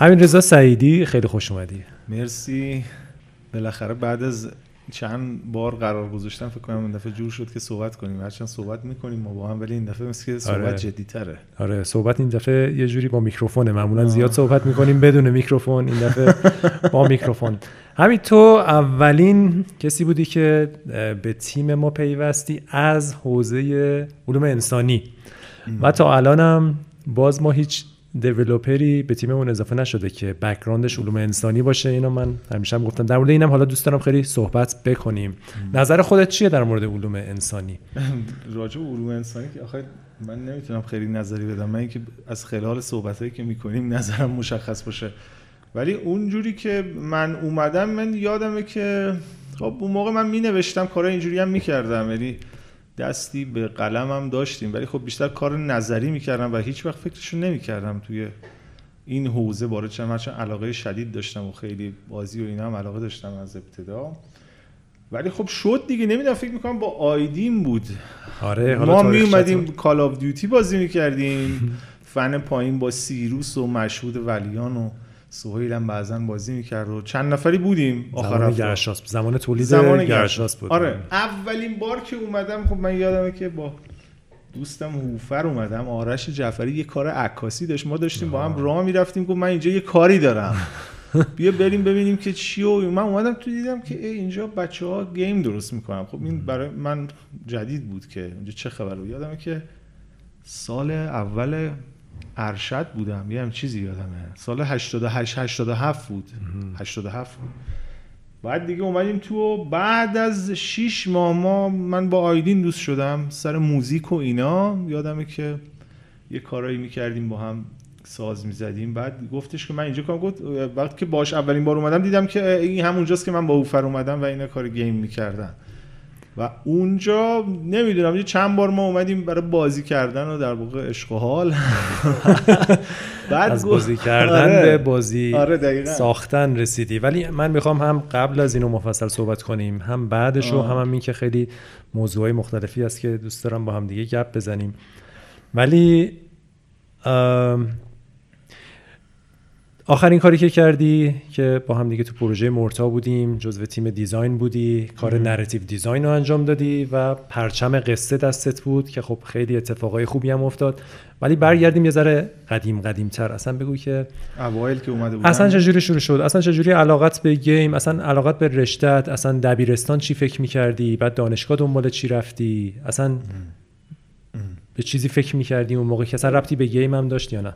همین رضا سعیدی خیلی خوش اومدی. مرسی. بالاخره بعد از چند بار قرار گذاشتم فکر کنم این دفعه جور شد که صحبت کنیم. هرچند صحبت می‌کنیم ما با هم ولی این دفعه مثل که صحبت آره. جدی تره آره صحبت این دفعه یه جوری با میکروفونه. معمولا زیاد صحبت می‌کنیم بدون میکروفون. این دفعه با میکروفون. همین تو اولین کسی بودی که به تیم ما پیوستی از حوزه علوم انسانی. و تا الانم باز ما هیچ developer ی به تیممون اضافه نشده که background ش علوم انسانی باشه اینو من همیشه هم گفتم. در مورد اینم حالا دوست دارم خیلی صحبت بکنیم. نظر خودت چیه در مورد علوم انسانی؟ راجع به علوم انسانی که آخه من نمی‌تونم خیلی نظری بدم. من اینکه از خلال صحبتایی که می‌کنیم نظرم مشخص باشه. ولی اونجوری که من اومدم من یادمه که خب اون موقع من می نوشتم کارهای اینجوری هم می‌کردم. یعنی دستی به قلمم داشتیم. ولی خب بیشتر کار نظری می‌کردم و هیچ وقت فکرشو نمی‌کردم توی این حوزه وارد شدم. هرچند علاقه شدید داشتم و خیلی بازی و اینا هم علاقه داشتم از ابتدا. ولی خب شد دیگه. نمی‌دونم فکر می‌کنم با آیدین بود. آره حالا ما می اومدیم؟ Call of Duty بازی می‌کردیم. فن پایین با سیروس و مشهود ولیان و سهیل هم بعضا بازی می‌کرد و چند نفری بودیم آخر زمان. گرشاسپ زمان تولید زمان گرشاسپ بود. آره. اولین بار که اومدم خب من یادمه که با دوستم هوفر اومدم. آرش جعفری یه کار عکاسی داشت. ما داشتیم با هم راه می‌رفتیم. گفت من اینجا یه کاری دارم. بیا بریم ببینیم که چی و من اومدم تو دیدم که ای اینجا بچه ها گیم درست می‌کنم خب این برای من جدید بود که اینجا چه خبره یادمه که سال اول ارشد بودم. یه هم چیزی یادمه. سال 88 87 بود. 87 بود. بعد دیگه اومدیم تو و بعد از 6 ماه ما من با آیدین دوست شدم. سر موزیک و اینا. یادمه که یه کارایی می‌کردیم با هم ساز می‌زدیم. بعد گفتش که من اینجا کار گفت وقتی که باش اولین بار اومدم دیدم که این همونجاست که من با اوفر اومدم و اینا کار گیم می‌کردن. و اونجا نمی‌دونم یه چند بار ما اومدیم برای بازی کردن و در واقع عشق و حال بعد از بازی کردن آره. به بازی آره دقیقاً. ساختن رسیدی ولی من می‌خوام هم قبل از اینو مفصل صحبت کنیم هم بعدش و. هم, هم این که خیلی موضوعی مختلفی هست که دوست دارم با هم دیگه گپ بزنیم ولی آخرین کاری که کردی که با هم دیگه تو پروژه مورتا بودیم جزو تیم design بودی کار narrative design رو انجام دادی و پرچم قصه دستت بود که خب خیلی اتفاقای خوبی هم افتاد. ولی برگردیم یه ذره قدیم قدیم تر اصلا بگو که اوایل که اومده بودم اصلا چجوری شروع شد؟ اصلا چجوری علاقت به game اصلا علاقت به رشتت اصلا دبیرستان چی فکر می‌کردی؟ بعد دانشگاه دنبال چی رفتی؟ اصلا به چیزی فکر می‌کردی اون موقع که اصلا ربطی به گیم هم داشت یا نه؟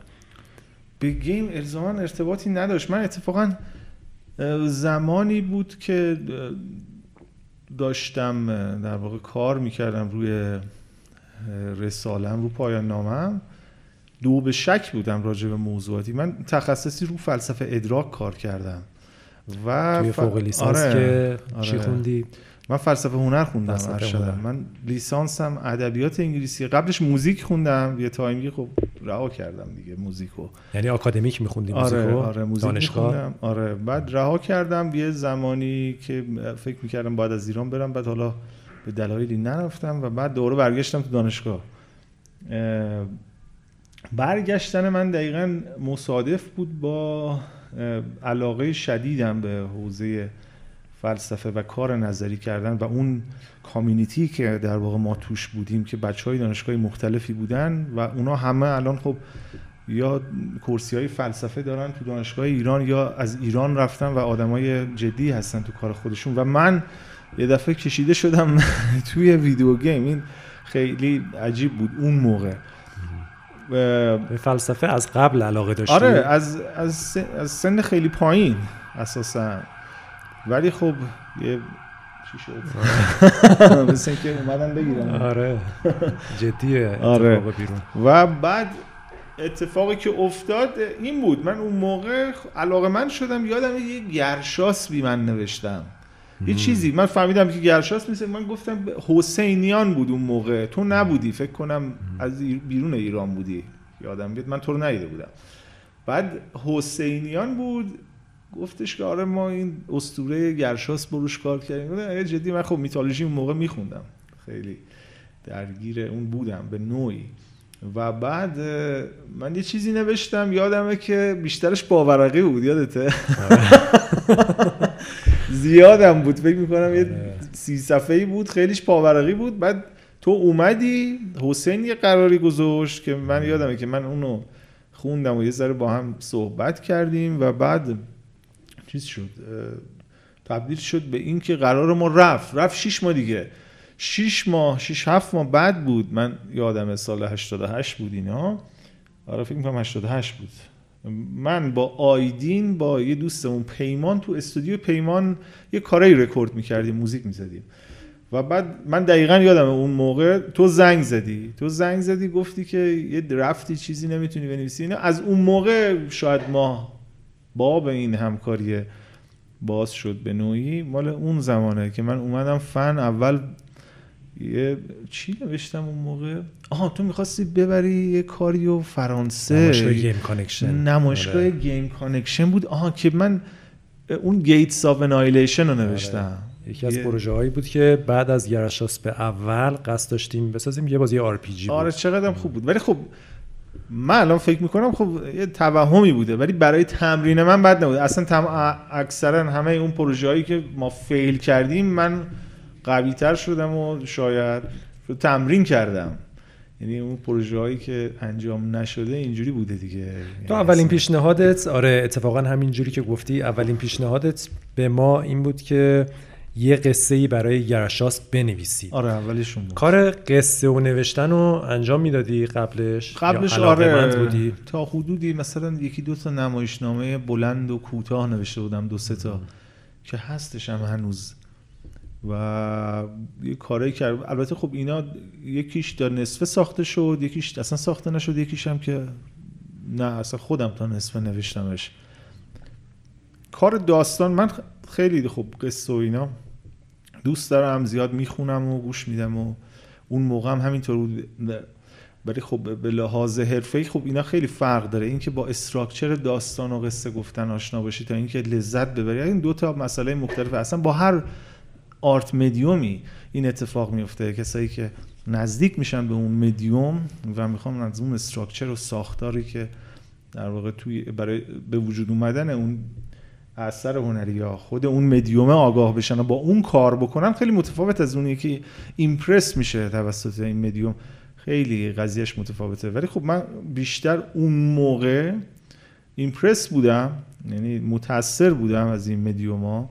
به گیم الزاما ارتباطی نداشت. من اتفاقا زمانی بود که داشتم در واقع کار می‌کردم روی رسالم رو پایان نامم دو به شک بودم راجع به موضوعاتی. من تخصصی رو فلسفه ادراک کار کردم. و توی فوق لیسانس آره، که چی آره. خوندی؟ من فلسفه هنر خوندم فلسفه هنر. من لیسانسم ادبیات انگلیسی. قبلش موزیک خوندم یه تایمی خب رها کردم دیگه موزیکو. یعنی آکادمیک میخوندی آره موزیکو؟ آره موزیک دانشگاه؟ می‌خوندم. آره بعد رها کردم یه زمانی که فکر می‌کردم باید از ایران برم بعد حالا به دلایلی نرفتم و بعد دوره برگشتم تو دانشگاه. اه، برگشتن من دقیقا مصادف بود با علاقه شدیدم به حوزه فلسفه و کار نظری کردن و اون کامیونیتی که در واقع ما توش بودیم که بچه های دانشگاه مختلفی بودن و اونا همه الان خب یا کورسی های فلسفه دارن تو دانشگاه ایران یا از ایران رفتن و آدمای جدی هستن تو کار خودشون و من یه دفعه کشیده شدم توی ویدیو گیم. این خیلی عجیب بود اون موقع. به فلسفه از قبل علاقه داشتی؟ آره از, از, سن- از سن خیلی پایین اساسا. ولی خب یه چی شد مثل اینکه اومدن بگیرن. آره. جدیه آره. بیرون. و بعد اتفاقی که افتاد این بود. من اون موقع علاقه من شدم یادم یه گرشاس بی من نوشتم. یه چیزی. من فهمیدم که گرشاس مثل من گفتم حسینیان بود اون موقع. تو نبودی. فکر کنم از بیرون ایران بودی. یادم بیاد. من تو رو ندیده بودم. بعد حسینیان بود. گفتش که آره ما این اسطوره گرشاس بروش کار کردیم گفتم آره جدی من خب میتولوژی اون موقع میخوندم. خیلی درگیر اون بودم به نوعی. و بعد من یه چیزی نوشتم یادمه که بیشترش باورقی بود یادته؟ زیادم بود فکر می‌کنم یه آره. سی صفحه بود خیلیش باورقی بود. بعد تو اومدی حسین یه قراری گذاشت که من یادمه که من اونو خوندم و یه ذره با هم صحبت کردیم و بعد چیز شد تبدیل شد به این که قرار ما رفت. رفت شیش ماه دیگه. شیش ماه شیش هفت ماه بعد بود. من یادم سال 88 بود اینا. آره فکر می‌کنم 88 بود. من با آیدین با یه دوستمون پیمان تو استودیو پیمان یه کارایی رکورد می‌کردیم موزیک می‌زدیم. و بعد من دقیقا یادم اون موقع تو زنگ زدی. تو زنگ زدی گفتی که یه draft ی چیزی نمی‌تونی بنویسی. اینا از اون موقع شاید ما باب این همکاری باز شد به نوعی. مال اون زمانه که من اومدم فن اول یه چی نوشتم اون موقع؟ آها تو می‌خواستی ببری یه کاریو فرانسه. نمایشگاه Game Connection. نمایشگاه آره. Game Connection بود. آها که من اون Gates of Annihilation رو نوشتم. یکی از یه- پروژه هایی بود که بعد از گرشاسپ به اول قصد داشتیم بسازیم یه بازی RPG آره بود چقدر خوب بود. ولی خب من الان فکر می‌کنم خب یه توهمی بوده ولی برای تمرین من بد نبوده اصلا تم... اکثرا همه اون پروژه هایی که ما fail کردیم من قوی تر شدم و شاید تمرین کردم. یعنی اون پروژه هایی که انجام نشده اینجوری بوده دیگه. تو یعنی اولین اصلا- پیشنهادت آره اتفاقا همین جوری که گفتی اولین پیشنهادت به ما این بود که یه قصه ای برای گرشاس بنویسید. آره اولشون بود. کار قصه و نوشتن رو انجام می‌دادی قبلش؟ قبلش آره. بودی؟ تا حدودی مثلا یکی دو تا نمایشنامه بلند و کوتاه نوشته بودم دو سه تا که هستش هم هنوز. و یه کارایی کرد. البته خب اینا یکیش در نصفه ساخته شد یکیش اصلا ساخته نشد یکیش هم که نه اصلا خودم تا نصفه نوشتمش. کار داستان من خیلی خب قصه و اینا. دوست دارم زیاد می‌خونم و گوش میدم و اون موقع هم همینطور بود. ولی خب به لحاظ حرفه‌ای خب اینا خیلی فرق داره. اینکه با استراکچر داستان و قصه گفتن آشنا باشی تا اینکه لذت ببری. این دو تا مسئله مختلفه. اصلا با هر آرت مدیومی این اتفاق میفته. کسایی که نزدیک میشن به اون مدیوم و می‌خوام از اون استراکچر و ساختاری که در واقع توی برای به وجود اومدن اون اثر هنری یا خود اون مدیوم آگاه بشن و با اون کار بکنن خیلی متفاوت از اونی که ایمپرس میشه توسط این مدیوم. خیلی قضیهش متفاوته. ولی خب من بیشتر اون موقع ایمپرس بودم یعنی متاثر بودم از این مدیوما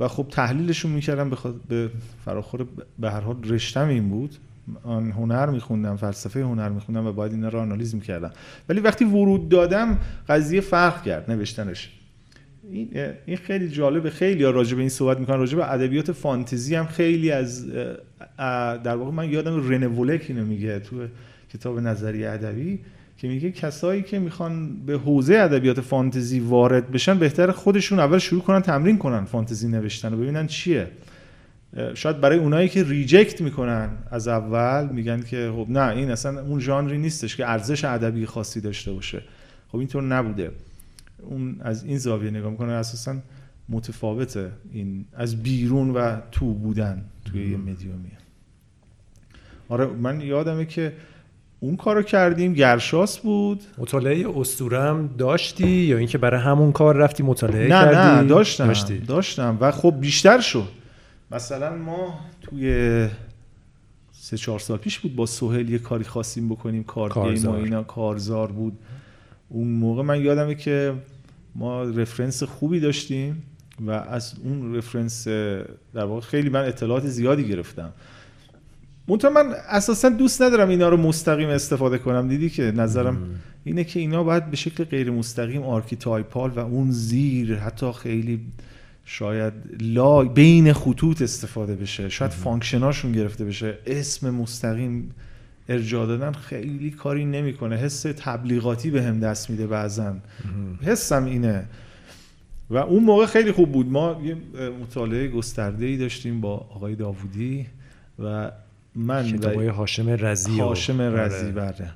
و خب تحلیلشون می‌کردم به, فراخور به هر حال رشتم این بود. آن هنر میخوندم فلسفه هنر میخوندم و باید اینا رو آنالیز می‌کردم. ولی وقتی ورود دادم قضیه فرق کرد نوشتنش. این این خیلی جالبه. خیلی ها راجع به این صحبت می‌کنن. راجع به ادبیات فانتزی هم خیلی از در واقع من یادم رنولک اینو میگه تو کتاب نظریه ادبی که میگه کسایی که می‌خوان به حوزه ادبیات فانتزی وارد بشن بهتر خودشون اول شروع کنن تمرین کنن فانتزی نوشتن و ببینن چیه. شاید برای اونایی که ریجکت می‌کنن از اول میگن که خب نه این اصلا اون ژانری نیستش که ارزش ادبی خاصی داشته باشه. خب اینطور نبوده. اون از این زاویه نگاه می‌کنه اساسا متفاوته این از بیرون و تو بودن توی یه مدیومی آره من یادمه که اون کارو کردیم گرشاس بود. مطالعه اسطوره هم داشتی یا اینکه برای همون کار رفتی مطالعه نه کردی؟ نه داشتم داشتی. داشتم. و خب بیشتر شد. مثلا ما توی سه چهار سال پیش بود با سهیل یه کاری خواستیم بکنیم. game و اینا کارزار بود. اون موقع من یادمه که ما reference خوبی داشتیم و از اون reference در واقع خیلی من اطلاعات زیادی گرفتم. منتها من اساسا دوست ندارم اینا رو مستقیم استفاده کنم. دیدی که نظرم. اینه که اینا باید به شکل غیر مستقیم archetypal و اون زیر حتی خیلی شاید لا بین خطوط استفاده بشه. شاید فانکشناشون گرفته بشه. اسم مستقیم ارجاع دادن خیلی کاری نمی‌کنه. حس تبلیغاتی به هم دست میده بعضا. حسم اینه. و اون موقع خیلی خوب بود. ما یه مطالعه گسترده ای داشتیم با آقای داوودی و من کتابای هاشم رزی هاشم رزی بله.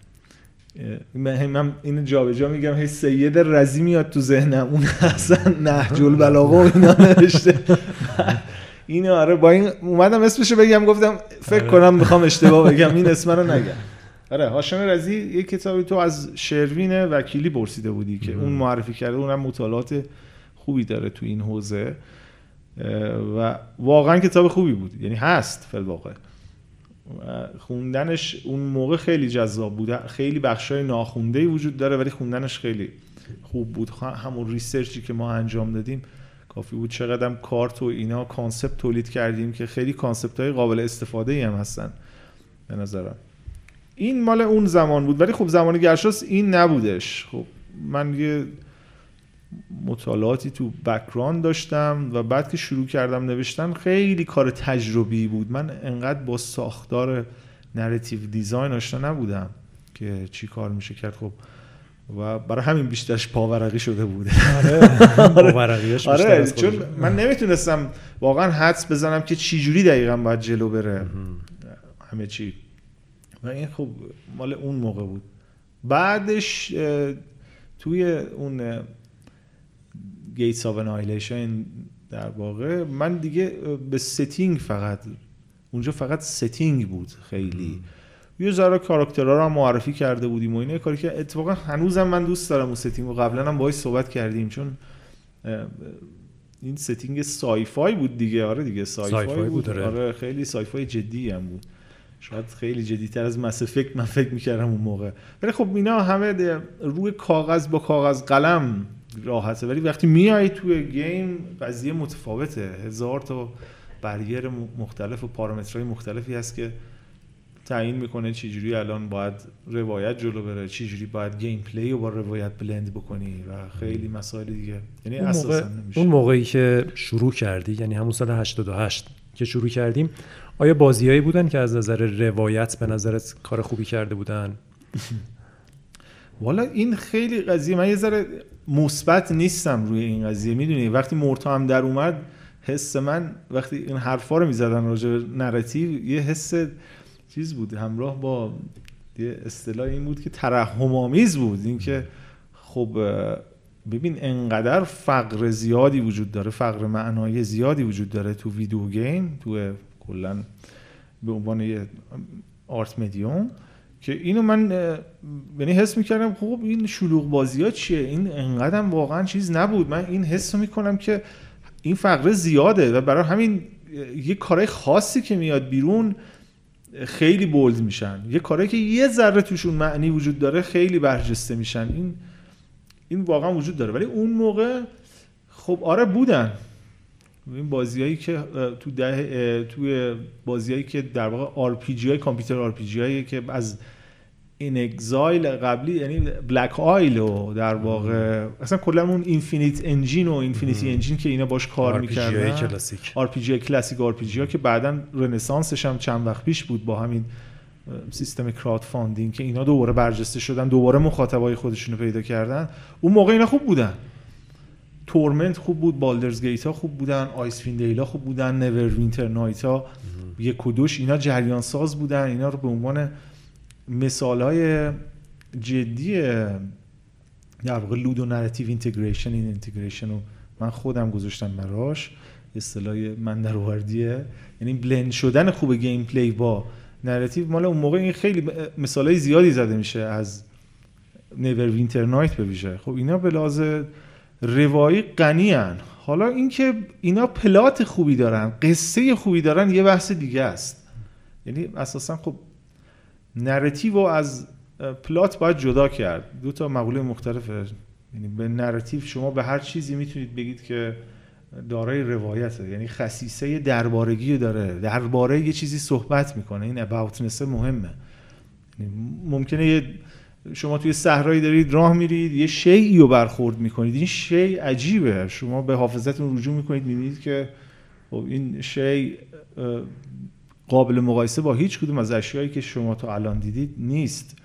من این جابجا میگم. هی سید رزی میاد تو ذهنم. اون اصلا نهج البلاغه و اینا نوشته. این آره با این اومدم اسمشو بگم گفتم فکر کنم می‌خوام اشتباه بگم این اسم رو نگم. آره هاشم رزی یه کتابی تو از شروین وکیلی پرسیده بودی که اون معرفی کرده اونم مطالعات خوبی داره تو این حوزه. و واقعا کتاب خوبی بود یعنی هست فل واقع خوندنش اون موقع خیلی جذاب بود خیلی بخشای ناخونده وجود داره ولی خوندنش خیلی خوب بود. همون ریسرچی که ما انجام دادیم کافی بود. چقدر کارت و اینا concept تولید کردیم که خیلی concept های قابل استفاده ای هم هستن. به نظرم. این مال اون زمان بود. ولی خب زمان گرشاسپ این نبودش. خب من یه مطالعاتی تو background داشتم و بعد که شروع کردم نوشتن خیلی کار تجربی بود. من انقدر با ساختار narrative design آشنا نبودم که چی کار میشه کرد. خب و برای همین بیشترش پاورقی شده بوده. آره, آره. چون من نمی‌تونستم واقعا حدس بزنم که چی جوری دقیقا باید جلو بره. همه چی. و این خب مال اون موقع بود. بعدش توی اون Gates of Annihilation در واقع من دیگه به setting فقط اونجا فقط setting بود خیلی. یه ذره کاراکترها رو هم معرفی کرده بودیم و اینه کاری که اتفاقا هنوزم من دوست دارم اون setting و قبلا هم باهاش صحبت کردیم چون این setting sci-fi بود دیگه. آره دیگه sci-fi, sci بود آره. آره خیلی sci-fi جدی هم بود. شاید خیلی جدیتر از Mass Effect من فکر می‌کردم اون موقع. ولی خب اینا همه روی کاغذ با کاغذ قلم راحته. ولی وقتی میای توی game قضیه متفاوته. هزار تا بریر مختلف و پارامترهای مختلفی هست که تعیین می‌کنه چجوری الان باید روایت جلو بره چجوری باید گیم پلی رو با روایت بلند بکنی و خیلی مسائل دیگه. یعنی اون موقع اون موقعی که شروع کردی یعنی همون سال 88 که شروع کردیم آیا بازیایی بودن که از نظر روایت به نظرت کار خوبی کرده بودن؟ والا این خیلی قضیه من یه ذره مثبت نیستم روی این قضیه می‌دونی؟ وقتی مورتا هم در اومد حس من وقتی این حرفا رو می‌زدن راجع به narrative یه حس چیز بود همراه با یه اصطلاح این بود که ترحم آمیز بود. اینکه خب ببین انقدر فقر زیادی وجود داره فقر معنایی زیادی وجود داره تو video game تو کلا به عنوان یه art medium که اینو من یعنی حس می‌کردم خب این شلوغ بازی ها چیه؟ این انقدر واقعا چیز نبود. من این حس می‌کنم که این فقره زیاده و برای همین یه کارهای خاصی که میاد بیرون خیلی bold میشن. یه کاری که یه ذره توشون معنی وجود داره خیلی برجسته میشن. این این واقعا وجود داره. ولی اون موقع خب آره بودن. این بازیایی که تو ده توی بازیایی که در واقع آر پی جی های کامپیوتر آر پی جی هایی که از inXile قبلی یعنی Black Isle و در واقع اصلا کلا اون Infinite Engine و Infinity Engine که اینا باش کار می‌کردن. کلاسیک. آر پی جی کلاسیک آر پی جی ها که بعدا رنسانسش هم چند وقت پیش بود با همین سیستم crowdfunding که اینا دوباره برجسته شدن دوباره مخاطبای خودشونو پیدا کردن. اون موقع اینا خوب بودن. Torment خوب بود Baldur's Gate ها خوب بودن Icewind Dale ها خوب بودن Neverwinter Nights ها یک و اینا جریان ساز بودن اینا رو به عنوان مثال های جدی در واقع ludonarrative integration این integration رو من خودم گذاشتم براش اصطلاح من در آوردیه یعنی بلند شدن خوب gameplay با narrative. مال اون موقع این خیلی مثال های زیادی زده میشه از Neverwinter Nights به خب اینا به لحاظ روایی غنی حالا اینکه اینا plot خوبی دارن قصه خوبی دارن یه بحث دیگه است. یعنی اساسا خب narrative از plot باید جدا کرد. دو تا مقوله مختلفه. یعنی به narrative شما به هر چیزی می‌تونید بگید که دارای روایته. یعنی خصیصه دربارگی داره. درباره یه چیزی صحبت می‌کنه. این اباوتنس مهمه. یعنی ممکنه یه شما توی صحرایی دارید راه میرید یه شیعی رو برخورد می‌کنید. این شی عجیبه. شما به حافظتون رجوع می‌کنید می‌بینید که خب این شی قابل مقایسه با هیچ کدوم از اشیایی که شما تا الان دیدید نیست.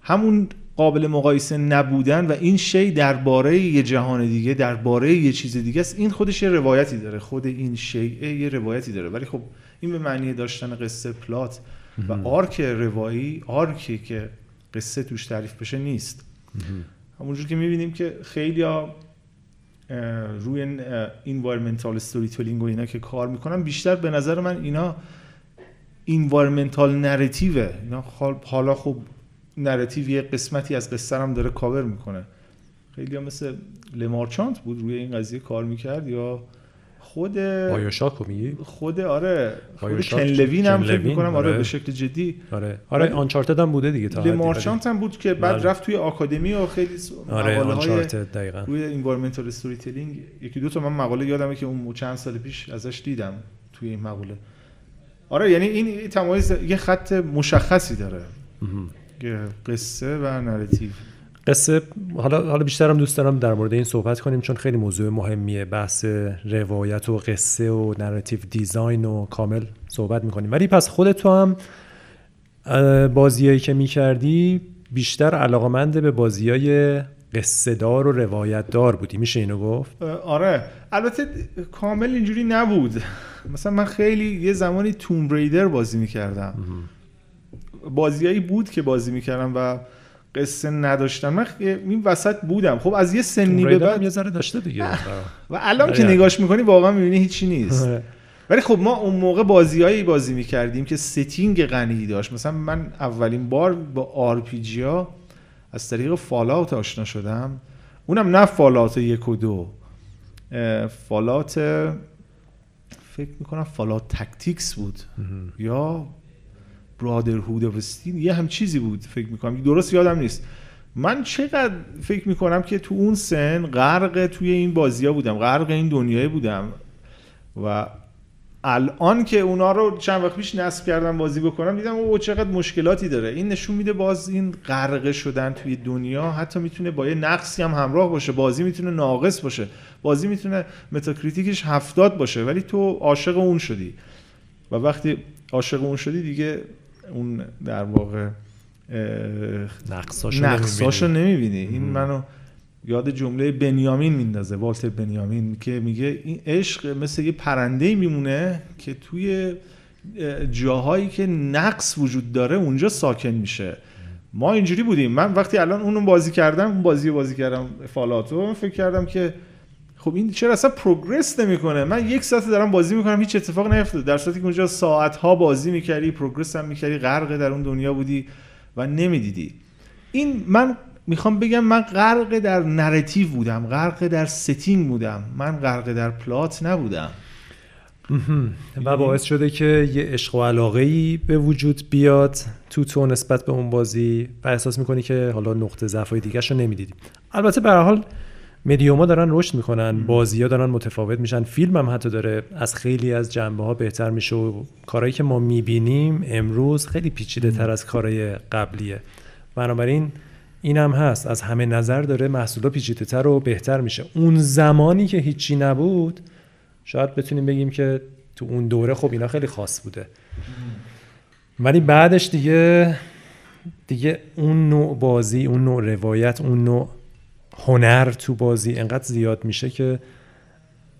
همون قابل مقایسه نبودن و این شی درباره یه جهان دیگه درباره یه چیز دیگه است. این خودش یه روایتی داره. خود این شی یه روایتی داره. ولی خب این به معنی داشتن قصه plot و arc روایی arc ی که قصه توش تعریف بشه نیست. همونجور که می‌بینیم که خیلی ها روی environmental storytelling و اینا که کار می‌کنن بیشتر به نظر من اینا environmental narrative ه اینا حالا خب narrative یه قسمتی از قصه هم داره کاور می‌کنه. خیلی هم مثل Lemarchand بود روی این قضیه کار می‌کرد یا خود BioShock میگی؟ خود آره. خود Ken Levine هم فکر می‌کنم آره, آره. به شکل جدی. آره. آره Uncharted هم بوده دیگه تا Lemarchand هم بود که بعد بله. رفت توی آکادمی و خیلی آره Uncharted دقیقاً. روی environmental storytelling یکی دو تا من مقاله یادمه که اون چند سال پیش ازش دیدم توی این مقاله. آره یعنی این تمایز یه خط مشخصی داره. قصه و narrative قصه حالا حالا بیشترم دوست دارم در مورد این صحبت کنیم چون خیلی موضوع مهمیه بحث روایت و قصه و narrative design و کامل صحبت می‌کنیم. ولی پس خودت تو هم بازیایی که می‌کردی بیشتر علاقمند به بازیای قصه دار و روایت دار بودی. میشه اینو گفت؟ آره. البته کامل اینجوری نبود. مثلا من خیلی یه زمانی Tomb Raider بازی می‌کردم. بازیایی بود که بازی می‌کردم و قصه نداشتم. من این وسط بودم. خب از یه سنی به بعد یه ذره داشته دیگه. و الان که نگاش می‌کنی واقعا می‌بینی هیچی نیست. ولی خب ما اون موقع بازیایی بازی می‌کردیم که setting غنی داشت. مثلا من اولین بار با RPG ها از طریق Fallout آشنا شدم. اونم نه Fallout یک و دو. Fallout فکر می‌کنم Fallout Tactics بود. یا Brotherhood of Steel یه هم چیزی بود فکر می‌کنم. درست یادم نیست. من چقدر فکر می‌کنم که تو اون سن غرق توی این بازی ها بودم غرق این دنیای بودم. و الان که اونا رو چند وقت پیش نصب کردم بازی بکنم دیدم او چقدر مشکلاتی داره. این نشون میده باز این غرقه شدن توی دنیا حتی می‌تونه با یه نقصی هم همراه باشه بازی می‌تونه ناقص باشه. بازی می‌تونه Metacritic ش هفتاد باشه ولی تو عاشق اون شدی. و وقتی عاشق اون شدی دیگه اون در واقع نقصاشو نمی‌بینی. این منو یاد جمله بنیامین میندازه والتر بنیامین که میگه این عشق مثل یه پرنده میمونه که توی جاهایی که نقص وجود داره اونجا ساکن میشه. ما اینجوری بودیم. من وقتی الان اونو بازی کردم اون بازی بازی کردم Fallout و فکر کردم که خب این چرا اصلا progress نمی‌کنه؟ من یک ساعت دارم بازی می‌کنم هیچ اتفاق نیفتاده. در صورتی که اونجا ساعت ها بازی می‌کردی progress هم می‌کردی غرق در اون دنیا بودی و نمی‌دیدی. این من می‌خوام بگم من غرق در narrative بودم غرق در setting بودم. من غرق در plot نبودم. و باعث شده که یه عشق و علاقه ای به وجود بیاد. تو تو نسبت به اون بازی و احساس می‌کنی که حالا نقطه ضعف های دیگه رو نمی‌دیدی. البته به حال مدیوما دارن رشد می‌کنن بازی ها دارن متفاوت میشن. فیلم هم حتی داره از خیلی از جنبه ها بهتر میشه و کارهایی که ما می‌بینیم امروز خیلی پیچیده تر از کارهای قبلیه. بنابراین این هم هست از همه نظر داره محصولا پیچیده تر و بهتر میشه. اون زمانی که هیچی نبود شاید بتونیم بگیم که تو اون دوره خب اینا خیلی خاص بوده. ولی بعدش دیگه دیگه اون نوع بازی اون نوع روایت اون نوع هنر تو بازی انقدر زیاد میشه که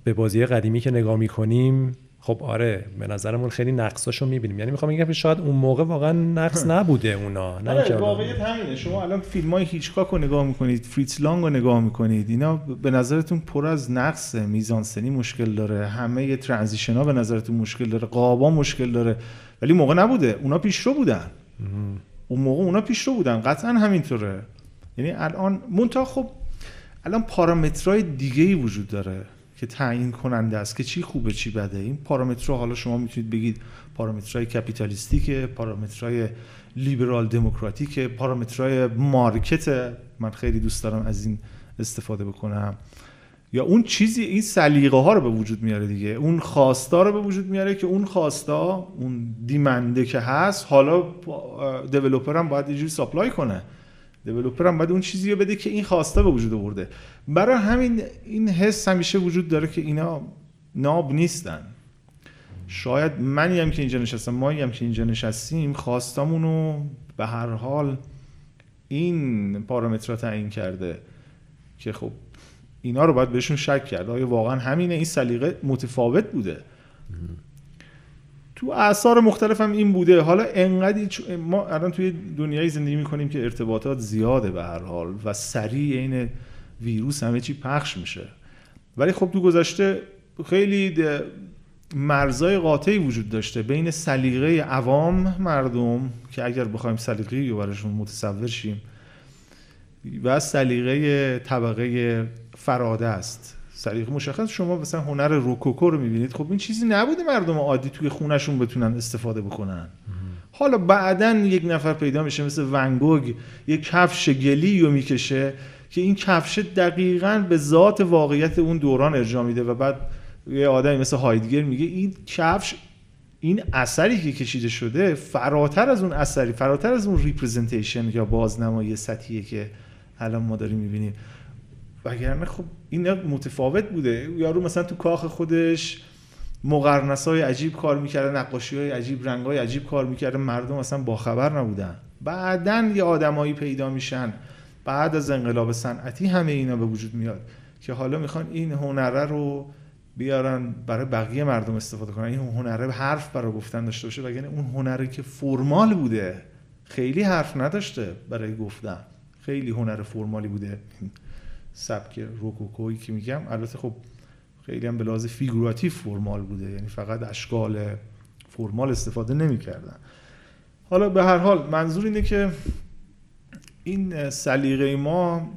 به بازی قدیمی که نگاه می‌کنیم خب آره به نظرمون خیلی نقصاشو می‌بینیم. یعنی می‌خوام بگم که شاید اون موقع واقعا نقص نبوده اونا نه آره واقعیت همینه. شما الان فیلم های هیچکاک رو نگاه می‌کنید فریتز لانگ رو نگاه می‌کنید اینا به نظرتون پر از نقص میزانسنی مشکل داره همه ترانزیشن ها به نظرتون مشکل داره قابا مشکل داره ولی موقع نبوده. اونا پیشرو بودن. اون موقع اونا پیشرو بودن. قطعا همینطوره. یعنی الان مونتا خب الان پارامترهای دیگه ای وجود داره که تعیین کننده است که چی خوبه چی بده. این پارامترها حالا شما می‌تونید بگید پارامترهای کپیتالیستیک پارامترهای لیبرال دموکراتیک پارامترهای مارکت من خیلی دوست دارم از این استفاده بکنم. یا اون چیزی این سلیقه ها رو به وجود میاره دیگه. اون خواستا رو به وجود میاره که اون خواستا اون دیمنده که هست حالا دیولپر هم باید یه جوری ساپلای کنه. دیولپر هم باید اون چیزی رو بده که این خواسته به وجود آورده. برای همین این حس همیشه وجود داره که اینا ناب نیستن. شاید منی هم که اینجا نشستم مایی هم که اینجا نشستیم خواستامونو به هر حال این پارامترها تعیین کرده که خب اینا رو باید بهشون شک کرد. آیا واقعا همینه؟ این سلیقه متفاوت بوده. تو اثار مختلف هم این بوده. حالا انقدر ما الان توی دنیای زندگی می‌کنیم که ارتباطات زیاده به هر حال و سریع این ویروس همه چی پخش میشه. ولی خب تو گذشته خیلی مرزای قاطعی وجود داشته بین سلیقه عوام مردم که اگر بخوایم سلیقه رو براشون متصور شیم و سلیقه طبقه فراده است سلیقه مشخص. شما مثلا هنر روکوکو رو می‌بینید. خب این چیزی نبوده مردم عادی توی خونشون بتونن استفاده بکنن. حالا بعدا یک نفر پیدا میشه مثل ونگوگ یک کفش گلی رو می‌کشه که این کفش دقیقا به ذات واقعیت اون دوران ارجاع میده و بعد یه آدمی مثل هایدگر میگه این کفش این اثری که کشیده شده فراتر از اون اثری فراتر از اون ریپرزنتیشن یا بازنمایی سطحیه که الان ما داریم می‌بینیم. وگرنه خب این متفاوت بوده. یارو مثلا تو کاخ خودش مقرنس های عجیب کار می‌کرده نقاشی های عجیب رنگ های عجیب کار می‌کرده. مردم اصلا باخبر نبودن. بعدا یه آدمایی پیدا میشن. بعد از انقلاب صنعتی همه اینا به وجود میاد که حالا می‌خوان این هنره رو بیارن برای بقیه مردم استفاده کنن. این هنره حرف برای گفتن داشته باشه. وگرنه اون هنری که فرمال بوده خیلی حرف نداشته برای گفتن. خیلی هنر فرمالی بوده. سبک روکوکویی که میگم. البته خب خیلی هم به لحاظ فیگوراتیو فرمال بوده یعنی فقط اشکال فرمال استفاده نمی‌کردن. حالا به هر حال منظور اینه که این سلیقه ما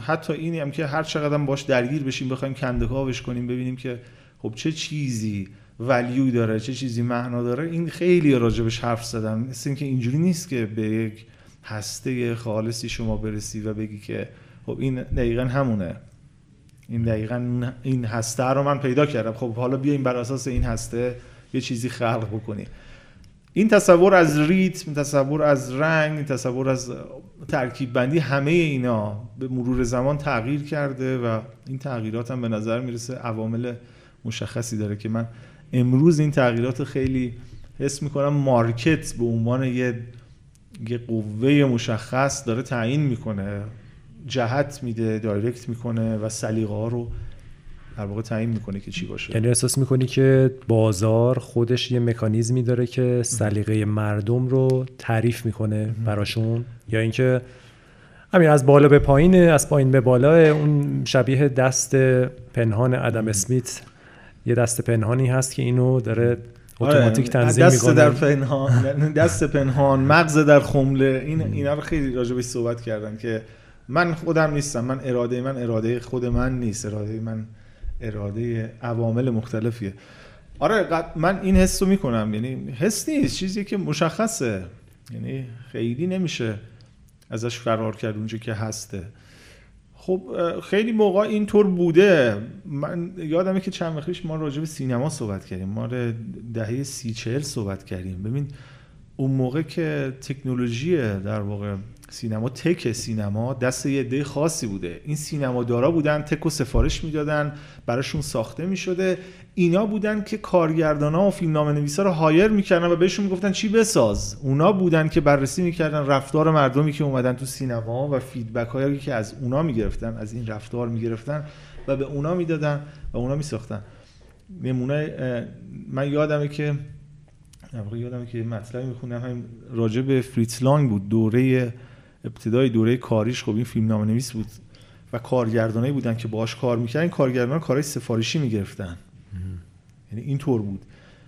حتی اینی هم که هر چقدر باش درگیر بشیم بخوایم کندوکاوش کنیم ببینیم که خب چه چیزی value داره چه چیزی معنا داره. این خیلی راجبش حرف زدن مثل اینکه اینجوری نیست که به یک هسته خالصی شما برسی و بگی که خب این دقیقا همونه. این دقیقا این هسته رو من پیدا کردم. خب حالا بیایم بر اساس این هسته یه چیزی خلق بکنی. این تصور از ریتم تصور از رنگ تصور از ترکیب بندی همه اینا به مرور زمان تغییر کرده و این تغییرات هم به نظر می‌رسه عوامل مشخصی داره که من امروز این تغییرات خیلی حس می‌کنم مارکت به عنوان یه یه قوه مشخص داره تعیین می‌کنه. جهت میده دایرکت می‌کنه و سلیقه ها رو در واقع تعیین می‌کنه که چی باشه. یعنی احساس می‌کنی که بازار خودش یه مکانیزمی داره که سلیقه مردم رو تعریف می‌کنه براشون؟ یا اینکه همین از بالا به پایین از پایین به بالا اون شبیه دست پنهان ادم اسمیت. یه دست پنهانی هست که اینو داره اتوماتیک آره، تنظیم دست در پنهان دست پنهان مغز در خمله این اینا رو خیلی راجع صحبت کردن که من خودم نیستم. من اراده من اراده خود من نیست. اراده من اراده عوامل مختلفیه. آره من این حس رو می‌کنم. یعنی حس نیست. چیزی که مشخصه. یعنی خیلی نمیشه ازش فرار کرد اونجا که هسته. خب خیلی موقع اینطور بوده. من یادمه که چند وقتش ما راجع به سینما صحبت کردیم. ما دهه سی چهل صحبت کردیم. ببین اون موقع که تکنولوژی در واقع سینما تک سینما دست یه عده خاصی بوده. این سینما دارا بودن تک و سفارش می‌دادن براشون ساخته می‌شده. اینا بودن که کارگردان ها و فیلمنامه نویسا رو هایر می‌کردن و بهشون می‌گفتن چی بساز. اونا بودن که بررسی می‌کردن رفتار مردمی که اومدن تو سینما و فیدبک هایی که از اونا می‌گرفتن از این رفتار می‌گرفتن و به اونا می‌دادن و اونا میساختن. نمونه من یادمه که یادمه که مطلبی میخوندم همین راجع به فریتز لانگ بود. دوره ابتدای دوره کاریش خب این فیلم نامه نویس بود و کارگردانایی بودن که باش کار می‌کردن این کارگردان کارهای سفارشی می‌گرفتن. یعنی اینطور بود.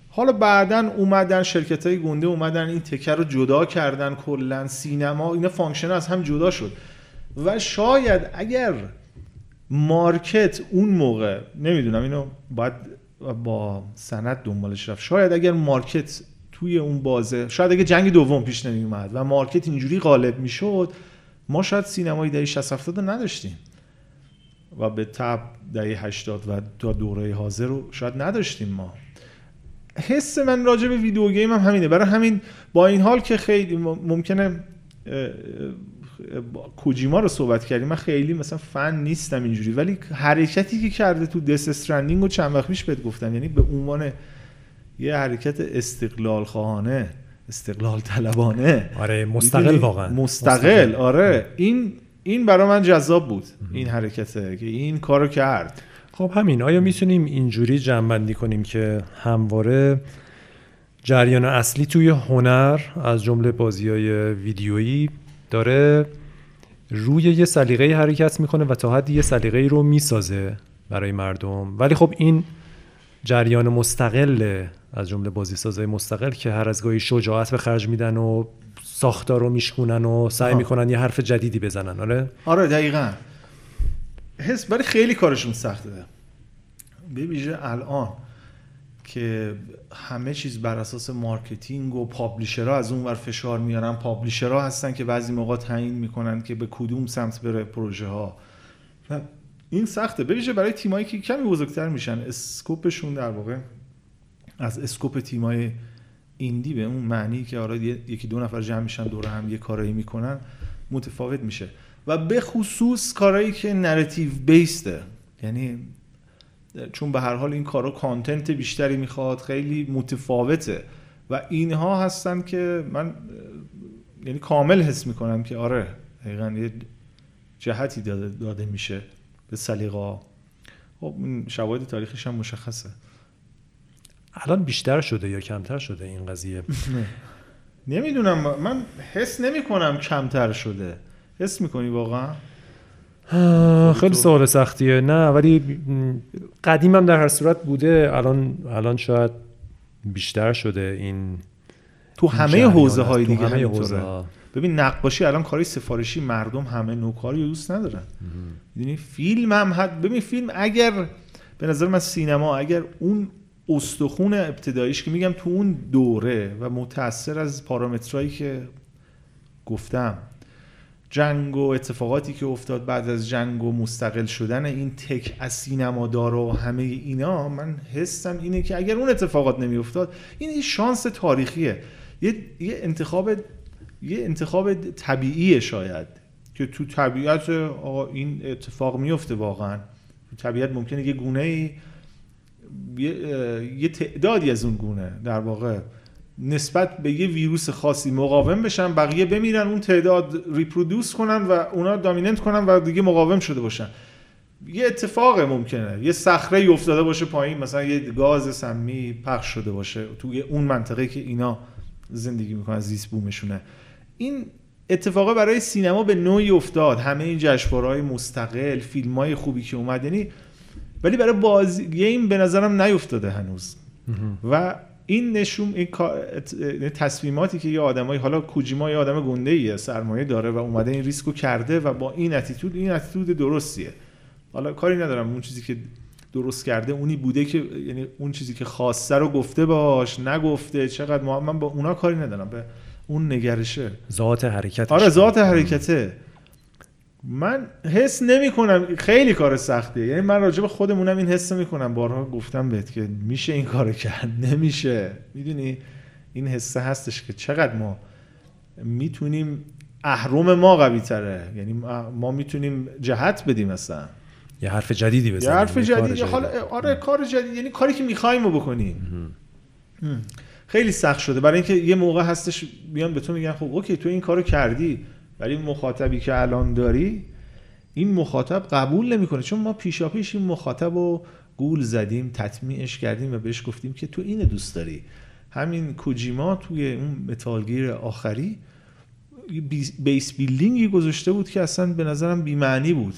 حالا بعدا اومدن شرکت های گنده اومدن این تفکر رو جدا کردن کلا سینما اینا function از هم جدا شد. و شاید اگر market اون موقع نمی‌دونم اینو باید با سند دنبالش رفت. شاید اگر market توی اون بازه. شاید اگه جنگ دوم پیش نمی اومد و market اینجوری غالب می‌شد ما شاید سینمای دهه 60 70 نداشتیم. و به تبع دهه 80 و تا دوره حاضر رو شاید نداشتیم ما. حس من راجع به video game هم همینه. برای همین با این حال که خیلی ممکنه کوجیما رو صحبت کردیم. من خیلی مثلا فن نیستم اینجوری ولی حرکتی که کرده تو دس استرندینگ رو چند وقت پیش بهت گفتم. یعنی به عنوان یه حرکت استقلال خواهانه استقلال طلبانه آره مستقل واقعا. مستقل, آره. این این برای من جذاب بود این حرکته که این کارو کرد. خب همین آیا می‌تونیم اینجوری جنبندی کنیم که همواره جریان اصلی توی هنر از جمله بازی های ویدیویی داره روی یه سلیقه حرکت می‌کنه و تا حدی یه سلیقه رو می‌سازه برای مردم؟ ولی خب این جریان مستقل از جمله بازی سازای مستقل که هر از گاهی شجاعت به خرج میدن و ساختار رو میشکونن و سعی می‌کنن یه حرف جدیدی بزنن آره؟ آره دقیقا. حس ولی خیلی کارشون سخته. به ویژه الان که همه چیز بر اساس marketing و publisher ها از اون ور فشار میارن. publisher ها هستن که بعضی موقع تعیین می‌کنن که به کدوم سمت بره پروژه ها این سخته. بویژه برای تیمایی که کمی بزرگتر میشن scope شون در واقع از scope تیمای indie به اون معنی که آره یکی دو نفر جمع میشن دور هم یه کارایی می‌کنن متفاوت میشه. و به خصوص کارهایی که narrative based ه یعنی چون به هر حال این کارا content بیشتری می‌خواد خیلی متفاوته. و اینها هستن که من یعنی کامل حس می‌کنم که آره دقیقا یه جهتی داده, داده میشه به سلیقا خب شواهد تاریخش هم مشخصه. الان بیشتر شده یا کمتر شده این قضیه؟ نمی‌دونم من حس نمی کنم کمتر شده. حس می‌کنی واقعا؟ خیلی سوال سختیه. نه ولی قدیم هم در هر صورت بوده. الان الان شاید بیشتر شده این تو همه حوزه های دیگه همه حوزه. ببین نقاشی الان کاری سفارشی مردم همه نوکاری دوست ندارن. می‌دونی؟ فیلم هم حد ببین فیلم اگر به نظر من سینما اگر اون استخون ابتداییش که میگم تو اون دوره و متاثر از پارامترهایی که گفتم جنگ و اتفاقاتی که افتاد بعد از جنگ و مستقل شدن این تک از سینما داره و همه اینا من حسم اینه که اگر اون اتفاقات نمیافتاد این یه شانس تاریخیه. یه, یه انتخاب یه انتخاب طبیعیه شاید که تو طبیعت این اتفاق میفته واقعا. تو طبیعت ممکنه یه گونه ای یه تعدادی از اون گونه در واقع نسبت به یه ویروس خاصی مقاوم بشن بقیه بمیرن اون تعداد ریپرودوس کنن و اونا دامیننت کنن و دیگه مقاوم شده باشن. یه اتفاق ممکنه یه صخره افتاده باشه پایین مثلا یه گاز سمی پخش شده باشه توی اون منطقه که اینا زندگی می‌کنن زیست بومشونه. این اتفاقا برای سینما به نوعی افتاد. همه این جشنواره‌های مستقل فیلم‌های خوبی که اومد یعنی ولی برای بازی این به نظرم نیفتاده هنوز. و این نشون این تصمیماتی که یه آدمایی حالا کوجیما یه آدم گنده ایه سرمایه داره و اومده این ریسکو کرده و با این اتیتود این اتیتود درستیه. حالا کاری ندارم. اون چیزی که درست کرده اونی بوده که یعنی اون چیزی که خواسته رو گفته باش نگفته چقدر من با اونا کاری ندارم. به اون نگرشه. ذات حرکت آره ذات حرکته. من حس نمی کنم خیلی کار سختیه. یعنی من راجع به خودمونم این حس می کنم بارها گفتم بهت که میشه این کار کرد. نمیشه. می‌دونی؟ این حسه هستش که چقدر ما می‌تونیم اهرم ما قوی تره. یعنی ما می‌تونیم جهت بدیم اصلا. یه حرف جدیدی بزنیم. یه حرف جدیدی. حالا آره کار جدید. یعنی کاری که می‌خوایم رو بکنیم. خیلی سخت شده. برای اینکه یه موقع هستش بیان به تو میگن خب اوکی تو این کارو کردی. ولی مخاطبی که الان داری این مخاطب قبول نمی‌کنه. چون ما پیشا پیش این مخاطب رو گول زدیم تطمیعش کردیم و بهش گفتیم که تو اینو دوست داری. همین کوجیما توی اون متالگیر آخری base building ی گذاشته بود که اصلا به نظرم بیمعنی بود.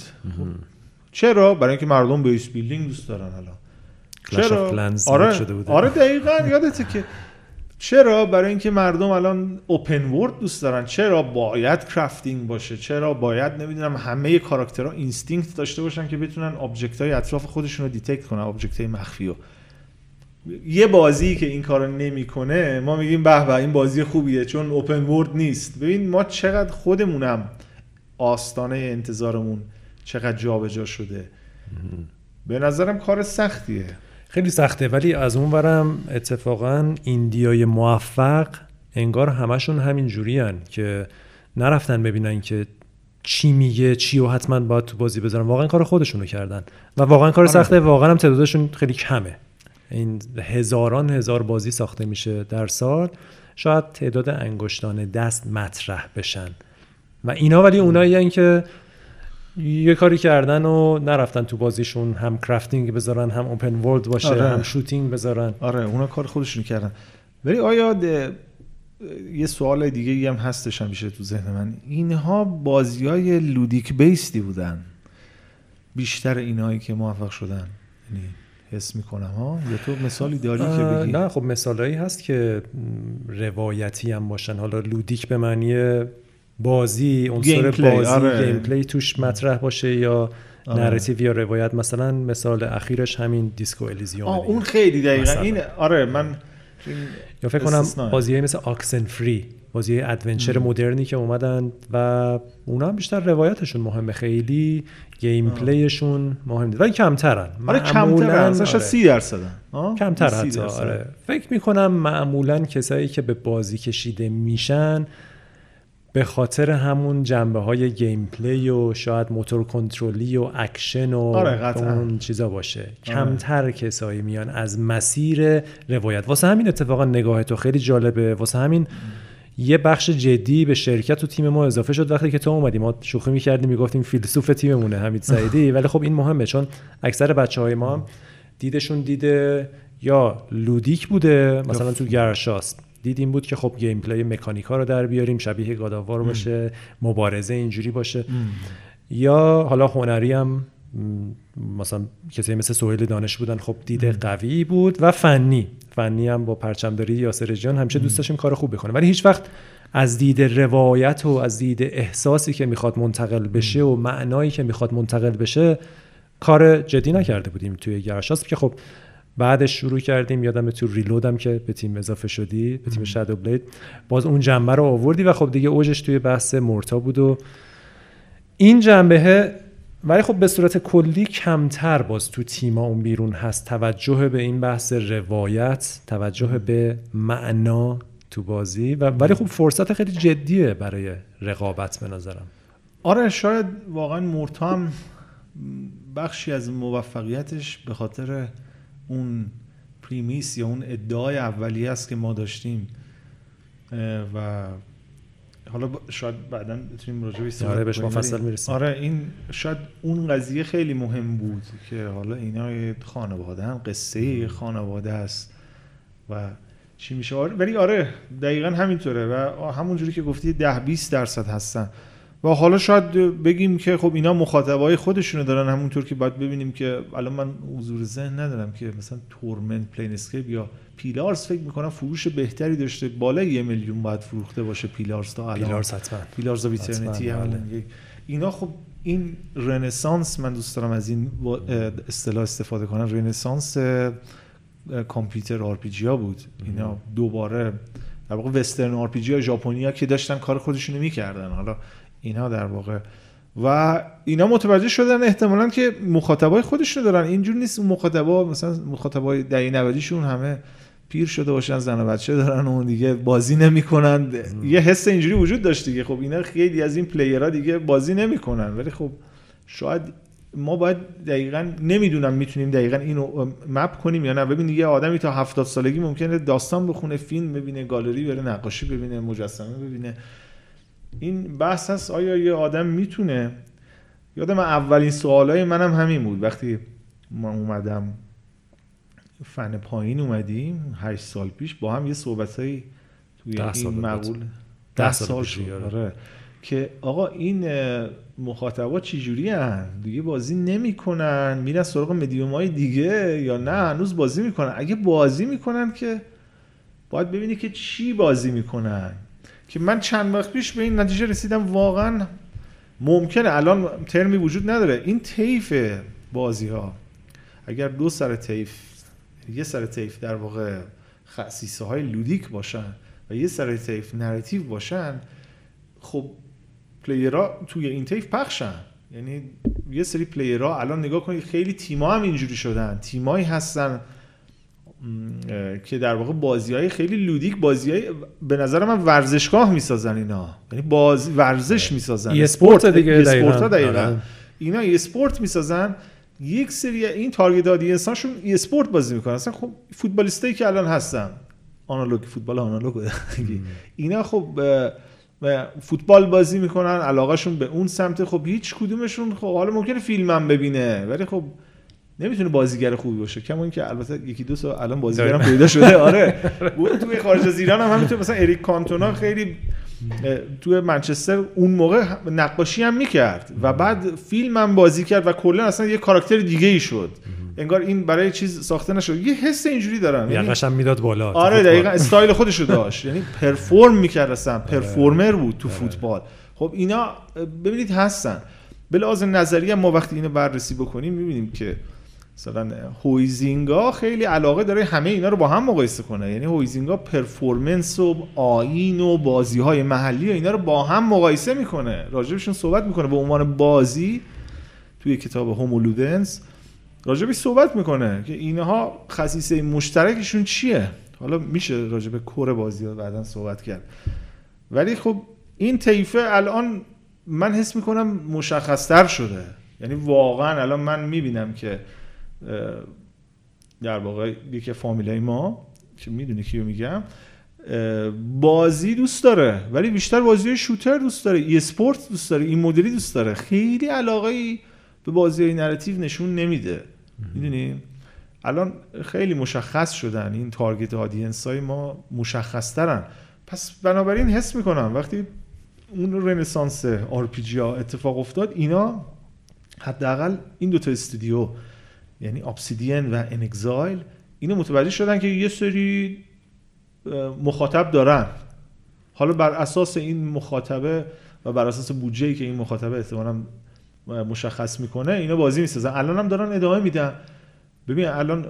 چرا؟ برای اینکه مردم base building دوست دارن الان. چرا؟ آره. شده بود. آره دقیقاً. یادته که چرا؟ برای اینکه مردم الان open world دوست دارن. چرا باید crafting باشه؟ چرا باید نمی‌دونم همه کاراکترها instinct داشته باشن که بتونن object های اطراف خودشون رو detect کنن object های مخفی رو. یه بازی که این کارو نمی‌کنه ما میگیم به به این بازی خوبیه چون اوپن ورد نیست. ببین ما چقدر خودمونم آستانه انتظارمون چقدر جابجا جا شده به نظرم کار سختیه. خیلی سخته ولی از اون برم اتفاقا ایندیای موفق انگار همشون همین جوری که نرفتن ببینن که چی میگه چی و حتما باید تو بازی بذارن. واقعا کار خودشونو کردن و واقعا کار آره. سخته واقعا هم تعدادشون خیلی کمه. این هزاران هزار بازی ساخته میشه در سال. شاید تعداد انگشتان دست مطرح بشن. و اینا ولی اونایی که یه کاری کردن و نرفتن تو بازیشون هم crafting بذارن هم open world باشه آره. هم shooting بذارن. آره اونا کار خودشون کردن. ولی آیا یه سوال دیگه هم هستش همیشه تو ذهن من. اینها بازی های ludic based ی بودن. بیشتر اینایی که موفق شدن. یعنی حس می‌کنم ها؟ یا تو مثالی داری که بگی؟ نه خب مثالایی هست که روایتی هم باشن. حالا ludic به معنی بازی عنصر بازی آره. gameplay توش مطرح باشه یا آره. narrative یا روایت. مثلا مثال اخیرش همین دیسکو الیزیوم اون خیلی دقیقا. این آره من یا فکر کنم بازی مثل Oxenfree بازی adventure مدرنی که اومدن و اونا هم بیشتر روایتشون مهمه. خیلی gameplay شون مهم نیست ولی کمترن. آره کمترن. آره. 30 درصدن. کمتر حتی آره. فکر می‌کنم معمولا کسایی که به بازی کشیده میشن به خاطر همون جنبه های gameplay و شاید موتور کنترلی و اکشن و آره اون چیزا باشه. آره. کمتر کسایی میان از مسیر روایت. واسه همین اتفاقا نگاه تو خیلی جالبه. واسه همین یه بخش جدی به شرکت و تیم ما اضافه شد وقتی که تو اومدی. ما شوخی می‌کردیم می‌گفتیم فیلسوف تیممونه حمید سعیدی. ولی خب این مهمه چون اکثر بچه های ما دیدشون دیده یا ludic بوده مثلا تو گرشاسپ دید این بود که خب gameplay mechanic ا رو در بیاریم شبیه God of War باشه مبارزه اینجوری باشه. یا حالا هنری هم مثلا کسی مثل سهیل دانش بودن خب دیده قوی بود و فنی. فنی هم با پرچمداری یاسر جان همیشه دوست داشتیم کار خوب بکنه. ولی هیچ وقت از دید روایت و از دید احساسی که می‌خواد منتقل بشه و معنایی که می‌خواد منتقل بشه کار جدی نکرده بودیم توی گرشاست که خب بعدش شروع کردیم یادم تو ریلودم که به تیم اضافه شدی به تیم شادو بلید باز اون جنبه رو آوردی و خب دیگه اوجش توی بحث مورتا بود و این جنبه ولی خب به صورت کلی کمتر باز تو تیما اون بیرون هست. توجه به این بحث روایت توجه به معنا تو بازی و ولی خب فرصت خیلی جدیه برای رقابت به نظرم. آره شاید واقعا مورتا هم بخشی از موفقیتش به خاطر اون پریمیس یا اون ادعای اولیه است که ما داشتیم. و حالا شاید بعدا بتونیم راجع به آره بهش مفصل می‌رسیم. آره این شاید اون قضیه خیلی مهم بود که حالا اینا خانواده هم قصه خانواده است و چی میشه؟ آره ولی آره دقیقا همینطوره و همونجوری که گفتی ده 20 درصد هستن. و حالا شاید بگیم که خب اینا مخاطبای خودشونو دارن همونطور که باید ببینیم که الان من حضور ذهن ندارم که مثلا Torment Planescape یا Pillars فکر می‌کنم فروش بهتری داشته. بالای یه میلیون باید فروخته باشه Pillars تا الان. Pillars حتما. Pillars of Eternity بله. اینا خب این رنسانس من دوست دارم از این اصطلاح استفاده کنم. رنسانس computer RPG ها بود. اینا دوباره در واقع western RPG ها ژاپنیا که داشتن کار خودشونو می‌کردن. حالا اینا در واقع. و اینا متوجه شدن احتمالا که مخاطبای خودشون دارن. اینجور نیست مخاطبا مثلا مخاطبای دهه 90 همه پیر شده باشن زن و بچه دارن و دیگه بازی نمی‌کنن. یه حس اینجوری وجود داشت دیگه. خب اینا خیلی از این player ها دیگه بازی نمی‌کنن. ولی خب شاید ما باید دقیقا نمی‌دونم می‌تونیم دقیقا اینو مپ کنیم یا نه. ببین یه آدمی تا هفتاد سالگی ممکنه داستان بخونه فیلم ببینه گالری بره نقاشی ببینه مجسمه ببینه. این بحث هست آیا یه آدم می‌تونه؟ یادم اولین سوالای منم همین بود. وقتی ما اومدم فن پایین اومدیم هشت سال پیش با هم یه صحبتهایی توی این مقول ده سال شد آره. که آقا این مخاطبا چجوری هن؟ دیگه بازی نمی‌کنن. میرن سراغ مدیوم های دیگه یا نه؟ هنوز بازی می‌کنن. اگه بازی می‌کنن که باید ببینی که چی بازی می‌کنن. که من چند وقت پیش به این نتیجه رسیدم واقعا ممکنه. الان ترمی وجود نداره. این طیف بازی ها اگر دو سر طیف یه سر طیف در واقع خصیصه های ludic باشن و یه سر طیف narrative باشن خب player ها توی این طیف پخشن. یعنی یه سری player ها الان نگاه کنید خیلی تیما هم اینجوری شدن. تیمایی هستن که در واقع بازی های خیلی ludic بازی های به نظر من ورزشگاه می‌سازن اینا. یعنی باز ورزش می‌سازن. اسپورت دیگه اسپورت دقیقا. آره. اینا اسپورت می‌سازن. یک سری این تارگت اودینساشون ای اسپورت بازی می‌کنن. اصلا خب فوتبالیستایی که الان هستن. آنالوگ فوتبال آنالوگ. اینا خب فوتبال بازی می‌کنن. علاقهشون به اون سمت. خب هیچ کدومشون خب حالا ممکنه فیلم هم ببینه. ولی خب نمی‌تونه بازیگر خوبی باشه. کما اینکه البته یکی دو سال الان بازیگرم پیدا شده. آره. توی خارج از ایران هم همینطور. مثلا اریک کانتونا خیلی توی منچستر اون موقع نقاشی هم می‌کرد. و بعد فیلم هم بازی کرد و کلا اصلا یه کاراکتر دیگه ای شد. انگار این برای چیز ساخته نشد. یه حس اینجوری دارم. یعنی قشنگ می‌داد بالا. آره دقیقا استایل خودشو داشت. یعنی پرفورم می‌کرد اصلا. آره. پرفورمر بود تو فوتبال. خب اینا ببینید هستن. به لحاظ نظری ما وقتی اینو بررسی بکنیم می‌بینیم که مثلا هویزینگا خیلی علاقه داره همه اینا رو با هم مقایسه کنه. یعنی هویزینگا پرفورمنس و آین و بازی های محلی و اینا رو با هم مقایسه می‌کنه. راجبشون صحبت می‌کنه. به عنوان بازی توی کتاب هومولودنس راجبش صحبت می‌کنه که اینها خصیصه مشترکشون چیه؟ حالا میشه راجب کور بازی ها بعدا صحبت کرد. ولی خب این طیفه الان من حس می‌کنم مشخصتر شده. یعنی واقعا الان من می‌بینم که در واقع یکی فامیلای ما که می‌دونی کیو میگم؟ بازی دوست داره ولی بیشتر بازی شوتر دوست داره ای اسپورت دوست داره این مدلی دوست داره. خیلی علاقه ای به بازی narrative نشون نمیده. می‌دونی؟ الان خیلی مشخص شدن. این target audience های ما مشخص ترن پس بنابراین حس می‌کنم وقتی اون رنسانس RPG ها اتفاق افتاد اینا حداقل این دوتا استودیو یعنی Obsidian و inXile اینو متوجه شدن که یه سری مخاطب دارن. حالا بر اساس این مخاطبه و بر اساس بودجه که این مخاطبه احتمالاً مشخص می‌کنه اینا بازی می‌سازن. الان هم دارن ادامه میدن. ببین الان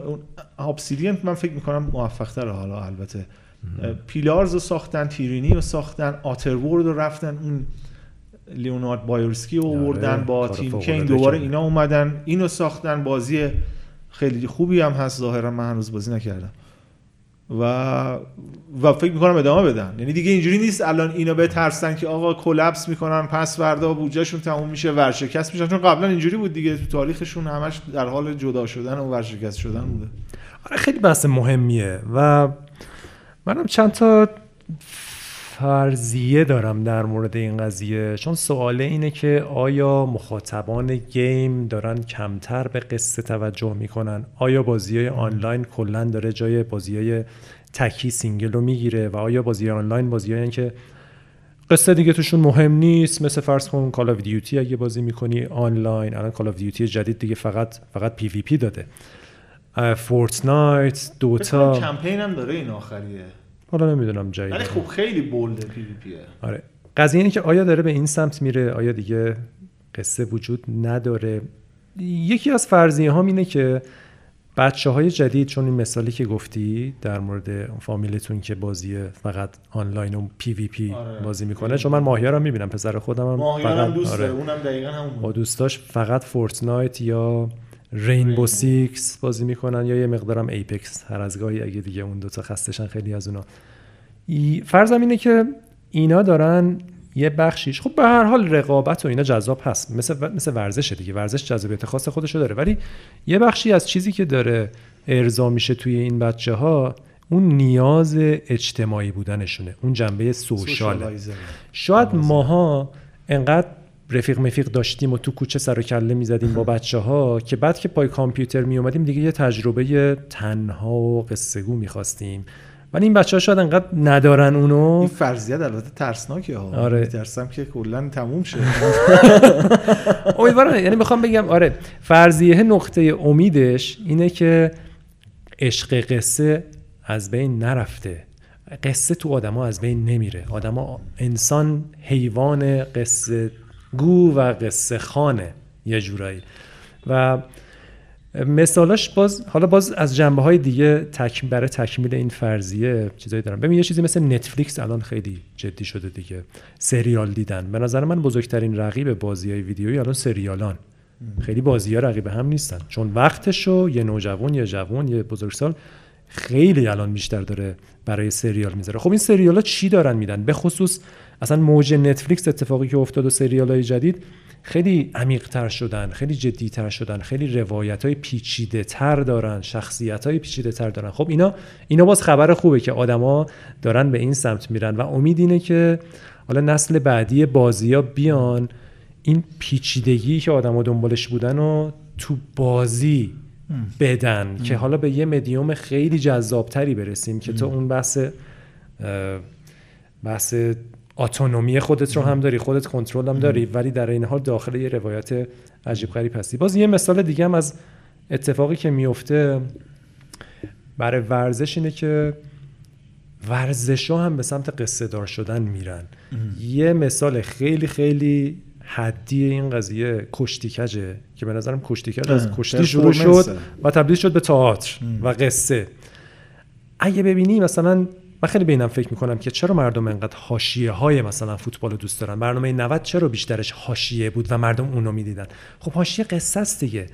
ابسیدین من فکر می‌کنم موفق تره حالا البته. پیلارز رو ساختن تیرینی رو ساختن آترورد رو رفتن اون لیونارد بایورسکی رو آوردن با تیم کین دوباره اینا اومدن اینو ساختن. بازی خیلی خوبی هم هست. ظاهرا من هنوز بازی نکردم. و و فکر می‌کنم ادامه بدن. یعنی دیگه اینجوری نیست. الان اینا بترسن که آقا کلپس می‌کنن پس فردا بودجهشون تموم میشه ورشکست میشن. چون قبلا اینجوری بود دیگه. تو تاریخشون همش در حال جدا شدن و ورشکست شدن بوده. آره خیلی بحث مهمیه. و منم چند تا فرضیه دارم در مورد این قضیه. چون سواله اینه که آیا مخاطبان گیم دارن کمتر به قصه توجه می‌کنن؟ آیا بازی های آنلاین کلا داره جای بازی های تکی single رو می‌گیره؟ و آیا بازی آنلاین بازی که قصه دیگه توشون مهم نیست؟ مثل فرض کن Call of Duty اگه بازی می‌کنی آنلاین الان Call of Duty جدید دیگه فقط فقط PvP داده. Fortnite دوتا کمپین هم داره این آخریه. حالا نمی‌دونم جایی ولی خب خیلی bold PvP ه. آره. قضیه اینه که آیا داره به این سمت میره آیا دیگه قصه وجود نداره؟ یکی از فرضیه ها اینه که بچه های جدید چون این مثالی که گفتی در مورد فامیلتون که بازی فقط آنلاین و PvP بازی می‌کنه چون من ماهیار هم می‌بینم پسر خودم هم فقط دوست آره. اونم دقیقا همون با دوستاش فقط Fortnite یا Rainbow Six بازی می‌کنن یا یه مقدارم Apex هر از گاهی اگه دیگه اون دوتا خستشن خیلی از اونا. فرضم اینه که اینا دارن یه بخشیش. خب به هر حال رقابت و اینا جذاب هست. مثل مثل ورزشه دیگه. ورزش جذابیت خاص خودشو داره. ولی یه بخشی از چیزی که داره ارضا میشه توی این بچه ها اون نیاز اجتماعی بودنشونه. اون جنبه سوشاله. شاید ماها انقدر رفیق مفیق داشتیم و تو کوچه سر و کله می‌زدیم با بچه ها که بعد که پای کامپیوتر می اومدیم دیگه یه تجربه تنها و قصه گو می‌خواستیم. ولی این بچه ها شاید انقدر ندارن اونو. این فرضیت البته ترسناکه ها. آره. ترسم که کلا تموم شه. امیدوارم یعنی می‌خوام بگم آره فرضیه نقطه امیدش اینه که عشق قصه از بین نرفته. قصه تو آدما از بین نمیره. آدما انسان حیوان قصه گو و قصه خانه یه جورایی. و مثالاش باز حالا باز از جنبه های دیگه تک برای تکمیل این فرضیه چیزایی دارم. ببین یه چیزی مثل نتفلیکس الان خیلی جدی شده دیگه. سریال دیدن. به نظر من بزرگترین رقیب بازی های ویدیویی الان سریالان. خیلی بازی ها رقیب هم نیستن. چون وقتشو یه نوجوان یه جوان یه بزرگسال خیلی الان بیشتر داره برای سریال می‌ذاره. خب این سریال ها چی دارن میدن؟ به خصوص اصلا موج نتفلیکس اتفاقی که افتاد و سریال های جدید خیلی عمیق تر شدن خیلی جدی تر شدن خیلی روایت های پیچیده تر دارن شخصیت های پیچیده تر دارن. خب اینا اینا باز خبر خوبه که آدما دارن به این سمت میرن و امید اینه که حالا نسل بعدی بازی ها بیان این پیچیدگی که آدما دنبالش بودن و تو بازی بدن که حالا به یه مدیوم خیلی جذابتری برسیم که تو اون بحث بحث اتونومی خودت رو هم داری خودت کنترل هم داری ولی در این حال داخل یه روایت عجیب غریب هستی. باز یه مثال دیگه هم از اتفاقی که میفته برای ورزش اینه که ورزش ها هم به سمت قصه دار شدن میرن. یه مثال خیلی خیلی حدی این قضیه کشتیکجه که به نظرم کشتیکج از کشتی شروع شد و تبدیل شد به تئاتر و قصه. اگه ببینی مثلا من خیلی به اینم فکر می‌کنم که چرا مردم انقدر حاشیه های مثلا فوتبال دوست دارن؟ برنامه 90 چرا بیشترش حاشیه بود و مردم اونو می‌دیدن؟ خب حاشیه قصه است دیگه.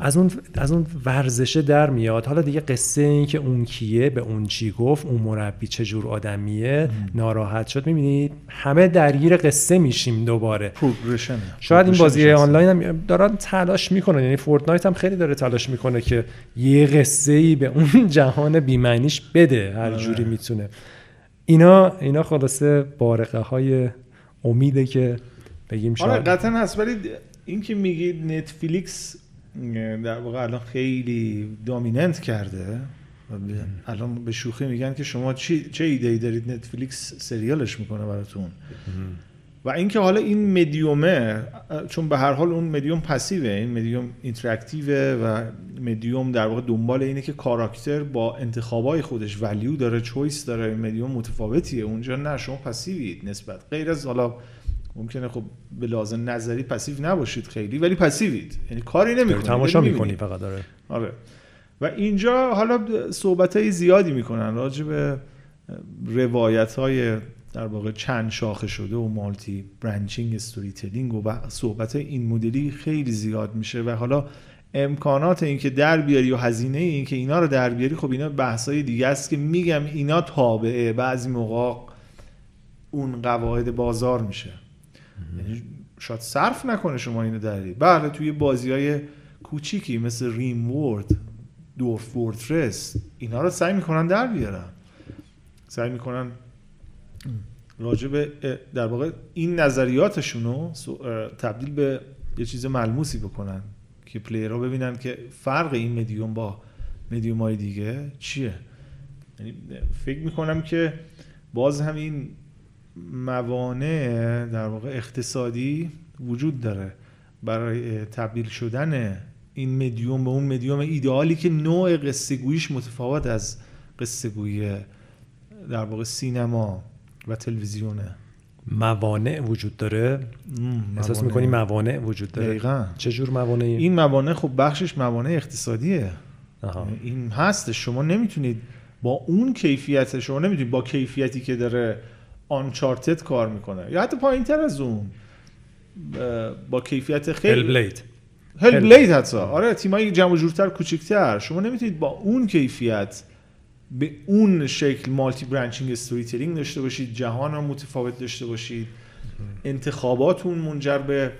از اون از اون ورزشه در میاد. حالا دیگه قصه این که اون کیه به اون چی گفت اون مربی چه جور آدمیه ناراحت شد. می‌بینید همه درگیر قصه میشیم دوباره. پروگرشن شاید این بازی آنلاین هم دارن تلاش می‌کنن. یعنی فورتنایت هم خیلی داره تلاش می‌کنه که یه قصه ای به اون جهان بی‌معنیش بده. هر جوری می‌تونه. اینا اینا خلاصه بارقه های امیده که بگیم آره شاید. قطعا هست ولی این که میگید نتفلیکس در واقع الان خیلی دامیننت کرده الان به شوخی میگن که شما چی چه ایده ای دارید نتفلیکس سریالش می‌کنه براتون؟ و اینکه حالا این مدیومه چون به هر حال اون مدیوم پسیوه این مدیوم اینتراکتیوه و مدیوم در واقع دنبال اینه که کاراکتر با انتخابای خودش ولیو داره چویس داره این مدیوم متفاوتیه. اونجا نه شما پسیوید نسبت. غیر از حالا ممکنه خب به لازم نظری پسیو نباشید خیلی ولی پسیوید یعنی کاری نمی‌کنید تماشا می‌کنی فقط داره آره. و اینجا حالا صحبت های زیادی می‌کنن راجع به روایت های در واقع چند شاخه شده و مالتی برانچینگ استوری تلینگ و صحبت این مدلی خیلی زیاد میشه و حالا امکانات اینکه در بیاری و هزینه این که اینا رو در بیاری خب اینا بحثای دیگه است که میگم اینا تابعه بعضی موقع اون قواعد بازار میشه. یعنی شاید صرف نکنه شما اینو داری بله توی بازی های کوچیکی مثل ریم وورد دور فورترس اینا رو سعی می‌کنن در بیارن. سعی می‌کنن اه، در واقع این نظریاتشون رو تبدیل به یه چیز ملموسی بکنن که پلیرها ببینن که فرق این مدیوم با مدیوم های دیگه چیه. یعنی فکر می‌کنم که باز همین موانع در واقع اقتصادی وجود داره برای تبدیل شدن این مدیوم به اون مدیوم ایدئالی که نوع قصه گوییش متفاوت از قصه گویی در واقع سینما. و تلویزیونه. موانع وجود داره. احساس موانع. می‌کنی موانع وجود داره. دقیقاً. چه جور موانعی؟ این موانع خب بخشش موانع اقتصادیه. آها. این هست. شما نمی‌تونید با اون کیفیت شما نمی‌تونید با کیفیتی که داره آنچارتد کار می‌کنه. یا حتی پایین تر از اون با کیفیت هل خیلی بلید هل بلید حتی. آره تیمایی جمع و جورتر کوچیکتر شما نمی‌تونید با اون کیفیت به اون شکل مالتی برانچینگ استوری تلینگ داشته باشید جهان رو متفاوت داشته باشید. انتخاباتون منجر به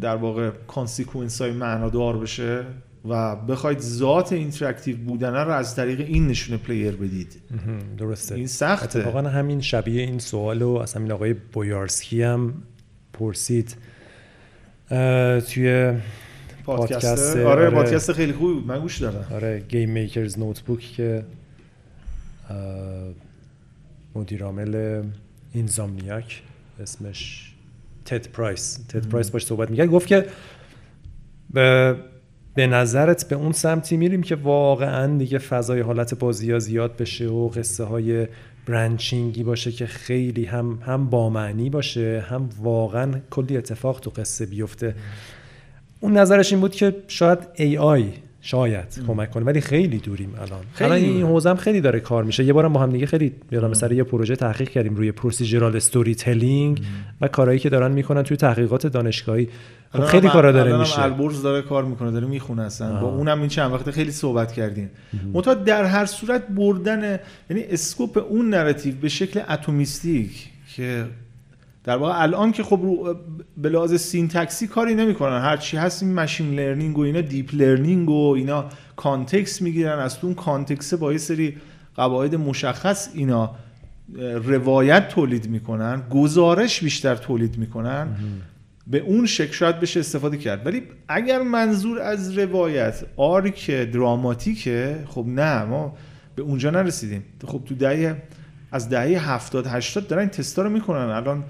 در واقع consequence های معنادار بشه و بخواید ذات interactive بودن رو از طریق این نشون player بدید. درسته. این سخته. اتفاقا همین شبیه این سوال رو از همین آقای بویارسکی هم پرسید. توی پادکست. پادکست، آره, آره. پادکست خیلی خوبی بود. من گوش دادم. آره Game Maker's Notebook که اه، مدیر عامل Insomniac اسمش تد پرایس تد پرایس باش صحبت می‌کرد. گفت که به, به نظرت به اون سمتی میریم که واقعا دیگه فضای حالت بازی ها زیاد بشه و قصه های branching ی باشه که خیلی هم هم با معنی باشه هم واقعا کلی اتفاق تو قصه بیفته. اون نظرش این بود که شاید AI شاید کمک کنه ولی خیلی دوریم الان. خیلی. الان این هم خیلی داره کار میشه. یه بارم با هم دیگه خیلی یادم سر یه پروژه تحقیق کردیم روی procedural storytelling و کارهایی که دارن می‌کنن توی تحقیقات دانشگاهی. خب خیلی کارا داره میشه. البرز داره کار می‌کنه داره می‌خونه اصلا. با. اونم این چند وقت خیلی صحبت کردیم منتها در هر صورت بردن یعنی scope اون narrative به شکل atomistic که در واقع الان که خب به لحاظ syntax ی کاری نمی‌کنن. هر چی هست این machine learning و اینا deep learning و اینا context می‌گیرن. از تو اون context با یه سری قواعد مشخص اینا روایت تولید می‌کنن گزارش بیشتر تولید می‌کنن. به اون شکل شاید بشه استفاده کرد. ولی اگر منظور از روایت arc دراماتیکه خب نه ما به اونجا نرسیدیم. خب تو دهه از دهه 70 80 دارن این تستا رو می‌کنن. الان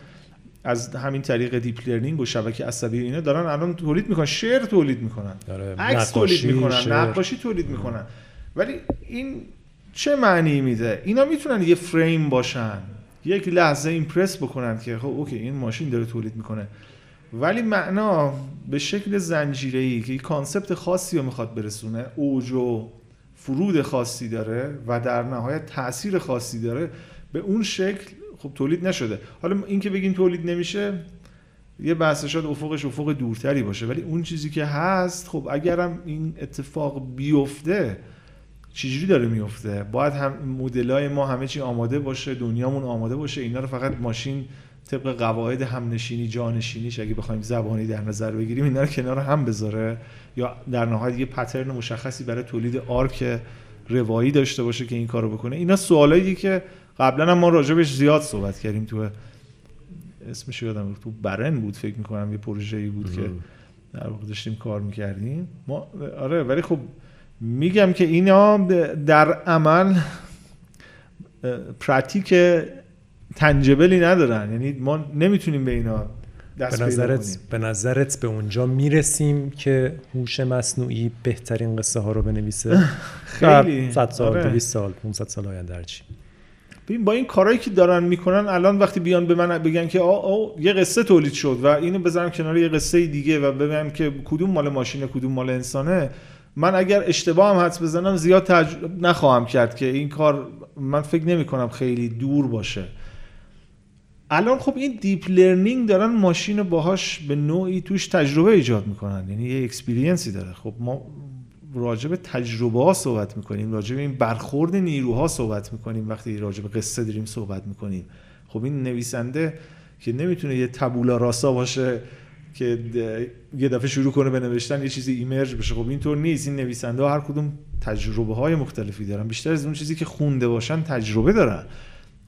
از همین طریق deep learning و شبکه عصبی اینا دارن الان تولید می‌کنن شعر تولید می‌کنن. آره، عکس تولید می‌کنن شعر. نقاشی تولید می‌کنن. ولی این چه معنی میده؟ اینا می‌تونن یه فریم باشن یک لحظه impress بکنن که خب okay این ماشین داره تولید می‌کنه. ولی معنا به شکل زنجیره‌ای که یک concept خاصی رو می‌خواد برسونه اوج و فرود خاصی داره و در نهایت تاثیر خاصی داره به اون شکل خب تولید نشده. حالا این که بگیم تولید نمیشه یه بحث شاید افقش افق دورتری باشه ولی اون چیزی که هست خب اگرم این اتفاق بیفته چجوری داره میفته؟ باید هم مدلای ما همه چی آماده باشه دنیامون آماده باشه اینا رو فقط ماشین طبق قواعد همنشینی جانشینیش اگه بخوایم زبانی در نظر بگیریم اینا رو کنار هم بذاره. یا در نهایت یه پترن مشخصی برای تولید آرک روایی داشته باشه که این کارو بکنه. اینا سوالایی که قبلا هم ما راجبش زیاد صحبت کردیم تو اسمش یادم. تو برن بود فکر می‌کنم یه پروژه‌ای بود که در واقع داشتیم کار می‌کردیم ما آره ولی خب میگم که اینا در عمل پراتیک تنجبلی ندارن یعنی ما نمی‌تونیم به اینا دست به نظرت به نظرت به اونجا می‌رسیم که هوش مصنوعی بهترین قصه ها رو بنویسه خیلی. 100 سال آره. 200 سال 500 سال آینده هرچی ببین با این کارهایی که دارن می‌کنن الان وقتی بیان به من بگن که آه یه قصه تولید شد و اینو بذارم کنار یه قصه دیگه و ببینم که کدوم مال ماشینه کدوم مال انسانه من اگر اشتباه هم حدس بزنم زیاد تج... نخواهم کرد که این کار من فکر نمی کنم خیلی دور باشه. الان خب این deep learning دارن ماشین باهاش به نوعی توش تجربه ایجاد می‌کنن یعنی یه experience ی داره. خب ما راجع به تجربه ها صحبت می‌کنیم راجع به این برخورد نیروها صحبت می‌کنیم وقتی راجع به قصه داریم صحبت می‌کنیم. خب این نویسنده که نمی‌تونه یه tabula rasa باشه که یه دفعه شروع کنه به نوشتن یه چیزی emerge بشه. خب اینطور نیست. این نویسنده ها هر کدوم تجربه های مختلفی دارن. بیشتر از اون چیزی که خونده باشن تجربه دارن.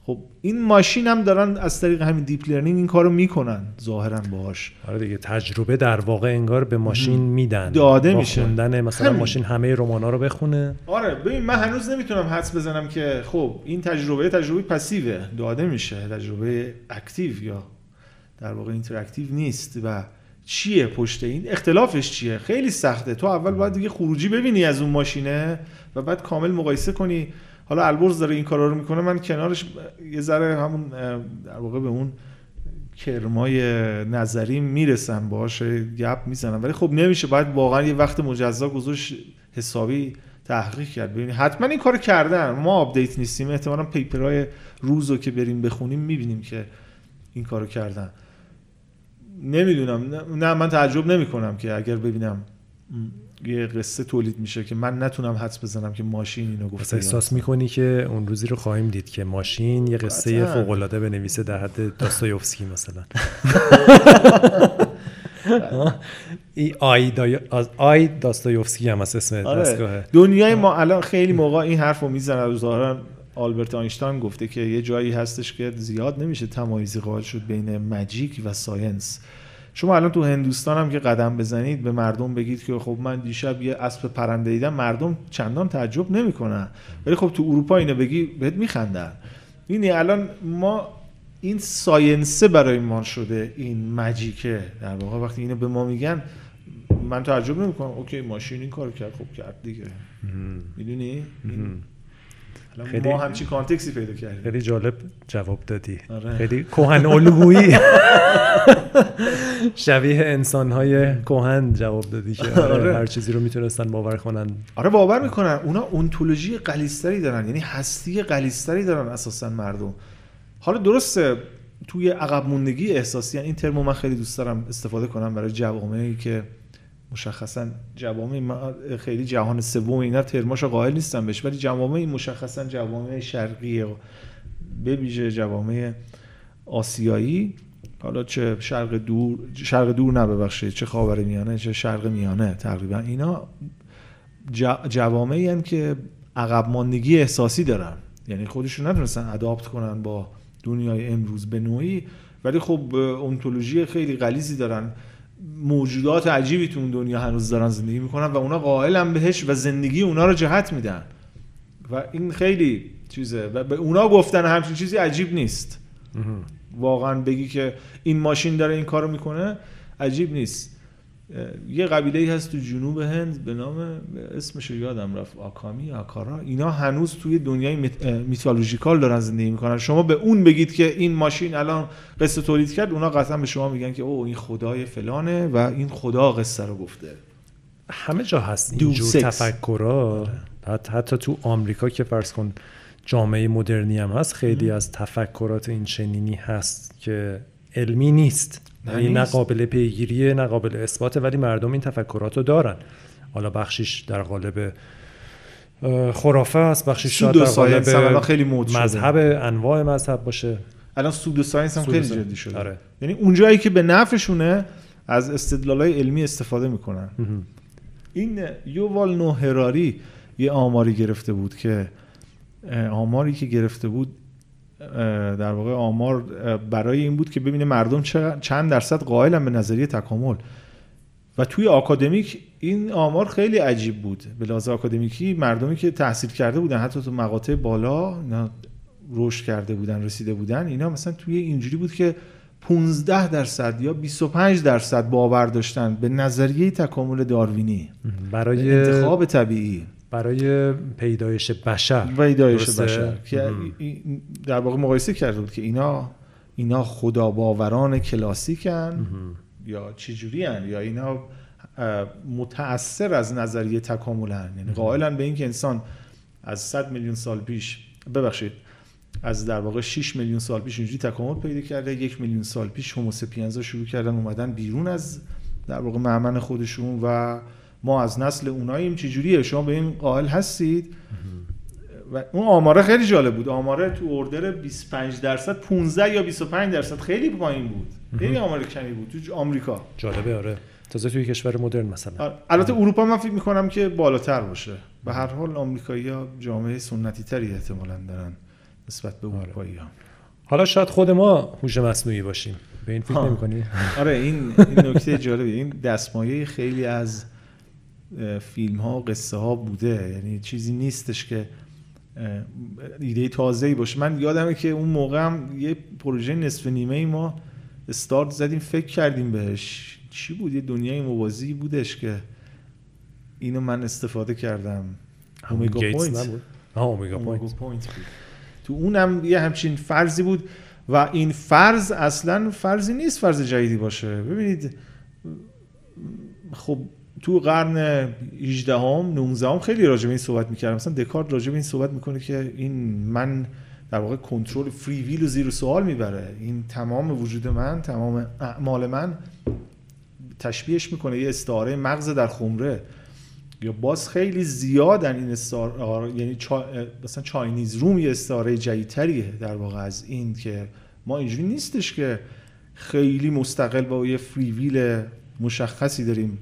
خب این ماشین هم دارن از طریق همین deep learning این کارو می‌کنن ظاهرا باهاش. آره دیگه تجربه در واقع انگار به ماشین میدن. داده میشه. خوندن مثلا همین. ماشین همه رمانا رو بخونه. آره ببین من هنوز نمی‌تونم حدس بزنم که خب این تجربه تجربه passive ه. داده میشه. تجربه active یا در واقع interactive نیست. و چیه پشت این؟ اختلافش چیه؟ خیلی سخته. تو اول باید دیگه خروجی ببینی از اون ماشینه و بعد کامل مقایسه کنی. حالا البرز داره این کارا رو می‌کنه من کنارش یه ذره همون در واقع به اون کرمای نظری می‌رسن باهاش گپ می‌زنن ولی خب نمیشه باید واقعا یه وقت مجزا گذاشت حسابی تحقیق کرد. ببینید حتما این کار کردن. ما update نیستیم احتمالا paper های روز رو که بریم بخونیم می‌بینیم که این کارو کردن. نمی‌دونم نه, من تعجب نمی کنم که اگر ببینم. یه قصه تولید میشه که من نتونم حدس بزنم که ماشین اینو گفته احساس می‌کنی که اون روزی رو خواهیم دید که ماشین یه قصه. فوق العاده بنویسه در حد داستایوفسکی مثلا. ای آی, داستایوفسکی هم از اسم آره. دستگاهه دنیای ما الان خیلی موقع این حرف رو می‌زنن ظاهرا آلبرت آینشتاین گفته که یه جایی هستش که زیاد نمیشه تمایزی قائل شد بین magic و science. شما الان تو هندوستان هم که قدم بزنید به مردم بگید که خب من دیشب یه اسب پرنده دیدم مردم چندان تعجب نمی‌کنن. ولی خب تو اروپا اینو بگی بهت میخندن. این الان ما این science ه برای ما شده این magic ه در واقع وقتی اینو به ما میگن من تعجب نمی‌کنم. okay ماشین این کارو کرد خب کرد دیگه. می‌دونی؟ خیلی- ما همچی کانتکسی پیدا کردیم. خیلی جالب جواب دادی. آره. خیلی کهن الگویی. شبیه انسانهای کهن جواب دادی که آره، آره. هر چیزی رو می‌تونستن باور کنن. آره باور می‌کنن. اونا اونتولوژی قلیستری دارن یعنی هستی قلیستری دارن اساسا مردم. حالا درسته توی عقب موندگی احساسی این ترمو من خیلی دوست دارم استفاده کنم برای جوامعی که مشخصا جوامع خیلی جهان سوم اینا ترماشو قائل نیستم بهش ولی جوامع مشخصا جوامع شرقی به ویژه جوامع آسیایی حالا چه شرق دور شرق دور نه ببخشید چه خاور میانه چه شرق میانه تقریبا. اینا جوامعی هستند که عقب ماندگی احساسی دارن. یعنی خودشون نتونستن اداپت کنن با دنیای امروز به نوعی ولی خب اونتولوژی خیلی غلیظی دارن. موجودات عجیبی تو اون دنیا هنوز دارن زندگی می‌کنن و اونا قائلن بهش و زندگی اونا رو جهت میدن. و این خیلی چیزه. و به اونا گفتن همچین چیزی عجیب نیست. واقعا بگی که این ماشین داره این کارو می‌کنه عجیب نیست. یه قبیله ای هست تو جنوب هند به نام اسمش یادم رفت آکامی آکارا. اینا هنوز توی دنیای میتالوژیکال دارن زندگی می‌کنن. شما به اون بگید که این ماشین الان قصه تولید کرد اونا قطعا به شما میگن که او این خدای فلانه و این خدا قصه رو گفته. همه جا هست اینجور تفکرها حتی, حتی تو آمریکا که فرض کن جامعه مدرنی هم هست خیلی از تفکرات این چنینی هست که علمی نیست. یعنی نه قابل پیگیریه نه قابل اثباته ولی مردم این تفکرات رو دارن. حالا بخشیش در قالب خرافه است. بخشیش شاید در قالب خیلی مذهب انواع مذهب باشه. الان سودو ساینس هم خیلی جدی شده. آره. یعنی اونجایی که به نفعشونه از استدلالای علمی استفاده می‌کنن. این یووال نو هراری یه آماری گرفته بود که آماری که گرفته بود در واقع آمار برای این بود که ببینه مردم چند درصد قائلن به نظریه تکامل. و توی آکادمیک این آمار خیلی عجیب بود. به لحاظ آکادمیکی مردمی که تحصیل کرده بودن حتی تو مقاطع بالا رشد کرده بودن رسیده بودن اینا مثلا توی اینجوری بود که 15 درصد یا 25 درصد باور داشتن به نظریه تکامل داروینی. برای انتخاب طبیعی. برای پیدایش بشر. پیدایش بشر. که در واقع مقایسه کرده بود که اینا اینا خدا باوران کلاسیکن یا چجوری هن یا اینا متأثر از نظریه تکاملن؟ یعنی قائلن به اینکه انسان از 100 میلیون سال پیش ببخشید. از در واقع 6 میلیون سال پیش اینجوری تکامل پیدا کرده یک میلیون سال پیش هوموسپینزا شروع کردن اومدن بیرون از در واقع معمن خودشون و ما از نسل اوناییم چجوریه؟ شما به این قائل هستید؟ و اون آماره خیلی جالب بود. آماره تو اردر 25 درصد 15 یا 25 درصد خیلی پایین بود. خیلی آمار کمی بود تو آمریکا. جالبه آره. تازه توی کشور مدرن مثلا. آره. البته اروپا من فکر می‌کنم که بالاتر باشه. به هر حال آمریکایی ها جامعه سنتی تری احتمالا دارن نسبت به آره. اروپایی ها حالا شاید خود ما هوش مصنوعی باشیم. به این فکر نمی‌کنی؟ آره این این نکته جالبه. این دستمایه خیلی از فیلم ها و قصه ها بوده. یعنی چیزی نیستش که ایده تازه‌ای باشه. من یادمه که اون موقع هم یه پروژه نصف نیمه ای ما استارت زدیم فکر کردیم بهش. چی بود؟ یه دنیای موازی بودش که اینو من استفاده کردم. Omega Point Omega Point تو اونم یه همچین فرضی بود و این فرض اصلا فرضی نیست فرض جدیدی باشه. ببینید خب تو قرن 18 هم 19 هم خیلی راجع به این صحبت می‌کردم. مثلا دکارت راجع به این صحبت می‌کنه که این من در واقع کنترل فری ویل و زیر سوال می‌بره. این تمام وجود من تمام اعمال من تشبیهش می‌کنه. یه استعاره مغز در خمره. یا باز خیلی زیادن این استعاره یعنی چا... مثلا چاینیز روم یه استعاره جدیدتریه در واقع از این که ما اینجوری نیستش که خیلی مستقل با یه فری ویل مشخصی داریم.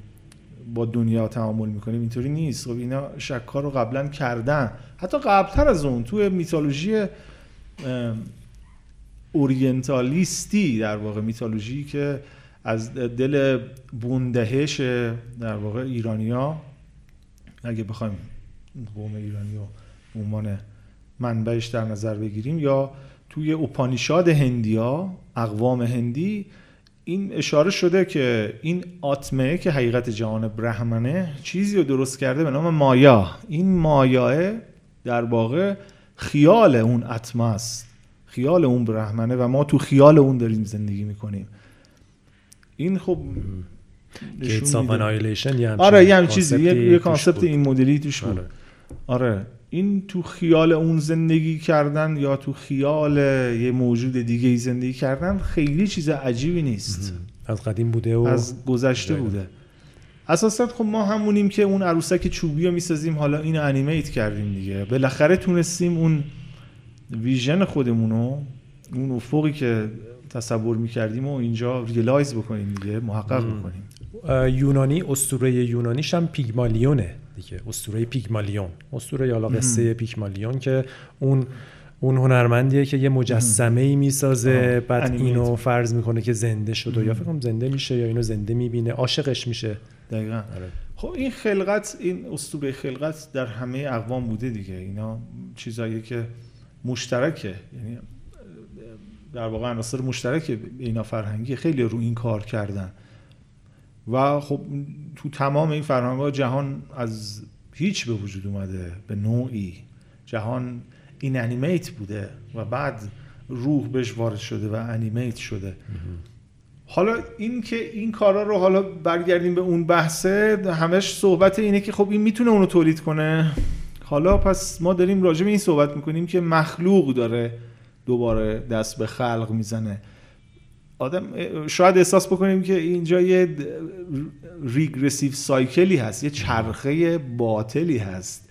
با دنیا تعامل می‌کنیم اینطوری نیست. خب اینا شکار رو قبلا کردن. حتی قبلتر از اون توی میتولوژی اورینتالیستی در واقع میتولوژی که از دل بوندهش در واقع ایرانیا اگه بخوایم قوم ایرانی و عنوان منبعش در نظر بگیریم یا توی اوپانیشاد هندیا اقوام هندی این اشاره شده که این آتمه که حقیقت جهان برهمنه چیزی رو درست کرده به نام مایا. این مایاه در واقع خیال اون اتمه است. خیال اون برهمنه و ما تو خیال اون داریم زندگی می‌کنیم. این خب آره یه هم چیزی یه کانسپت این مدلی توش بود. آره. این تو خیال اون زندگی کردن یا تو خیال یه موجود دیگه ای زندگی کردن خیلی چیز عجیبی نیست. از قدیم بوده و از گذشته بوده. اساسا خب ما همونیم که اون عروسک چوبی رو می‌سازیم حالا اینو animate کردیم دیگه. بالاخره تونستیم اون vision خودمونو اون افقی که تصور می‌کردیم و اینجا realize بکنیم دیگه محقق بکنیم. یونانی اسطوره یونانیش هم پیگمالیونه. دیگه. اسطوره پیگمالیون اسطوره یا قصه پیگمالیون که اون اون هنرمندیه که یه مجسمه ای می‌سازه بعد اینو فرض می‌کنه که زنده شده یا فکر زنده میشه یا اینو زنده می‌بینه. عاشقش میشه. دقیقا. آره. خب این خلقت این اسطوره خلقت در همه اقوام بوده دیگه. اینا چیزایی که مشترکه. یعنی در واقع عناصر مشترک اینا فرهنگی خیلی رو این کار کردن. و خب تو تمام این فرهنگ ها جهان از هیچ به وجود اومده به نوعی. جهان این انیمیت بوده و بعد روح بهش وارد شده و انیمیت شده. حالا این که این کارا رو حالا برگردیم به اون بحثه همش صحبت اینه که خب این می‌تونه اونو تولید کنه. حالا پس ما داریم راجع به این صحبت می‌کنیم که مخلوق داره دوباره دست به خلق می‌زنه. آدم شاید احساس بکنیم که اینجا یه ریگرسیو سایکلی هست یه چرخه باطلی هست.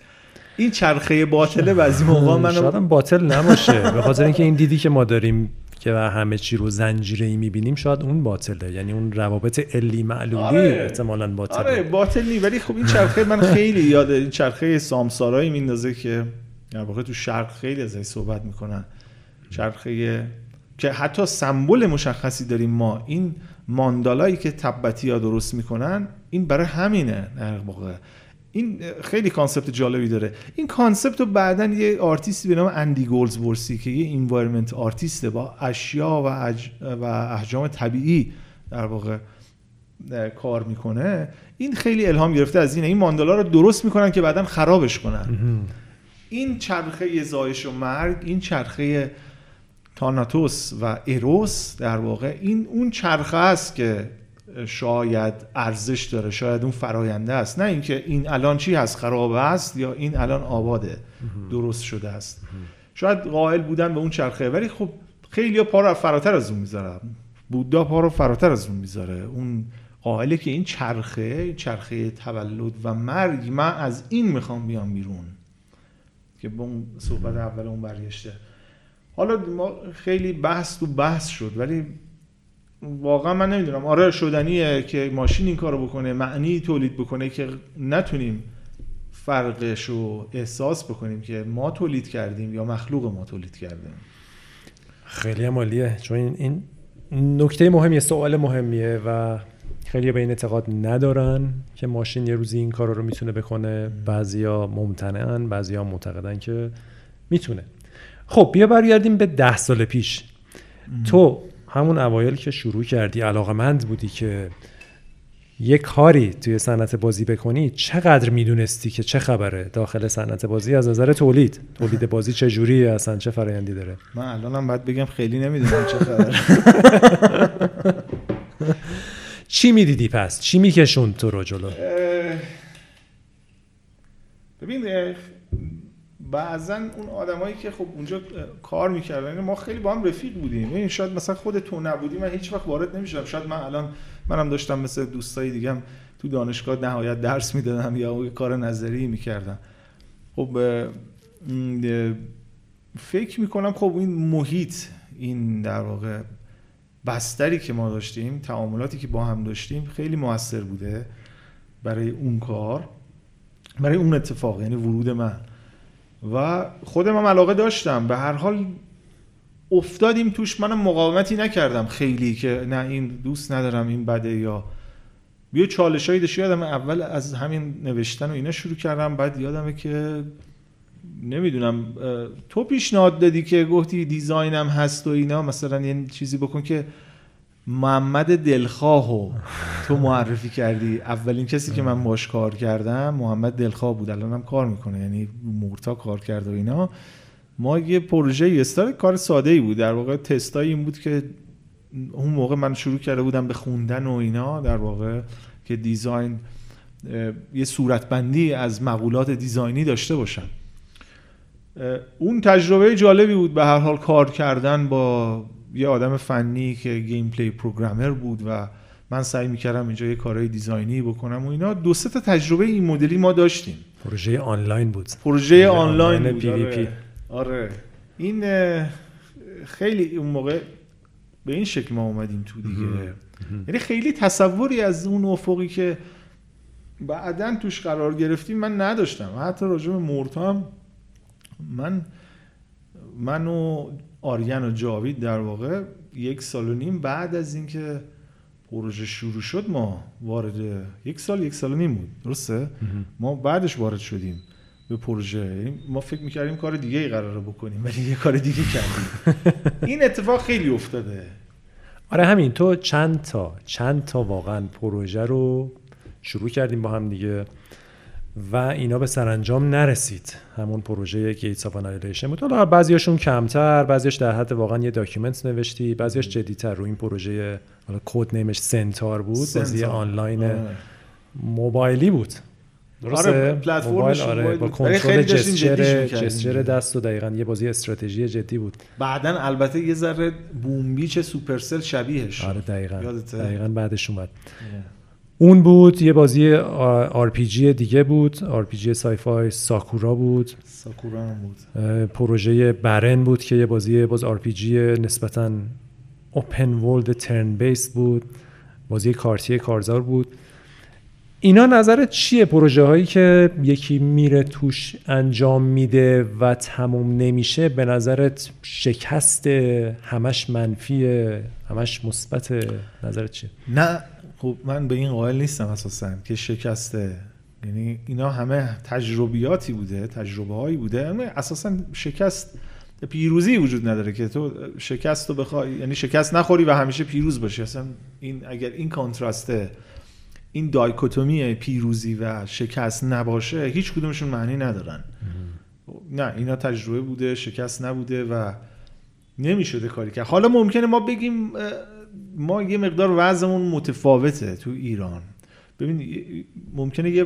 این چرخه باطله بعضی موقع من شاید باطل نباشه. به خاطر اینکه این دیدی که ما داریم که همه چی رو زنجیره ای می‌بینیم شاید اون باطله. یعنی اون روابط علی معلولی آره. احتمالا باطله. آره باطل نی. ولی خب این چرخه من خیلی یاد این چرخه سامسارایی میندازه که در واقع تو شرق خیلی ازش صحبت می‌کنن. چرخه که حتی سمبل مشخصی داریم ما این ماندالایی که تبتی ها درست می‌کنن این برای همینه در واقع. این خیلی concept جالبی داره. این concept رو بعدا یه آرتیستی به نام اندی ورسی که یه environment artist ه با اشیا و, اج... و احجام طبیعی در واقع کار می‌کنه. این خیلی الهام گرفته از اینه. این ماندالا رو درست می‌کنن که بعدا خرابش کنن. این چرخه زایش و مرگ این چرخه تاناتوس و اروس در واقع این اون چرخه است که شاید ارزش داره شاید اون فراینده است. نه اینکه این الان چی هست خراب است یا این الان آباده درست شده است. شاید قائل بودن به اون چرخه ولی خب خیلی پا رو فراتر از اون می‌ذارن بودا پا رو فراتر از اون می‌ذاره. اون قائله که این چرخه چرخه تولد و مرگ من از این می‌خوام بیام بیرون. که به اون صحبت اول اون برگشته. حالا ما خیلی بحث تو بحث شد ولی واقعا من نمی‌دونم. آره شدنیه که ماشین این کارو بکنه معنی تولید بکنه که نتونیم فرقش رو احساس بکنیم که ما تولید کردیم یا مخلوق ما تولید کردیم خیلی مالیه چون این, نکته مهمیه سوال مهمیه و خیلی به این اعتقاد ندارن که ماشین یه روزی این کار رو می‌تونه بکنه. بعضیا ممتنعن بعضیا معتقدن که می‌تونه. خب بیا برگردیم به ده سال پیش. تو همون اوایل که شروع کردی علاقمند بودی که یه کاری توی صنعت بازی بکنی چقدر می‌دونستی که چه خبره داخل صنعت بازی؟ از نظر تولید. تولید بازی چه جوری اصلا چه فرایندی داره؟ من الانم باید بگم خیلی نمی‌دونم چه خبره. چی می‌دیدی پس؟ چی میکشون تو رو جلو؟ ببین بعضا اون آدمایی که خب اونجا کار می‌کردن ما خیلی با هم رفیق بودیم. این شاید مثلا خود تو نبودی من هیچ وقت وارد نمی‌شدم. شاید من الان منم داشتم مثل دوستای دیگم تو دانشگاه نهایت درس می‌دادم یا کار نظری می‌کردم. خب فکر می‌کنم خب این محیط این در واقع بستری که ما داشتیم تعاملاتی که با هم داشتیم خیلی موثر بوده برای اون کار برای اون اتفاق یعنی ورود من. و خودم هم علاقه داشتم. به هر حال افتادیم توش. منم مقاومتی نکردم خیلی که نه این دوست ندارم این بده یا. بیا چالش هایی داشت. یادم اول از همین نوشتن و اینا شروع کردم. بعد یادمه که نمی‌دونم تو پیشنهاد دادی که گفتی دیزاینم هست و اینا. مثلا یه چیزی بکن که محمد دلخواه تو معرفی کردی. اولین کسی که من باش کار کردم محمد دلخواه بود. الان هم کار می‌کنه. یعنی مورتا کار کرده و اینا. ما یه پروژه استار کار ساده ای بود. در واقع تستای این بود که اون موقع من شروع کرده بودم به خوندن و اینا. در واقع که دیزاین یه صورتبندی از مقولات دیزاینی داشته باشم. اون تجربه جالبی بود. به هر حال کار کردن با یه آدم فنی که gameplay programmer بود و من سعی می‌کردم اینجا یه کارهای design ی بکنم و اینا دو سه تا تجربه این مدلی ما داشتیم. پروژه آنلاین بود. پروژه آنلاین بود آره. آره. این خیلی اون موقع به این شکل ما اومدیم تو دیگه. یعنی خیلی تصوری از اون افقی که بعدا توش قرار گرفتیم من نداشتم. حتی راجع به مورتا من منو آریان و جاوید در واقع یک سال و نیم بعد از اینکه پروژه شروع شد ما وارد یک سال یک سال و نیم بود. درسته؟ ما بعدش وارد شدیم به پروژه. ما فکر می‌کردیم کار دیگه ای قراره بکنیم ولی یه کار دیگه کردیم. این اتفاق خیلی افتاده. آره همین. تو چند تا چند تا واقعا پروژه رو شروع کردیم با هم دیگه. و اینا به سرانجام نرسید. همون پروژه Gates of Annihilation بود. حالا بعضیاشون کمتر بعضیش در حد واقعا یه document نوشتی بعضیش جدیتر. رو این پروژه حالا code name ش Centaur بود بازی آنلاین آره. موبایلی بود. درسته؟ آره پلتفرمش آره با کنترل gesture gesture دست و دقیقا یه بازی استراتژی جدی بود. بعدا البته یه ذره Boom Beach Supercell شبیهش. آره دقیقا. دقیقا بعدش اومد. اون بود یه بازی RPG دیگه بود RPG sci-fi ساکورا بود. ساکورا هم بود. پروژه برن بود که یه بازی باز RPG نسبتا open world turn-based بود. بازی کارتی کارزار بود. اینا نظرت چیه؟ پروژه هایی که یکی میره توش انجام میده و تموم نمیشه به نظرت شکست همش منفیه همش مثبت نظرت چیه؟ نه خب من به این قائل نیستم اساسا که شکسته. یعنی اینا همه تجربیاتی بوده تجربه هایی بوده اساسا شکست پیروزی وجود نداره که تو شکست رو بخوای یعنی شکست نخوری و همیشه پیروز باشی. اصلا این اگر این کانتراسته این دایکوتومی پیروزی و شکست نباشه هیچ کدومشون معنی ندارن. نه اینا تجربه بوده شکست نبوده و نمی‌شده کاری کرد. حالا ممکنه ما بگیم ما یه مقدار وضعمون متفاوته تو ایران. ببین ممکنه یه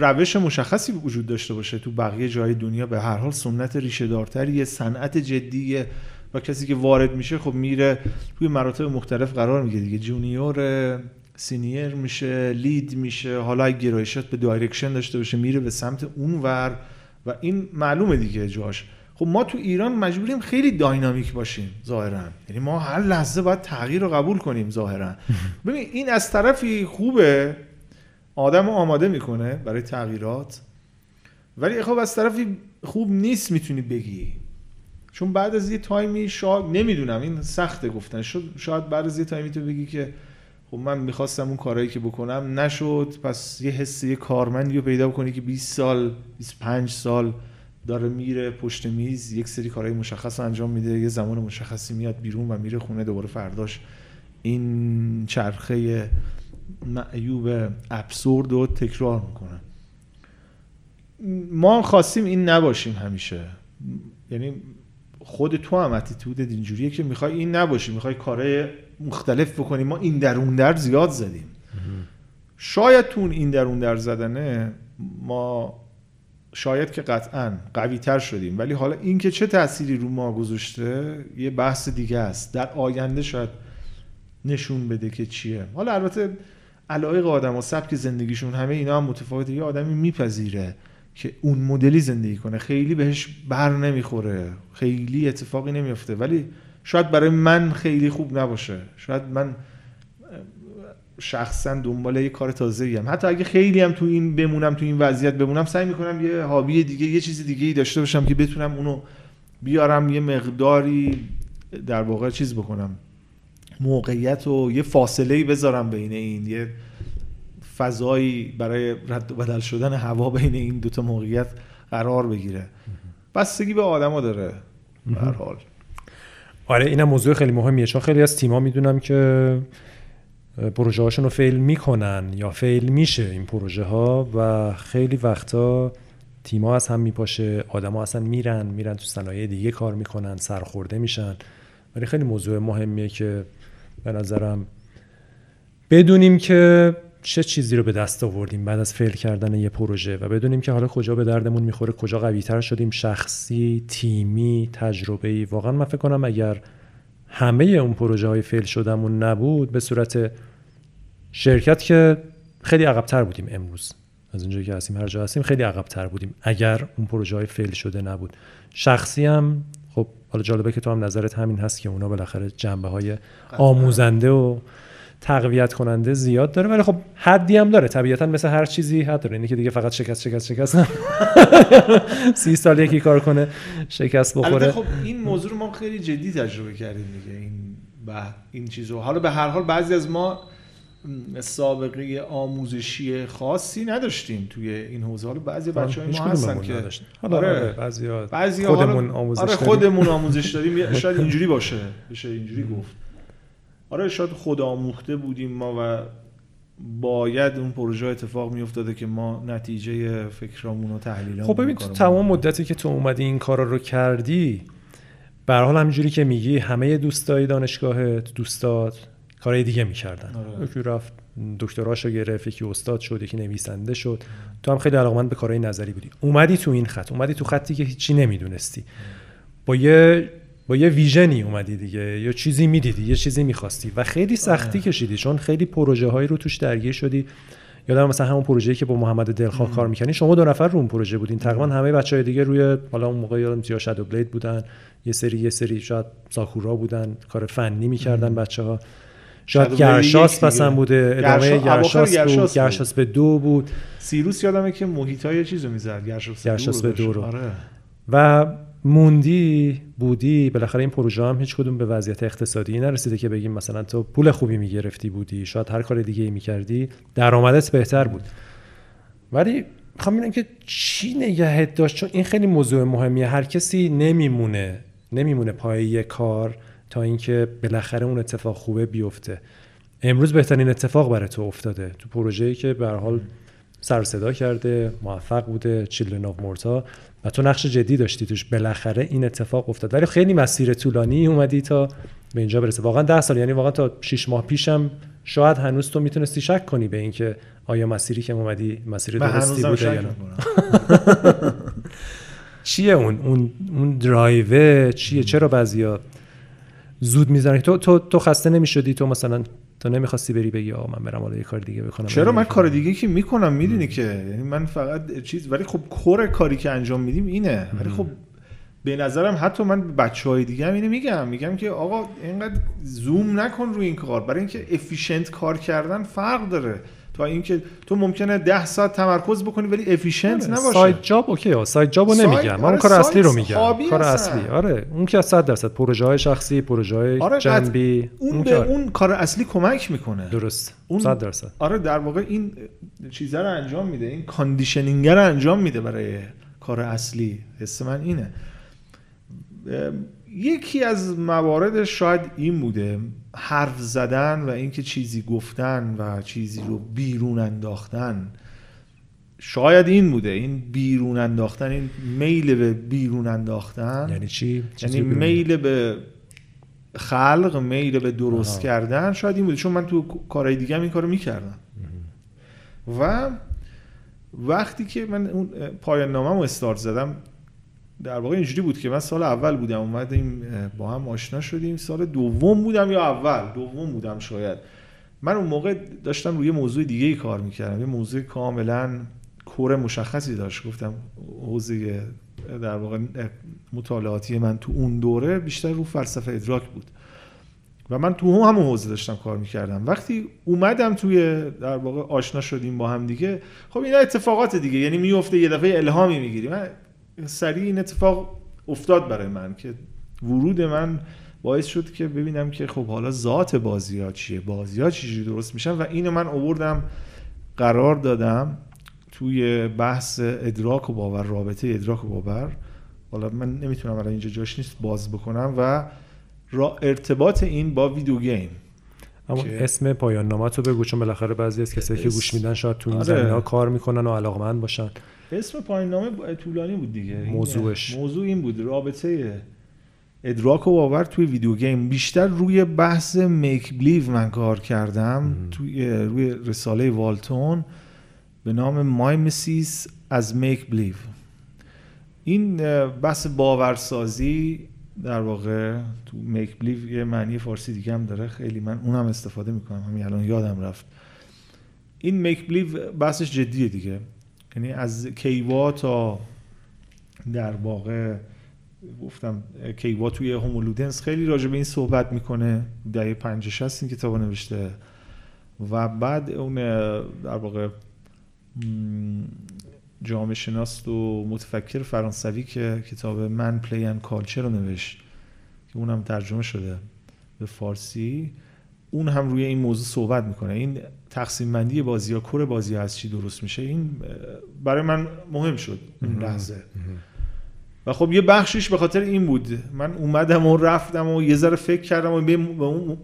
روش مشخصی وجود داشته باشه تو بقیه جای دنیا. به هر حال سنت ریشه دارتری صنعت جدیه و کسی که وارد میشه خب میره توی مراتب مختلف قرار می‌گیره. دیگه junior senior میشه lead میشه حالا گرایشات به direction داشته باشه میره به سمت اونور و این معلومه دیگه جاش. خب ما تو ایران مجبوریم خیلی داینامیک باشیم ظاهرا. یعنی ما هر لحظه باید تغییر رو قبول کنیم ظاهرا. ببین این از طرفی خوبه آدم رو آماده می‌کنه برای تغییرات ولی خب از طرفی خوب نیست می‌تونی بگی. چون بعد از یه تایمی شاید نمی‌دونم این سخته گفتن. شاید بعد از یه تایمی تو بگی که خب من می‌خواستم اون کارهایی که بکنم نشد پس یه حس یه کارمندی رو پیدا بکنی که 20 سال 25 سال داره میره پشت میز یک سری کارهای مشخص رو انجام میده یه زمان مشخصی میاد بیرون و میره خونه دوباره فرداش. این چرخه معیوب ابسورد رو تکرار می‌کنه. ما خواستیم این نباشیم همیشه. یعنی خود تو هم اتیتود اینجوریه که می‌خوای این نباشی می‌خوای کارهای مختلف بکنی. ما این در اون در زیاد زدیم. شاید تو این در اون در زدنه ما شاید که قطعا قوی تر شدیم. ولی حالا اینکه چه تأثیری رو ما گذاشته یه بحث دیگه است. در آینده شاید نشون بده که چیه. حالا البته علایق آدم و سبک زندگیشون همه اینا هم متفاوته. یه آدمی میپذیره که اون مدلی زندگی کنه. خیلی بهش بر نمی‌خوره. خیلی اتفاقی نمیفته ولی شاید برای من خیلی خوب نباشه. شاید من شخصا دنبال یه کار تازه هم حتی اگه خیلی هم تو این بمونم تو این وضعیت بمونم سعی می‌کنم یه هابی دیگه یه چیز دیگه ای داشته باشم که بتونم اونو بیارم یه مقداری در واقع چیز بکنم. موقعیت و یه فاصله ای بذارم بین این یه فضایی برای رد و بدل شدن هوا بین این دوتا موقعیت قرار بگیره. بستگی به آدما داره هر حال. آره اینم موضوع خیلی مهمیه. چون خیلی از تیما می‌دونم که پروژه هاشون رو فیل می‌کنن یا فیل میشه این پروژه ها و خیلی وقتا تیما از هم میپاشه آدما اصلا میرن میرن تو صنایع دیگه کار می‌کنن سرخورده میشن. ولی خیلی موضوع مهمیه که به نظرم بدونیم که چه چیزی رو به دست آوردیم بعد از فیل کردن یه پروژه و بدونیم که حالا کجا به دردمون می‌خوره کجا قوی تر شدیم شخصی تیمی تجربه ای واقعا من فکر کنم اگر همه اون پروژه های فیل شدمون نبود به صورت شرکت که خیلی عقبتر بودیم امروز. از اینجایی که هستیم هر جا هستیم خیلی عقبتر بودیم. اگر اون پروژه های فیل شده نبود. شخصی هم خب حالا جالبه که تو هم نظرت همین هست که اونا بالاخره جنبه های آموزنده و تقویت کننده زیاد داره. ولی خب حدی هم داره. طبیعتا مثل هر چیزی حد داره. اینی که دیگه فقط شکست شکست شکست سی سال یکی کار کنه شکست بخوره. خب این موضوع رو ما خیلی جدی تجربه کردیم دیگه. این این چیزو. حالا به هر حال بعضی از ما سابقه آموزشی خاصی نداشتیم توی این حوزه حالا بعضی بچه های ما هستن که حالا آره. آره بعضی, بعضی خودمون آموزش آره. خودمون آموزش داریم. شاید اینجوری باشه. بشه اینجوری گفت. آره شاید خود آموخته بودیم ما و باید اون پروژه اتفاق میافتاده که ما نتیجه فکرامون و تحلیلامون خب ببین تو تمام مدتی که تو اومدی این کارا رو کردی به حال همینجوری که میگی همه دوستای دانشگاهت دوستات کارهای دیگه می‌کردن. آره. یکی رفت دکتراشو گرفت یکی استاد شد یکی نویسنده شد. تو هم خیلی علاقمند به کارهای نظری بودی. اومدی تو این خط اومدی تو خطی که هیچی نمی‌دونستی. با یه با یه ویژنی اومدی دیگه یا چیزی می‌دیدی یه چیزی می‌خواستی و خیلی سختی کشیدی چون خیلی پروژه هایی رو توش درگیر شدی. یادم مثلا همون پروژه‌ای که با محمد دلخواه کار می‌کنی شما دو نفر رو اون پروژه بودین. تقریبا همه بچهای دیگه روی حالا اون موقع یادم یا شادو بلید بودن. یه سری یه سری شاید ساکورا بودن کار فنی می‌کردن بچه ها شاید گرشاس. مثلا بوده. ادامه گرشاس بود گرشاس بود. گرشاس به دو بود. سیروس یادمه که محیط های چیزو می‌زد گرشاس گرشاس به دور رو. آره. و موندی بودی بالاخره این پروژه هم هیچ کدوم به وضعیت اقتصادی نرسیده که بگیم مثلا تو پول خوبی می‌گرفتی بودی. شاید هر کار دیگه ای می‌کردی درآمدت بهتر بود. ولی می‌خوام ببینم که چی نگهت داشت؟ چون این خیلی موضوع مهمیه. هر کسی نمیمونه نمیمونه پای یه کار. تا اینکه بالاخره اون اتفاق خوبه بیفته. امروز بهترین اتفاق برای تو افتاده. تو پروژه‌ای که به حال سر صدا کرده موفق بوده چیلدرن آف مورتا و تو نقش جدی داشتی توش. بالاخره این اتفاق افتاد. ولی خیلی مسیر طولانی اومدی تا به اینجا برسه واقعا ده سال یعنی واقعا تا 6 ماه پیشم شاید هنوز تو می‌تونستی شک کنی به اینکه آیا مسیری که اومدی مسیر درستی بوده یا نه. چیه اون اون اون درایوه چیه؟ چرا بعضیا زود می‌زنن تو تو تو خسته نمی‌شدی؟ تو مثلا تو نمی‌خواستی بری بگی آقا من برم حالا یه کار دیگه بکنم؟ چرا من کار دیگه که می‌کنم؟ می‌دونی که. یعنی من فقط چیز ولی خب کور کاری که انجام میدیم اینه. ولی خب به نظرم حتی من به بچه های دیگه هم اینو میگم. میگم که آقا اینقدر زوم نکن روی این کار. برای اینکه efficient کار کردن فرق داره. تا اینکه تو ممکنه ده ساعت تمرکز بکنی ولی efficient آره، نباشه. side job اوکی ها. side job و نمیگم. من اون آره، کار side اصلی رو میگم. کار. اصلی. آره. اون که 100 درصد. پروژه های شخصی پروژه های آره، جنبی. اون اون به کار. اون کار اصلی کمک می‌کنه. درست. اون- 100 درصد. آره در واقع این چیزا رو انجام میده. این conditioning رو انجام میده برای کار اصلی. حس من اینه. یکی از مواردش شاید این بوده حرف زدن و اینکه چیزی گفتن و چیزی رو بیرون انداختن. شاید این بوده این بیرون انداختن این میل به بیرون انداختن. یعنی چی؟ یعنی؟ میل به خلق میل به درست آها. کردن شاید این بوده چون من تو کارهای دیگه هم این کارو می‌کردم. و وقتی که من اون پایان نامه استارت زدم در واقع اینجوری بود که من سال اول بودم اومدیم با هم آشنا شدیم. سال دوم بودم یا اول؟ دوم بودم شاید. من اون موقع داشتم روی موضوع دیگه ای کار می‌کردم. یه موضوع کاملا کور مشخصی داشت. گفتم حوزه در واقع مطالعاتی من تو اون دوره بیشتر رو فلسفه ادراک بود. و من تو همون حوزه داشتم کار می‌کردم. وقتی اومدم توی در واقع آشنا شدیم با هم دیگه خب اینا اتفاقات دیگه. یعنی میفته یه دفعه الهامی می‌گیری. من سریع این اتفاق افتاد برای من که ورود من باعث شد که ببینم که خب حالا ذات بازی ها چیه؟ بازی ها درست میشن؟ و اینو من آوردم قرار دادم توی بحث ادراک و باور رابطه ادراک و باور. حالا من نمی‌تونم الان اینجا جاش نیست باز بکنم. و ارتباط این با ویدیو گیم. اما اسم پایان نامه تو بگو چون بالاخره بعضی از کسایی که گوش میدن شاید تو این آره. ها کار می‌کنن و علاقمند باشن. اسم پایان نامه طولانی بود دیگه. موضوعش. موضوع این بود. رابطه ادراک و باور توی ویدیو گیم. بیشتر روی بحث میک بلیو من کار کردم. توی روی رساله والتون به نام مای مسیس از میک بلیو این بحث باورسازی در واقع تو make-believe یه معنی فارسی دیگه هم داره. خیلی من اونم استفاده می‌کنم. همین الان یادم رفت. این make-believe بحثش جدیه دیگه. یعنی از کیوا تا در واقع گفتم کیوا توی Homo Ludens خیلی راجع به این صحبت می‌کنه. دهه 50 60 این کتاب نوشته. و بعد اون در واقع جامعه شناس و متفکر فرانسوی که کتاب Man, Play and Culture رو نوشت. که اونم ترجمه شده به فارسی. اون هم روی این موضوع صحبت می‌کنه. این تقسیم بندی بازی ها کور بازی از چی درست میشه؟ این برای من مهم شد این لحظه. و خب یه بخشش به خاطر این بود. من اومدم و رفتم و یه ذره فکر کردم و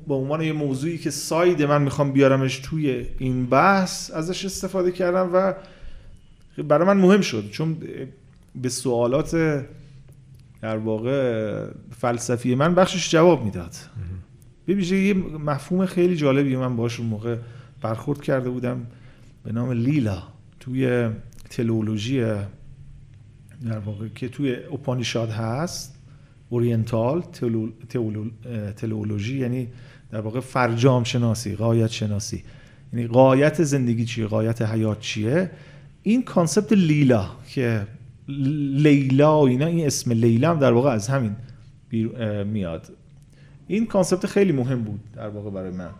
به عنوان یه موضوعی که ساید من می‌خوام بیارمش توی این بحث ازش استفاده کردم و برای من مهم شد چون به سوالات در واقع فلسفی من بخشش جواب می‌داد. ببینید یه مفهوم خیلی جالبی من باش اون موقع برخورد کرده بودم به نام لیلا. توی تلولوژی در واقع که توی اوپانیشاد هست اورینتال تلولوژی یعنی در واقع فرجام شناسی قایت شناسی. یعنی قایت زندگی چیه قایت حیات چیه؟ این concept لیلا که لیلا و اینا این اسم لیلا هم در واقع از همین میاد. این concept خیلی مهم بود در واقع برای من.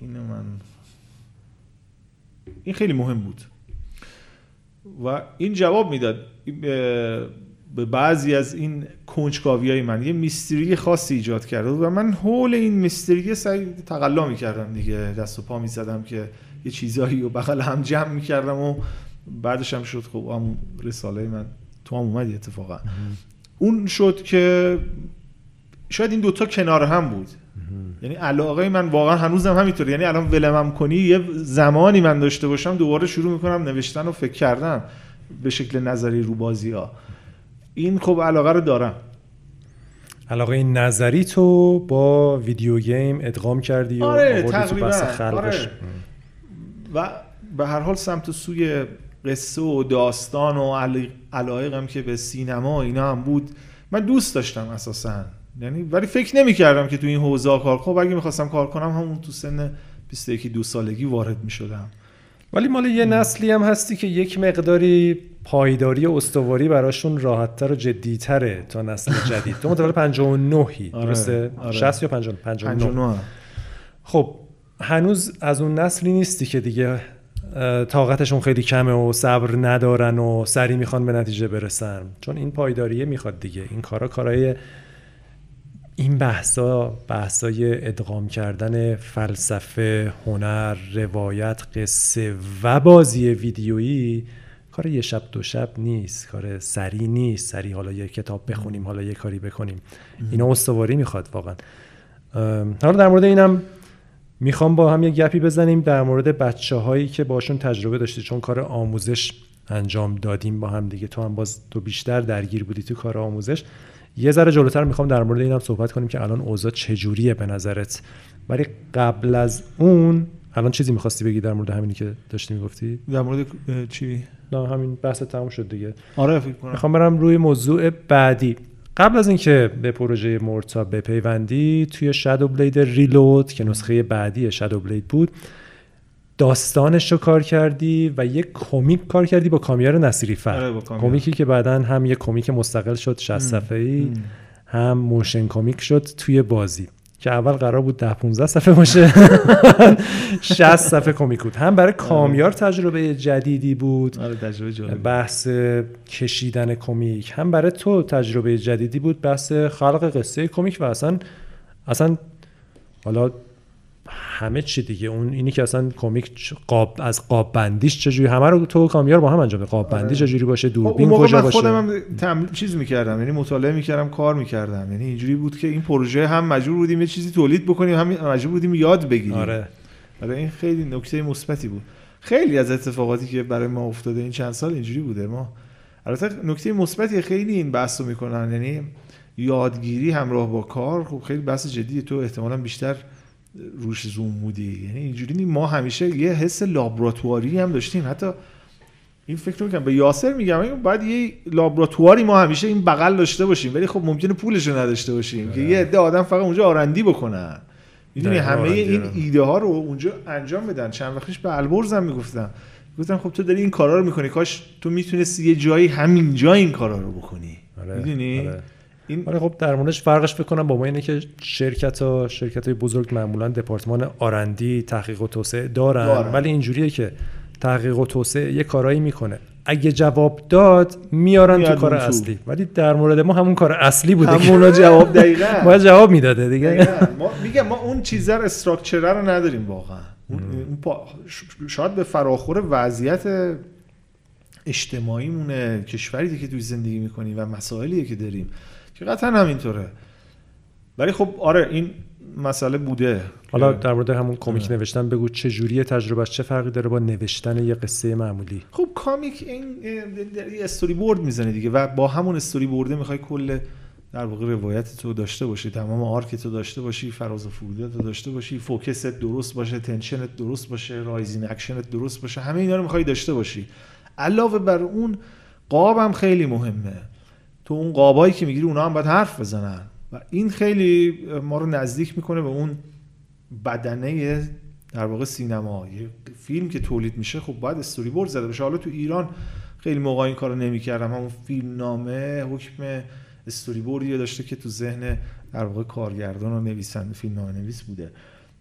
اینو من این خیلی مهم بود. و این جواب می‌داد. به بعضی از این کنجکاوی های من. یه mystery خاصی ایجاد کرده و من حول این mystery سعی تقلا می‌کردم دیگه. دست و پا می‌زدم که یه چیزایی رو بغل هم جمع می‌کردم و بعدش هم شد خب هم رساله من تو هم اومدی اتفاقا. اون شد که شاید این دوتا کنار هم بود. یعنی علاقه من واقعا هنوزم همینطور یعنی الان ولمم کنی یه زمانی من داشته باشم دوباره شروع می‌کنم نوشتن و فکر کردن به شکل نظری رو بازی ها این خب علاقه رو دارم. علاقه نظری تو با ویدیو گیم ادغام کردی و آره تقریبا. آره. و به هر حال سمت سوی قصه و داستان و علایقم که به سینما اینا هم بود من دوست داشتم اساسا. یعنی ولی فکر نمی کردم که تو این حوزه کار خب اگه می‌خواستم کار کنم همون تو سن 21 دو سالگی وارد می شدم ولی مال یه نسلی هم هستی که یک مقداری پایداری و استواری براشون راحتتر و جدیتره تا نسل جدید. تو متولد 59 هی آره، درسته؟ آره. 60 یا 59 59 خب هنوز از اون نسلی نیستی که دیگه طاقتشون خیلی کمه و صبر ندارن و سری می‌خوان به نتیجه برسن. چون این پایداریه می‌خواد دیگه. این کارا کارهای این بحثا بحثای ادغام کردن فلسفه هنر روایت قصه و بازی ویدیویی کار یه شب دو شب نیست. کار سری نیست. سری حالا یه کتاب بخونیم حالا یه کاری بکنیم. اینا استواری می‌خواد واقعا. حالا در مورد اینم می‌خوام با هم یه گپی بزنیم در مورد بچه هایی که باشون تجربه داشتی چون کار آموزش انجام دادیم با هم دیگه. تو هم باز تو بیشتر درگیر بودی تو کار آموزش. یه ذره جلوتر می‌خوام در مورد اینم صحبت کنیم که الان اوضاع چجوریه به نظرت. ولی قبل از اون الان چیزی می‌خواستی بگی در مورد همینی که داشتی می‌گفتی؟ در مورد چی؟ نه همین بحث تموم شد دیگه. آره فکر کنم. می‌خوام برم روی موضوع بعدی. قبل از اینکه به پروژه مورتا بپیوندی توی Shadow Blade Reload که نسخه بعدی Shadow Blade بود داستانش رو کار کردی و یک کمیک کار کردی با کامیار نصیری فر. آره کمیکی که بعدا هم یک کمیک مستقل شد 60 صفحه‌ای هم motion comic شد توی بازی. که اول قرار بود ده 15 صفحه باشه. 60 صفحه کمیک بود. هم برای کامیار تجربه جدیدی بود. آره تجربه بحث کشیدن کمیک. هم برای تو تجربه جدیدی بود بحث خلق قصه کمیک و اصلا اصلا حالا همه چی دیگه. اون اینی که اصلا کمیک قاب از قاب بندیش چجوری همه رو تو کامیار با هم انجام قاب بندی آره. چجوری باشه؟ دوربین کجا باشه؟ خودم هم چیز می‌کردم یعنی مطالعه می‌کردم کار می‌کردم. یعنی اینجوری بود که این پروژه هم مجبور بودیم یه چیزی تولید بکنیم هم مجبور بودیم یاد بگیریم. آره. آره این خیلی نکته مثبتی بود. خیلی از اتفاقاتی که برای ما افتاده این چند سال اینجوری بوده. ما البته نکته مثبتی خیلی این بحثو می‌کنن. یعنی یادگیری همراه با کار خب خیلی بحث جدی تو احتمالا بیشتر روش زوم بودی. یعنی اینجوری ما همیشه یه حس لابراتواری هم داشتیم. حتی این فکر می‌کنم به یاسر میگم باید یه لابراتواری ما همیشه این بغل داشته باشیم. ولی خب ممکنه پولش رو نداشته باشیم که یه عده آدم فقط اونجا آرندی بکنن. می‌دونی همه این ایده ها رو اونجا انجام بدن. چند وقتش به البرز هم می‌گفتم. گفتم خب تو داری این کارا رو می‌کنی. کاش تو می‌تونستی یه جایی همین جا این کارا رو بکنی. آره. می‌دونی؟ آره. این آره خب در موردش فرقش فکر کنم با ما اینه که شرکت ها شرکت های بزرگ معمولا دپارتمان آرندی تحقیق و توسعه دارن, ولی اینجوریه که تحقیق و توسعه یه کارایی می‌کنه. اگه جواب داد میارن تو کار. اصلی. ولی در مورد ما همون کار اصلی بوده که همونا جواب دقیقا. باید جواب می‌داده دیگه. دقیقاً. ما میگم ما اون چیزه رو استراکچره رو نداریم واقعا. شاید به فراخور وضعیت اجتماعیمونه کشوری که توی زندگی می‌کنیم و مسائلی که داریم. که قطعا همینطوره ولی خب آره این مسئله بوده. حالا در مورد همون کمیک آره. نوشتن بگو چه جوری تجربهش چه فرقی داره با نوشتن یه قصه معمولی؟ خب کامیک این استوری بورد می‌زنه دیگه و با همون استوری بورده می‌خوای کل در واقع روایت تو داشته باشی تمام arc تو داشته باشی فراز و فرودت تو داشته باشی focus ت درست باشه tension ت درست باشه rising action ت درست باشه همه اینا رو می‌خوای داشته باشی. علاوه بر اون قاب هم خیلی مهمه. تو اون قابایی که می‌گیری اونا هم باید حرف بزنن. و این خیلی ما رو نزدیک می‌کنه به اون بدنه در واقع سینما. یه فیلم که تولید میشه خب باید استوری بورد زده بشه. حالا تو ایران خیلی موقع این کارو نمی‌کردم. همون فیلم نامه حکم استوری بوردی داشته که تو ذهن در واقع کارگردان و نویسنده فیلم نامه نویس بوده.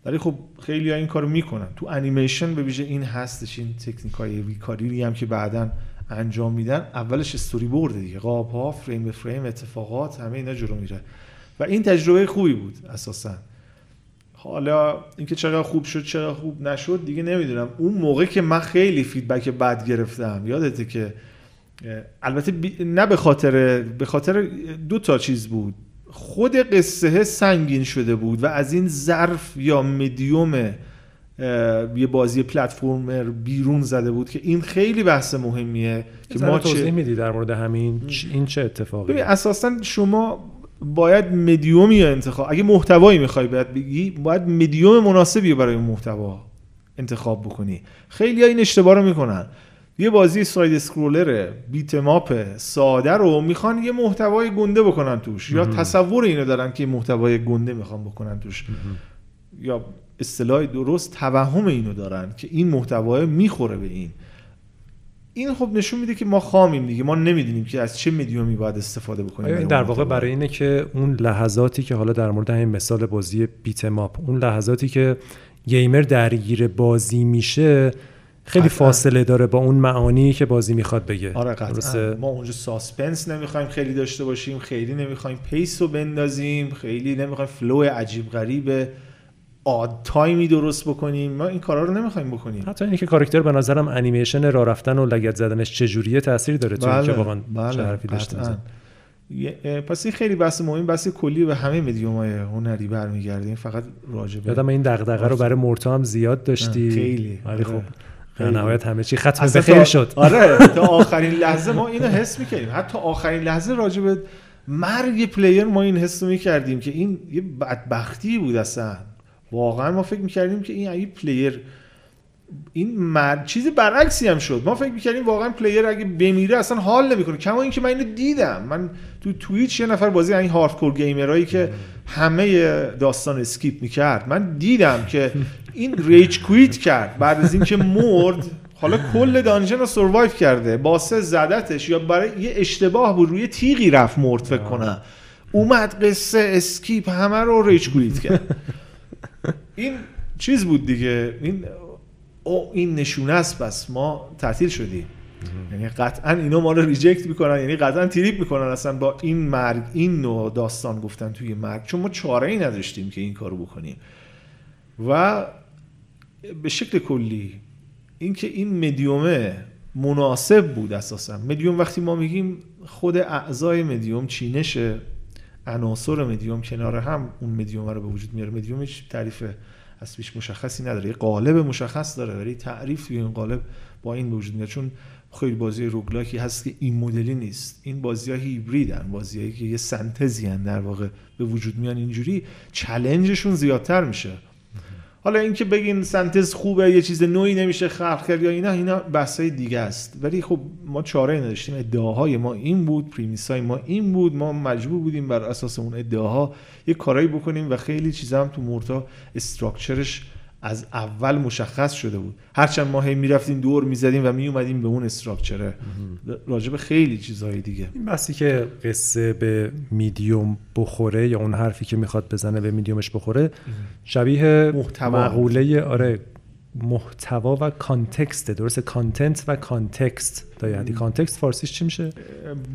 ولی خب خیلی این کارو می‌کنن. تو انیمیشن به ویژه این هستش این تکنیک های هم که بعدا انجام میدن اولش استوری بورد دیگه. قاب ها فریم به فریم اتفاقات همه اینا جلو میره. و این تجربه خوبی بود اساسا. حالا اینکه چقدر خوب شد چقدر خوب نشد دیگه نمی‌دونم. اون موقع که من خیلی feedback بد گرفتم یادته که البته نه به خاطر به خاطر دو تا چیز بود. خود قصه سنگین شده بود و از این ظرف یا مدیوم یه بازی پلتفرمر بیرون زده بود که این خیلی بحث مهمیه که ما توضیح چه میدی در مورد همین؟ چ- این چه اتفاقی؟ ببین اساسا شما باید مدیومی رو انتخاب اگه محتوایی می‌خوای باید بگی باید مدیوم مناسبی برای اون محتوا انتخاب بکنی. خیلی این اشتباه رو می‌کنن. یه بازی ساید اسکرولر بیت ماپ ساده رو می‌خوان یه محتوای گنده بکنن توش یا تصور اینو دارن که محتوای گنده می‌خوان بکنن توش. یا اصطلاح درست توهم اینو دارن که این محتوا می‌خوره به این این خب نشون میده که ما خامیم دیگه ما نمی‌دونیم که از چه مدیومی باید استفاده بکنیم این در واقع. برای اینه که اون لحظاتی که حالا در مورد همین مثال بازی بیت ماپ اون لحظاتی که gamer درگیر بازی میشه خیلی قطعاً. فاصله داره با اون معانی که بازی می‌خواد بگه آره قطعا درسته؟ ما اونجا suspense نمی‌خوایم خیلی داشته باشیم خیلی نمی‌خوایم pace رو بندازیم خیلی نمی‌خوایم flow عجیب غریب odd time ی درست بکنیم؟ ما این کارا رو نمی‌خوایم بکنیم. حتی اینکه کاراکتر به نظرم انیمیشن راه رفتن و لگد زدنش چجوریه تاثیر داره تو اینکه واقعا چه حرفی داشته پس این خیلی بحث مهم بحث کلی به همه مدیوم های هنری برمیگرده این فقط راجبه یادم این دغدغه رو برای مورتا هم زیاد داشتی. خیلی. ولی خب آره. نهایت همه چی ختم به خیر شد. آره تا آخرین لحظه ما اینو حس می‌کردیم. حتی آخرین لحظه راجع به مرگ player ما این حس رو می‌کردیم که این یه بدبختی بود اصلا. واقعا ما فکر می‌کردیم که این اگه player این مرگ چیز برعکسی هم شد. ما فکر می‌کردیم واقعا player اگه بمیره اصلا حال نمی‌کنه. کما اینکه من اینو دیدم. من تو Twitch یه نفر بازی این hardcore gamer ایی که همه داستان skip می‌کرد. من دیدم که این rage quit کرد. بعد از اینکه مرد حالا کل dungeon رو survive کرده. boss ه زدتش یا برای یه اشتباه بود روی تیغی رفت مرد فکر کنم. اومد قصه skip همه رو rage quit کرد. این چیز بود دیگه. این او این نشونه است بس ما تعطیل شدیم. یعنی قطعا اینا ما رو reject می‌کنن یعنی قطعا تریپ می‌کنن. اصلا با این مرگ این نوع داستان گفتن توی مرگ چون ما چاره ای نداشتیم که این کارو بکنیم. و به شکل کلی اینکه این مدیومه مناسب بود اساسا. مدیوم وقتی ما میگیم خود اعضای مدیوم چینش عناصر مدیوم کنار هم اون مدیوم رو به وجود میاره. مدیوم هیچ تعریف اصلیش مشخصی نداره یه قالب مشخص داره ولی تعریف توی این قالب با این وجود میاد. چون خیلی بازی روگلاکی هست که این مدلی نیست. این بازی ها هیبریدن بازیهایی که یه سنتزی هن در واقع به وجود میان اینجوری چلنجشون زیادتر میشه. حالا اینکه بگین سنتز خوبه یه چیز نوعی نمیشه خلق کرد یا اینا اینا بحثای دیگه است. ولی خب ما چاره نداشتیم. ادعاهای ما این بود پریمیس های ما این بود. ما مجبور بودیم بر اساس اون ادعاها یه کارایی بکنیم و خیلی چیزا هم تو مورتا structure ش از اول مشخص شده بود. هرچند ما هی می‌رفتیم دور می‌زدیم و میومدیم به اون structure ه راجب خیلی چیزهای دیگه. این بحثی که قصه به میدیوم بخوره یا اون حرفی که می‌خواد بزنه به میدیومش بخوره شبیه محتوا. مقوله آره محتوا و context درسته؟ content و context. تا context فارسیش چی میشه؟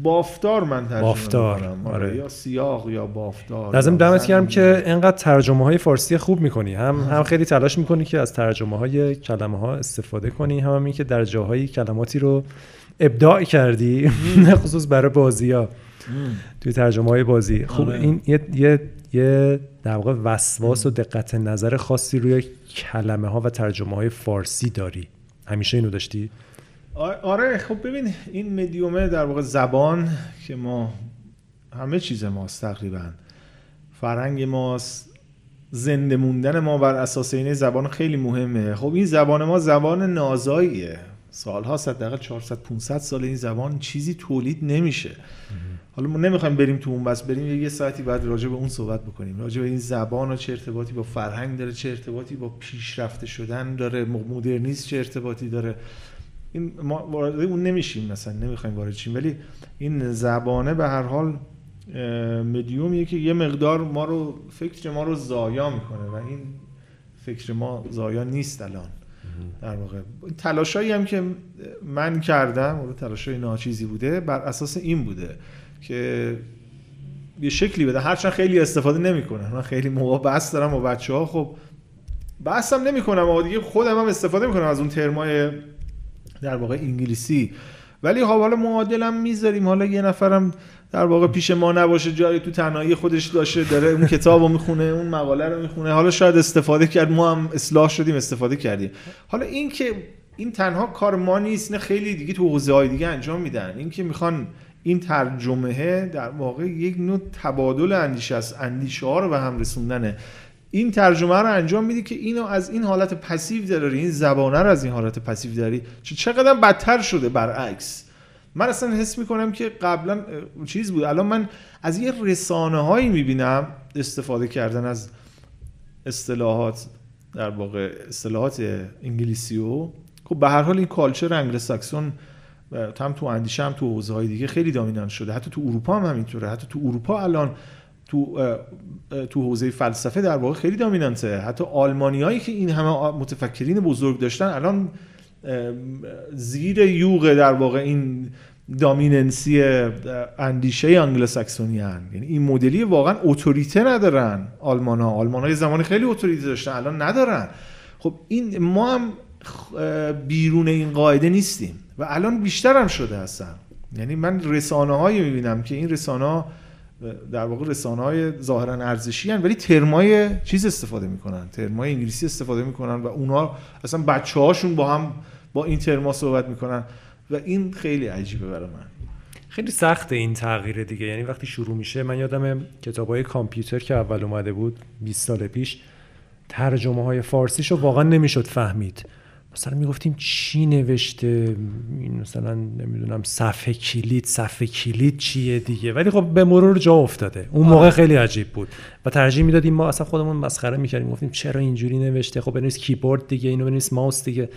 بافتار من ترجمه بافتار. می‌کنم. آره. یا سیاق یا بافتار. لازم دمت گرم. که اینقدر ترجمه های فارسی خوب می‌کنی. هم هم خیلی تلاش می‌کنی که از ترجمه های کلمه ها استفاده کنی. هم, هم این که در جاهایی کلماتی رو ابداع کردی. خصوص برای بازی ها توی ترجمه های بازی. خب آره. این یه یه یه در واقع وسواس و دقت نظر خاصی روی کلمه ها و ترجمه های فارسی داری. همیشه اینو داشتی؟ آره خب ببین این مدیومه در واقع زبان که ما همه چیز ماست تقریبا. فرهنگ ماست زنده موندن ما بر اساس این زبان خیلی مهمه. خب این زبان ما زبان نازاییه. سالها حداقل 400 500 سال این زبان چیزی تولید نمیشه. حالا ما نمی‌خوایم بریم تو اون بس بریم یه- ساعتی بعد راجع به اون صحبت بکنیم. راجع به این زبان و چه ارتباطی با فرهنگ داره چه ارتباطی با پیشرفته شدن داره مدرنیسم چه ارتباطی داره. این ما وارد اون نمیشیم مثلا نمی‌خوایم وارد شیم. ولی این زبانه به هر حال مدیومیه که یه مقدار ما رو فکر ما رو زایا می‌کنه و این فکر ما زایا نیست الان. در واقع. تلاشایی هم که من کردم اون تلاشای ناچیزی بوده بر اساس این بوده. که یه شکلی بده. هرچند خیلی استفاده نمی‌کنه. من خیلی موقع بحث دارم با بچه ها خب بحثم نمی‌کنم اما دیگه خودم هم استفاده می‌کنم از اون ترمای در واقع انگلیسی. ولی خب حالا معادلم می‌ذاریم. حالا یه نفرم در واقع پیش ما نباشه. جایی تو تنهایی خودش داشته داره اون کتاب رو می‌خونه اون مقاله رو می‌خونه. حالا شاید استفاده کرد. ما هم اصلاح شدیم استفاده کردیم. حالا این که این تنها کار ما نیست. نه خیلی دیگه تو حوزه های دیگه انجام میدن. این که می‌خوان این ترجمه در واقع یک نوع تبادل اندیشه است اندیشه ها رو به هم رسوندنه. این ترجمه رو انجام میدی که اینو از این حالت passive داری این زبانه رو از این حالت passive داری چه چقدر بدتر شده برعکس. من اصلا حس می‌کنم که قبلا چیز بود. الان من از یه رسانه هایی می‌بینم استفاده کردن از اصطلاحات در واقع اصطلاحات انگلیسی و خب به هر حال این culture Anglo-Saxon هم تو اندیشه هم تو حوزه های دیگه خیلی dominant شده. حتی تو اروپا هم همینطوره. حتی تو اروپا الان تو تو حوزه فلسفه در واقع خیلی دامینانته حتی آلمانیایی که این همه متفکرین بزرگ داشتن الان زیر یوغ در واقع این دامیننسی اندیشه انگل ساکسونی هن. یعنی این مدلی واقعا اتوریته ندارن آلمان ها آلمان ها یه زمانی خیلی اتوریته داشتن الان ندارن. خب این ما هم بیرون این قاعده نیستیم. و الان بیشتر هم شده هستن یعنی من رسانه هایی می‌بینم که این رسانه در واقع رسانه های ظاهرا ارزشی هن ولی ترمای چیز استفاده می‌کنن ترمای انگلیسی استفاده می‌کنن و اونها اصلا بچه هاشون با هم با این ترما صحبت می‌کنن و این خیلی عجیبه برای من. خیلی سخته این تغییر دیگه. یعنی وقتی شروع میشه من یادم کتاب های کامپیوتر که اول اومده بود 20 سال پیش ترجمه های فارسیشو واقعا نمی‌شد فهمید. مثلا می‌گفتیم چی نوشته؟ این مثلا نمی‌دونم صفحه کلید صفحه کلید چیه دیگه؟ ولی خب به مرور جا افتاده. اون موقع خیلی عجیب بود. و ترجیح می‌دادیم ما اصلا خودمون مسخره می‌کردیم. گفتیم چرا اینجوری نوشته؟ خب بنویس کیبورد دیگه اینو بنویس ماوس دیگه.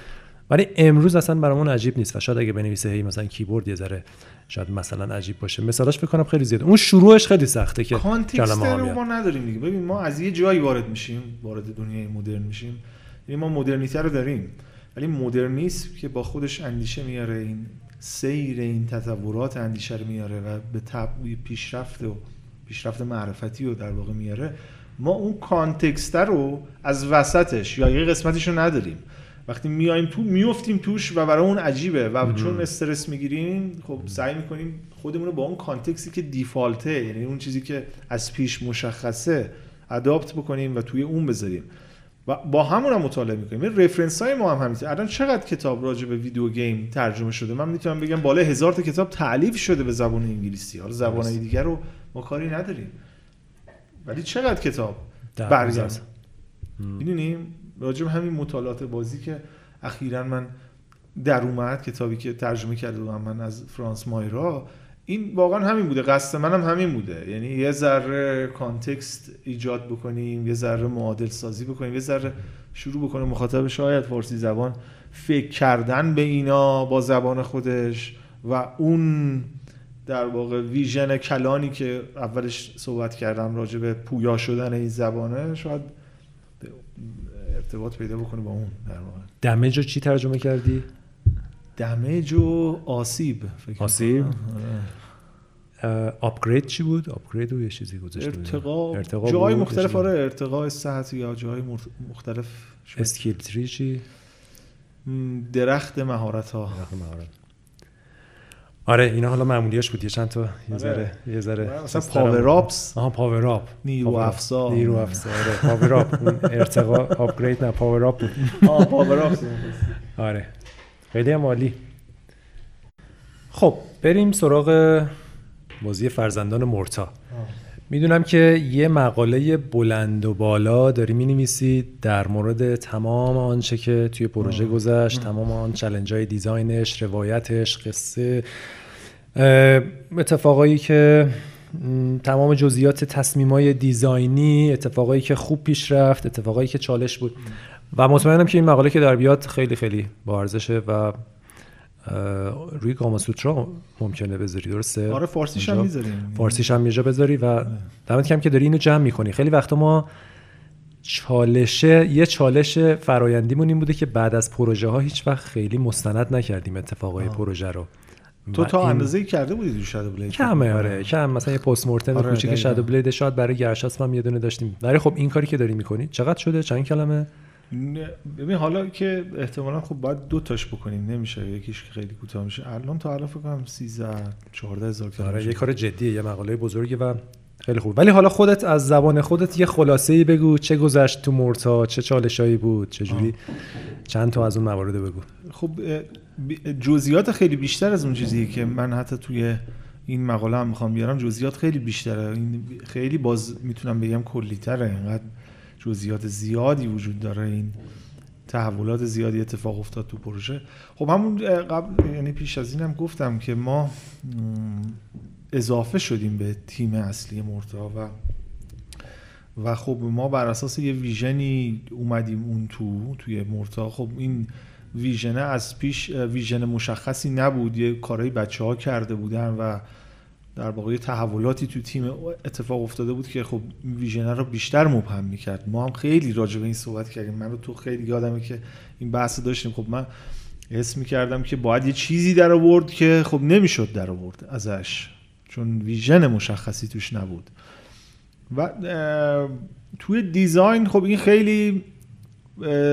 ولی امروز اصلا برامون عجیب نیست و شاید اگه بنویسه هی مثلا کیبورد یه ذره شاید مثلا عجیب باشه. مثالاش فکر کنم خیلی زیاده اون شروعش خیلی سخته که context کلمه رو ما نداریم دیگه. ببین ما از یه جایی وارد میشیم وارد دنیای مدرن میشیم. یعنی ما مدرنیته رو داریم. ولی مدرنیسم که با خودش اندیشه میاره این سیر این تطورات اندیشه رو میاره و به تبعی پیشرفت و پیشرفت معرفتی رو در واقع میاره. ما اون context رو از وسطش یا یه قسمتش رو نداریم. وقتی میایم تو میفتیم توش و برای اون عجیبه و چون استرس می‌گیریم خب سعی می‌کنیم خودمون رو با اون context ی که default ه یعنی اون چیزی که از پیش مشخصه اداپت بکنیم و توی اون بذاریم. و با همون هم مطالعه می‌کنیم. این رفرنس های ما هم همینطور. الان چقدر کتاب راجع به ویدیو گیم ترجمه شده؟ من می‌تونم بگم بالای هزار تا کتاب تعلیف شده به زبان انگلیسی. حالا زبانهای دیگر رو ما کاری نداریم. ولی چقدر کتاب برگرد. می‌دونیم راجع به همین مطالعات بازی که اخیرا من در اومد کتابی که ترجمه کرده بودم من از فرانس مایرا این واقعا همین بوده. قصد منم همین بوده. یعنی یه ذره کانتکست ایجاد بکنیم یه ذره معادل سازی بکنیم یه ذره شروع بکنیم. مخاطب شاید فارسی زبان فکر کردن به اینا با زبان خودش و اون در واقع ویژن کلانی که اولش صحبت کردم راجع به پویا شدن این زبانه شاید ارتباط پیدا بکنه با اون در واقع. دمیج رو چی ترجمه کردی؟ damage و آسیب فکر آسیب؟ آره. upgrade چی بود upgrade رو یه چیزی گذاشته. ارتقا, ارتقا جای مختلف. آره ارتقاء سطح یا جای مختلف. skill tree چی درخت مهارت ها درخت مهارت. آره اینا حالا معمولیاش بود یه چند تا یه آره. ذره یه ذره مثلا power. ups آها power up نیرو. افزار. نیرو افزار آره power اون ارتقا upgrade نه power up بود آه power ups آره خیلی هم عالی خب بریم سراغ بازی فرزندان مرتا می‌دونم که یه مقاله بلند و بالا داری می نویسید در مورد تمام آنچه که توی پروژه گذشت تمام آن challenge های design ش روایتش قصه اتفاقایی که تمام جزئیات تصمیمای دیزاینی اتفاقایی که خوب پیش رفت اتفاقایی که چالش بود. و مطمئنم که این مقاله که در بیاد خیلی خیلی با ارزشه و روی گاماسوترا ممکنه بذاری درسته؟ آره فارسیش هم اونجا می‌ذاریم. فارسیش هم یه جا بذاری و دمت کم که داری اینو جمع می‌کنی. خیلی وقتا ما چالشه یه چالش فرایندیمون این بوده که بعد از پروژه ها هیچ وقت خیلی مستند نکردیم اتفاقای پروژه رو. تو تا این اندازه کرده بودی تو شادو بلید کمه آره. کم. مثلا یه پست مورتم آره، کوچیک. شادو بلید شاید برای گرشاسپ هم یه دونه داشتیم. ولی خب این کاری که داری می‌کنی چقدر شده؟ چند کلمه؟ ببین حالا که احتمالا خب باید دو تاش بکنیم نمیشه یکیش که خیلی کوتاه میشه. الان تا الان فکر کنم 13 14 هزار آره. یه کار جدیه یه مقاله بزرگه و خیلی خوب. ولی حالا خودت از زبان خودت یه خلاصه ای بگو چه گذشت تو مورتا چه چالشایی بود چه جوری چند تا از اون موارد بگو. خب جزئیات خیلی بیشتر از اون چیزیه که من حتی توی این مقاله هم می‌خوام بیارم جزئیات خیلی بیشتره. این خیلی باز می‌تونم بگم کلیتره اینقدر جزئیات زیادی وجود داره این تحولات زیادی اتفاق افتاد تو پروژه. خب همون قبل یعنی پیش از اینم گفتم که ما اضافه شدیم به تیم اصلی مرتا و و خب ما بر اساس یه ویژنی اومدیم اون تو توی مرتا خب این ویژنه از پیش ویژن مشخصی نبود یه کارهای بچه ها کرده بودن و در واقع تحولاتی تو تیم اتفاق افتاده بود که خب این ویژنه رو بیشتر مبهم می‌کرد. ما هم خیلی راجع به این صحبت کردیم. من و تو خیلی یادمه که این بحث رو داشتیم. خب من حس می‌کردم که باید یه چیزی در آورد که خب نمی‌شد در آورد ازش چون vision مشخصی توش نبود. و توی design خب این خیلی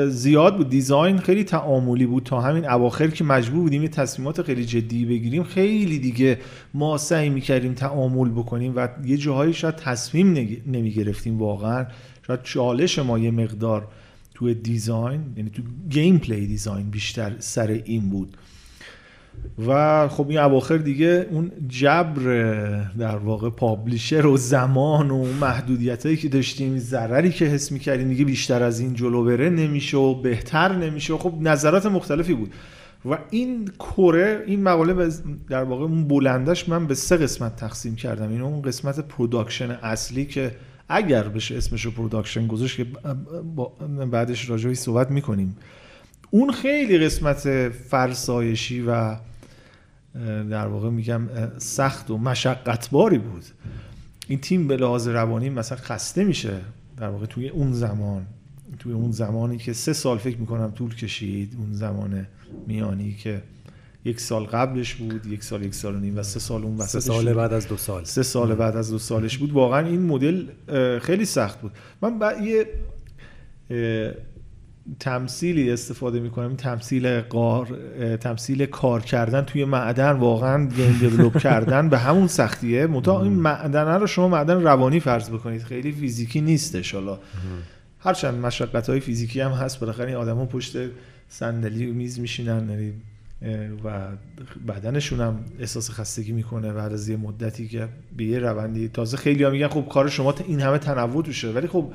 زیاد بود. design خیلی تعاملی بود. تا همین اواخر که مجبور بودیم یه تصمیمات خیلی جدی بگیریم خیلی دیگه ما سعی می‌کردیم تعامل بکنیم و یه جاهایی شاید تصمیم نمی گرفتیم واقعا. شاید چالش ما یه مقدار توی design یعنی تو gameplay design بیشتر سر این بود. و خب این اواخر دیگه اون جبر در واقع publisher و زمان و محدودیت هایی که داشتیم ضرری که حس می‌کردیم دیگه بیشتر از این جلو بره نمیشه و بهتر نمیشه. و خب نظرات مختلفی بود. و این کره این مقاله در واقع اون بلندش من به سه قسمت تقسیم کردم. این اون قسمت production اصلی که اگر بشه اسمش رو production گذاشت که بعدش راجبش صحبت می‌کنیم. اون خیلی قسمت فرسایشی و در واقع میگم سخت و مشقتباری بود. این تیم به لحاظ روانی مثلا خسته میشه در واقع توی اون زمان. توی اون زمانی که سه سال فکر می‌کنم طول کشید اون زمان میانی که یک سال قبلش بود یک سال یک سال و نیم و سه سال اون سه سال. بعد از دو سال. سه سال بعد از دو سالش بود. واقعا این مدل خیلی سخت بود. من یه تمثیلی استفاده می‌کنم تمثیل قار تمثیل کار کردن توی معدن واقعا گیم دیولپ کردن به همون سختیه. متا این معدن رو شما معدن روانی فرض بکنید. خیلی فیزیکی نیستش حالا. هرچند مشقت های فیزیکی هم هست. بالاخره این آدما پشت صندلی و میز میشینن یعنی و بدنشون هم احساس خستگی می‌کنه بعد از یه مدتی که به یه روندی. تازه خیلی ها میگن خب کار شما این همه تنوع توشه. ولی خب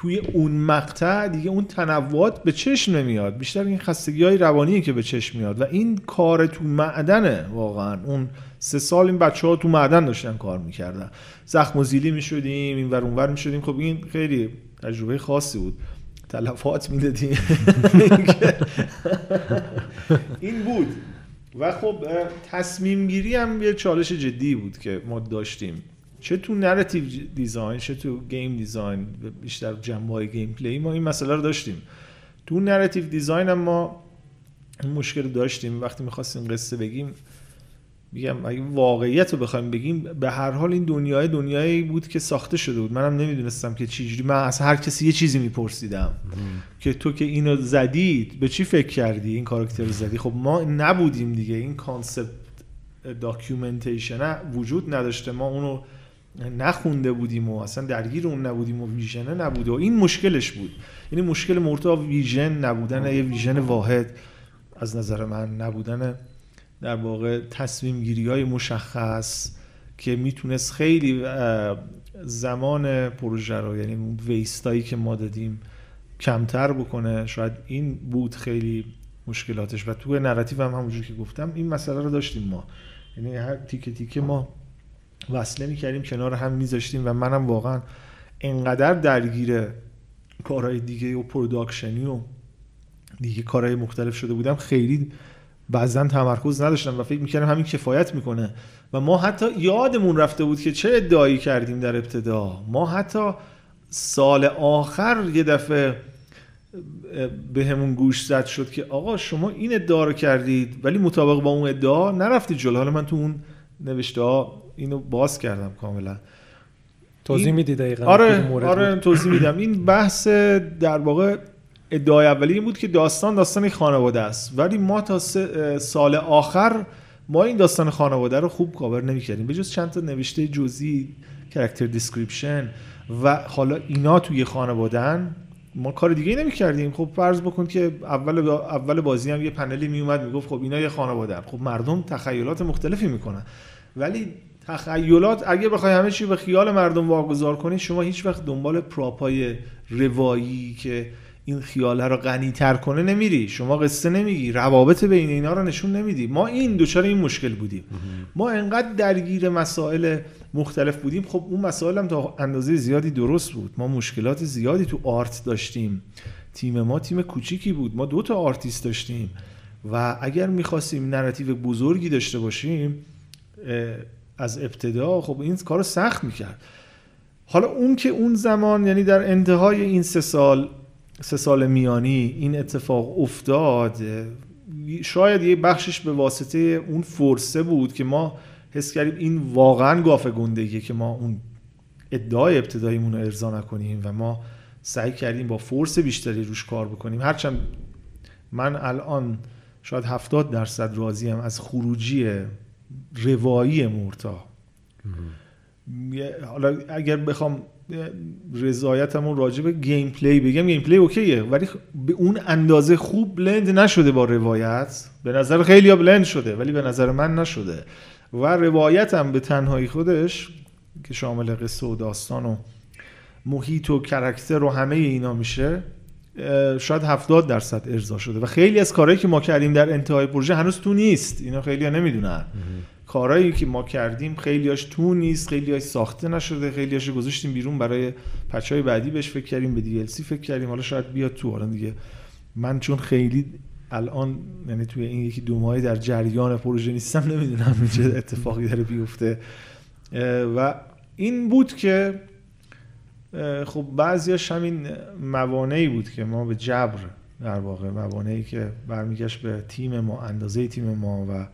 توی اون مقطع دیگه اون تنوعات به چشم نمیاد. بیشتر این خستگی های روانیه که به چشم میاد و این کار تو معدنه واقعا. اون سه سال این بچه ها تو معدن داشتن کار می‌کردن. زخم و زیلی می‌شدیم این ور اونور می‌شدیم. خب این خیلی تجربه خاصی بود. تلفات می‌دادیم. این بود. و خب تصمیم گیری هم یه چالش جدی بود که ما داشتیم. چه تو narrative design چه تو game design بیشتر جنبه های gameplay ما این مسئله رو داشتیم. تو narrative design هم ما این مشکل داشتیم. وقتی می‌خواستیم قصه بگیم میگم اگه واقعیت رو بخوایم بگیم به هر حال این دنیای دنیایی بود که ساخته شده بود. منم نمی‌دونستم که چجوری من از هر کسی یه چیزی میپرسیدم. که تو که اینو زدید به چی فکر کردی این کاراکتر رو زدی؟ خب ما نبودیم دیگه. این concept documentation وجود نداشته. ما اونو نخونده بودیم و اصلا درگیر اون نبودیم و vision ه نبود و این مشکلش بود. یعنی مشکل مرتا vision نبودن یه vision واحد از نظر من نبودن در واقع تصمیم گیری های مشخص که می‌تونست خیلی زمان پروژه رو یعنی اون waste هایی که ما دادیم کمتر بکنه. شاید این بود خیلی مشکلاتش. و توی narrative هم همونجور که گفتم این مسئله رو داشتیم ما. یعنی هر تیکه تیکه ما وصله می‌کردیم کنار هم میذاشتیم و منم واقعا انقدر درگیر کارهای دیگه و production ی و دیگه کارهای مختلف شده بودم خیلی بعضا تمرکز نداشتم و فکر می‌کردم همین کفایت می‌کنه. و ما حتی یادمون رفته بود که چه ادعایی کردیم در ابتدا. ما حتی سال آخر یه دفعه به همون گوش زد شد که آقا شما این ادعا رو کردید ولی مطابق با اون ادعا نرفتید جلو. حالا من تو اون نوشته ها اینو باز کردم کاملا. توضیح میدی دقیقا آره آره توضیح میدم. این بحث در واقع ادعای اولی این بود که داستان داستان خانواده است. ولی ما تا سال آخر ما این داستان خانواده رو خوب کاور نمی‌کردیم. به جز چند تا نوشته جزئی character description و حالا اینا توی خانوادهن ما کار دیگه نمی کردیم خب فرض بکن که اول اول بازی هم یه پنلی می اومد می‌گفت خب اینا یه خانواده خب مردم تخیلات مختلفی می‌کنن. ولی تخیلات اگه بخوای همه چی به خیال مردم واگذار کنی شما هیچ وقت دنبال prop های روایی که این خیاله رو غنی تر کنه نمیری. شما قصه نمیگی روابط بین اینا رو نشون نمیدی. ما این دوچار این مشکل بودیم. ما انقدر درگیر مسائل مختلف بودیم. خب اون مسائل هم تا اندازه زیادی درست بود. ما مشکلات زیادی تو art داشتیم. تیم ما تیم کوچیکی بود. ما دو تا آرتیست داشتیم. و اگر می‌خواستیم narrative بزرگی داشته باشیم از ابتدا خب این کار سخت می‌کرد. حالا اون که اون زمان یعنی در انتهای این سه سال سه سال میانی این اتفاق افتاد شاید یه بخشش به واسطه اون فرصه بود که ما حس کردیم این واقعا گافه گندگیه که ما اون ادعای ابتداییمون رو ارضا نکنیم و ما سعی کردیم با فرص بیشتری روش کار بکنیم. هرچند من الان شاید هفتاد درصد راضیم از خروجی روایی مورتا. حالا اگر بخوام رضایتمون راجع به gameplay بگم gameplay okay ه ولی به اون اندازه خوب blend نشده با روایت. به نظر خیلی ها blend شده ولی به نظر من نشده. و روایتم به تنهایی خودش که شامل قصه و داستان و محیط و character و همه اینا میشه. شاید 70 درصد ارضا شده. و خیلی از کارهایی که ما کردیم در انتهای پروژه هنوز تو نیست. اینا خیلی ها نمی‌دونن. کارهایی که ما کردیم خیلیاش تو نیست خیلیاش ساخته نشده خیلیاش گذاشتیم بیرون برای پچهای بعدی بهش فکر کردیم به دی فکر کردیم. حالا شاید بیاد تو. حالا دیگه من چون خیلی الان یعنی توی این یکی دو ماهی در جریان پروژه نیستم نمی‌دونم چه اتفاقی داره بیفته. و این بود که خب بعضیاش همین موانعی بود که ما به جبر در واقع موانعی که برمیگشت به تیم ما اندازه تیم ما و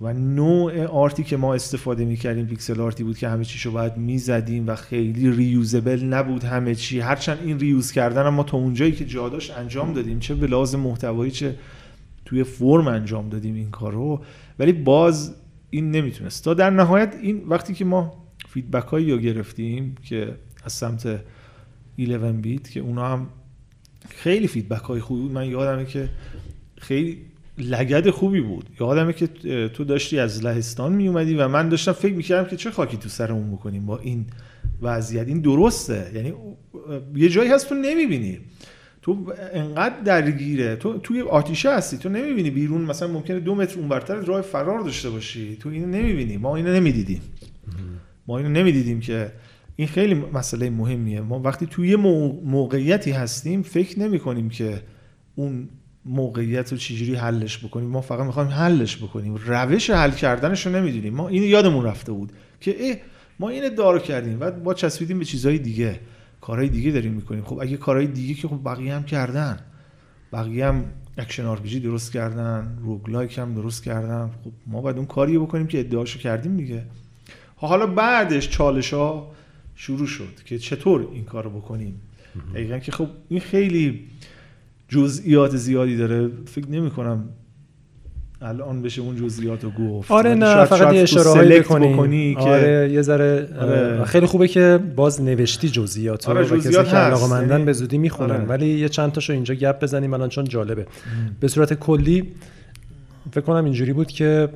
و نوع art ی که ما استفاده می‌کردیم pixel art ی بود که همه چیشو باید می‌زدیم و خیلی reusable نبود همه چی. هرچند این reuse کردن ما تا اونجایی که جا داشت انجام دادیم. چه به لحاظ محتوایی چه توی فرم انجام دادیم این کارو ولی باز این نمی‌تونست. تا در نهایت این وقتی که ما feedback هایی رو گرفتیم که از سمت 11 bit که اونا هم خیلی feedback های خوبی من یادمه که خیلی لگد خوبی بود. یادمه که تو داشتی از لهستان می اومدی و من داشتم فکر می‌کردم که چه خاکی تو سرمون بکنیم با این وضعیت. این درسته. یعنی یه جایی هست تو نمی‌بینی. تو انقدر درگیره. تو توی آتیشه هستی. تو نمی‌بینی بیرون مثلا ممکنه دو متر اونورتر راه فرار داشته باشی. تو اینو نمی‌بینی. ما اینو نمی‌دیدیم. ما اینو نمی‌دیدیم که این خیلی مسئله مهمیه. ما وقتی توی موقعیتی هستیم فکر نمی کنیم که اون موقعیت رو چجوری حلش بکنیم. ما فقط می‌خوایم حلش بکنیم. روش حل کردنش رو نمی‌دونیم. ما این یادمون رفته بود که اه ما ادعا رو کردیم و با چسبیدیم به چیزهای دیگه. کارهای دیگه داریم می‌کنیم. خب اگه کارهای دیگه که خب بقیه هم کردن. بقیه هم action R درست کردن. roguelike هم درست کردن. خب ما باید اون کاری بکنیم که ادعاشو کردیم دیگه. حالا بعدش چالش ها شروع شد که چطور این کار رو بکنیم. دقیقا که خب این خیلی جزئیات زیادی داره. فکر نمی کنم الان بشه اون جزئیات رو گفت. آره نه شاید فقط یه اشاره بکنی. آره یه ذره آره. خیلی خوبه که باز نوشتی جزئیات آره رو جزئیات که علاقه مندن یعنی به زودی می‌خونن. آره. ولی یه چند تاشو اینجا گپ بزنیم الان چون جالبه. به صورت کلی فکر کنم اینجوری بود که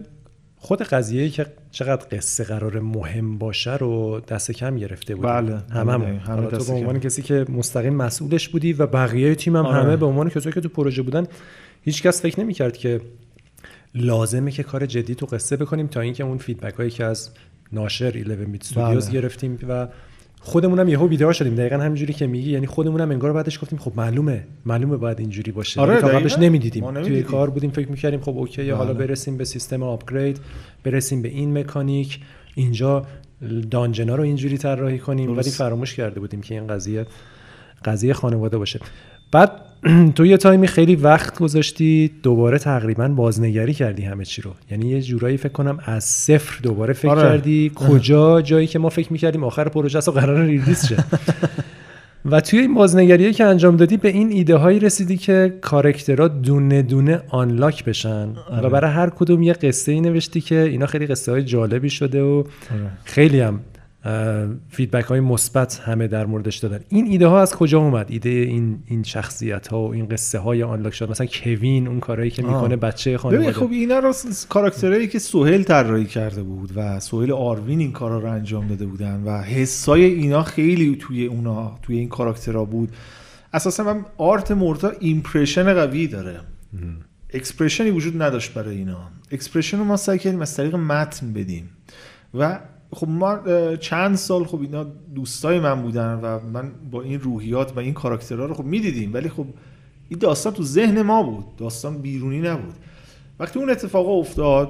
خود قضیه که چقدر قصه قرار مهم باشه رو دست کم گرفته بود بله همه هم. همه تو به عنوان کسی که مستقیم مسئولش بودی و بقیه تیم هم آره. همه به عنوان کسایی که تو پروژه بودن هیچ کس فکر نمی‌کرد که لازمه که کار جدی تو قصه بکنیم تا اینکه اون feedback هایی که از ناشر 11 bit studios گرفتیم و خودمونم یهو بیدار شدیم. دقیقا همینجوری که میگی. یعنی خودمونم انگار بعدش گفتیم خب معلومه. معلومه باید اینجوری باشه. آره تا قبلش نمی‌دیدیم. توی کار بودیم فکر می‌کردیم خب okay بله. حالا برسیم به سیستم upgrade برسیم به این مکانیک. اینجا dungeon ا رو اینجوری طراحی کنیم. ولی فراموش کرده بودیم که این قضیه قضیه خانواده باشه. بعد تو یه تایمی خیلی وقت گذاشتی دوباره تقریبا بازنگری کردی همه چی رو یعنی یه جورایی فکر کنم از صفر دوباره فکر آره. کردی کجا جایی که ما فکر می‌کردیم آخر پروژه اصلا قرار release شه و توی این بازنگریه که انجام دادی به این ایده هایی رسیدی که character ها دونه دونه unlock بشن آره. و برای هر کدوم یه قصه ای نوشتی که اینا خیلی قصه های جالبی شده و آره. خیلی هم feedback های مثبت همه در موردش دادن. این ایده ها از کجا اومد؟ ایده این این شخصیت ها و این قصه های unlock شد مثلا کوین اون کارهایی که می‌کنه بچه خانواده. خب اینا رو character هایی که سهیل طراحی کرده بود و سهیل آروین این کارا رو انجام داده بودن و حسای اینا خیلی توی اونا توی این character ها بود. اساسا من art مورتا impression قوی داره. expression ی وجود نداشت برای اینا. expression رو ما سعی کردیم از طریق متن بدیم. و خب ما چند سال خب اینا دوستای من بودن و من با این روحیات و این کاراکترها رو خب می‌دیدیم. ولی خب این داستان تو ذهن ما بود. داستان بیرونی نبود. وقتی اون اتفاق افتاد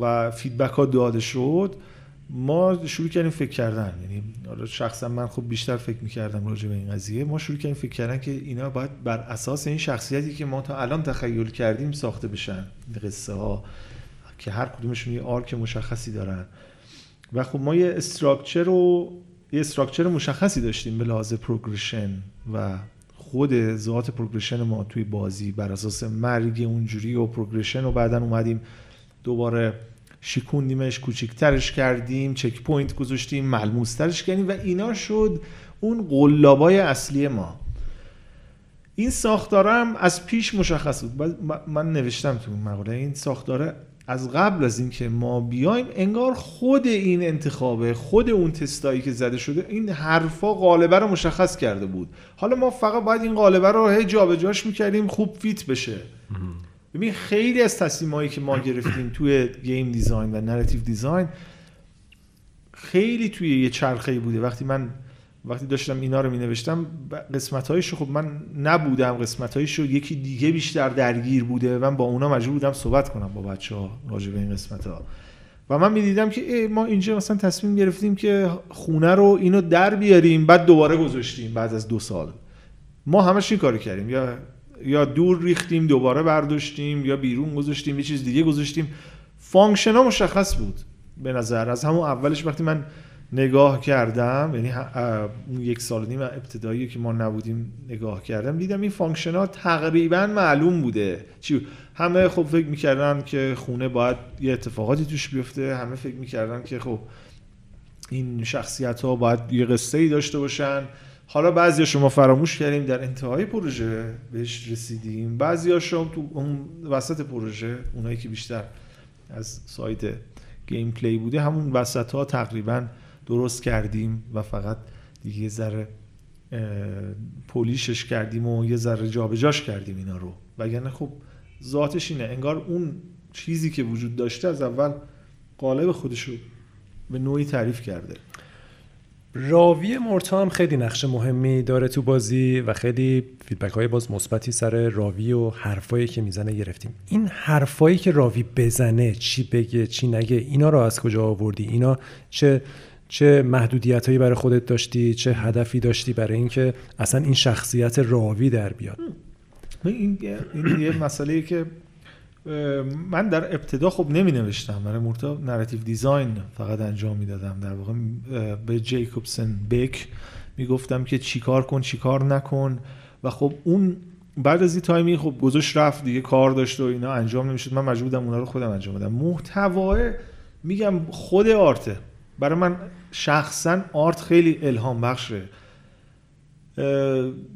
و فیدبک ها داده شد ما شروع کردیم فکر کردن. یعنی شخصا من خب بیشتر فکر می‌کردم راجع به این قضیه. ما شروع کردیم فکر کردن که اینا باید بر اساس این شخصیتی که ما تا الان تخیل کردیم ساخته بشن. قصه ها که هر کدومشون یه arc مشخصی دارن. و خب ما یه structure رو یه structure مشخصی داشتیم به لحاظ progression و خود ذات progression ما توی بازی بر اساس مرگ اونجوری و progression و بعدا اومدیم دوباره شیکوندیمش کوچیکترش کردیم checkpoint گذاشتیم ملموسترش کردیم و اینا شد اون قلابای اصلی ما. این ساختارم از پیش مشخص بود. من نوشتم تو مقاله این ساختاره از قبل از اینکه ما بیایم انگار خود این انتخابه خود اون تستایی که زده شده این حرفا قالبه رو مشخص کرده بود. حالا ما فقط باید این قالبه رو هی جابجاش می‌کردیم خوب fit بشه. ببین خیلی از تصمیمایی که ما گرفتیم توی game design و narrative design خیلی توی یه چرخه بوده. وقتی من وقتی داشتم اینا رو می نوشتم قسمت خب من نبودم قسمت هایش یکی دیگه بیشتر درگیر بوده من با اونا مجبور بودم صحبت کنم با بچه ها راجع به این قسمت ها و من می‌دیدم که ما اینجا مثلا تصمیم گرفتیم که خونه رو اینو در بیاریم بعد دوباره گذاشتیم بعد از دو سال. ما همش این کارو کردیم. یا یا دور ریختیم دوباره برداشتیم یا بیرون گذاشتیم یه چیز دیگه گذاشتیم. function ها مشخص بود به نظر از همون اولش وقتی من نگاه کردم یعنی یک سال نیم ابتدایی که ما نبودیم نگاه کردم دیدم این function ها تقریبا معلوم بوده. چی همه خب فکر می‌کردن که خونه باید یه اتفاقاتی توش بیفته همه فکر می‌کردن که خب این شخصیت ها باید یه قصه ای داشته باشن. حالا بعضیشو ما فراموش کردیم در انتهای پروژه بهش رسیدیم. بعضیشو ما تو اون وسط پروژه اونایی که بیشتر از side gameplay بوده همون وسط ها تقریبا درست کردیم و فقط دیگه یه ذره polish ش کردیم و یه ذره جابجاش کردیم اینا رو. وگرنه خب ذاتش اینه. انگار اون چیزی که وجود داشته از اول قالب خودش رو به نوعی تعریف کرده. راوی مرتا هم خیلی نقش مهمی داره تو بازی و خیلی feedback های باز مثبتی سر راوی و حرفایی که می‌زنه گرفتیم. این حرفایی که راوی بزنه چی بگه چی نگه اینا رو از کجا آوردی؟ اینا چه چه محدودیت هایی برای خودت داشتی چه هدفی داشتی برای اینکه اصلا این شخصیت راوی در بیاد؟ این, یه مسئله که من در ابتدا خب نمی نوشتم برای مورتا narrative design فقط انجام می‌دادم. در واقع به جیکوبسن بک می‌گفتم که چیکار کن چیکار نکن. و خب اون بعد از این تایمی خب گذاشت رفت دیگه کار داشت و اینا انجام نمی‌شد. من مجبور بودم اونا رو خودم انجام بدم. محتوای میگم خود آرته. برای من شخصا آرت خیلی الهام بخشه.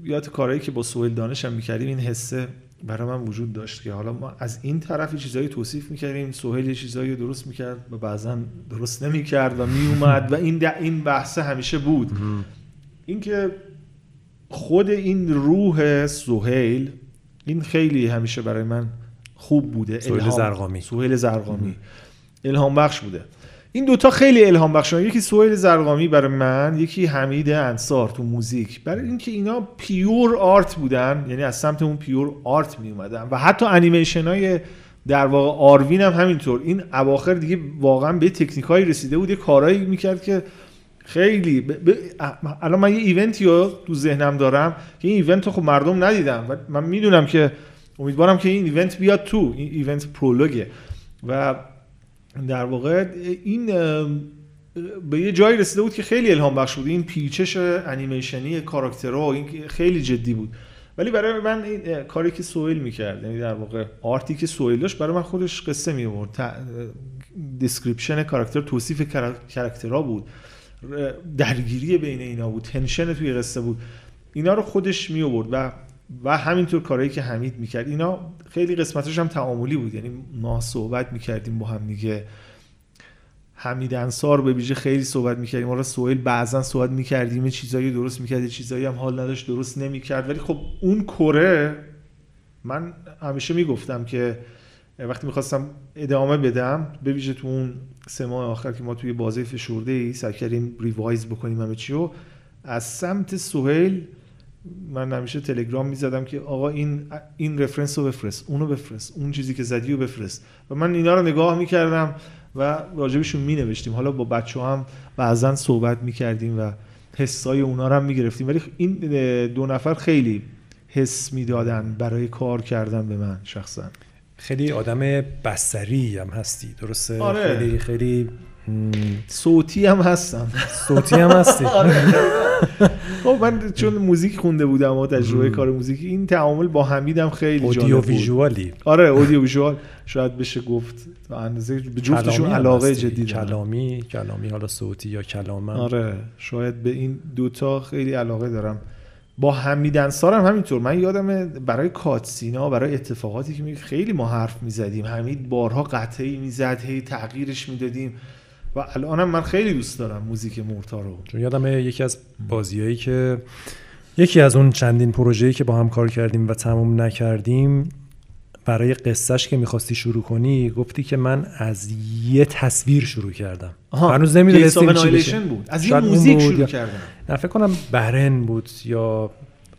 یاد کارهایی که با سویل دانش هم می‌کردیم این حسه برای من وجود داشت که حالا ما از این طرف چیزایی توصیف می‌کردیم سوهل یه چیزایی درست می‌کرد و بعضا درست نمی‌کرد و میومد و این این بحث همیشه بود. اینکه خود این روح سوهیل این خیلی همیشه برای من خوب بوده سهیل ضرغامی. سهیل ضرغامی. الهام بخش بوده. این دوتا خیلی الهام بخشن یکی سهیل ضرغامی برای من یکی حمید انصار تو موزیک. برای اینکه اینا pure art بودن یعنی از سمت اون pure art می اومدن و حتی انیمیشن های در واقع آروین هم همینطور. این اواخر دیگه واقعا به تکنیکایی رسیده بود. یه کارایی می‌کرد که خیلی ب... الان من یه event ی رو تو ذهنم دارم که این event رو خب مردم ندیدم و من می‌دونم که امیدوارم که این event بیاد تو. این event prologue ه. و در واقع این به یه جایی رسیده بود که خیلی الهام بخش بود. این پیچش انیمیشنی کاراکترها این خیلی جدی بود. ولی برای من این کاری که سهیل می‌کرد یعنی در واقع art ی که سهیل داشت برای من خودش قصه می آورد description کاراکتر توصیف کاراکترها بود. درگیری بین اینا بود. tension توی قصه بود. اینا رو خودش می آورد و و همینطور کارهایی که حمید می‌کرد. اینا خیلی قسمتش هم تعاملی بود. یعنی ما صحبت می‌کردیم با هم دیگه. حمید انصار به ویژه خیلی صحبت می‌کردیم. ما را سوئیل بعضا صحبت می‌کردیم. چیزایی درست می‌کرد چیزایی هم حال نداشت درست نمی‌کرد. ولی خب اون کره من همیشه می‌گفتم که وقتی می‌خواستم ادامه بدم به ویژه تو اون سه ماه آخر که ما توی بازی فشرده ای سعی کردیم ریوایز بکنیم همه چی از سمت سهیل من همیشه تلگرام می‌زدم که آقا این این رفرنس رو بفرست اونو بفرست اون چیزی که زدی رو بفرست. و من اینا رو نگاه می‌کردم و راجبشون می نوشتیم حالا با بچه هم بعضا صحبت می‌کردیم و حسای اونا رو هم می‌گرفتیم. ولی این دو نفر خیلی حس می‌دادن برای کار کردن به من شخصا. خیلی آدم بسری هم هستی درسته؟ آره. خیلی خیلی صوتی هم هستم. صوتی هم هستی. آره. خب من چون موزیک خونده بودم و تجربه کار موزیکی این تعامل با حمیدم خیلی اودیو ویژوالی آره اودیو ویژوال شاید بشه گفت اندازه به جفتشون علاقه جدی کلامی کلامی حالا صوتی یا کلام آره شاید به این دوتا خیلی علاقه دارم. با حمید انصار هم همینطور. من یادم برای کاتسینا برای اتفاقاتی که خیلی ما حرف می‌زدیم. حمید بارها قطعی می‌زد هی تغییرش می‌دادیم. و الانم من خیلی دوست دارم موزیک مورتا رو. چون یادم یکی از بازیایی که یکی از اون چندین پروژه‌ای که با هم کار کردیم و تموم نکردیم برای قصهش که می‌خواستی شروع کنی گفتی که من از یه تصویر شروع کردم. هنوز نمی‌دونستیم چی بشه. بود. از یه موزیک شروع کردم. نه فکر کنم برن بود یا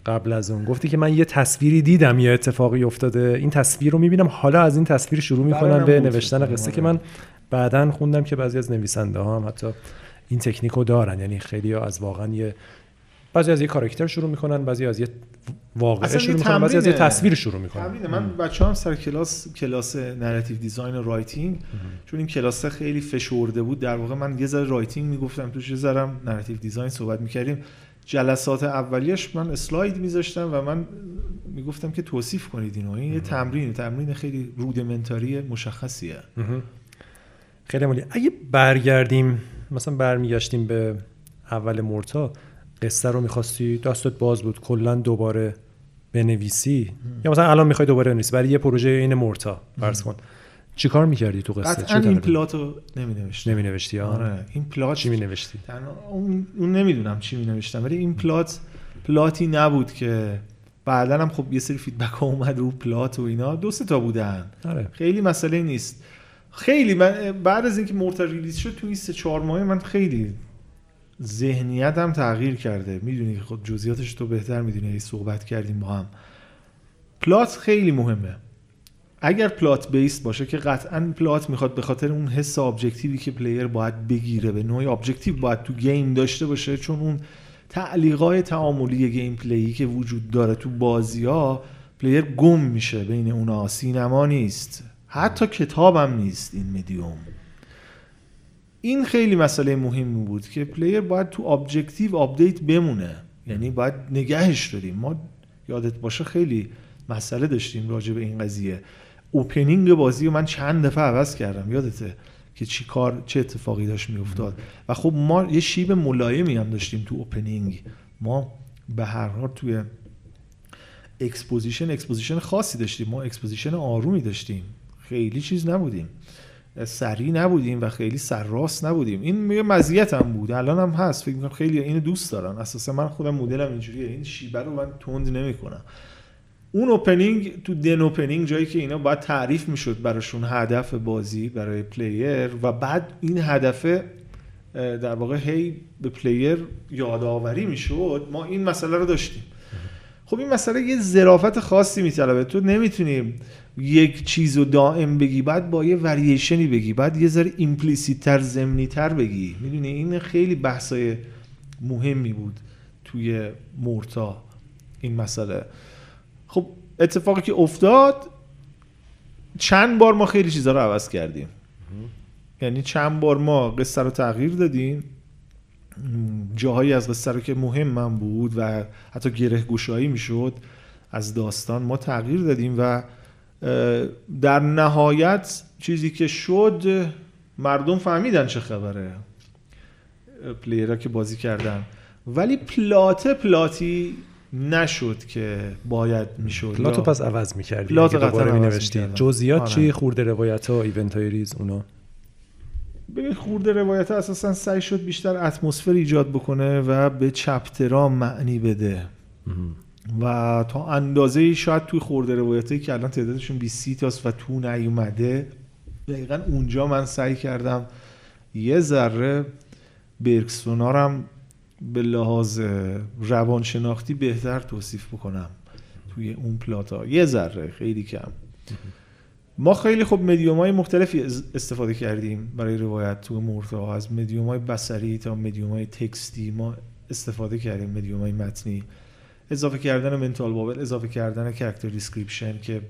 قبل از اون. گفتی که من یه تصویری دیدم یه اتفاقی افتاده. این تصویر رو می‌بینم حالا از این تصویر شروع می‌کنم به نوشتن قصه که من بعدا خوندم که بعضی از نویسنده ها هم حتی این تکنیک رو دارن. یعنی خیلی ها از واقعا یه بعضی از یه کاراکتر شروع می‌کنن بعضی از یه واقعه شروع می‌کنن بعضی از یه تصویر شروع می‌کنن. تمرینه. من بچه هم سر کلاس کلاس narrative design و writing چون این کلاس خیلی فشرده بود در واقع من یه ذره writing می‌گفتم توش یه ذرم narrative design صحبت می‌کردیم. جلسات اولیش من اسلاید میذاشتم و من می‌گفتم که توصیف کنید اینو. این یه تمرین تمرین خیلی rudimentary مشخصیه. خیلی عالی اگه برگردیم مثلا برمیگشتیم به اول مرتا قصه رو می‌خواستی دستت باز بود کلا دوباره بنویسی؟ یا مثلا الان می‌خوای دوباره بنویسی؟ برای یه پروژه این مرتا فرض کن. چیکار می‌کردی تو قصه؟ قطعا این plot رو نمی نوشتی نمی نوشتی آره. این plot چی می نوشتی اون, اون نمی‌دونم چی می نوشتم ولی این plot plot ی نبود که بعدا هم خب یه سری feedback ها اومد رو plot و اینا. دو تا بودن. آره. خیلی مسئله نیست. خیلی من بعد از اینکه مورتا release شد تو این سه چهار ماه من خیلی ذهنیتم تغییر کرده. می‌دونی خب جزئیاتش تو بهتر می‌دونی صحبت کردیم با هم. plot خیلی مهمه. اگر plot base باشه که قطعا plot می‌خواد به خاطر اون حس objective ی که player باید بگیره به نوعی objective باید تو game داشته باشه چون اون تعلیقای تعاملی gameplay که وجود داره تو بازی ها player گم میشه بین اونا. سینما نیست. حتی کتاب هم نیست این مدیوم این خیلی مسئله مهمی بود که player باید تو objective update بمونه. یعنی باید نگهش داریم. ما یادت باشه خیلی مسئله داشتیم راجع به این قضیه. opening بازی رو من چند دفعه عوض کردم. یادته که چی کار چه اتفاقی داشت میافتاد. و خب ما یه شیب ملایمی هم داشتیم تو opening ما به هر حال توی exposition exposition خاصی داشتیم. ما exposition آرومی داشتیم. خیلی چیز نبودیم. سریع نبودیم و خیلی سرراست نبودیم. این یه مزیت بود. الان هم هست. فکر می‌کنم خیلی اینو دوست دارن. اساسا من خودم مدلم اینجوریه. این شیبه رو من تند نمی‌کنم. اون opening تو the opening جایی که اینا باید تعریف می‌شد براشون هدف بازی برای player و بعد این هدف در واقع هی به player یادآوری می‌شد. ما این مسئله رو داشتیم. خب این مسئله یه ظرافت خاصی میطلبه. تو نمی‌تونی یک چیز رو دائم بگی بعد با یه وریشنی بگی بعد یه ذره implicit تر زمینی تر بگی. می‌دونی؟ این خیلی بحثای مهمی بود توی مورتا این مسئله. خب اتفاقی که افتاد چند بار ما خیلی چیزها رو عوض کردیم. یعنی چند بار ما قصه رو تغییر دادیم. جاهایی از قصه رو که مهم من بود و حتی گره گوشایی می‌شد از داستان ما تغییر دادیم و در نهایت چیزی که شد مردم فهمیدن چه خبره. پلیرها که بازی کردن. ولی پلات پلاتی نشد که باید می‌شد. پلاتو پس عوض می‌کردی. پلات دوباره مینوشتی. جزئیات چی؟ آره. خورده روایت ها ایونت های ریز اونا. ببین خورده روایت اساسا سعی شد بیشتر اتمسفر ایجاد بکنه و به چپترا معنی بده. و تا اندازه شاید توی خورده روایتی که الان تعدادشون 20 تاست و تو نیومده دقیقا اونجا من سعی کردم یه ذره برکسونارم به لحاظ روانشناختی بهتر توصیف بکنم توی اون plot ا یه ذره خیلی کم. ما خیلی خب مدیوم های مختلفی استفاده کردیم برای روایت تو مورتا از مدیوم های بصری تا مدیوم های text ی ما استفاده کردیم مدیوم های متنی. اضافه کردن mental bubble اضافه کردن character description که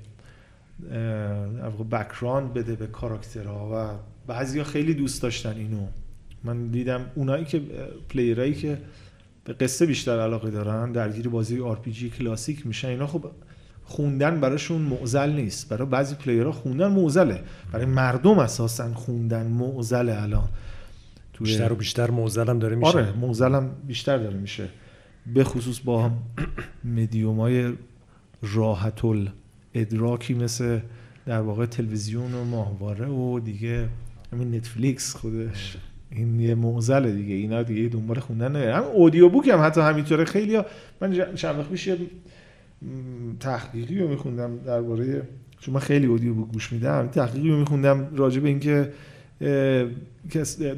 background بده به کاراکترها و بعضیا خیلی دوست داشتن اینو. من دیدم اونایی که player ایی که به قصه بیشتر علاقه دارن درگیر بازی آر کلاسیک میشن. اینا خب خوندن براشون معزل نیست. برای بعضی پلیرها خوندن معزله برای مردم اساسا خوندن معزله الان. بیشتر و بیشتر معزل هم داره میشه. آره معزل هم بیشتر داره میشه. به خصوص با مدیوم های راحت ادراکی مثل در واقع تلویزیون و ماهواره و دیگه همین نتفلیکس خودش. این یه معزله دیگه. اینا دیگه دنبال خوندن نه هم اودیو بوک هم حتی همینطوره. خیلی ها من چند وقت پیش تحقیقی رو میخوندم درباره چون من خیلی اودیو بوک گوش میدم تحقیقی رو میخوندم راجع به اینکه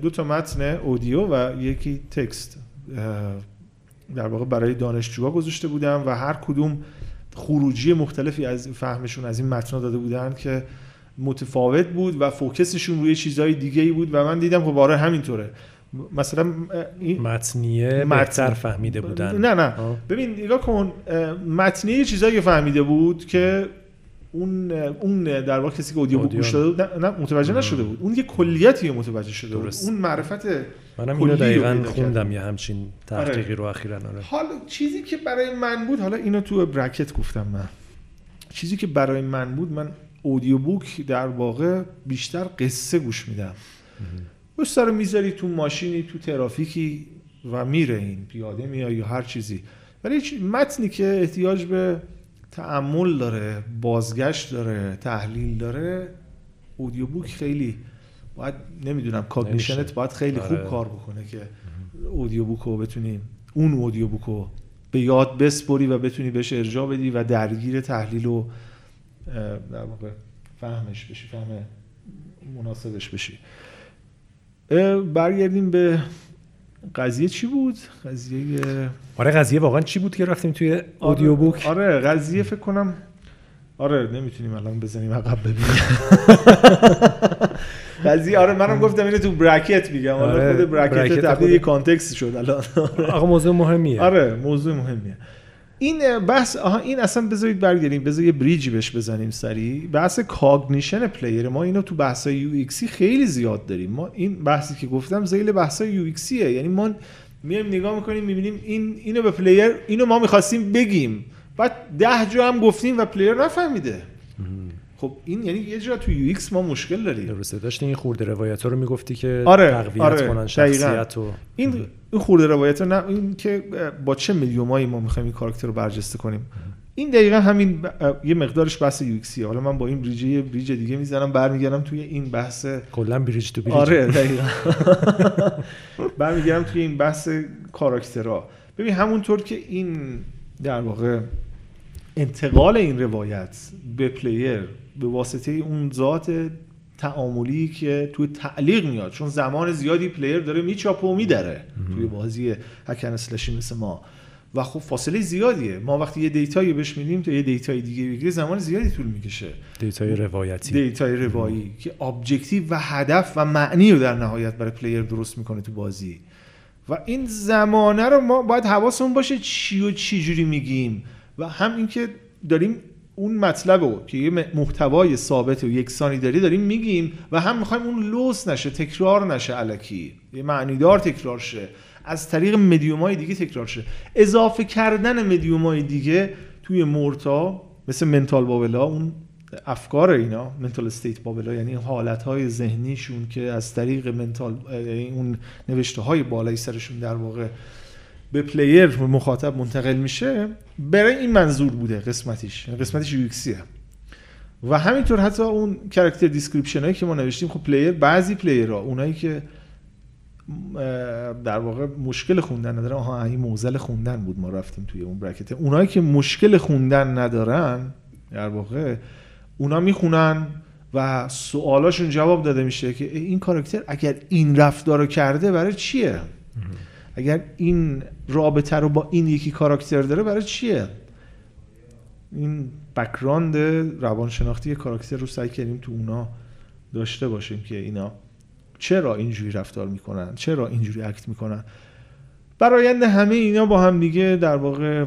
دو تا متن اودیو و یکی تکست. در واقع برای دانشجوها گذاشته بودم و هر کدوم خروجی مختلفی از فهمشون از این متن داده بودن که متفاوت بود و فوکسشون روی چیزهای دیگه ای بود و من دیدم خب آره همینطوره. مثلا متنیه بهتر فهمیده بودن. نه نه. ببین نگاه کن متنیه چیزایی فهمیده بود که اون اون در واقع کسی که اودیو بوک گوش داده نه متوجه نشده بود. اون یه کلیتی متوجه شده بود. اون معرفت منم اینو دقیقا خوندم یه همچین تحقیقی آره. رو اخیرا آره. حالا چیزی که برای من بود حالا اینو تو برکت گفتم من. چیزی که برای من بود من audio book در واقع بیشتر قصه گوش میدم. پلی رو می‌ذاری تو ماشینی تو ترافیکی و میره این پیاده میای یا هر چیزی. ولی متنی که احتیاج به تأمل داره بازگشت داره تحلیل داره audio book خیلی باید نمی‌دونم cognitionت باید خیلی خوب آره. کار بکنه که audio book رو بتونی اون اودیو بوک رو به یاد بسپری و بتونی بهش ارجاع بدی و درگیر تحلیل و در واقع فهمش بشی فهم مناسبش بشی. برگردیم به قضیه چی بود؟ قضیه آره قضیه واقعا چی بود که رفتیم توی اودیو بوک آره قضیه فکر کنم آره نمی‌تونیم الان بزنیم عقب ببینیم. قضیه آره منم گفتم اینو تو برکت میگم. حالا آره، خود برکت تبدیل یه کانتکست شد الان. آقا موضوع مهمیه. آره موضوع مهمیه. این بحث آها این اصلا بذارید برگردیم بذار یه بریجی بهش بزنیم سریع. بحث cognition player ما اینو تو بحث UX خیلی زیاد داریم. ما این بحثی که گفتم ذیل بحث یو ایکسیه یعنی ما میایم نگاه می‌کنیم می‌بینیم این اینو به player اینو ما می‌خواستیم بگیم. بعد ده جا هم گفتیم و player نفهمیده. خب این یعنی یه جا تو UX ما مشکل داریم. درسته. داشتی این خرده روایت ها رو می‌گفتی که آره، تقویت آره، کنن. شخصیت و این این خرده روایت رو نه این که با چه mediumایی ما می‌خوایم این کاراکتر رو برجسته کنیم. این دقیقا همین ب- یه مقدارش بحث یو ایکسیه حالا من با این bridge یه bridge دیگه می‌زنم برمیگردم توی این بحث کلا bridge تو bridge. آره دقیقا. برمیگردم توی این بحث کاراکترها. ببین همونطور که این در واقع انتقال این روایت به player به واسطه اون ذات تعاملی که توی تعلیق میاد. چون زمان زیادی player داره میچاپه و میدره توی بازی hack and slashی مثل ما. و خب فاصله زیادیه. ما وقتی یه dataیی بهش میدیم تا یه dataی دیگه بگیره زمان زیادی طول می‌کشه. dataی روایتی. dataی روایی که objective و هدف و معنی رو در نهایت برای player درست می‌کنه تو بازی. و این زمانه رو ما باید حواسمون باشه چی و چی جوری میگیم. و هم اینکه داریم اون مطلب رو که یه محتوای ثابت و یکسانی داری داریم میگیم و هم می‌خوایم اون لوس نشه تکرار نشه الکی. یه معنیدار تکرار شه. از طریق مدیوم دیگه تکرار شه. اضافه کردن مدیوم دیگه توی مورتا مثل mental bubbleا اون افکار اینا mental state bubbleا یعنی حالت های ذهنیشون که از طریق mental یعنی اون نوشته های بالای سرشون در واقع به player مخاطب منتقل میشه برای این منظور بوده قسمتیش. یعنی قسمتش UXیه و همینطور حتی اون character description هایی که ما نوشتیم خب player بعضی playerها اونایی که در واقع مشکل خوندن ندارن آها این موزل خوندن بود ما رفتیم توی اون برکت اونایی که مشکل خوندن ندارن در واقع اونا می‌خونن و سوالاشون جواب داده میشه که این کاراکتر اگر این رفتار رو کرده برای چیه؟ اگر این رابطه رو با این یکی کاراکتر داره برای چیه؟ این بکراند روانشناختی کاراکتر رو سعی کردیم تو اونا داشته باشیم که اینا چرا اینجوری رفتار می‌کنن؟ چرا اینجوری act می‌کنن؟ برآیند همه اینا با هم دیگه در واقع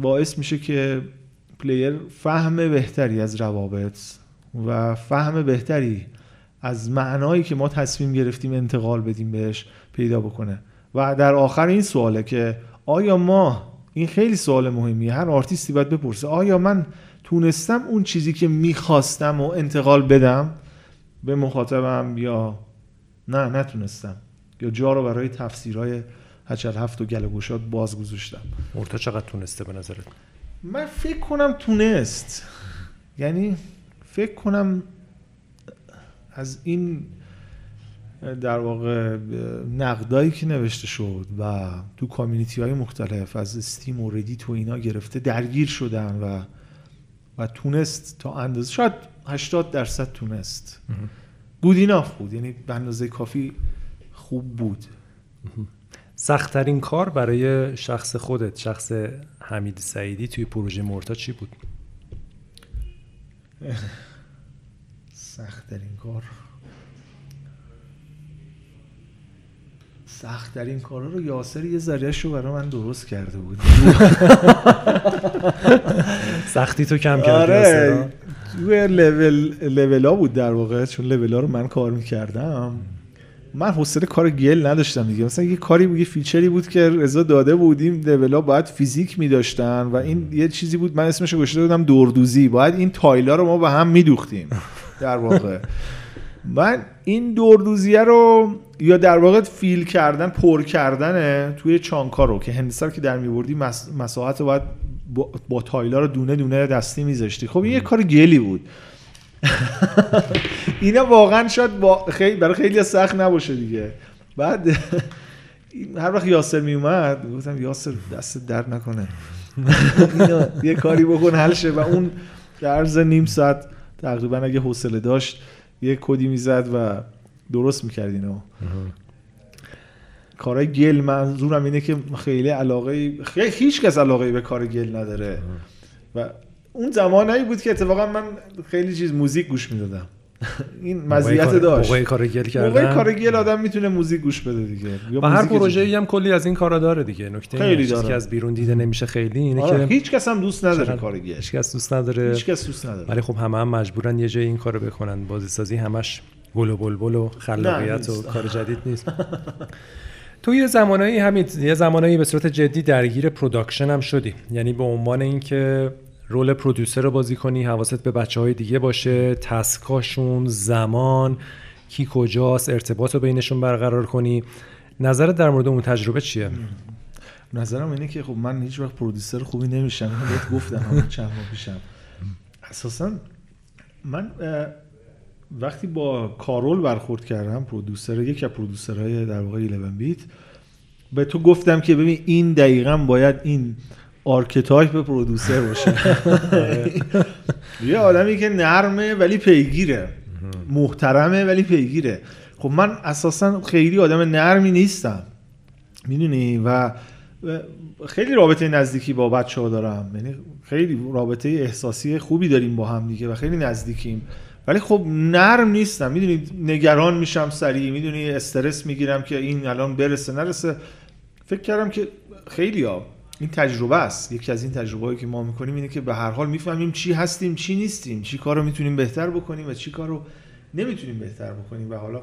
باعث میشه که player فهم بهتری از روابط و فهم بهتری از معنایی که ما تصمیم گرفتیم انتقال بدیم بهش پیدا بکنه. و در آخر این سواله که آیا ما این خیلی سوال مهمیه هر artistی باید بپرسه آیا من تونستم اون چیزی که می‌خواستم و انتقال بدم به مخاطبم یا نه نتونستم یا جا رو برای تفسیرهای هچل هفت و گل گشاد باز گذاشتم مرتا چقدر تونسته به نظرت؟ من فکر کنم تونست. یعنی فکر کنم از این در واقع نقدایی که نوشته شد و تو کامیونیتی های مختلف از استیم و ردیت و اینا گرفته درگیر شدن و و تونست تا اندازه شاید 80 درصد تونست. گودیناف بود. یعنی به اندازه کافی خوب بود. سختترین کار برای شخص خودت شخص حمید سعیدی توی پروژه مورتا چی بود؟ سختترین کار. سختترین کارا رو یاسر یه ذریعش رو برای من درست کرده بود. سختی تو کم کردی آره توی لول لولا بود در واقع چون لولا رو من کار می‌کردم. من حوصله کار گل نداشتم دیگه. مثلا یه کاری بود یه featureی بود که رضا داده بودیم لولا باید فیزیک میداشتن و این یه چیزی بود. من اسمش رو گذاشته بودم دوردوزی. باید این tileا رو ما به هم میدوختیم. در واقع. من این دوردوزیه رو یا در واقع fill کردن پر کردن توی chunkا رو که هندسه که در میبردی مس... مساحت رو باید با, با تایلا رو دونه دونه دستی میذاشتی. خب این یه کار گلی بود. اینا واقعا شاید با خیلی برای خیلی سخت نباشه دیگه. بعد هر وقت یاسر می اومد گفتم یاسر دست درد نکنه. یه کاری بکن حل شه. و اون در عرض نیم ساعت تقریبا اگه حوصله داشت یه کدی می‌زد و درست می‌کرد اینو. کارهای گل منظورم اینه که خیلی علاقه خیلی هیچ کس علاقه به کار گل نداره. و اون زمانایی بود که اتفاقا من خیلی چیز موزیک گوش می‌دادم. این مزیت داشت. موقع کار گل کردن. موقع کار گل آدم می‌تونه موزیک گوش بده دیگه. و هر پروژه‌ای هم کلی از این کارا داره دیگه. نکته خیلی داره. که از بیرون دیده نمیشه خیلی اینه آره. که هیچ کس هم دوست نداره کار گل. هیچ کس دوست نداره. هیچ کس دوست نداره. ولی خب همه هم مجبورن یه جای این کارو بکنن. بازی سازی همش گل و بلبل و خلاقیت و کار جدید نیست. تو یه زمانایی همین یه زمانایی به صورت جدی درگیر production هم شدی. یعنی به عنوان اینکه role producer رو بازی کنی حواست به بچه های دیگه باشه taskاشون زمان کی کجاست ارتباط رو بینشون برقرار کنی. نظرت در مورد اون تجربه چیه؟ نظرم اینه که خب من هیچ وقت producer خوبی نمیشم بهت گفتم چند ماه پیشم. اساسا من وقتی با کارول برخورد کردم producer یکی از producerهای در واقع 11 bit به تو گفتم که ببین این دقیقا باید این archetype producer باشه. یه آدمی که نرمه ولی پیگیره. محترمه ولی پیگیره. خب من اساسا خیلی آدم نرمی نیستم. می‌دونی؟ و خیلی رابطه نزدیکی با بچه ها دارم. یعنی خیلی رابطه احساسی خوبی داریم با هم دیگه و خیلی نزدیکیم. ولی خب نرم نیستم. می‌دونی؟ نگران میشم سریع. می‌دونی؟ استرس می‌گیرم که این الان برسه نرسه. فکر کردم که خیلی ها این تجربه است. یکی از این تجربه که ما می‌کنیم اینه که به هر حال می‌فهمیم چی هستیم چی نیستیم چی کار رو می‌تونیم بهتر بکنیم و چی کار رو نمی‌تونیم بهتر بکنیم. و حالا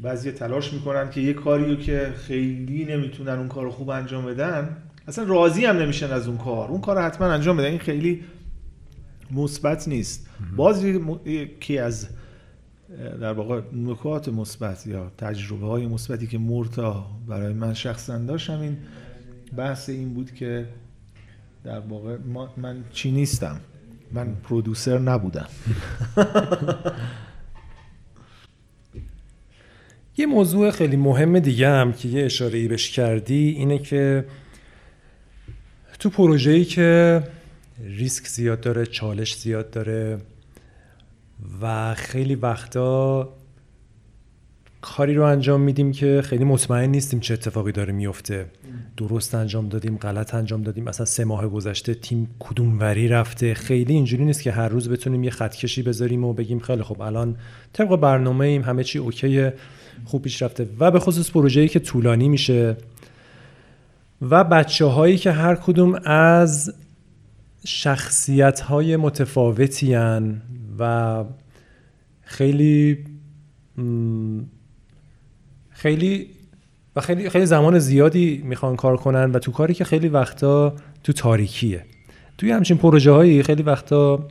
بعضی تلاش می‌کنن که یه کاری رو که خیلی نمی‌تونن اون کار رو خوب انجام بدن اصلا راضی هم نمیشن از اون کار. اون کار رو حتما انجام بدن. این خیلی مثبت نیست. باز یکی از در واقع نکات مثبت یا تجربه های مثبتی که مرتا برای من شخصا داشت همین بحث این بود که در واقع من چی نیستم. من پرودوسر نبودم. یه موضوع خیلی مهم دیگه هم که یه اشاره ای بهش کردی اینه که تو پروژه‌ای که ریسک زیاد داره چالش زیاد داره و خیلی وقتا کاری رو انجام میدیم که خیلی مطمئن نیستیم چه اتفاقی داره میفته. درست انجام دادیم غلط انجام دادیم. مثلا سه ماه گذشته تیم کدوم وری رفته؟ خیلی اینجوری نیست که هر روز بتونیم یه خطکشی بذاریم و بگیم خیلی خب الان طبق برنامه ایم همه چی اوکیه خوب پیش رفته. و به خصوص پروژه‌ای که طولانی میشه و بچه هایی که هر کدوم از شخصیت های متفاوتی و خیلی خیلی و خیلی خیلی زمان زیادی می‌خوان کار کنن و تو کاری که خیلی وقتا تو تاریکیه. توی همچین پروژه هایی خیلی وقتا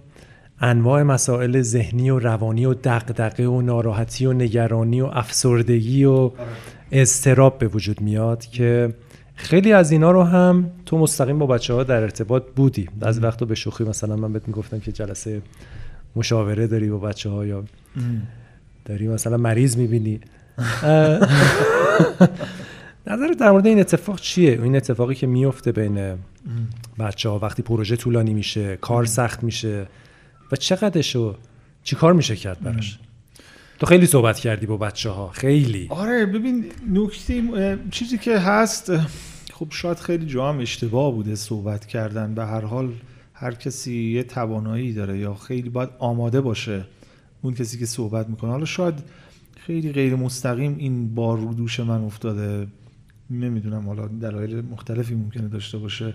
انواع مسائل ذهنی و روانی و دقدقه و ناراحتی و نگرانی و افسردگی و اضطراب به وجود میاد که خیلی از اینا رو هم تو مستقیم با بچه ها در ارتباط بودی. از وقتا به شوخی مثلا من بهت می‌گفتم که جلسه مشاوره داری با بچه ها یا داری مثلا مریض می‌بینی. نظر در مورد این اتفاق چیه؟ این اتفاقی که میفته بین بچه ها وقتی پروژه طولانی میشه کار سخت میشه و چقدرشو چی کار میشه کرد براش؟ تو خیلی صحبت کردی با بچه ها خیلی. آره ببین نکته چیزی که هست خب شاید خیلی جا هم اشتباه بوده صحبت کردن. به هر حال هر کسی یه توانایی داره یا خیلی باید آماده باشه اون کسی که صحبت می‌کنه. حالا شاید خیلی غیر مستقیم این بار رو دوش من افتاده. نمی‌دونم حالا دلایل مختلفی ممکنه داشته باشه.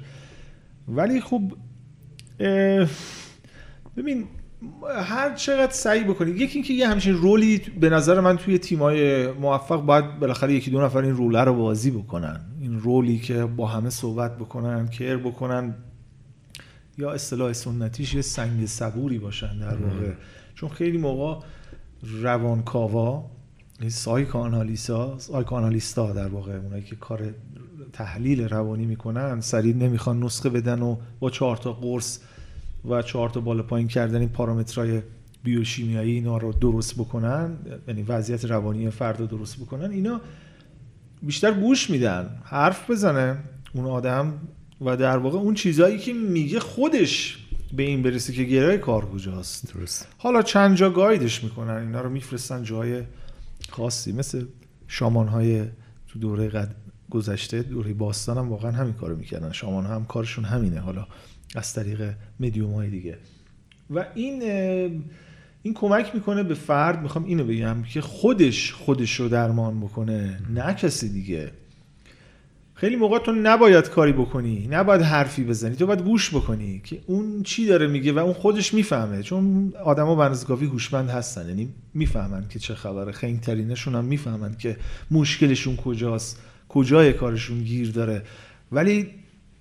ولی خب ببین هر چقدر سعی بکنید یکی اینکه یه همچین رولی به نظر من توی تیمای موفق باید بالاخره یکی دو نفر این روله رو بازی بکنن. این رولی که با همه صحبت بکنن کر بکنن یا اصطلاح سنتیش یه سنگ صبوری باشن در واقع. چون خیلی موقع روانکاوا سایکانالیسا سایکانالیستا در واقع اونایی که کار تحلیل روانی می‌کنن سریع نمی‌خوان نسخه بدن و با چهار تا قرص و چهار تا بالا پایین کردن این پارامترهای بیوشیمیایی اینا رو درست بکنن یعنی وضعیت روانی فرد رو درست بکنن اینا بیشتر گوش میدن حرف بزنه اون آدم و در واقع اون چیزهایی که میگه خودش به این برسه که گرای کار کجاست درست. حالا چند جا گایدش می‌کنن اینا رو میفرستن جای خاصی مثل شامان های تو دوره قد... گذشته دوره باستان هم واقعا همین کارو می‌کردن. شامان هم کارشون همینه حالا از طریق مدیوم های دیگه. و این این کمک می‌کنه به فرد می‌خوام اینو بگم که خودش خودش رو درمان بکنه نه کسی دیگه. خیلی موقع تو نباید کاری بکنی نباید حرفی بزنی تو باید گوش بکنی که اون چی داره میگه و اون خودش می‌فهمه. چون آدما به کافی هوشمند هستن یعنی می‌فهمن که چه خبره. ترینشون هم می‌فهمن که مشکلشون کجاست کجای کارشون گیر داره. ولی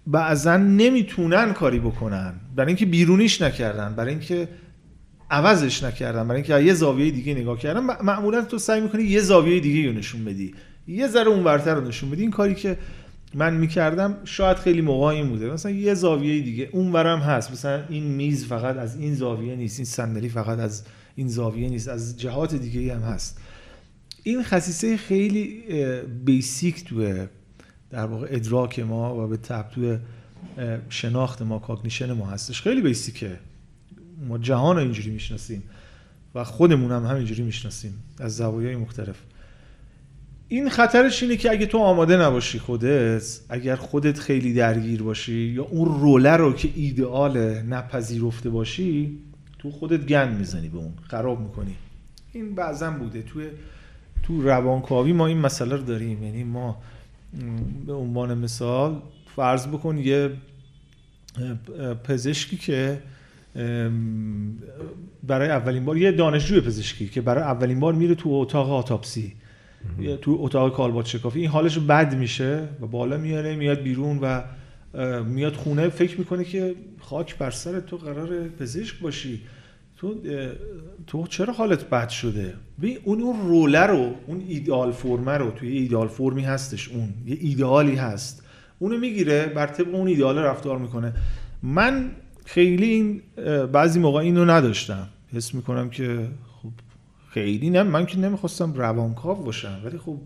بعضا نمی‌تونن کاری بکنن. برای اینکه بیرونیش نکردن برای اینکه عوضش نکردن برای اینکه یه زاویه دیگه نگاه کردن. معمولا تو سعی می‌کنی یه زاویه دیگه رو نشون بدی. یه ذره اون رو نشون بدی. این کاری که من می‌کردم شاید خیلی موقع این بوده. مثلا یه زاویه دیگه اون ورم هست. مثلا این میز فقط از این زاویه نیست این صندلی فقط از این زاویه نیست از جهات دیگه هم هست. این خصیصه خیلی basic توئه. در واقع ادراک ما و به تبع توی شناخت ما cognition ما هستش. خیلی basicه. ما جهان رو اینجوری می‌شناسیم و خودمون هم همینجوری می‌شناسیم از زوایای مختلف. این خطرش اینه که اگه تو آماده نباشی خودت اگر خودت خیلی درگیر باشی یا اون roleه رو که ایدئال نپذیرفته باشی تو خودت گند می‌زنی به اون خراب می‌کنی. این بعضا بوده. توی تو روانکاوی ما این مسئله رو داریم. یعنی ما به عنوان مثال فرض بکن یه پزشکی که برای اولین بار یه دانشجوی پزشکی که برای اولین بار میره تو اتاق آتاپسی. تو اتاق کالبات شکافی این حالش بد میشه و بالا میاره میاد بیرون و میاد خونه فکر می‌کنه که خاک بر سر تو قرار پزشک باشی. تو تو چرا حالت بد شده؟ ببین اون اون روله رو اون ایدئال فرمه رو توی ایدئال فرمی هستش اون یه ایدئالی هست. اونو می‌گیره بر طبق اون ایدئال رفتار می‌کنه. من خیلی این بعضی موقع اینو نداشتم. حس می‌کنم که خیلی نه من که نمی‌خواستم روانکاو باشم ولی خب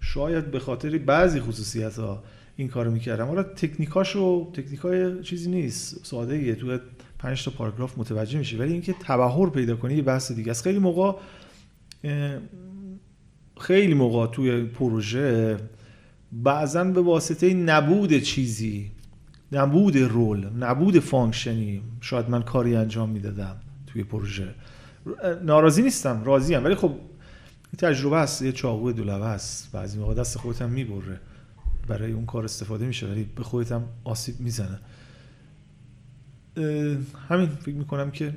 شاید به خاطر بعضی خصوصیت ها این کارو می‌کردم. حالا تکنیکاشو تکنیکای چیزی نیست ساده ایه تو پنج تا پاراگراف متوجه میشه ولی اینکه تبحر پیدا کنی یه بحث دیگه است. خیلی موقع خیلی موقع توی پروژه بعضا به واسطه نبود چیزی نبود role نبود functionی شاید من کاری انجام می‌دادم توی پروژه. ناراضی نیستم راضی ولی خب تجربه است یه چاقو دولبه است بعضی موقع دست خودت هم می‌بره. برای اون کار استفاده میشه ولی به خودت هم آسیب می‌زنه. همین فکر می‌کنم که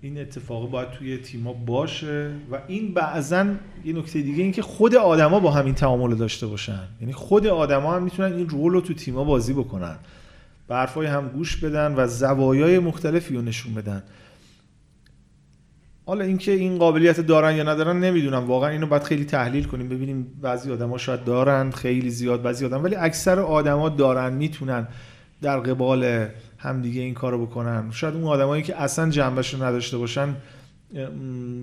این اتفاق باید توی تیما باشه و این بعضا یه نکته دیگه این که خود آدما با همین تعامل داشته باشن. یعنی خود آدما هم می‌تونن این رول رو تو تیما بازی بکنن. به حرفای هم گوش بدن و زوایای مختلفی رو نشون بدن. حالا اینکه این قابلیت دارن یا ندارن نمی‌دونم. واقعا اینو باید خیلی تحلیل کنیم ببینیم بعضی آدما شاید دارن خیلی زیاد بعضی آدم ولی اکثر آدما دارن می‌تونن در قبال همدیگه این کارو بکنن. شاید اون آدمایی که اصلا جنبش رو نداشته باشن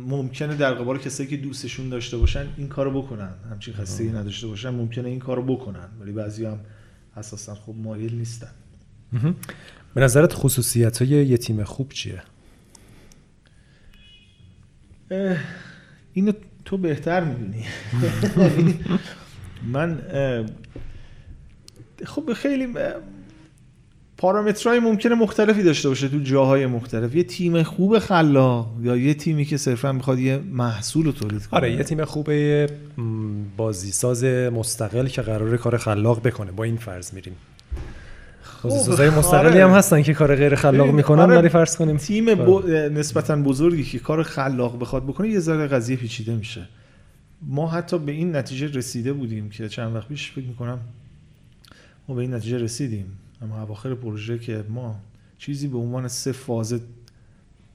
ممکنه در قبال کسایی که دوستشون داشته باشن این کارو بکنن. همچین خستگی نداشته باشن ممکنه این کارو بکنن. ولی بعضی هم اساسا خب مایل نیستن. به نظرت خصوصیت های یه تیم خوب چیه؟ اینو تو بهتر می‌دونی. من خب خیلی پارامترهای ممکنه مختلفی داشته باشه تو جاهای مختلف. یه تیم خوب خلاق یا یه تیمی که صرفا می‌خواد یه محصول رو تولید کنه. آره یه تیم خوب بازیساز مستقل که قرار کار خلاق بکنه. با این فرض میریم. بازیسازهای مستقلی هم آره. هستن که کار غیر خلاق می‌کنن آره ولی فرض کنیم تیم ب... نسبتا بزرگی که کار خلاق بخواد بکنه یه ذره قضیه پیچیده میشه. ما حتی به این نتیجه رسیده بودیم که چند وقت پیش فکر می‌کنم ما به این نتیجه رسیدیم. اما اواخر پروژه که ما چیزی به عنوان سه فاز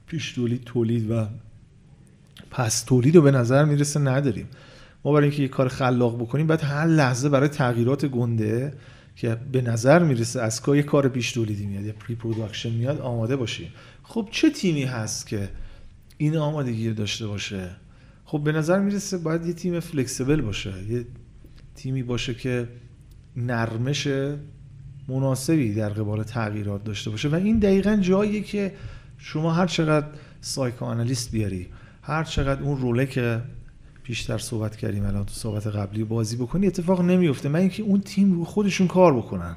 پیش تولید تولید و پس تولید رو به نظر می‌رسه نداریم. ما برای اینکه یه کار خلاق بکنیم باید هر لحظه برای تغییرات گنده که به نظر می‌رسه از یه کار پیش تولیدی میاد یا pre-production میاد آماده باشیم خب چه تیمی هست که این آمادگی داشته باشه؟ خب به نظر می‌رسه باید یه تیم flexible باشه. یه تیمی باشه که نرمش مناسبی در قبال تغییرات داشته باشه. و این دقیقا جاییه که شما هر چقدر سایکو بیاری هر چقدر اون roleه که بیشتر صحبت کردیم الان تو صحبت قبلی. بازی بکنی اتفاق نمیفته. من اینکه اون تیم رو خودشون کار بکنن.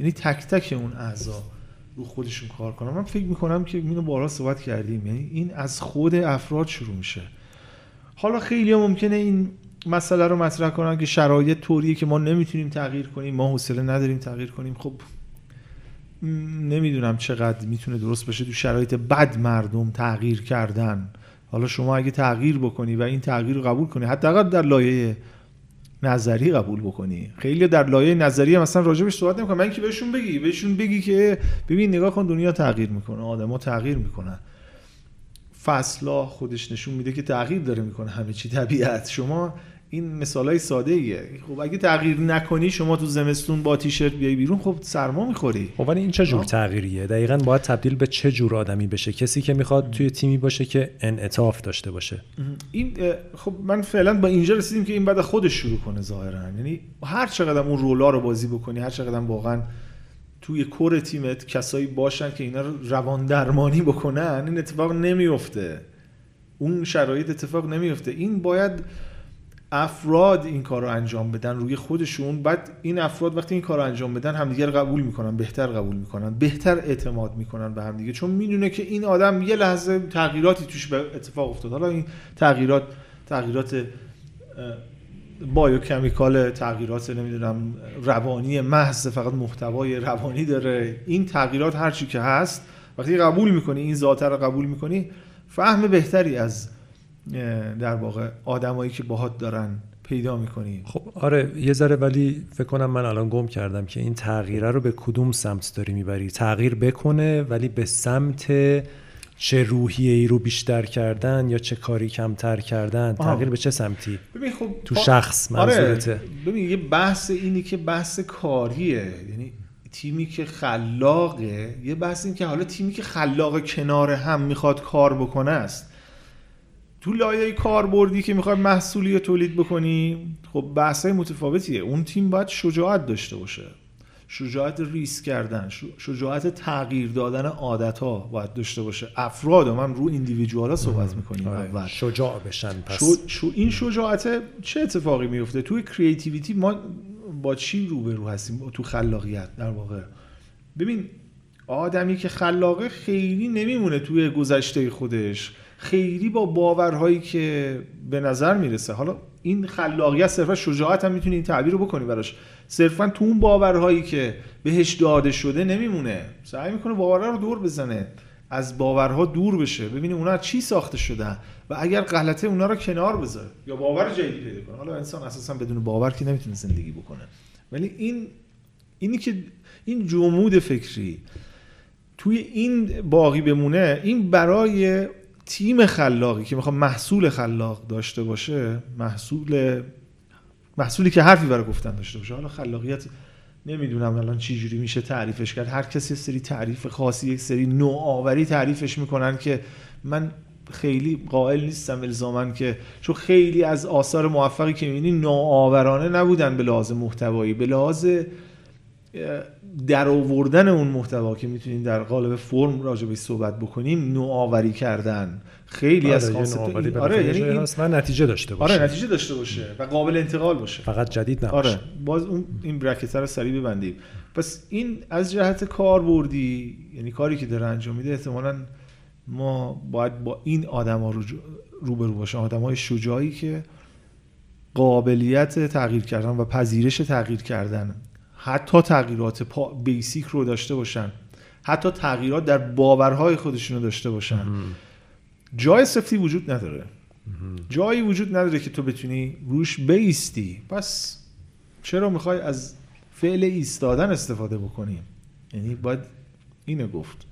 یعنی تک تک اون اعضا رو خودشون کار کنن. من فکر می‌کنم که اینو بارها صحبت کردیم. یعنی این از خود افراد شروع میشه. حالا خیلی ممکنه این مسئله رو مطرح کنن که شرایط طوریه که ما نمی‌تونیم تغییر کنیم. ما حوصله نداریم تغییر کنیم. خب نمی‌دونم چقدر می‌تونه درست باشه تو شرایط بد مردم تغییر کردن. حالا شما اگه تغییر بکنی و این تغییر رو قبول کنی حداقل در لایه نظری قبول بکنی. خیلی در لایه نظری مثلا راجبش صحبت نمی‌کنم. من که بهشون بگی بهشون بگی که ببین نگاه کن دنیا تغییر می‌کنه آدما تغییر می‌کنن. فصلا خودش نشون میده که تغییر داره می‌کنه همه چی طبیعت. شما این مثال های ساده ایه خب اگه تغییر نکنی شما تو زمستون با تیشرت بیای بیرون خب سرما می‌خوری. خب ولی این چه جور تغییریه؟ دقیقا باید تبدیل به چه جور آدمی بشه؟ کسی که می‌خواد توی تیمی باشه که انعطاف داشته باشه. این خب من فعلا با اینجا رسیدیم که این بعد خودش شروع کنه ظاهرا. یعنی هر چقدر اون رولا رو بازی بکنی هر چقدر واقعا توی کور تیمت کسایی باشن که اینا رو روان درمانی بکنن این اتفاق نمیفته اون شرایط اتفاق نمیفته این باید افراد این کار رو انجام بدن روی خودشون بعد این افراد وقتی این کار رو انجام بدن همدیگه قبول می‌کنن بهتر قبول می‌کنن بهتر اعتماد می‌کنن به همدیگه. چون می‌دونه که این آدم یه لحظه تغییراتی توش به اتفاق افتاد. حالا این تغییرات تغییرات بایوکمیکال تغییرات نمی‌دونم روانی محض فقط محتوای روانی داره. این تغییرات هرچی که هست وقتی قبول می‌کنی این ذات رو قبول می‌کنی فهم بهتری از در واقع آدمایی که باهات دارن پیدا می‌کنی. خب آره یه ذره ولی فکر کنم من الان گم کردم که این تغییره رو به کدوم سمت داری می‌بری؟ تغییر بکنه ولی به سمت چه روحیه ای رو بیشتر کردن یا چه کاری کمتر کردن؟ تغییر به چه سمتی؟ ببین خب تو شخص آره، منظورته. آره. ببین یه بحث اینی که بحث کاریه. یعنی تیمی که خلاقه یه بحث این که حالا تیمی که خلاق کنار هم می‌خواد کار بکنه است. تو لایه کاربردی که می‌خوای محصولی رو تولید بکنی خب بحثای متفاوتیه. اون تیم باید شجاعت داشته باشه. شجاعت ریسک کردن شجاعت تغییر دادن عادت ها باید داشته باشه. افراد من رو ایندیویدوال ها صحبت می‌کنیم آره. اول. شجاع بشن پس. شو این شجاعت چه اتفاقی میفته توی کریتیویتی ما با چی روبرو هستیم؟ تو خلاقیت در واقع. ببین آدمی که خلاقه خیلی نمیمونه توی گذشته خودش. خیلی با باورهایی که به نظر می‌رسه. حالا این خلاقیت صرفا شجاعت هم می‌تونی این تعبیر رو بکنی براش. صرفا تو اون باورهایی که بهش داده شده نمیمونه. سعی می‌کنه باورها رو دور بزنه. از باورها دور بشه. ببینه اونا چی ساخته شدن و اگر غلطه اونا رو کنار بذاره. یا باور جدیدی پیدا کنه. حالا انسان اساسا بدون باور که نمی‌تونه زندگی بکنه. ولی این اینی که این جمود فکری توی این باقی بمونه این برای تیم خلاقی که می‌خواد محصول خلاق داشته باشه محصول محصولی که حرفی برای گفتن داشته باشه. حالا خلاقیت نمی‌دونم الان چی جوری میشه تعریفش کرد. هر کسی سری تعریف خاصی یک سری نوآوری تعریفش می‌کنن که من خیلی قائل نیستم الزاما که چون خیلی از آثار موفقی که می‌بینی نوآورانه نبودن به لحاظ محتوایی. به لحاظ در آوردن اون محتوا که می‌تونیم در قالب فرم راجع صحبت بکنیم نوآوری کردن. خیلی آره از خاصیت آره یعنی این... من نتیجه داشته باشه. آره نتیجه داشته باشه و قابل انتقال باشه. فقط جدید نباشه. آره باز اون این برکت رو سریع ببندیم. پس این از جهت کاربردی یعنی کاری که داره انجام میده احتمالاً ما باید با این آدما رو روبرو باشیم. آدمای شجاعی که قابلیت تغییر کردن و پذیرش تغییر کردن. حتی تغییرات بیسیک رو داشته باشن. حتی تغییرات در باورهای خودشون رو داشته باشن. جای سفتی وجود نداره. جایی وجود نداره که تو بتونی روش بیستی. پس چرا می‌خوای از فعل ایستادن استفاده بکنی؟ یعنی باید اینو گفت.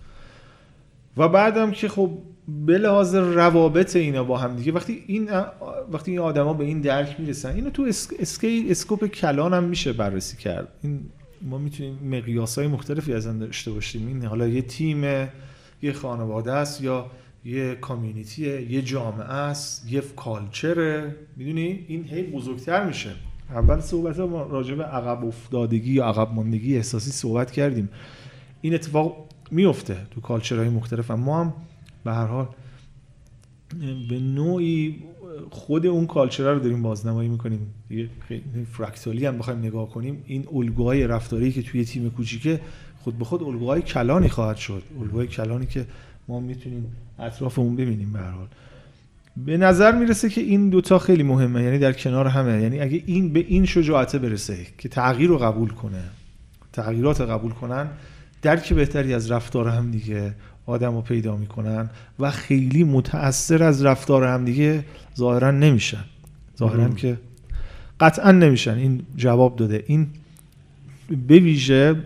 و بعدم که خب به لحاظ روابط اینا با هم دیگه. وقتی این وقتی این آدما به این درک می‌رسن اینو تو اسکیل اسکوپ کلان هم میشه بررسی کرد. این ما می‌تونیم مقیاس های مختلفی از این داشته باشیم. این حالا یه تیم یه خانواده است یا یه کامیونیتیه یه جامعه است یه کالچره می‌دونی؟ این هی بزرگتر میشه. اول صحبت ما راجع به عقب افتادگی یا عقب ماندگی احساسی صحبت کردیم. این اتفاق میفته تو کالچرهای مختلف. ما هم به هر حال به نوعی خود اون کالچر رو داریم بازنمایی می‌کنیم. دیگه فرکتالی هم بخوایم نگاه کنیم. این الگوهای رفتاری که توی تیم کوچیکه خود به خود الگوهای کلانی خواهد شد. الگوهای کلانی که ما می‌تونیم اطرافمون ببینیم به حال. به نظر می‌رسه که این دوتا خیلی مهمه یعنی در کنار همه. یعنی اگه این به این شجاعته برسه که تغییر رو قبول کنه تغییرات قبول کنن درک بهتری از رفتار هم دیگه. آدم رو پیدا می‌کنن و خیلی متأثر از رفتار هم دیگه ظاهرا نمیشن. ظاهرا که قطعا نمیشن. این جواب داده. این به ویژه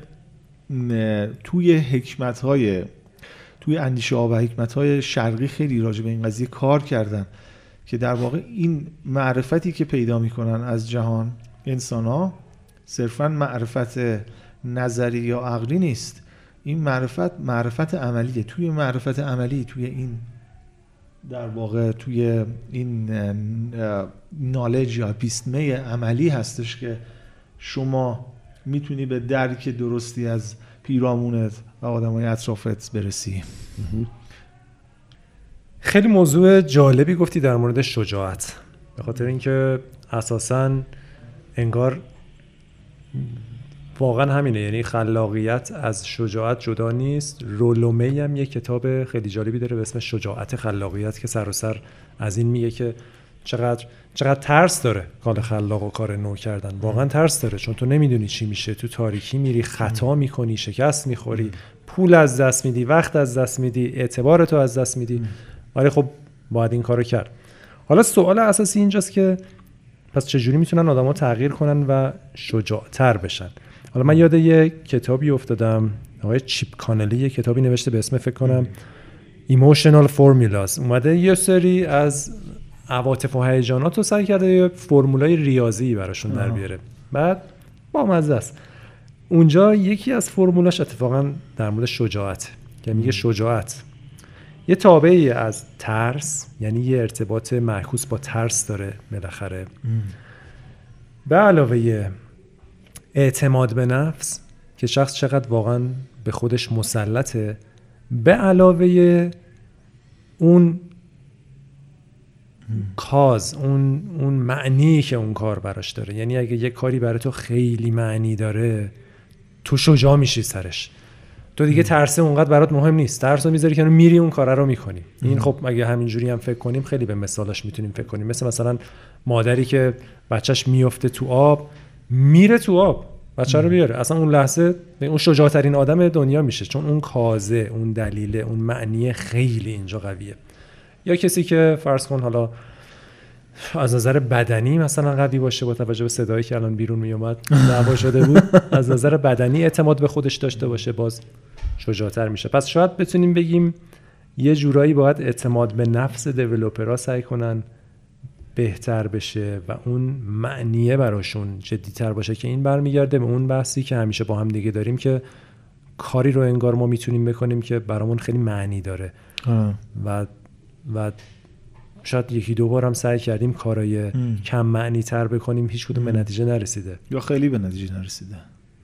توی حکمت های توی اندیشه ها و حکمت های شرقی خیلی راجع به این قضیه کار کردن که در واقع این معرفتی که پیدا می‌کنن از جهان انسان ها صرفا معرفت نظری یا عقلی نیست. این معرفت معرفت عملیه. توی معرفت عملی توی این در واقع توی این نالج یا پیستمه عملی هستش که شما می‌تونی به درک درستی از پیرامونت و آدمای اطرافت برسی. خیلی موضوع جالبی گفتی در مورد شجاعت. به خاطر اینکه اساسا انگار واقعا همینه. یعنی خلاقیت از شجاعت جدا نیست. رولومی هم یه کتاب خیلی جالبی داره به اسم شجاعت خلاقیت که سر و سر از این میگه که چقدر چقدر ترس داره کار خلاق و کار نو کردن. واقعا ترس داره چون تو نمی‌دونی چی میشه. تو تاریکی میری خطا می‌کنی شکست می‌خوری پول از دست میدی وقت از دست میدی اعتبار تو از دست میدی. ولی خب باید این کارو کرد. حالا سوال اساسی اینجاست که پس چجوری می‌تونن آدما تغییر کنن و شجاعتر بشن؟ حالا من یاد یه کتابی افتادم آقای چیپ کانلی یه کتابی نوشته به اسم فکر کنم ایموشنال فرمولاز اومده یه سری از عواطف و هیجانات رو سعی کرده یه فرمولای ریاضی براشون در بیاره. بعد با مزه است. اونجا یکی از فرمولاش اتفاقا در مورد شجاعت که میگه شجاعت. یه تابعی از ترس یعنی یه ارتباط معکوس با ترس داره بالاخره. به علاوه اعتماد به نفس که شخص چقدر واقعا به خودش مسلطه به علاوه اون کاز اون اون معنی که اون کار براش داره. یعنی اگه یه کاری برای تو خیلی معنی داره تو شجاع میشی سرش. تو دیگه ترسه اونقدر برات مهم نیست. ترس رو می‌ذاری که میری اون کار رو می‌کنی. این خب اگه همینجوری هم فکر کنیم خیلی به مثالش می‌تونیم فکر کنیم. مثل مثلا مادری که بچهش میفته تو آب میره تو آب بچه رو بیاره. اصلا اون لحظه اون شجاعترین آدم دنیا میشه چون اون کازه اون دلیل اون معنی خیلی اینجا قویه. یا کسی که فرض کن حالا از نظر بدنی مثلا قوی باشه با توجه به صدایی که الان بیرون میومد دعوا شده بود از نظر بدنی اعتماد به خودش داشته باشه باز شجاعتر میشه. پس شاید بتونیم بگیم یه جورایی باید اعتماد به نفس دیولوپرها سعی کنن بهتر بشه و اون معنیه براشون جدیتر باشه که این برمیگرده به اون بحثی که همیشه با هم دیگه داریم که کاری رو انگار ما می‌تونیم بکنیم که برامون خیلی معنی داره. و و شاید یکی دو بار هم سعی کردیم کارای کم معنی تر بکنیم هیچ کدوم به نتیجه نرسیده. یا خیلی به نتیجه نرسیده.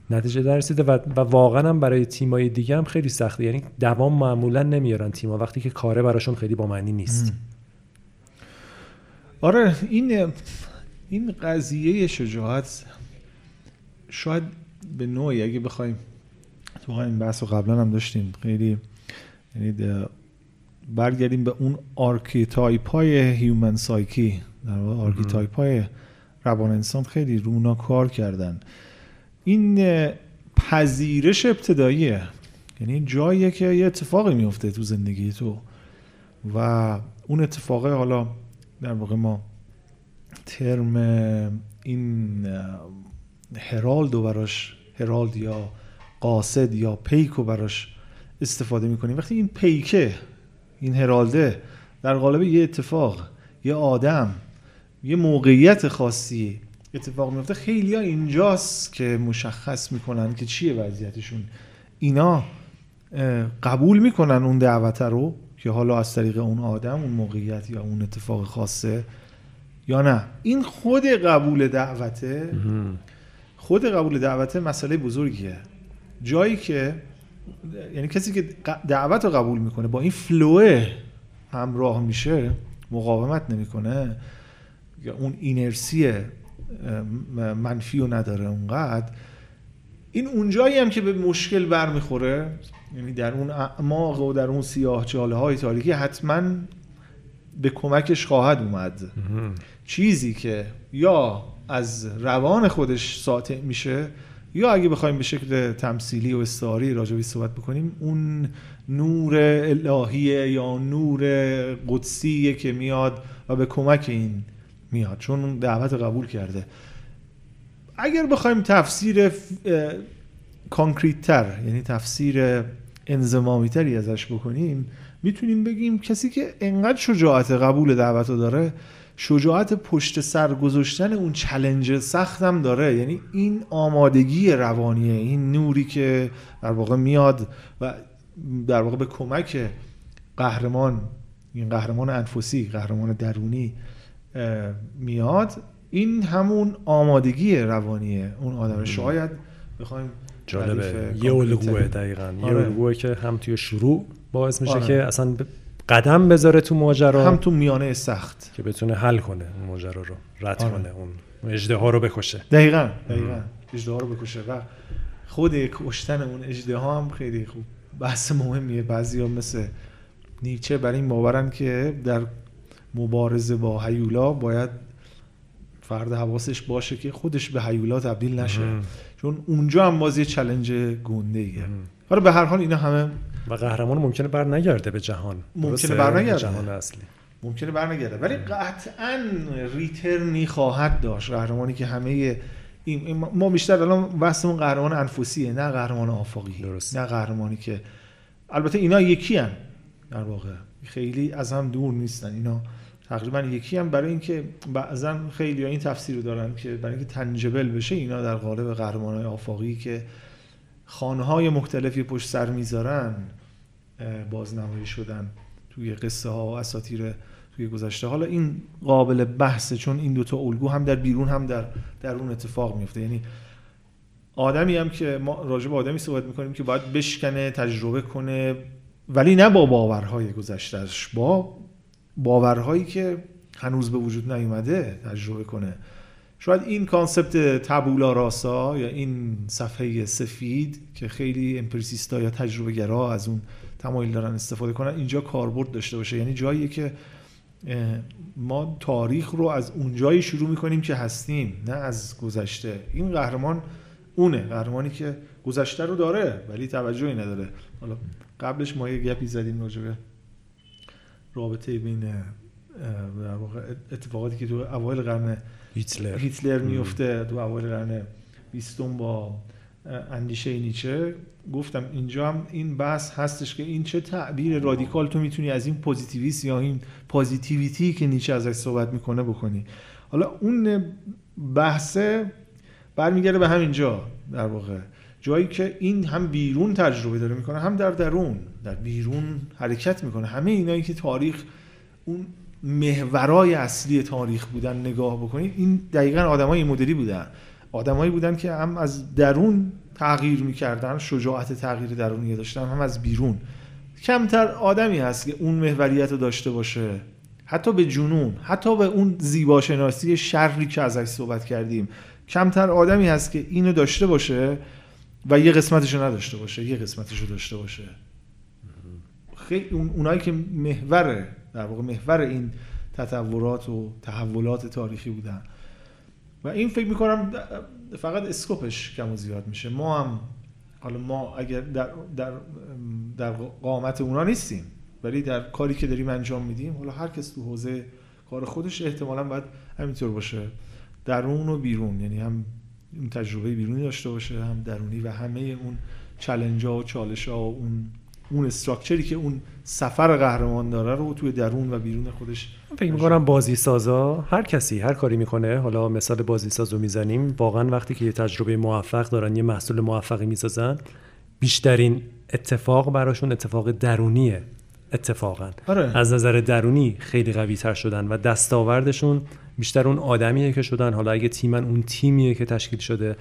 نتیجه نرسیده و, و واقعا هم برای تیمای دیگه هم خیلی سخته. یعنی دوام معمولا نمیارن تیما وقتی که کاره براشون خیلی با معنی نیست. آره این این قضیه شجاعت شاید به نوعی اگه بخوایم تو این بحث رو قبلا هم داشتیم خیلی یعنی برگردیم به اون archetype های human psyche. در واقع archetype های روان انسان خیلی رو اینا کار کردن. این پذیرش ابتداییه. یعنی جاییه که یه اتفاقی میفته تو زندگی تو. و اون اتفاقه حالا در واقع ما ترم این هرالد و براش هرالد یا قاصد یا پیک و براش استفاده می‌کنیم. وقتی این پیکه این هرالده در قالب یه اتفاق یه آدم یه موقعیت خاصی اتفاق میفته خیلی ها اینجاست که مشخص می‌کنن که چیه وضعیتشون. اینا قبول می‌کنن اون دعوت رو. که حالا از طریق اون آدم اون موقعیت یا اون اتفاق خاصه یا نه. این خود قبول دعوته خود قبول دعوته مسئله بزرگیه. جایی که یعنی کسی که دعوت رو قبول می‌کنه با این فلوه همراه میشه مقاومت نمی‌کنه یا اون اینرسی منفی رو نداره اونقدر این اونجایی هم که به مشکل برمیخوره یعنی در اون اعماق و در اون سیاه چاله های تاریکی حتما به کمکش خواهد اومد. چیزی که یا از روان خودش ساطع میشه یا اگه بخوایم به شکل تمثیلی و استعاری راجبی صحبت بکنیم اون نور الهیه یا نور قدسیه که میاد و به کمک این میاد. چون دعوت قبول کرده. اگر بخوایم تفسیر concrete تر یعنی تفسیر انضمامی تری ازش بکنیم می‌تونیم بگیم کسی که انقدر شجاعت قبول دعوت رو داره شجاعت پشت سر گذاشتن اون challenge سختم داره. یعنی این آمادگی روانیه این نوری که در واقع میاد و در واقع به کمک قهرمان این قهرمان انفسی قهرمان درونی میاد. این همون آمادگی روانیه. اون آدم شاید بخوایم جالبه. یه الگوه دقیقا. یه آره. الگوه که هم توی شروع باعث میشه آره. که اصلا قدم بذاره تو ماجرا. هم تو میانه سخت. که بتونه حل کنه اون ماجرا رو رد آره. کنه اون اجده ها رو بکشه. دقیقا دقیقا. اجده ها رو بکشه و خود کشتن اون اجده ها هم خیلی خوب بحث مهمیه. بعضی ها مثل نیچه بر این باورن که در مبارزه با هیولا باید فرد حواسش باشه که خودش به هیولا تبدیل نشه. چون اونجا هم بازی چلنج گنده ایه حالا به هر حال اینا همه و قهرمان ممکنه بر نگرده به جهان. ممکنه بر نگرده. جهان اصلی. ممکنه بر نگرده. ولی قطعا ریترنی خواهد داشت قهرمانی که همه این ما بیشتر الان بحثمون قهرمان انفسیه نه قهرمان آفاقی درست. نه قهرمانی که البته اینا یکی هن در واقع. خیلی از هم دور نیستن. اینا تقریبا یکی هم برای اینکه بعضا خیلی این تفسیر رو دارن که برای اینکه تنجبل بشه اینا در قالب قهرمان های آفاقی که خانه های مختلفی پشت سر می‌ذارن بازنمایی شدن توی قصه ها و اساطیر توی گذشته. حالا این قابل بحثه چون این دوتا الگو هم در بیرون هم در درون اتفاق میفته یعنی آدمی هم که ما راجع به آدمی صحبت می‌کنیم که باید بشکنه تجربه کنه ولی نه با باورهای گذشتهش با باورهایی که هنوز به وجود نیومده تجربه کنه. شاید این کانسپت تبولا راسا یا این صفحه سفید که خیلی امپریسیستا یا تجربه گرا از اون تمایل دارن استفاده کنن اینجا کاربرد داشته باشه. یعنی جایی که ما تاریخ رو از اونجایی شروع می‌کنیم که هستیم نه از گذشته. این قهرمان اونه قهرمانی که گذشته رو داره ولی توجهی نداره. حالا قبلش ما یه گپی زدیم راجبه رابطه بین در واقع اتفاقاتی که تو اوایل قرن هیتلر. هیتلر میفته تو اوایل قرن بیستم با اندیشه نیچه. گفتم اینجا هم این بحث هستش که این چه تعبیر radical تو می‌تونی از این positivist یا این positivity که نیچه ازش صحبت می‌کنه بکنی. حالا اون بحثه برمیگرده به همینجا در واقع. جایی که این هم بیرون تجربه داره می‌کنه هم در درون در بیرون حرکت می‌کنه. همه اینایی که تاریخ اون محورای اصلی تاریخ بودن نگاه بکنید این دقیقا آدمای این مدلی بودن. آدمایی بودن که هم از درون تغییر می‌کردن شجاعت تغییر درونی داشتن هم از بیرون. کمتر آدمی هست که اون محوریت رو داشته باشه. حتی به جنون حتی به اون زیباشناسی شری که ازش صحبت کردیم. کمتر آدمی هست که اینو داشته باشه و یه قسمتش رو نداشته باشه یه قسمتش رو داشته باشه. خیلی اونایی که محور در واقع محور این تطورات و تحولات تاریخی بودن. و این فکر می‌کنم فقط اسکوپش کم و زیاد میشه. ما هم حالا ما اگر در, در, در قامت اونا نیستیم ولی در کاری که داریم انجام میدیم حالا هر کس تو حوزه کار خودش احتمالا باید همینطور باشه. درون و بیرون یعنی هم این تجربه بیرونی داشته باشه هم درونی و همه اون چلنج ها و چالش ها و اون اون استراکچری که اون سفر قهرمان داره رو توی درون و بیرون خودش فکر می‌کنم بازی سازا هر کسی هر کاری می‌کنه حالا مثال بازی ساز رو می‌زنیم واقعا وقتی که یه تجربه موفق دارن یه محصول موفقی می‌سازن بیشترین اتفاق براشون اتفاق درونیه. اتفاقا. آره. از نظر درونی خیلی قوی تر شدن و دستاوردشون بیشتر اون آدمیه که شدن. حالا اگه تیمن اون تیمیه که تشکیل شده.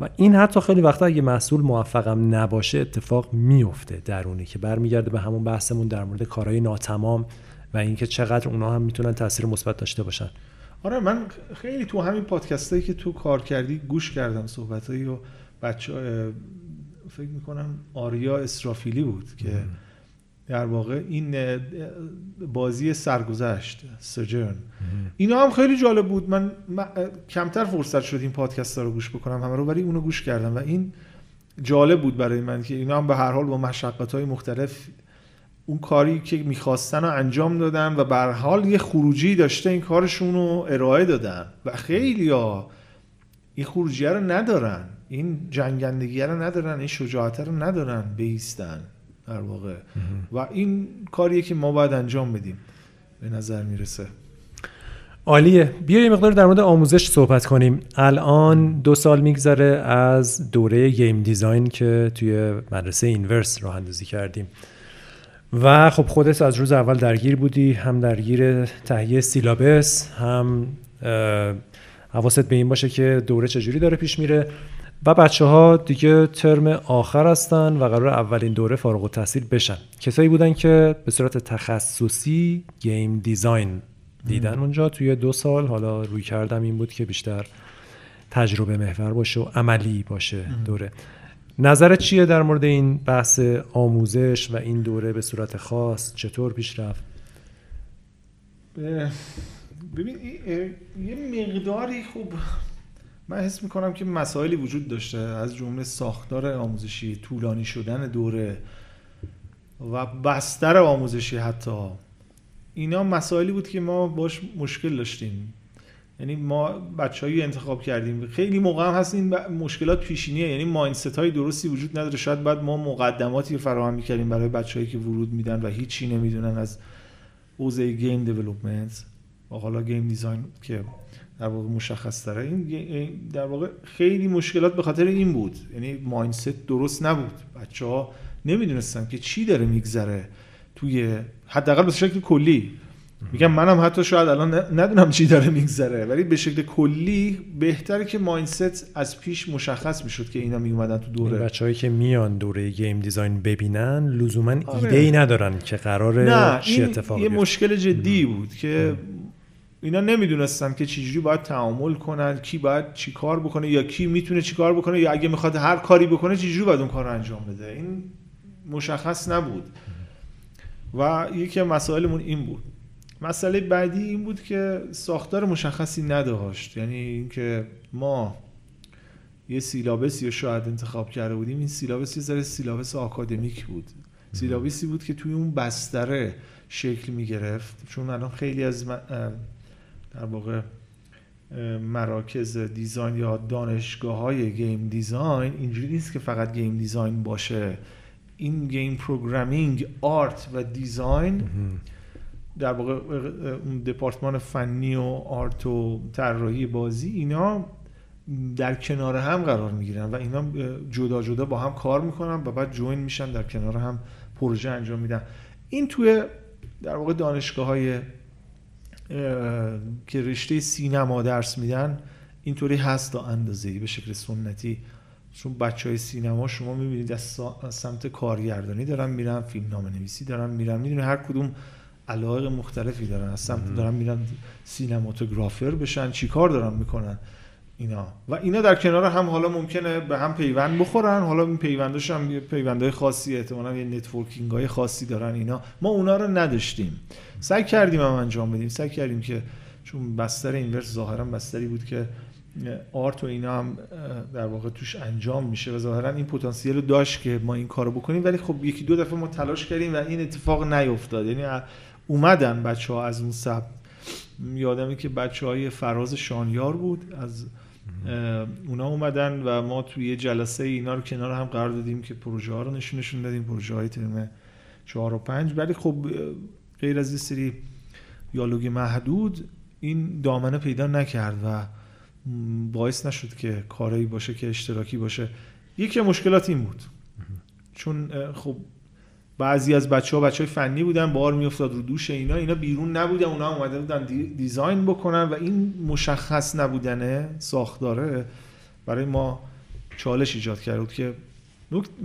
و این حتی خیلی وقتا اگه محصول موفقم نباشه اتفاق میفته درونی که برمیگرده به همون بحثمون در مورد کارهای ناتمام و اینکه چقدر اونا هم می‌تونن تاثیر مثبت داشته باشن. آره من خیلی تو همین پادکست هایی که تو کار کردی گوش کردم صحبت هایی و بچه فکر می‌کنم آریا اسرافیلی بود که در واقع این بازی سرگذشت سجرن اینا هم خیلی جالب بود. من, کمتر فرصت شد این پادکست رو گوش بکنم همه رو ولی اونو گوش کردم و این جالب بود برای من که اینا هم به هر حال با مشقت های مختلف اون کاری که می‌خواستن رو انجام دادن و به حال یه خروجی داشته این کارشون رو ارائه دادن. و خیلی ها این خروجی رو ندارن. این جنگندگی رو ندارن. این شجاعت رو ندارن. بیستن. در واقع. و این کاریه که ما باید انجام بدیم به نظر می‌رسه. عالیه. بیا یه مقدار در مورد آموزش صحبت کنیم. الان دو سال میگذره از دوره game design که توی مدرسه اینورس راه اندازی کردیم. و خب خودت از روز اول درگیر بودی هم درگیر تهیه syllabus هم حواست به این باشه که دوره چجوری داره پیش میره. و بچه ها دیگه ترم آخر هستن و قراره اولین دوره فارغ التحصیل بشن. کسایی بودن که به صورت تخصصی game design دیدن اونجا توی دو سال. حالا روی کردم این بود که بیشتر تجربه محور باشه و عملی باشه دوره. نظرت چیه در مورد این بحث آموزش و این دوره به صورت خاص؟ چطور پیش رفت؟ ببین یه مقداری خوب من حس می‌کنم که مسائلی وجود داشته از جمله ساختار آموزشی طولانی شدن دوره و بستر آموزشی حتی. اینا مسائلی بود که ما باش مشکل داشتیم. یعنی ما بچه‌ای انتخاب کردیم. خیلی موقع هم هست این مشکلات پیشینیه. یعنی mindset های درستی وجود نداره. شاید بعد ما مقدماتی فراهم می‌کردیم برای بچه‌ای که ورود میدن و هیچی نمی‌دونن از حوزه game development و حالا game design که در واقع مشخص داره این در واقع خیلی مشکلات به خاطر این بود. یعنی mindset درست نبود. بچه ها نمی‌دونستن که چی داره میگذره توی حداقل به شکل کلی. میگم منم حتی شاید الان ندونم چی داره میگذره ولی به شکل کلی بهتره که مایندست از پیش مشخص می‌شد که اینا میومدن تو دوره. بچههایی که میان دوره گیم دیزاین ببینن لزوما آره. ایده ای ندارن که قرار نه چی اتفاقی یه مشکل جدی بود که اینا نمی‌دونستن که چجوری باید تعامل کنن کی باید چی کار بکنه یا کی می‌تونه چی کار بکنه یا اگه می‌خواد هر کاری بکنه چجوری باید اون کار رو انجام بده. این مشخص نبود. و یکی مسائلمون این بود. مسئله بعدی این بود که ساختار مشخصی نداشت. یعنی اینکه ما یه syllabus ی رو شاید انتخاب کرده بودیم. این syllabus یه ذره syllabus آکادمیک بود. syllabus ی بود که توی اون بستره شکل می گرفت چون الان خیلی از در واقع مراکز design یا دانشگاه های game design اینجوری نیست که فقط game design باشه. این game programming art و design در واقع دپارتمان فنی و art و طراحی بازی اینا در کنار هم قرار می‌گیرن و اینا جدا جدا با هم کار می‌کنن و بعد join میشن در کنار هم پروژه انجام میدن. این توی در واقع دانشگاه های که رشته سینما درس میدن اینطوری هست تا اندازه به شکل سنتی. چون بچه های سینما شما می‌بینید از سمت کارگردانی دارن میرن فیلم نامه نویسی دارن میرن می‌دونی هر کدوم علاقه مختلفی دارن. از سمت دارن میرن cinematographer بشن چیکار دارن می‌کنن اینا. و اینا در کنار هم حالا ممکنه به هم پیوند بخورن. حالا این پیونداش هم پیوندهای خاصی احتمالاً یه networking های خاصی دارن اینا. ما اونا رو نداشتیم. سعی کردیم هم انجام بدیم. سعی کردیم که چون بستر اینورس ظاهرا بستری بود که آرت و اینا هم در واقع توش انجام میشه و ظاهرا این پتانسیل رو داشت که ما این کارو بکنیم. ولی خب یکی دو دفعه ما تلاش کردیم و این اتفاق نیفتاد. یعنی اومدن بچه ها از اون سب یادمه که بچه های فراز شانیار بود. از اونا اومدن و ما توی یه جلسه اینا رو کنار هم قرار دادیم که پروژه ها رو نشونشون دادیم پروژه های ترم چهار و پنج. ولی خب غیر از یه سری دیالوگ محدود این دامنه پیدا نکرد و باعث نشد که کاری باشه که اشتراکی باشه. یکی مشکلات این بود. چون خب بعضی از بچه ها بچه های فنی بودن بار میافتاد رو دوش اینا اینا بیرون نبودن اونا اومده بودن دیزاین بکنن و این مشخص نبودنه ساختاره برای ما چالش ایجاد کرد که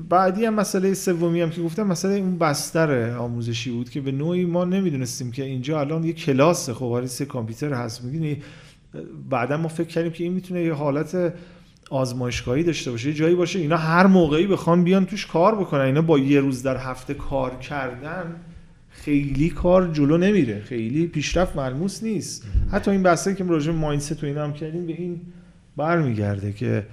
بعدی هم مسئله سومی هم که گفتم مسئله اون بستر آموزشی بود که به نوعی ما نمی‌دونستیم که اینجا الان یه کلاس خب سه کامپیوتر هست. می‌دونی؟ بعدا ما فکر کردیم که این می‌تونه یه حالت آزمایشگاهی داشته باشه یه جایی باشه اینا هر موقعی بخوان بیان توش کار بکنن. اینا با یه روز در هفته کار کردن خیلی کار جلو نمیره. خیلی پیشرفت ملموس نیست. حتی این بحثی که راجع مایندست تو اینا هم کردیم به این برمیگرده که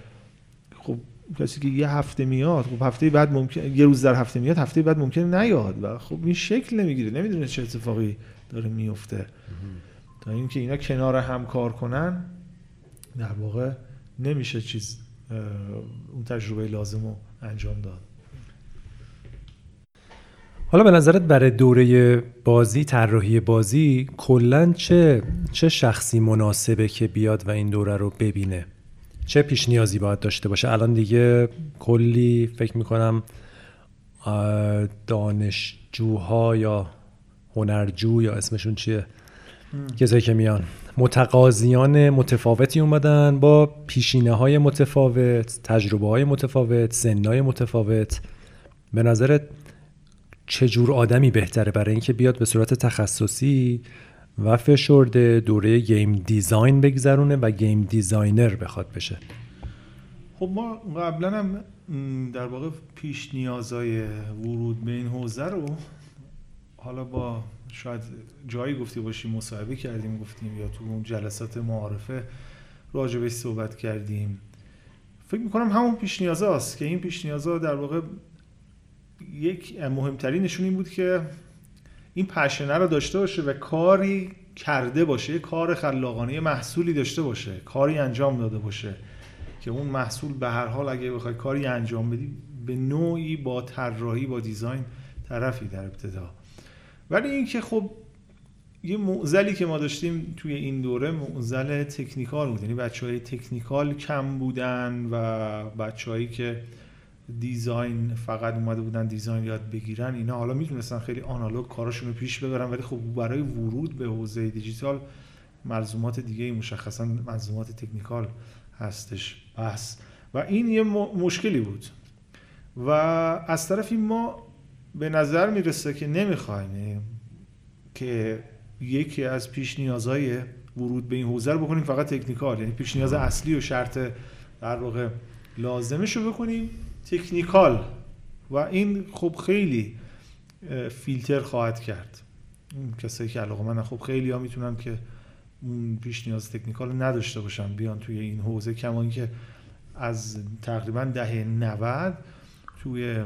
کسی که یه هفته میاد خب هفته بعد ممکن یه روز در هفته میاد هفته بعد ممکن نیاد و خب این شکل نمی‌گیره نمی‌دونه چه اتفاقی داره میفته. تا اینکه اینا کنار هم کار کنن در واقع نمیشه چیز اون تجربه لازم رو انجام داد. حالا به نظرت برای دوره بازی طراحی بازی کلا چه چه شخصی مناسبه که بیاد و این دوره رو ببینه؟ چه پیش نیازی باید داشته باشه؟ الان دیگه کلی فکر می‌کنم دانشجوها یا هنرجو یا اسمشون چیه؟ کسایی که میان. متقاضیان متفاوتی اومدن با پیشینه های متفاوت تجربه های متفاوت سن‌های متفاوت. به نظرت چجور آدمی بهتره برای اینکه بیاد به صورت تخصصی و فشرده دوره game design بگذرونه و game designer بخواد بشه. خب ما قبلا هم در واقع پیش نیازای ورود به این حوزه رو حالا با شاید جایی گفتی باشیم مصاحبه کردیم گفتیم یا تو اون جلسات معارفه راجبش صحبت کردیم. فکر می‌کنم همون پیش نیازاست که این پیش نیازا در واقع یک مهمترینشون این بود که این پشنه رو داشته باشه و کاری کرده باشه کار خلاقانه محصولی داشته باشه کاری انجام داده باشه که اون محصول به هر حال اگه بخوای کاری انجام بدی به نوعی با طراحی با دیزاین طرفی در ابتدا. ولی اینکه خب یه معزلی که ما داشتیم توی این دوره معزل تکنیکال بود. یعنی بچه های تکنیکال کم بودن و بچههایی که دیزاین فقط اومده بودن دیزاین یاد بگیرن اینا. حالا می‌تونستن خیلی آنالوگ کاراشون رو پیش ببرن ولی خب برای ورود به حوزه دیجیتال ملزومات دیگه مشخصا ملزومات تکنیکال هستش بس و این یه مشکلی بود. و از طرفی ما به نظر می‌رسه که نمی‌خوایم که یکی از پیش نیازهای ورود به این حوزه رو بکنیم فقط تکنیکال. یعنی پیش نیاز اصلی و شرط در واقع لازمش رو بکنیم. تکنیکال. و این خب خیلی فیلتر خواهد کرد. این کسایی که علاقه من خب خیلی ها می‌تونن که اون پیش نیاز تکنیکال نداشته باشن بیان توی این حوزه. کما که از تقریبا دهه 90 توی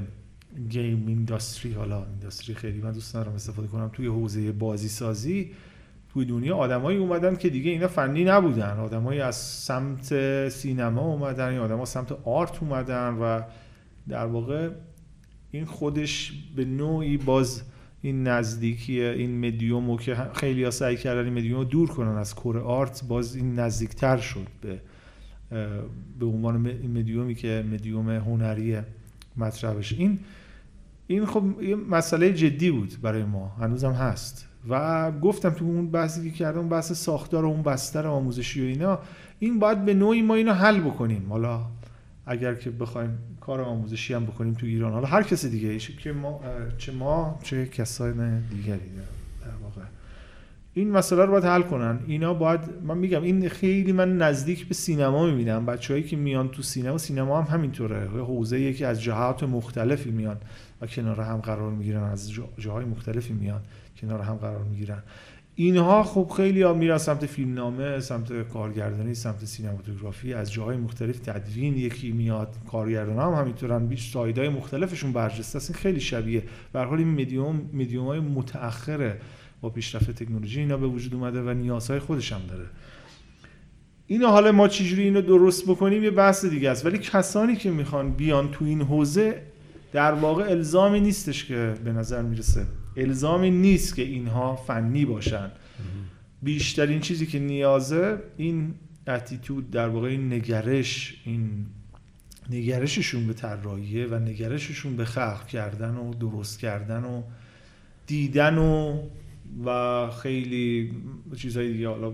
گیم اینداستری حالا اینداستری خیلی من دوست دارم استفاده کنم توی حوزه بازی سازی توی دنیا آدمایی اومدن که دیگه اینا فنی نبودن. آدمایی از سمت سینما اومدن یا آدما سمت آرت اومدن و در واقع این خودش به نوعی باز این نزدیکی این مدیوم که خیلی ها سعی کردن این مدیوم رو دور کنن از کور آرت باز این نزدیکتر شد به به عنوان مدیومی که مدیوم هنری مطرح بشه این این خب یه مسئله جدی بود برای ما هنوزم هست. و گفتم تو اون بحثی که کردم بحث ساختار و اون بستر آموزشی و اینا این باید به نوعی ما اینو حل بکنیم. حالا اگر که بخوایم کار آموزشی هم بکنیم تو ایران. حالا هر کسی دیگه ایش که ما چه ما چه کسای دیگری. در واقع این مسئله رو باید حل کنن. اینا باید من میگم این خیلی من نزدیک به سینما می‌بینم. بچههایی که میان تو سینما سینما هم همینطوره. حوزه یکی از جهات مختلفی میان و کنار هم قرار می‌گیرن از جاهای مختلفی میان کنار هم قرار می‌گیرن. اینها خب خیلی ها میرن سمت فیلمنامه سمت کارگردانی سمت سینماتوگرافی از جاهای مختلف تدوین یکی میاد کارگردان هم همینطورن بیش سایدهای مختلفشون برجسته است خیلی شبیه. به حال این مدیوم مدیوم های متأخره با پیشرفت تکنولوژی اینا به وجود اومده و نیازهای خودش هم داره. اینو حالا ما چجوری اینو درست بکنیم؟ یه بحث دیگه است. ولی کسانی که می‌خوان بیان تو این حوزه در واقع الزامی نیستش که به نظر می‌رسه. الزامی نیست که اینها فنی باشن. بیشترین چیزی که نیازه این اتیتود در واقع این نگرش این نگرششون به طراحیه و نگرششون به خلق کردن و درست کردن و دیدن و و خیلی چیزهای دیگه. حالا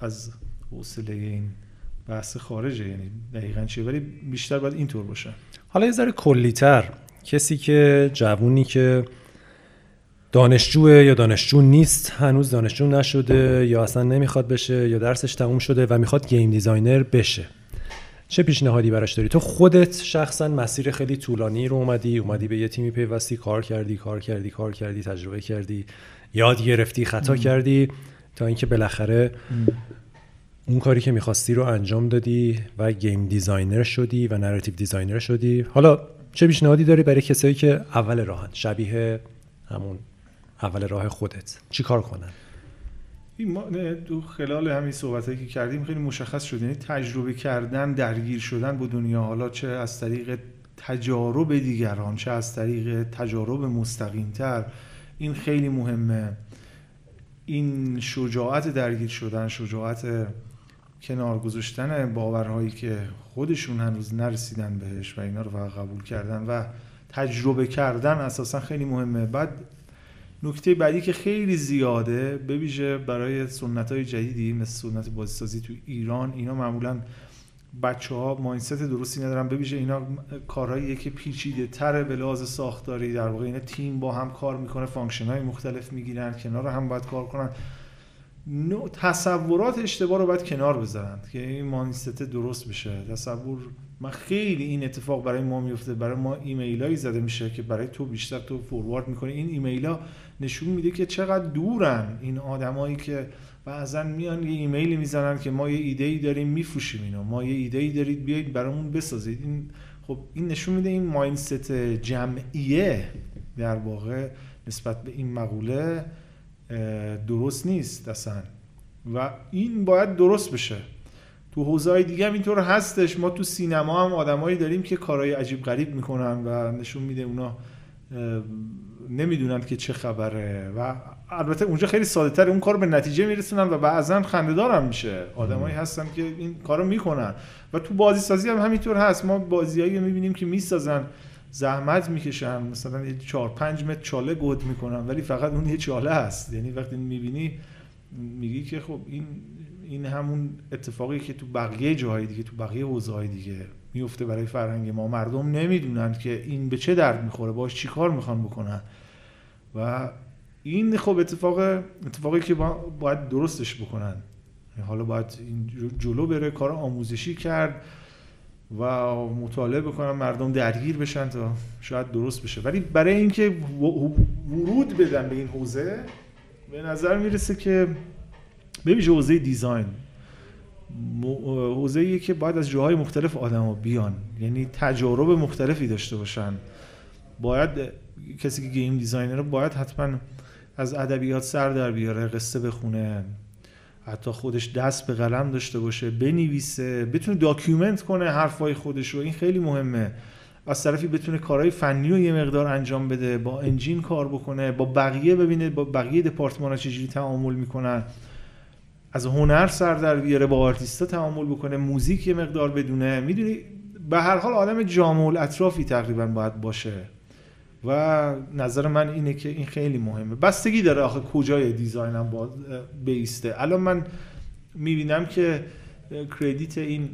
از حوصله این بحث خارجه یعنی دقیقا چیه؟ ولی بیشتر باید اینطور باشه. حالا یه ذره کلیتر. کسی که جوونی که دانشجوه یا دانشجو نیست. هنوز دانشجو نشده یا اصلا نمی‌خواد بشه یا درسش تموم شده و می‌خواد game designer بشه. چه پیشنهادی براش داری؟ تو خودت شخصا مسیر خیلی طولانی رو اومدی اومدی به یه تیمی پیوستی کار کردی کار کردی کار کردی تجربه کردی یاد گرفتی خطا کردی تا اینکه بالاخره اون کاری که می‌خواستی رو انجام دادی و game designer شدی و narrative designer شدی. حالا چه پیشنهادی داری برای کسایی که اول راهن؟ شبیه همون اول راه خودت. چی کار کنن؟ ما تو خلال همین صحبتایی که کردیم خیلی مشخص شد. یعنی تجربه کردن درگیر شدن با دنیا حالا چه از طریق تجارب دیگران چه از طریق تجارب مستقیمتر این خیلی مهمه. این شجاعت درگیر شدن شجاعت کنار گذاشتن باورهایی که خودشون هنوز نرسیدن بهش و اینا رو فقط قبول کردن و تجربه کردن اساسا خیلی مهمه. بعد نکته بعدی که خیلی زیاده به برای صنعت های جدیدی مثل صنعت بازیسازی تو ایران اینا معمولا بچه ها mindset درستی ندارن. به اینا کارهاییه که پیچیده تره به لحاظ ساختاری در واقع اینا تیم با هم کار می‌کنه function های مختلف می‌گیرن کنار هم باید کار کنن. تصورات اشتباه رو باید کنار بذارن که این ماینست درست بشه. تصور من خیلی این اتفاق برای ما میفته برای ما ایمیل زده میشه که برای تو بیشتر تو فوروارد می‌کنی. این ایمیل ها نشون میده که چقدر دورن این آدمایی که بعضا میان یه ایمیلی می‌زنن که ما یه ایده ای داریم میفروشیم اینو. ما یه ایده ای دارید بیایید برامون بسازید. این خب این نشون میده این مایندست جمعیه در واقع نسبت به این مقوله درست نیست اصلا. و این باید درست بشه. تو حوزه های دیگه هم اینطور هستش. ما تو سینما هم آدمایی داریم که کارهای عجیب غریب می‌کنن و نشون میده اونا نمی‌دونن که چه خبره. و البته اونجا خیلی ساده تر اون کار به نتیجه میرسونن و بعضا خندهدار هم میشه. آدمایی هستن که این کارو می‌کنن. و تو بازی سازی هم همینطور هست. ما بازیایی می‌بینیم که می‌سازن. زحمت می‌کشن مثلا یه 4 5 متر چاله گود می‌کنن ولی فقط اون یه چاله هست. یعنی وقتی می‌بینی میگی که خب این این همون اتفاقی که تو بقیه جاهای دیگه تو بقیه حوزه دیگه میفته برای فرهنگ ما. مردم نمی‌دونن که این به چه درد می‌خوره باش چیکار می‌خوان بکنن. و این خب اتفاق اتفاقی که باید درستش بکنن. حالا باید این جلو بره کار آموزشی کرد. و مطالعه بکنن مردم درگیر بشن تا شاید درست بشه. ولی برای اینکه ورود بدن به این حوزه به نظر می‌رسه که ببینید حوزه design حوزه که باید از جاهای مختلف آدما بیان. یعنی تجارب مختلفی داشته باشن. باید کسی که game designer باید حتما از ادبیات سر در بیاره قصه بخونه. حتی خودش دست به قلم داشته باشه بنویسه بتونه document کنه حرفای خودش رو این خیلی مهمه. از طرفی بتونه کارهای فنی رو یه مقدار انجام بده با engine کار بکنه با بقیه ببینه با بقیه دپارتمان ها چجوری تعامل می‌کنن. از هنر سر در بیاره با آرتیستا تعامل بکنه موزیک یه مقدار بدونه. می‌دونی به هر حال آدم جامع‌الاطرافی تقریبا باید باشه. و نظر من اینه که این خیلی مهمه. بستگی داره آخه کجای design م با بیسته. الان من می‌بینم که credit این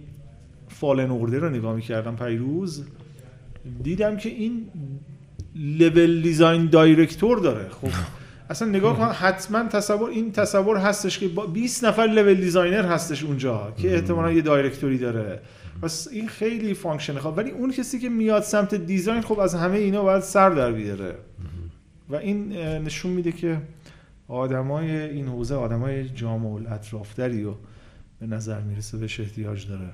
Fallen Order رو نگاه می‌کردم پریروز دیدم که این level design director داره. خب اصلا نگاه کن حتما تصور این تصور هستش که 20 نفر level designer هستش اونجا که احتمالا یه director ی داره. پس این خیلی function خب ولی اون کسی که میاد سمت design خب از همه اینا باید سر در بیاره. و این نشون میده که آدمای این حوزه آدمای جامع الاطرافتری و به نظر می‌رسه بهش احتیاج داره.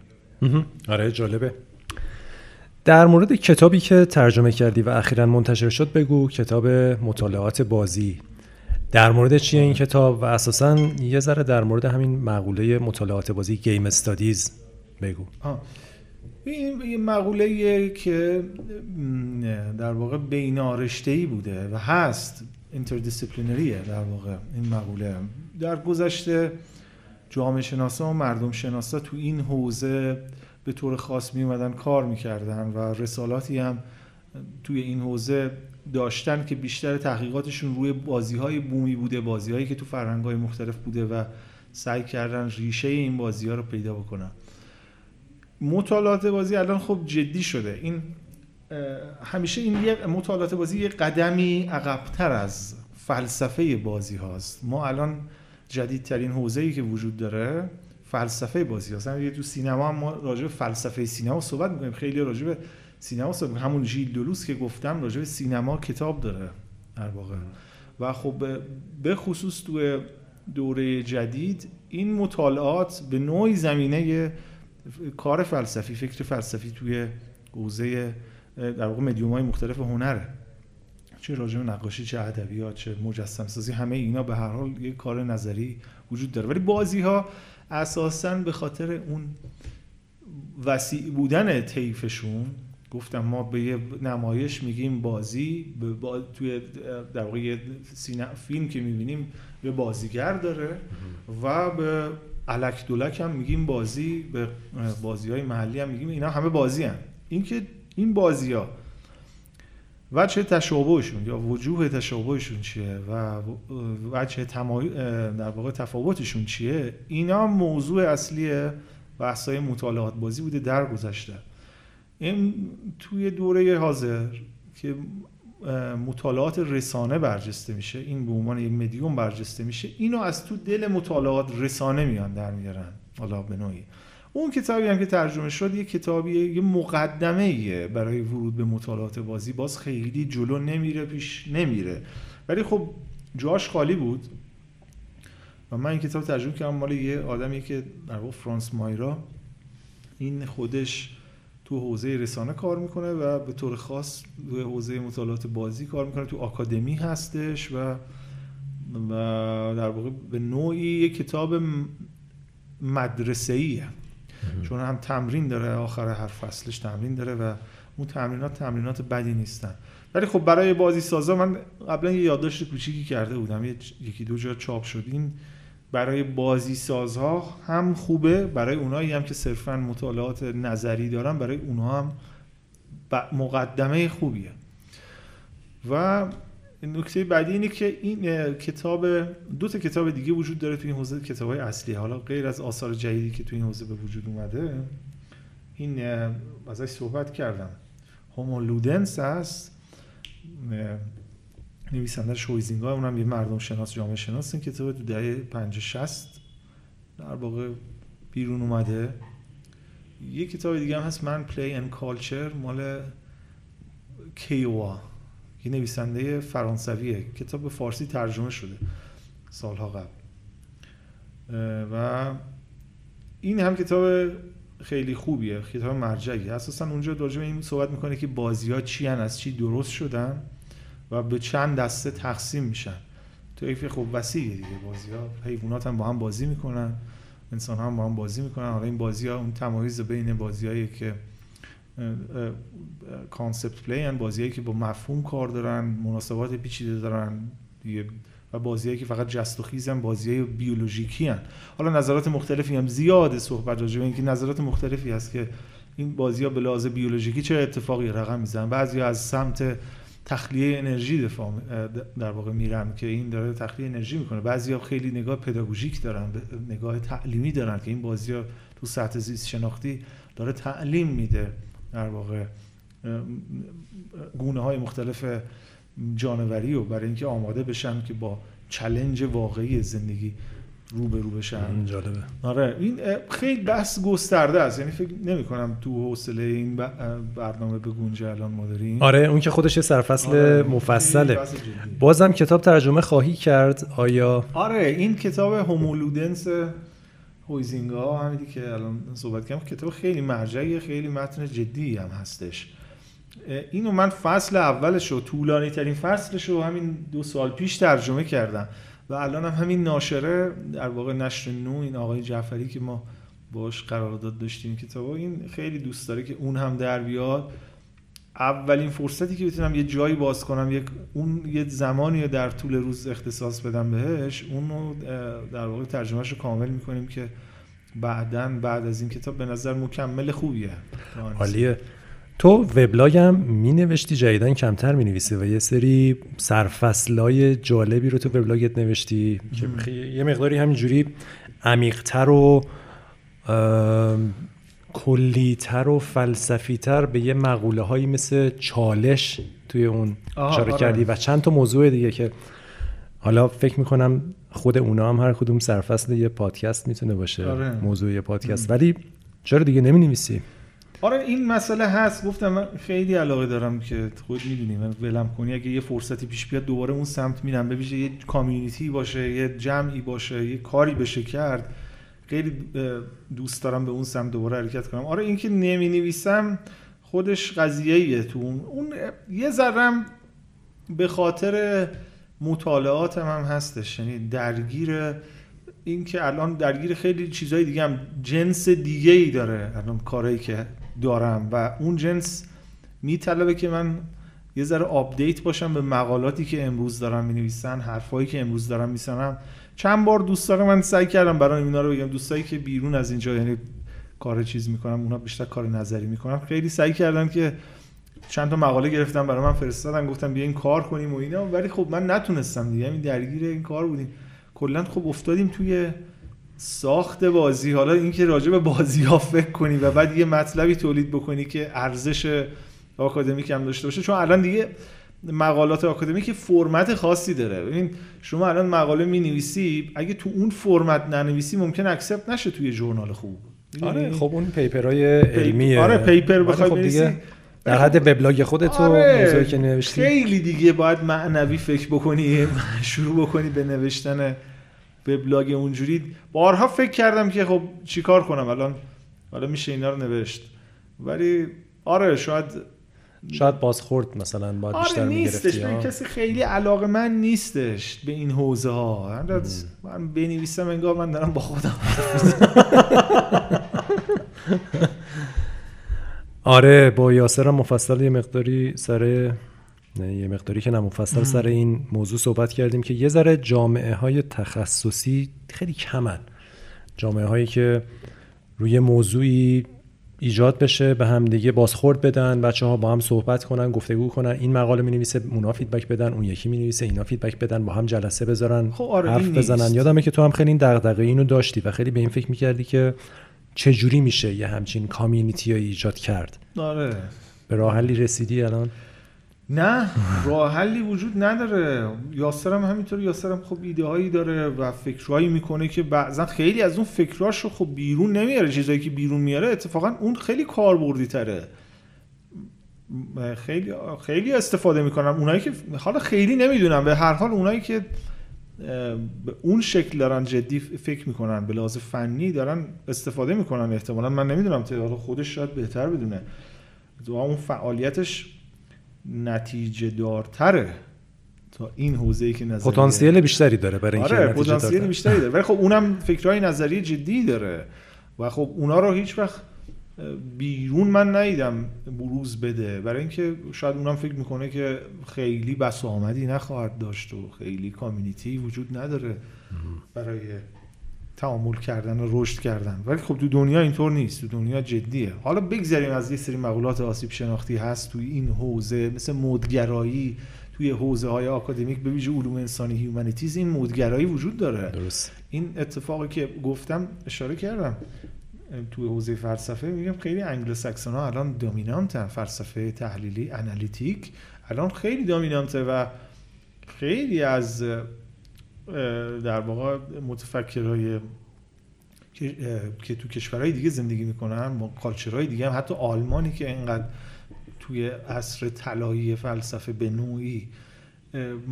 آره جالبه. در مورد کتابی که ترجمه کردی و اخیرا منتشر شد بگو کتاب مطالعات بازی. در مورد چیه این کتاب؟ و اساسا یه ذره در مورد همین مقوله مطالعات بازی گیم استادیز بگو. این یه مقوله که در واقع بینارشته بوده و هست interdisciplinary ه در واقع این مقوله. در گذشته جامعه شناسا و مردم شناسا تو این حوزه به طور خاص می اومدن کار می‌کردن و رسالاتی هم توی این حوزه داشتن که بیشتر تحقیقاتشون روی بازی های بومی بوده بازی هایی که تو فرهنگ های مختلف بوده و سعی کردن ریشه این بازی ها رو پیدا بکنن. مطالعات بازی الان خب جدی شده. این همیشه این یه مطالعات بازی یه قدمی عقبتر از فلسفه بازی هاست. ما الان جدیدترین حوزه‌ای که وجود داره فلسفه بازی هست یه تو سینما هم ما راجع به فلسفه سینما صحبت می‌کنیم. خیلی راجع به سینما صحبت همون ژیل دولوس که گفتم راجع به سینما کتاب داره در واقع. و خب به خصوص تو دوره جدید این مطالعات به نوعی زمینه کار فلسفی فکر فلسفی توی حوزه در واقع مدیوم های مختلف هنره. چه راجع به نقاشی چه ادبیات چه مجسم سازی همه اینا به هر حال یک کار نظری وجود داره. ولی بازی ها اساسا به خاطر اون وسیع بودن طیفشون گفتم ما به یه نمایش میگیم بازی به با... توی در واقع فیلم که می‌بینیم به بازیگر داره و به علک دولک هم میگیم بازی به بازی های محلی هم میگیم اینا همه بازی هم. این که این بازی ها وجه تشابهشون یا وجوه تشابهشون چیه و وجه تمای... در واقع تفاوتشون چیه اینا موضوع اصلی بحثای مطالعات بازی بوده در گذشته این توی دوره حاضر که مطالعات رسانه برجسته میشه. این به عنوان یک مدیوم برجسته میشه. اینو از تو دل مطالعات رسانه میان در میارن. حالا به نوعی. اون کتابی هم که ترجمه شد یه کتابیه یه مقدمه ایه برای ورود به مطالعات بازی. باز خیلی جلو نمیره پیش نمیره. ولی خب جاش خالی بود. و من این کتاب ترجمه کردم. مال یه آدمی که در واقع فرانس مایرا. این خودش تو حوزه رسانه کار می‌کنه و به طور خاص تو حوزه مطالعات بازی کار می‌کنه. تو آکادمی هستش و و در واقع به نوعی یه کتاب مدرسه چون هم تمرین داره آخر هر فصلش تمرین داره و اون تمرینات تمرینات بدی نیستن. ولی خب برای بازی سازا من قبلا یه یادداشت کوچیکی کرده بودم. یکی دو جا چاپ شد. این برای بازی سازها هم خوبه برای اونایی هم که صرفا مطالعات نظری دارن برای اونها هم مقدمه خوبیه. و نکته بعدی اینه که این کتاب دو تا کتاب دیگه وجود داره توی این حوزه کتاب های اصلی. حالا غیر از آثار جدیدی که توی این حوزه به وجود اومده این ازش صحبت کردم. هومولودنس هست. نویسنده شویزینگا اونم یه مردم شناس جامعه شناس این کتاب تو دهه 50 60 در واقع بیرون اومده. یه کتاب دیگه هم هست من پلی ان کالچر مال کیوا یه نویسنده فرانسویه. کتاب به فارسی ترجمه شده سالها قبل. و این هم کتاب خیلی خوبیه کتاب مرجعی اساسا اونجا راجع این صحبت می‌کنه که بازی ها چی هن از چی درست شدن. و به چند دسته تقسیم میشن. طیف خب وسیعه دیگه بازی ها حیوانات هم با هم بازی می‌کنن. انسان هم با هم بازی می‌کنن. حالا این بازی ها اون تمایز بین بازی که concept play ان بازیایی که با مفهوم کار دارن مناسبات پیچیده دارن و بازیایی که فقط جست و خیزن بازی بیولوژیکی هن. حالا نظرات مختلفی هم زیاده صحبت راجع به اینکه نظرات مختلفی هست که این بازی ها به لحاظ بیولوژیکی چه اتفاقی رقم می‌زنن. بعضی از سمت تخلیه انرژی دفاع در واقع میرن که این داره تخلیه انرژی می‌کنه. بعضی ها خیلی نگاه پداگوژیک دارن نگاه تعلیمی دارن که این بازی ها تو سطح زیست شناختی داره تعلیم میده در واقع گونه های مختلف جانوری و برای اینکه آماده بشن که با چلنج واقعی زندگی رو به رو بشن. جالبه. آره این خیلی بحث گسترده است. یعنی فکر نمی کنم تو حوصله این برنامه به گونجه الان ما آره اون که خودش سرفصل آره. مفصله. بازم کتاب ترجمه خواهی کرد آیا؟ آره این کتاب هومولودنس هویزینگا همینی که الان صحبت کردم کتاب خیلی مرجعی خیلی متن جدی هم هستش. اینو من فصل اولش رو طولانی ترین فصلش رو همین دو سال پیش ترجمه کردم. و الان هم همین ناشره در واقع نشر نو این آقای جعفری که ما باش قرارداد داشتیم کتاب این خیلی دوست داره که اون هم در بیاد. اولین فرصتی که بتونم یه جایی باز کنم یک اون یه زمانی در طول روز اختصاص بدم بهش اون رو در واقع ترجمهش رو کامل می‌کنیم که بعدا بعد از این کتاب به نظر مکمل خوبیه. عالیه. تو وبلاگ هم می نوشتی جدیدن کمتر می نویسی و یه سری سرفصلای جالبی رو تو وبلاگت نوشتی که یه مقداری همینجوری عمیقتر و کلیتر و فلسفیتر به یه مقوله هایی مثل چالش توی اون اشاره آره. کردی و چند تا موضوع دیگه که حالا فکر می‌کنم خود اونا هم هر کدوم سرفصل یه پادکست می‌تونه باشه آره. موضوع یه پادکست ولی چرا دیگه نمی نویسی آره این مسئله هست. گفتم من خیلی علاقه دارم که خود می‌دونی من ولم کنی. اگه یه فرصتی پیش بیاد دوباره اون سمت میرم. ببینید یه کامیونیتی باشه یه جمعی باشه یه کاری بشه کرد. خیلی دوست دارم به اون سمت دوباره حرکت کنم. آره اینکه نمی نویسم خودش قضیه ایه تو اون. اون یه ذرم به خاطر مطالعاتم هم هستش. یعنی درگیر اینکه الان درگیر خیلی چیزهای دیگه هم. جنس دیگه ای داره الان کارهایی که دارم و اون جنس میطلبه که من یه ذره update باشم به مقالاتی که امروز دارن می نویسن حرفایی که امروز دارن می‌زنن چند بار دوستان من سعی کردم برای اینا رو بگم. دوستایی که بیرون از اینجا یعنی کار چیز می‌کنم اونا بیشتر کار نظری می‌کنم. خیلی سعی کردن که چند تا مقاله گرفتم برای من فرستادن. گفتم بیا این کار کنیم و اینا. ولی خب من نتونستم دیگه. همین درگیر این کار بودیم. کلا خب افتادیم توی ساخت بازی. حالا اینکه راجع به بازی ها فکر کنی و بعد یه مطلبی تولید بکنی که ارزش آکادمیک هم داشته باشه چون الان دیگه مقالات آکادمیک فرمت خاصی داره. ببین شما الان مقاله می نویسی اگه تو اون فرمت ننویسی ممکن accept نشه توی ژورنال خوب. آره خب اون پیپرهای علمیه. آره پیپر بخوای خب دیگه در حد وبلاگ خودت آره، موضوعی که نوشتی. خیلی دیگه باید معنوی فکر بکنی شروع بکنی به نوشتن وبلاگ اونجوری بارها فکر کردم که خب چیکار کنم الان حالا میشه اینا رو نوشت. ولی آره شاید شاید بازخورد مثلا باید بیشتر آره نیستش می‌گرفتی من کسی خیلی علاقه من نیستش به این حوزه ها من بنویسم انگار من دارم با خودم آره با یاسر مفصل یه مقداری سر یه مقداری که نه مفصل سر این موضوع صحبت کردیم که یه ذره جامعه های تخصصی خیلی کمن. جامعه هایی که روی موضوعی ایجاد بشه به هم دیگه بازخورد بدن بچه ها با هم صحبت کنن گفتگو کنن. این مقاله می نویسه اونا feedback بدن اون یکی می نویسه اینا feedback بدن با هم جلسه بذارن خب آره، حرف بزنن نیست. یادمه که تو هم خیلی این دغدغه اینو داشتی و خیلی به این فکر می‌کردی که چجوری میشه یه همچین کامیونیتی ایجاد کرد. آره. به راه حلی رسیدی الان؟ نه راه حلی وجود نداره. یاسرم همینطور یاسرم خب ایده هایی داره و فکرهایی می‌کنه که بعضا خیلی از اون فکراشو خب بیرون نمیاره چیزایی که بیرون میاره اتفاقا اون خیلی کاربردی تره خیلی خیلی استفاده می‌کنم. اونایی که حالا خیلی نمی‌دونم به هر حال اونایی که به اون شکل دارن جدی فکر می‌کنن به لحاظ فنی دارن استفاده می‌کنن احتمالا من نمی‌دونم تعداد خودش شاید بهتر بدونه. اون فعالیتش نتیجه دارتره. تا این حوزه ای که نظریه پتانسیل بیشتری داره برای اینکه آره پتانسیل. بیشتری داره. ولی خب اونم فکرهای نظری جدی داره. و خب اونا رو هیچ وقت بیرون من ندیدم بروز بده. برای اینکه شاید اونم فکر می‌کنه که خیلی بسامدی نخواهد داشت و خیلی community وجود نداره برای تعامل کردن و رشد کردن. ولی خب تو دنیا اینطور نیست. تو دنیا جدیه. حالا بگذریم از یه سری مقولات آسیب شناختی هست توی این حوزه مثل مدگرایی. توی حوزه های آکادمیک به ویژه علوم انسانی humanities این مدگرایی وجود داره. درست. این اتفاقی که گفتم اشاره کردم. توی حوزه فلسفه میگم خیلی انگلو ساکسون ها الان dominant ن. فلسفه تحلیلی analytic الان خیلی دامینانته و خیلی از در واقع متفکرهای که تو کشورهای دیگه زندگی می‌کنن کالچرهای دیگه هم حتی آلمانی که اینقدر توی عصر طلایی فلسفه به نوعی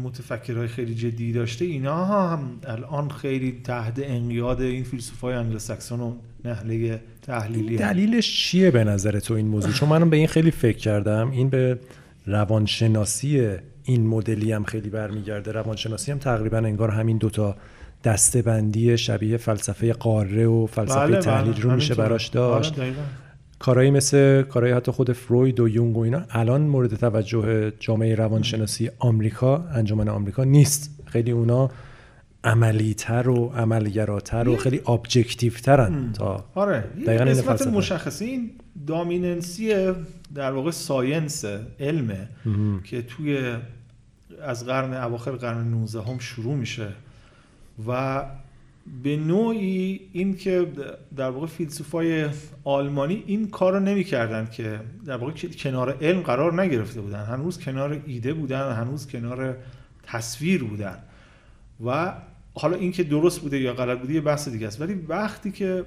متفکرهای خیلی جدی داشته اینا هم الان خیلی تحت انقیاد این فیلسوفای انگلوساکسون و نحله تحلیلی دلیلش چیه به نظر تو این موضوع؟ چون منم به این خیلی فکر کردم. این به روانشناسی این مدلی هم خیلی برمیگرده روانشناسی هم تقریبا انگار همین دوتا دسته بندی شبیه فلسفه قاره و فلسفه بله تحلیل بله. رو میشه براش داشت. بله کارهایی مثل کارهایی حتی خود فروید و یونگ و اینا الان مورد توجه جامعه روانشناسی آمریکا انجمن آمریکا نیست. خیلی اونا عملیتر و عملگراتر و خیلی ابجکتیو ترن تا آره دقیقاً این قسمت فلسفه. مشخصی این دامیننسی در واقع ساینس علمه که توی از قرن اواخر قرن 19 هم شروع میشه و به نوعی این که در واقع فیلسوفای آلمانی این کار رو نمی‌کردن که در واقع کنار علم قرار نگرفته بودن. هنوز کنار ایده بودن هنوز کنار تصویر بودن. و حالا این که درست بوده یا غلط بوده یه بحث دیگه است. ولی وقتی که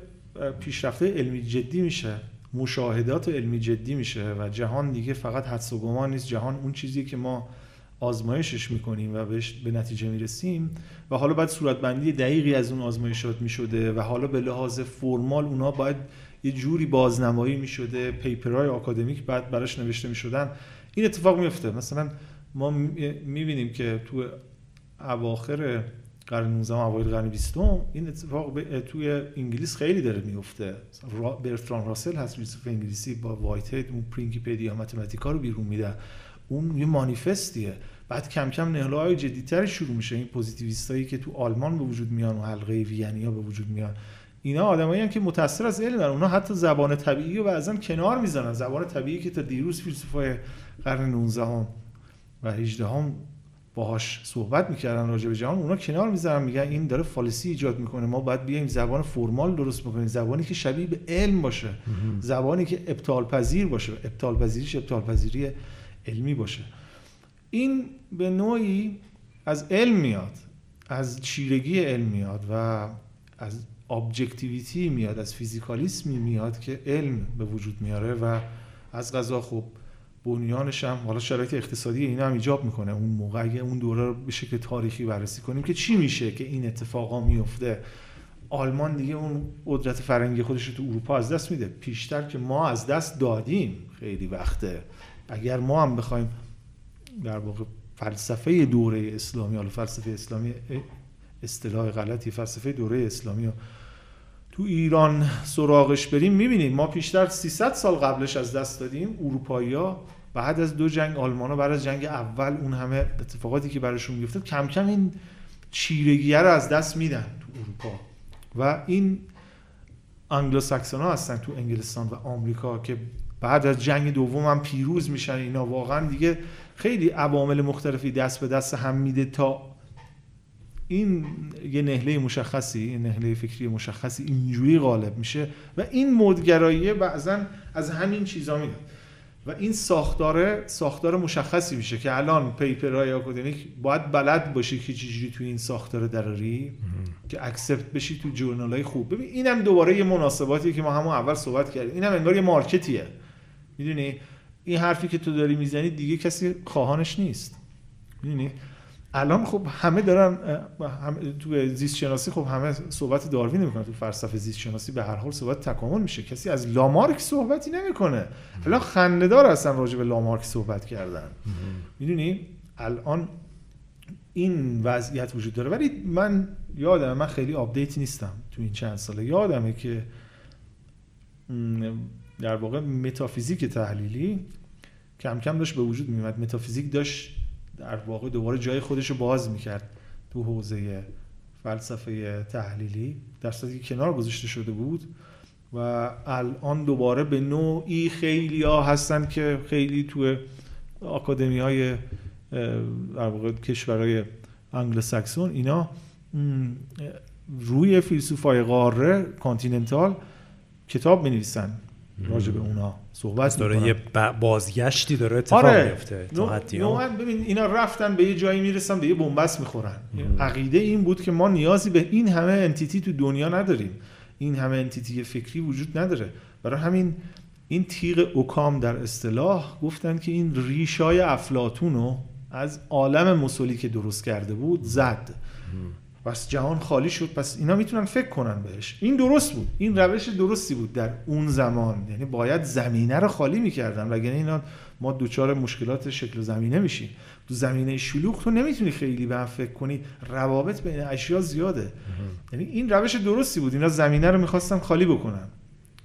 پیشرفته علمی جدی میشه مشاهدات علمی جدی میشه و جهان دیگه فقط حدس و گمان نیست جهان اون چیزی که ما آزمایشش می‌کنیم و بهش به نتیجه می‌رسیم و حالا بعد صورتبندی دقیقی از اون آزمایشات می‌شده و حالا به لحاظ فرمال اونا باید یه جوری بازنمایی می‌شده پیپرهای آکادمیک بعد براش نوشته می‌شدن. این اتفاق میفته مثلا ما می‌بینیم که تو اواخر قرن 19 اوایل قرن 20 این اتفاق توی انگلیس خیلی داره میفته. برتران راسل هست فیلسوف انگلیسی با وایت هید اون Principia Mathematica رو بیرون میده. اون یه مانیفستیه. بعد کم کم نحله های جدیتر شروع میشه. این پوزیتیویستایی که تو آلمان به وجود میان و حلقه وینیا به وجود میان. اینا آدمایی که متاثر از علم اونا حتی زبان طبیعی رو بعضا کنار می‌زنن زبان طبیعی که تا دیروز فیلسوفای قرن 19 و 18 هم باهاش صحبت می‌کردن راجع به جهان اونا کنار می‌ذارن میگن این داره فالسی ایجاد می‌کنه. ما باید بیایم زبان فرمال درست بکنیم زبانی که شبیه به علم باشه زبانی که ابطال پذیر باشه. ابطال پذیریش ابطال پذیری علمی باشه. این به نوعی از علم میاد از چیرگی علم میاد و از ابجکتیویتی میاد از فیزیکالیسمی میاد که علم به وجود میاره و از غذا خوب بنیانش هم حالا شرایط اقتصادی اینا هم ایجاب می‌کنه. اون موقع اگه اون دوره رو به شکل تاریخی بررسی کنیم که چی میشه که این اتفاقا میفته آلمان دیگه اون قدرت فرنگی خودش رو تو اروپا از دست میده. پیشتر که ما از دست دادیم خیلی وقته. اگر ما هم بخوایم در واقع فلسفه دوره اسلامی حالا فلسفه اسلامی اصطلاح غلطی فلسفه دوره اسلامی تو ایران سراغش بریم می‌بینیم. ما پیشتر 300 سال قبلش از دست دادیم اروپایی بعد از دو جنگ آلمان ها بعد از جنگ اول اون همه اتفاقاتی که براشون میفته کم کم این چیرگیه رو از دست میدن تو اروپا. و این انگلو ساکسون ها هستن تو انگلستان و آمریکا که بعد از جنگ دوم هم پیروز میشن اینا. واقعا دیگه خیلی عوامل مختلفی دست به دست هم میده تا این یه نحله مشخصی یه نحله فکری مشخصی اینجوری غالب میشه. و این مدگرایی بعضا از همین چیزا میاد. و این ساختار ساختار مشخصی میشه که الان paper های آکادمیک باید بلد باشی که چجوری تو این ساختار دراری که accept بشی تو journal های خوب. ببین اینم دوباره یه مناسباتی که ما همون اول صحبت کردیم. اینم انگار یه market یه. می‌دونی؟ این حرفی که تو داری می‌زنی دیگه کسی خواهانش نیست. می‌دونی؟ الان خب همه دارن تو زیست شناسی خب همه صحبت داروین نمی‌کنن تو فلسفه زیست شناسی به هر حال صحبت تکامل میشه. کسی از لامارک صحبتی نمی‌کنه. الان خنده‌دار هستن راجع به لامارک صحبت کردن. می‌دونی؟ الان این وضعیت وجود داره. ولی من یادم من خیلی update نیستم تو این چند ساله. یادمه که در واقع متافیزیک تحلیلی کم کم داشت به وجود میومد متافیزیک داشت در واقع دوباره جای خودش رو باز می‌کرد تو حوزه فلسفه تحلیلی در که کنار گذاشته شده بود و الان دوباره به نوعی خیلی ها هستن که خیلی تو آکادمی های در واقع کشورهای انگلوساکسون اینا روی فیلسوفای قاره continental کتاب می نویسن راجع به اونا صحبت داره یه بازگشتی داره اتفاق آره. میفته ببین اینا رفتن به یه جایی می‌رسن به یه بنبست می‌خورن. عقیده این بود که ما نیازی به این همه انتیتی تو دنیا نداریم. این همه انتیتی فکری وجود نداره. برای همین این تیغ اوکام در اصطلاح گفتن که این ریشای افلاتون رو از عالم مسلی که درست کرده بود زد. پس جهان خالی شد پس اینا می‌تونن فکر کنن بهش. این درست بود. این روش درستی بود در اون زمان. یعنی باید زمینه رو خالی می‌کردن. وگرنه اینا ما دوچار مشکلات شکل زمینه میشیم. تو زمینه شلوغ تو نمی‌تونی خیلی به فکر کنی. روابط بین اشیا زیاده. یعنی این روش درستی بود. اینا زمینه رو می‌خواستن خالی بکنن.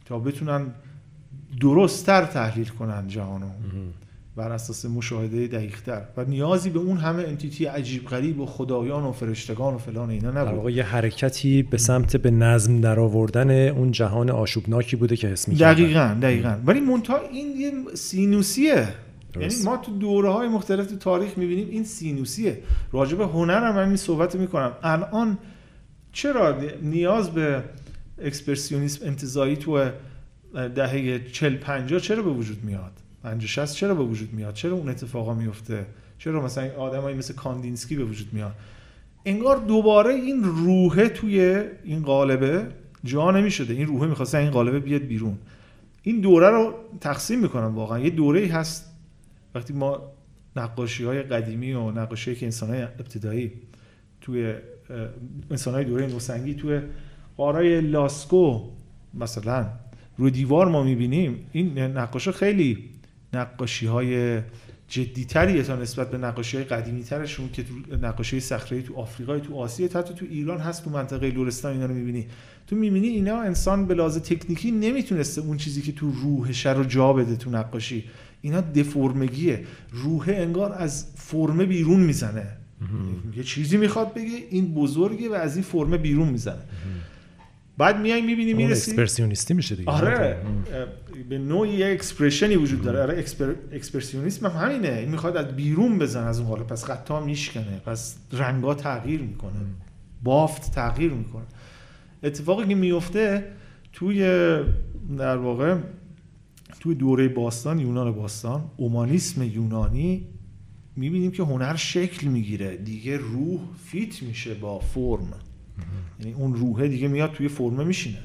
تا بتونن درستتر تحلیل کنن جهانو. بر اساس مشاهده دقیقتر. و نیازی به اون همه انتیتی عجیب غریب و خدایان و فرشتگان و فلان اینا نبود. واقع یه حرکتی به سمت به نظم در آوردن اون جهان آشوبناکی بوده که حس می‌کردن. دقیقاً دقیقاً. ولی مونتا این یه سینوسیه. یعنی ما تو دوره های مختلف تو تاریخ می‌بینیم این سینوسیه. راجع به هنر هم همین صحبت می‌کنم. الان چرا نیاز به اکسپرسیونیسم انتظایی تو دهه 40 50 چرا به وجود میاد؟ 50 60 چرا به وجود میاد؟ چرا اون اتفاقا میفته؟ چرا مثلا آدمایی مثل کاندینسکی به وجود میاد؟ انگار دوباره این روحه توی این قالبه جا نمی‌شده. این روحه می‌خواسته این قالبه بیاد بیرون. این دوره رو تقسیم می‌کنم واقعا. یه دوره هست وقتی ما نقاشی های قدیمی و نقاشی که انسان های ابتدایی توی انسان های دوره نوسنگی توی قارای لاسکو مثلا روی دیوار ما می‌بینیم این نقاشی خیلی نقاشی های جدیتریه تا نسبت به نقاشی های قدیمی ترشون که تو نقاشی صخره تو آفریقا تو آسیا حتی تو ایران هست تو منطقه لورستان اینا رو می‌بینی. تو می‌بینی اینا انسان به لحاظ تکنیکی نمی‌تونسته اون چیزی که تو روحش رو جا بده تو نقاشی. اینا دفرمگیه روح انگار از فرمه بیرون می‌زنه. یه چیزی می‌خواد بگه این بزرگه و از این فرمه بیرون می‌زنه. بعد میای می‌بینی می‌رسی. اکسپرسیونیستی میشه دیگه. آره. به نوعی یه expressionی وجود داره. آره اکسپر... اکسپرسیونیسم هم همینه. این می‌خواد از بیرون بزنه از اون حالا پس خطا میشکنه. پس رنگا تغییر می‌کنه. بافت تغییر می‌کنه. اتفاقی که میفته توی در واقع توی دوره باستان یونان باستان اومانیسم یونانی می‌بینیم که هنر شکل می‌گیره. دیگه روح fit میشه با فرم. یعنی اون روحه دیگه میاد توی فرمه میشینه.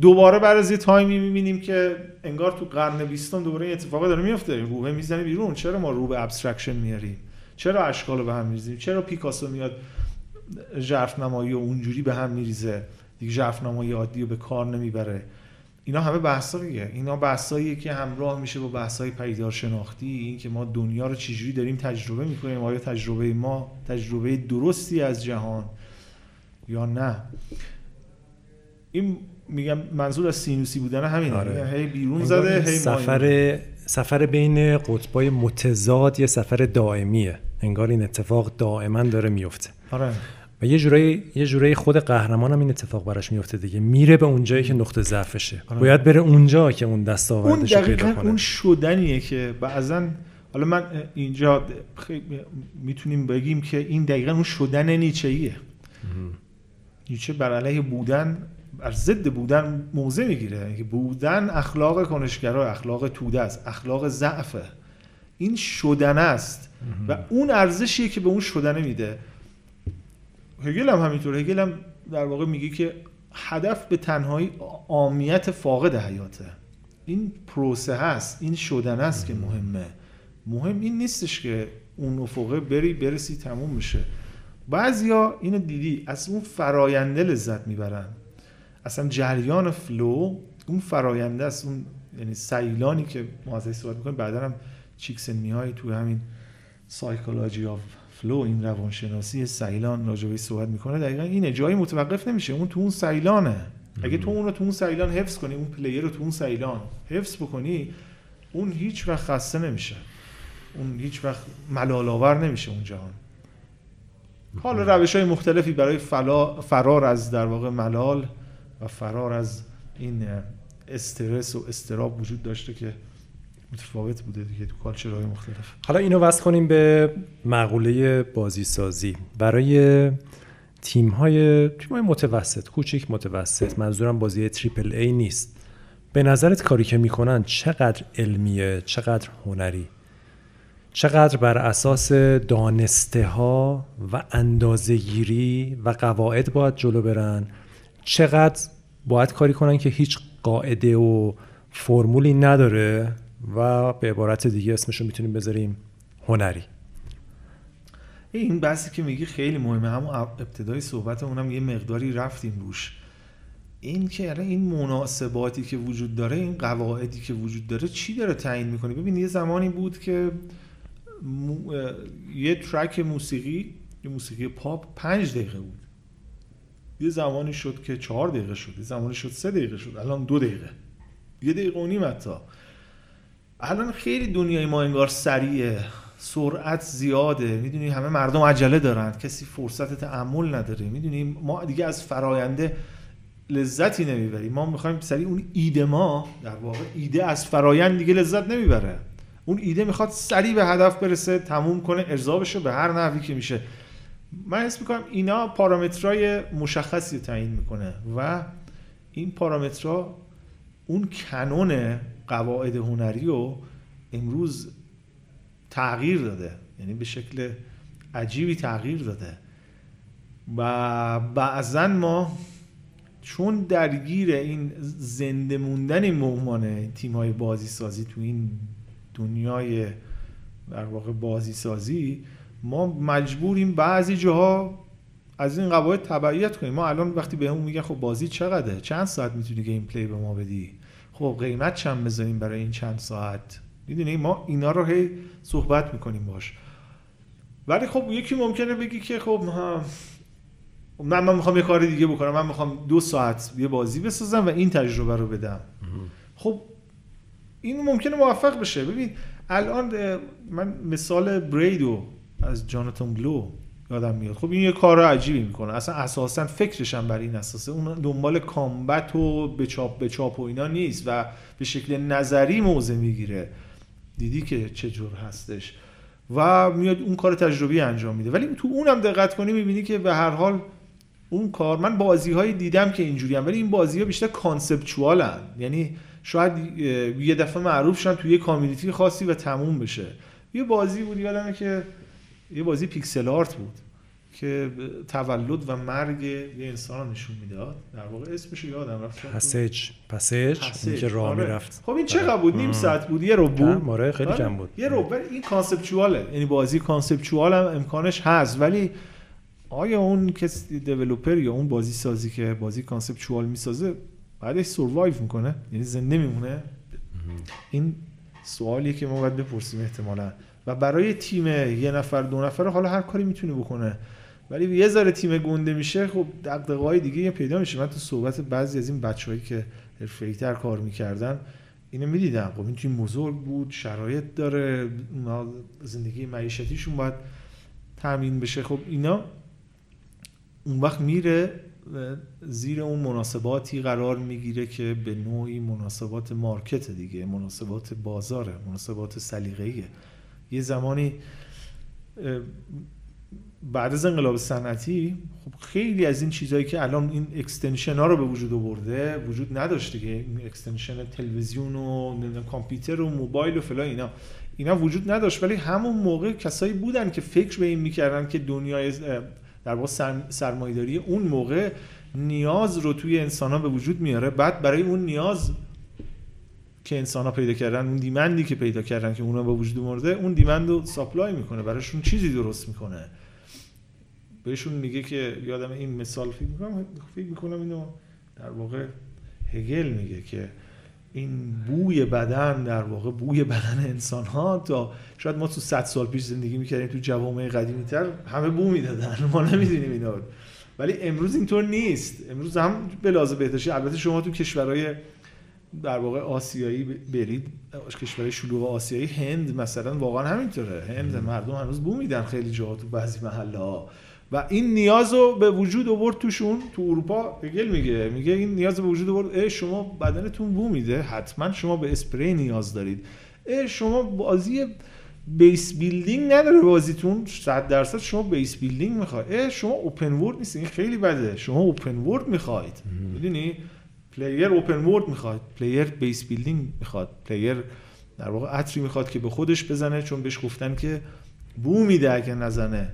دوباره بعد از یه تایمی می‌بینیم که انگار تو قرن بیستم دوباره این اتفاق داره میفته روحه می‌زنه بیرون. چرا ما رو به abstraction میاریم؟ چرا اشکال به هم میریزیم؟ چرا پیکاسو میاد ژرف نمایی و اونجوری به هم میریزه؟ دیگه ژرف نمایی عادی رو به کار نمی‌بره. اینا همه بحثاییه اینا بحثاییه که همراه میشه با بحثای پدیدارشناختی این که ما دنیا رو چجوری داریم تجربه می‌کنیم. آیا تجربه ما تجربه درستی از جهان یا نه. این میگم منظور از سینوسی بودن همینه. آره. هی بیرون زده هی سفر سفر بین قطبای متضاد یه سفر دائمیه. انگار این اتفاق دائما داره میفته. آره. و یه جورایی یه جورایی خود قهرمان هم این اتفاق براش میفته دیگه. میره به اونجایی که نقطه ضعفشه. آره. باید بره اونجا که اون دستاوردش اون پیدا کنه. اون شدنیه که بعضا حالا من اینجا می‌تونیم بگیم که این دقیقا اون شدن نیچهیه نیچه بر علیه بودن بر ضد بودن موضع می‌گیره. که بودن اخلاق کنشگرا اخلاق توده است اخلاق ضعفه. این شدن است. و اون ارزشیه که به اون شدنه میده. هگل هم همینطور. هگل هم در واقع میگه که هدف به تنهایی آمیت فاقد حیاته. این پروسه هست. این شدن است که مهمه. مهم این نیستش که اون افقه بری برسی تموم بشه. بعضیا اینو دیدی از اون فراینده لذت می‌برن. اصلا جریان flow اون فراینده است اون یعنی سیلانی که ما ازش صحبت می‌کنیم بعدا هم چیکسنت‌میهای تو همین psychology of flow این روانشناسی سیلان راجبش صحبت می‌کنه. دقیقا اینه جایی متوقف نمیشه. اون تو اون سیلانه. اگه تو اون رو تو اون سیلان حفظ کنی اون player رو تو اون سیلان حفظ بکنی اون هیچ وقت خسته نمیشه. اون هیچ وقت ملال آور نمیشه اون حالا روش های مختلفی برای فلا فرار از در واقع ملال و فرار از این استرس و استراب وجود داشته که متفاوت بوده دیگه تو کالچرهای مختلف. حالا اینو وصل کنیم به مقوله بازی سازی برای تیم های تیم های متوسط کوچیک متوسط منظورم بازی تریپل ای نیست. به نظرت کاری که می‌کنن چقدر علمیه چقدر هنری؟ چقدر بر اساس دانسته ها و اندازهگیری و قواعد باید جلو برن؟ چقدر باید کاری کنن که هیچ قاعده و فرمولی نداره و به عبارت دیگه اسمشو می‌تونیم بذاریم هنری. این بحثی که میگی خیلی مهمه. همون ابتدای صحبت اونم یه مقداری رفتیم روش. این که این مناسباتی که وجود داره این قواعدی که وجود داره چی داره تعیین می‌کنه؟ ببین یه زمانی بود که یه ترک موسیقی یه موسیقی پاپ پنج دقیقه بود. یه زمانی شد که چهار دقیقه شد یه زمانی شد سه دقیقه شد الان دو دقیقه. یه دقیقه و نیم حتی. الان خیلی دنیای ما انگار سریعه سرعت زیاده. می‌دونی همه مردم عجله دارن کسی فرصت تعمل نداره. می‌دونی ما دیگه از فراینده لذتی نمی‌بریم. ما می‌خوایم سریع اون ایده ما در واقع ایده از فرایند دیگه لذت نمی‌بره. اون ایده می‌خواد سریع به هدف برسه تموم کنه ارضا بشه به هر نحوی که میشه. من حس می‌کنم اینا پارامترهای مشخصی تعیین می‌کنه و این پارامترها اون کنون قواعد هنری رو امروز تغییر داده. یعنی به شکل عجیبی تغییر داده. و بعضا ما چون درگیر این زنده موندن این مهمانه تیم های بازی سازی تو این دنیای در واقع بازی سازی ما مجبوریم بعضی جاها از این قواعد تبعیت کنیم. ما الان وقتی بهمون میگن خب بازی چقدره؟ چند ساعت می‌تونی گیم پلی به ما بدی؟ خب قیمت چند بذاریم برای این چند ساعت؟ می‌دونی؟ ما اینا رو هی صحبت می‌کنیم باش. ولی خب یکی ممکنه بگی که خب من من می‌خوام یه کار دیگه بکنم. من می‌خوام دو ساعت یه بازی بسازم و این تجربه رو بدم. خب این ممکنه موفق بشه. ببین الان من مثال بریدو از جاناتان بلو یادم میاد. خب این یه کار عجیبی می‌کنه. اصلا اساسا فکرش هم بر این اساسه اون دنبال کامبت و به چاپ به چاپ و اینا نیست و به شکل نظری موضع می‌گیره. دیدی که چه جور هستش. و میاد اون کار تجربی انجام میده. ولی تو اونم دقت کنی می‌بینی که به هر حال اون کار من بازی هایی دیدم که اینجوری هم ولی این بازی ها بیشتر conceptual ان یعنی شاید یه دفعه معروف شن توی یه community خاصی و تموم بشه. یه بازی بود یادمه که یه بازی pixel art بود که تولد و مرگ یه انسان نشون می‌داد. در واقع اسمش یادم رفت. Passage. این که راه آره. می‌رفت. خب این چقدر بود؟ نیم ساعت بود. یه رو بود. آره خیلی آره. کم بود. یه رو این conceptual ه. یعنی بازی conceptual هم امکانش هست. ولی آیا اون کسی developer یا اون بازی سازی که بازی conceptual می‌سازه بعدش survive می‌کنه یعنی زنده میمونه. این سوالیه که ما باید بپرسیم احتمالا. و برای تیم یه نفر دو نفر حالا هر کاری می‌تونه بکنه. ولی یه ذره تیم گنده میشه خب دغدغه‌های دیگه پیدا میشه. من تو صحبت بعضی از این بچه‌هایی که حرفه‌ای‌تر کار می‌کردن اینو می‌دیدم. خب این تیم بزرگ بود شرایط داره زندگی معیشتیشون باید تامین بشه. خب اینا اون وقت میره زیر اون مناسباتی قرار می‌گیره که به نوعی مناسبات مارکت دیگه مناسبات بازاره مناسبات سلیقه‌ایه. یه زمانی بعد از انقلاب صنعتی خب خیلی از این چیزهایی که الان این extension ها رو به وجود آورده وجود که این extension تلویزیون و کامپیوتر و موبایل و فلان اینا. اینا وجود نداشت ولی همون موقع کسایی بودن که فکر به این می‌کردن که دنیای در واقع سرمایه‌داری اون موقع نیاز رو توی انسان ها به وجود میاره. بعد برای اون نیاز که انسان ها پیدا کردن اون demandی که پیدا کردن که اونا به وجود آورده اون demand رو supply می‌کنه براشون چیزی درست می‌کنه. بهشون میگه که یادم این مثال فکر می‌کنم فکر می‌کنم اینو در واقع هگل میگه که این بوی بدن در واقع بوی بدن انسان ها تا شاید ما تو 100 سال پیش زندگی می‌کردیم تو جوامع قدیمی تر همه بو می‌دادن. ما نمی‌دونیم اینا ولی امروز اینطور نیست. امروز هم به لازم بهداشتی البته شما تو کشورهای در واقع آسیایی برید کشورهای شلوغ آسیایی هند مثلا واقعا همینطوره. هند مردم هنوز بو میدن خیلی جاها تو بعضی محله ها و این نیاز رو به وجود آورد توشون تو اروپا هگل میگه میگه این نیاز به وجود آورد ای شما بدنتون بو میده حتما شما به اسپری نیاز دارید. ای شما بازی base building نداره بازیتون 100 درصد شما base building می‌خواید ای شما open world نیست این خیلی بده. شما open world می‌خواید. می‌دونی؟ player open world می‌خواد player base building می‌خواد. player در واقع عطری می‌خواد که به خودش بزنه چون بهش گفتن که بو میده اگه نزنه.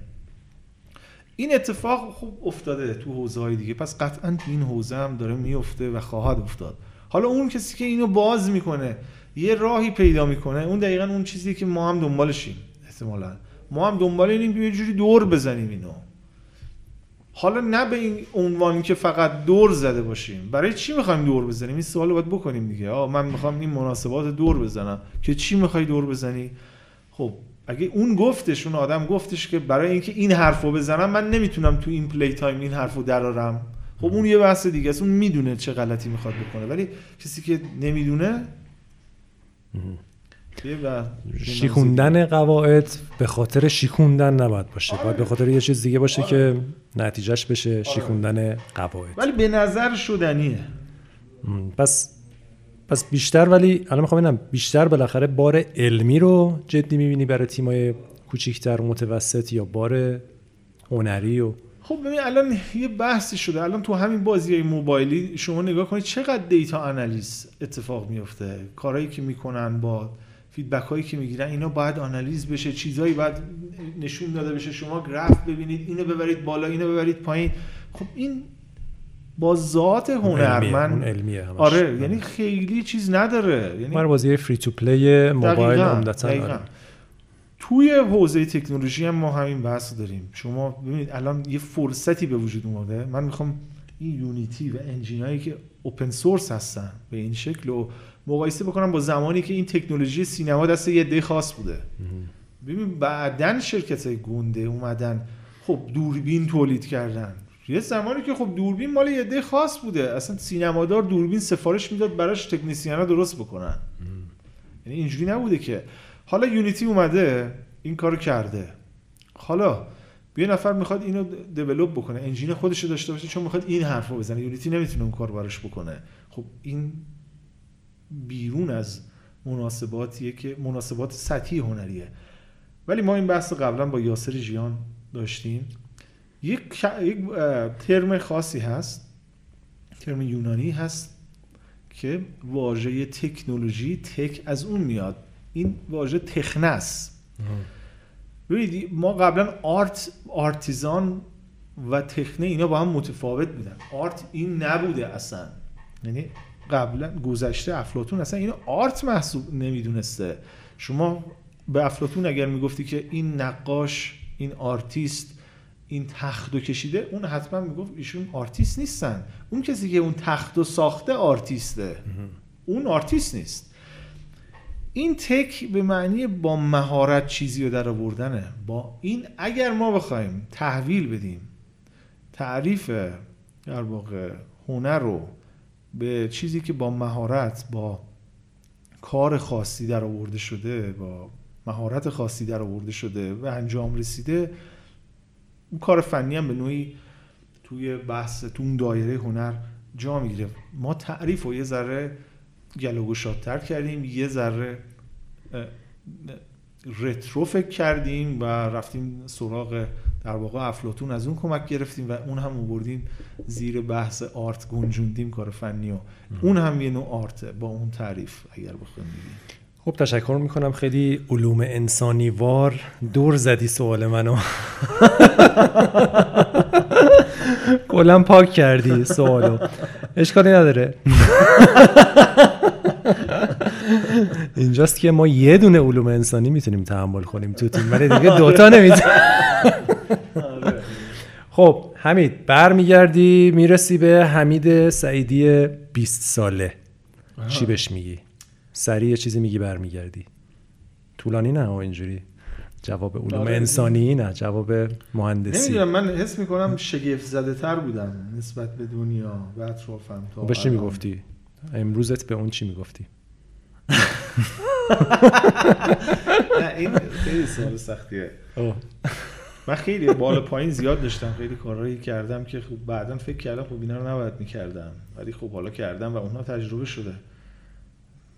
این اتفاق خوب افتاده تو حوزه های دیگه. پس قطعا تو این حوزه هم داره میفته و خواهد افتاد. حالا اون کسی که اینو باز می‌کنه یه راهی پیدا می‌کنه اون دقیقا اون چیزی که ما هم دنبالشیم احتمالا. ما هم دنبال اینیم یه جوری دور بزنیم اینو. حالا نه به این عنوانی که فقط دور زده باشیم. برای چی می‌خوایم دور بزنیم؟ این سوال باید بکنیم دیگه. آه من می‌خوام این مناسبات دور بزنم. که چی می‌خوای دور بزنی؟ خب اگه اون گفتش اون آدم گفتش که برای اینکه این حرفو بزنم من نمی‌تونم تو این playtime این حرفو درارم. خب اون یه بحث دیگه است. اون می‌دونه چه غلطی می‌خواد بکنه. ولی کسی که نمی‌دونه شیکوندن قواعد به خاطر شیکوندن نباید باشه. باید به خاطر یه چیز دیگه باشه که نتیجهش بشه شیکوندن قواعد. ولی به نظر شدنیه. پس پس بیشتر ولی الان می‌خوام ببینم بیشتر بالاخره بار علمی رو جدی می‌بینی برای تیمای کوچیکتر متوسط یا بار هنری و خب ببین الان یه بحثی شده. الان تو همین بازی های موبایلی شما نگاه کنید چقدر data analyze اتفاق میفته کارهایی که می‌کنن با feedback هایی که می‌گیرن اینا باید آنالیز بشه. چیزایی باید نشون داده بشه. شما گراف ببینید اینو ببرید بالا اینو ببرید پایین. خب این با ذات هنرمند. علمیه همش. آره یعنی خیلی چیز نداره. یعنی برای بازی فری تو پلی موبایل عمدتاً. آره. توی حوزه تکنولوژی هم ما همین بحث داریم. شما ببینید الان یه فرصتی به وجود اومده. من می‌خوام این یونیتی و انجینایی که اوپن سورس هستن به این شکل رو مقایسه بکنم با زمانی که این تکنولوژی سینما دست یه عده خاص بوده. ببین بعدن شرکت های گنده اومدن خب دوربین تولید کردن. یه زمانی که خب دوربین مال یه عده خاص بوده. اصلا سینمادار دوربین سفارش می‌داد براش تکنسین درست بکنن. یعنی اینجوری نبوده که. حالا یونیتی اومده این کارو کرده. حالا یه نفر می‌خواد اینو دیولپ بکنه انجین خودش رو داشته باشه چون می‌خواد این حرفو بزنه. یونیتی نمی‌تونه اون کار براش بکنه. خب این بیرون از مناسباتیه که مناسبات سطحی هنریه. ولی ما این بحث قبلا با یاسر ژیان داشتیم. یک یک ترم خاصی هست ترم یونانی هست که واژه تکنولوژی تک از اون میاد. این واژه تخنه است ببینید ما قبلا آرت آرتیزان و تخنه اینا با هم متفاوت بودن. آرت این نبوده اصلا. یعنی قبلا گذشته افلاتون اصلا اینو آرت محسوب نمی‌دونسته. شما به افلاطون اگر می‌گفتی که این نقاش این آرتیست این تخت رو کشیده اون حتما می‌گفت ایشون آرتیست نیستن. اون کسی که اون تخت رو ساخته آرتیسته. اون آرتیست نیست. این تخنه به معنی با مهارت چیزی رو در آوردنه. با این اگر ما بخوایم تقلیل بدیم تعریف در واقع هنر رو به چیزی که با مهارت با کار خاصی در آورده شده با مهارت خاصی در آورده شده و انجام رسیده اون کار فنی هم به نوعی توی بحث تو اون دایره هنر جا می‌گیره. ما تعریف رو یه ذره گلوگشادتر کردیم یه ذره رترو فکر کردیم و رفتیم سراغ در واقع افلاتون از اون کمک گرفتیم و اون هم آوردیم زیر بحث آرت گنجوندیم کار فنی و اون هم یه نوع آرته با اون تعریف اگر بخوایم بگیم. خب تشکر می‌کنم. خیلی علوم انسانی وار. دور زدی سوال منو. کلا پاک کردی سوالو. اشکالی نداره. اینجاست که ما یه دونه علوم انسانی می‌تونیم تحمل کنیم تو تیم ولی دیگه دوتا نمی‌تونیم. خب حمید برمیگردی می‌رسی به حمید سعیدی 20 ساله. چی بهش میگی؟ سریع یه چیزی میگی برمیگردی. طولانی نه اینجوری. جواب علوم آره. انسانی نه جواب مهندسی. نمی‌دونم من حس می‌کنم شگفت زده تر بودم نسبت به دنیا و اطرافم تا خب بهش چی. می‌گفتی؟ امروزت به اون چی می‌گفتی؟ نه این خیلی سوال سختیه. من خیلی بالا پایین زیاد داشتم خیلی کارهایی کردم که خب بعدا فکر کردم خب اینا رو نباید می‌کردم. ولی خب حالا کردم و اونها تجربه شده.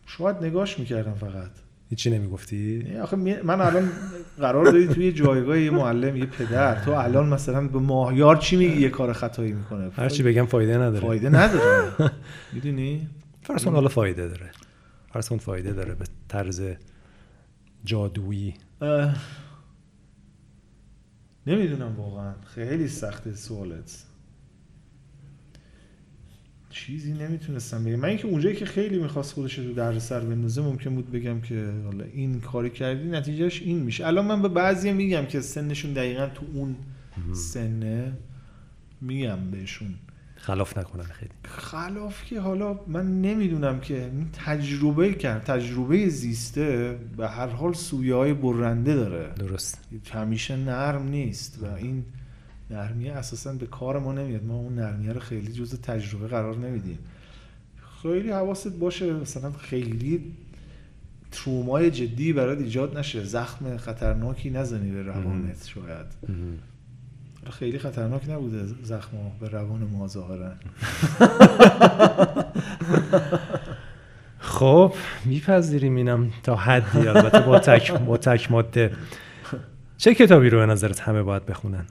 شاید نگاش می‌کردم فقط. هیچی نمی‌گفتی؟ آخه من الان قرار دادی توی جایگاه یه معلم یه پدر. تو الان مثلا به ماهیار چی میگی؟ یه کار خطایی می‌کنه. هر چی بگم فایده نداره. فایده نداره. می‌دونی؟ فرض کن حالا فایده داره. فرض کن فایده داره به طرز جادویی. نمی‌دونم واقعا. خیلی سخته سوالت. چیزی نمی‌تونستم بگم. من اینکه اونجایی که خیلی می‌خواست خودش رو تو دردسر بندازه ممکن بود بگم که حالا این کاری کردی نتیجهش این میشه. الان من به بعضی میگم که سنشون دقیقا تو اون سنه میگم بهشون. خلاف نکنن خیلی. خلاف که حالا من نمی‌دونم که تجربه کرد تجربه زیسته به هر حال سویه های برنده داره. درست. همیشه نرم نیست و این نرمیه اساسا به کار ما نمیاد. ما اون نرمیه رو خیلی جز تجربه قرار نمیدیم. خیلی حواست باشه مثلا خیلی ترومای جدی برات ایجاد نشه. زخم خطرناکی نزنی به روانت شاید. خیلی خطرناک نبوده زخم به روان ما ظاهرا. خب میپذیریم اینم تا حدی. البته با تک با تک ماده. چه کتابی رو به نظرت همه باید بخونن؟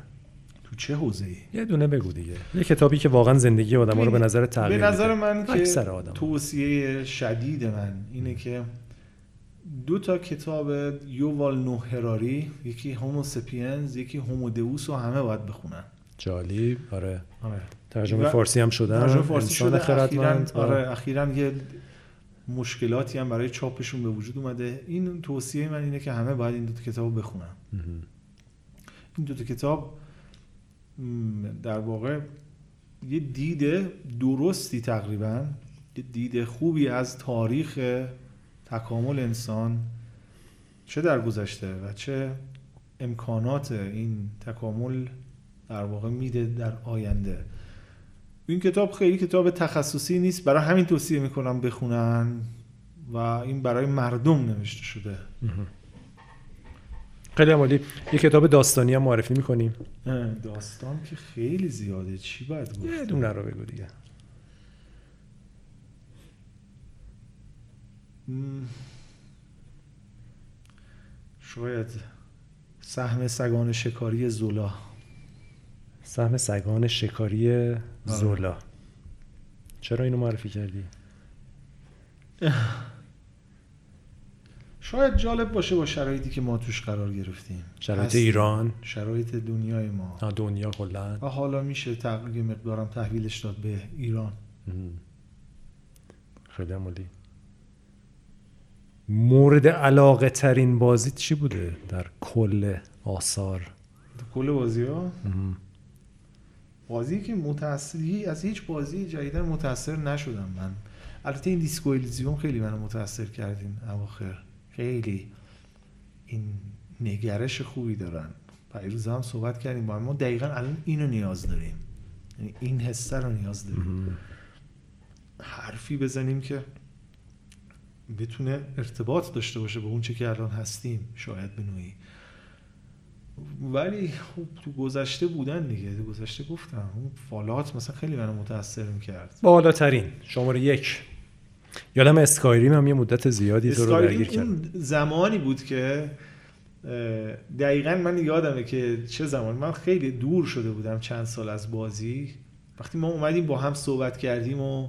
چه حوزه ای یه دونه بگو دیگه. یه کتابی که واقعا زندگی آدم رو به نظر به تغییر نظر میده. من که توصیه شدید من اینه که دو تا کتاب یووال نو هراری یکی هومو سپینز یکی هومو دوس رو همه باید بخونن. جالب آره. آره. ترجمه و- فارسی هم شدن ترجمه فارسی شده خردمند. اخیراً آره اخیراً یه مشکلاتی هم برای چاپشون به وجود اومده. این توصیه من اینه که همه باید این دو تا کتاب بخونن. این دو تا کتاب در واقع یه دید درستی تقریبا یه دید خوبی از تاریخ تکامل انسان چه در گذشته و چه امکانات این تکامل در واقع میده در آینده این کتاب خیلی کتاب تخصصی نیست برای همین توصیه می‌کنم بخونن و این برای مردم نوشته شده. خیلی هم عالی. یه کتاب داستانی هم معرفی می‌کنیم. داستان که خیلی زیاده. چی باید گفت؟ یه دونه رو بگو دیگه. شاید سهم سگان شکاری زولا. سهم سگان شکاری زولا. چرا اینو معرفی کردی؟ شاید جالب باشه با شرایطی که ما توش قرار گرفتیم. شرایط. ایران. شرایط دنیای ما. دنیا کلا. و حالا میشه تقریبا مقدارم تحویلش داد به ایران. خیلی هم عالی مورد علاقه ترین بازی چی بوده در کل آثار؟ کل بازی ها. بازی که متأثری از هیچ بازی جدیدن متاثر نشدم من. البته این دیسکو خیلی منو متاثر کردین اواخر. خیلی این نگرش خوبی دارن. پیروز هم صحبت کردیم با هم. ما دقیقا الان اینو نیاز داریم. یعنی این حسه رو نیاز داریم. حرفی بزنیم که بتونه ارتباط داشته باشه با اون چه که الان هستیم شاید به نوعی. ولی خب تو گذشته بودن دیگه. تو گذشته گفتم اون فالات مثلا خیلی منو متاثر می‌کرد. بالاترین. شماره یک. یادم اسکایریم هم یه مدت زیادی تو رو درگیر کرد زمانی بود که دقیقا من یادمه که چه زمان من خیلی دور شده بودم چند سال از بازی. وقتی ما اومدیم با هم صحبت کردیم و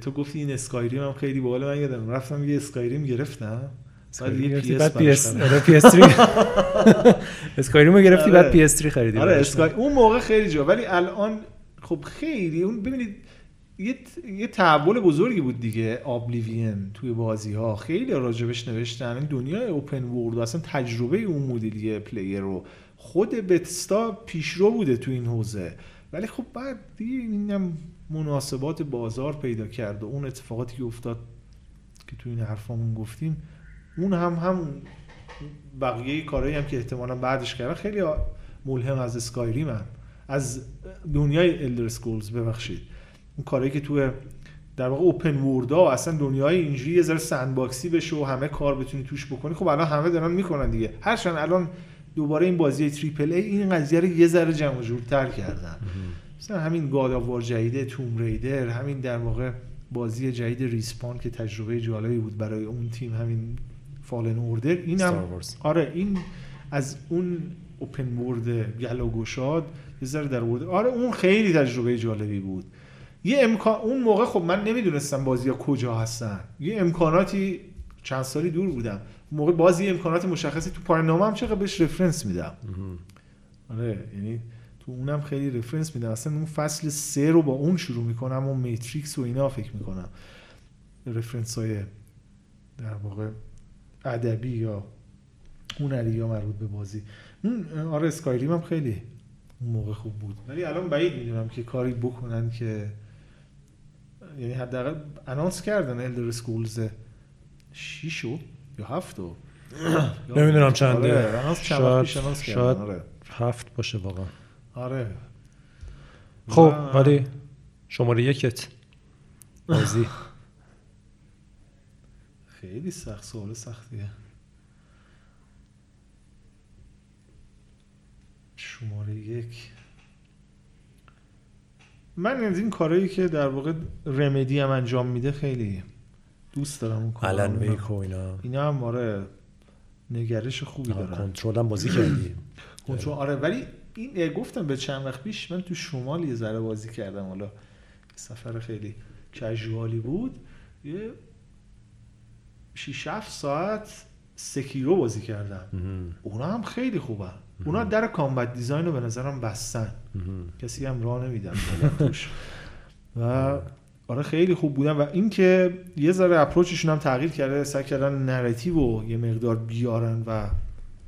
تو گفتی این Skyrim هم خیلی باحال. من یادم رفتم یه Skyrim گرفتم. بعد. آره، PS3 Skyrim رو گرفتی بعد آره. PS3 خریدی آره اون موقع خیلی جا. ولی الان خب خیلی اون ببینید یه یه تحول بزرگی بود دیگه Oblivion توی بازی ها خیلی راجبش نوشتن. این دنیای open world و اصلا تجربه اون مدلی player رو. خود بتستا پیشرو بوده تو این حوزه. ولی خب بعد دیگه اینم مناسبات بازار پیدا کرد و اون اتفاقاتی که افتاد که تو این حرفامون گفتیم اون هم هم بقیه کارهایی هم که احتمالا بعدش کردن خیلی ملهم از اسکایریم هم. از دنیای الدر سکولز ببخشید. اون کارهایی که تو در واقع اوپن وردا اصلا دنیای اینجوری یه ذره سندباکسی بشه و همه کار بتونی توش بکنی خب الان همه دارن می‌کنن دیگه. هرچند الان دوباره این بازی تریپل ای این قضیه رو یه ذره جمع جورتر کردن. مثلا همین گاد جدید توم ریدر همین در واقع بازی جدید ریسپان که تجربه جالبی بود برای اون تیم همین فالن اوردر این هم. آره این از اون اوپن ورد گلا گشاد یه ذره در ورد آره اون خیلی تجربه جالبی بود. یه امکان اون موقع خب من نمی‌دونستم بازی ها کجا هستن. یه امکاناتی چند سالی دور بودم. اون موقع بازی امکانات مشخصی تو پایان نامه هم چقدر بهش reference میدم. آره یعنی تو اونم خیلی reference میدم. اصلا اون فصل سه رو با اون شروع می‌کنم و Matrix و اینا فکر می‌کنم. reference های در واقع ادبی یا هنری یا مربوط به بازی. اون آره Skyrim هم خیلی اون موقع خوب بود. ولی الان بعید می‌دونم که کاری بکنن که یعنی حداقل انانس کردن الدر سکولز شیشو یا هفتو. نمی‌دونم چنده. کردن شاید آره. هفت باشه واقعا. آره. خب و- ولی شماره یکت. بازی. خیلی سخت سوال سختیه. شماره یک. من از این کارهایی که در واقع رمدی هم انجام میده خیلی دوست دارم اون کارا الان. ویک و اینا. اینا هم آره نگرش خوبی دارن. کنترل هم بازی کردی. کنترل آره ولی این گفتم به چند وقت پیش من تو شمال یه ذره بازی کردم. حالا سفر خیلی کژوالی بود. یه 6 7 ساعت سکیرو بازی کردم. اونا هم خیلی خوبن. اونا در combat design رو به نظرم بستن. کسی هم راه نمیدن. توش. و آره خیلی خوب بودن. و اینکه یه ذره approach شون هم تغییر کرده سعی کردن narrative رو یه مقدار بیارن و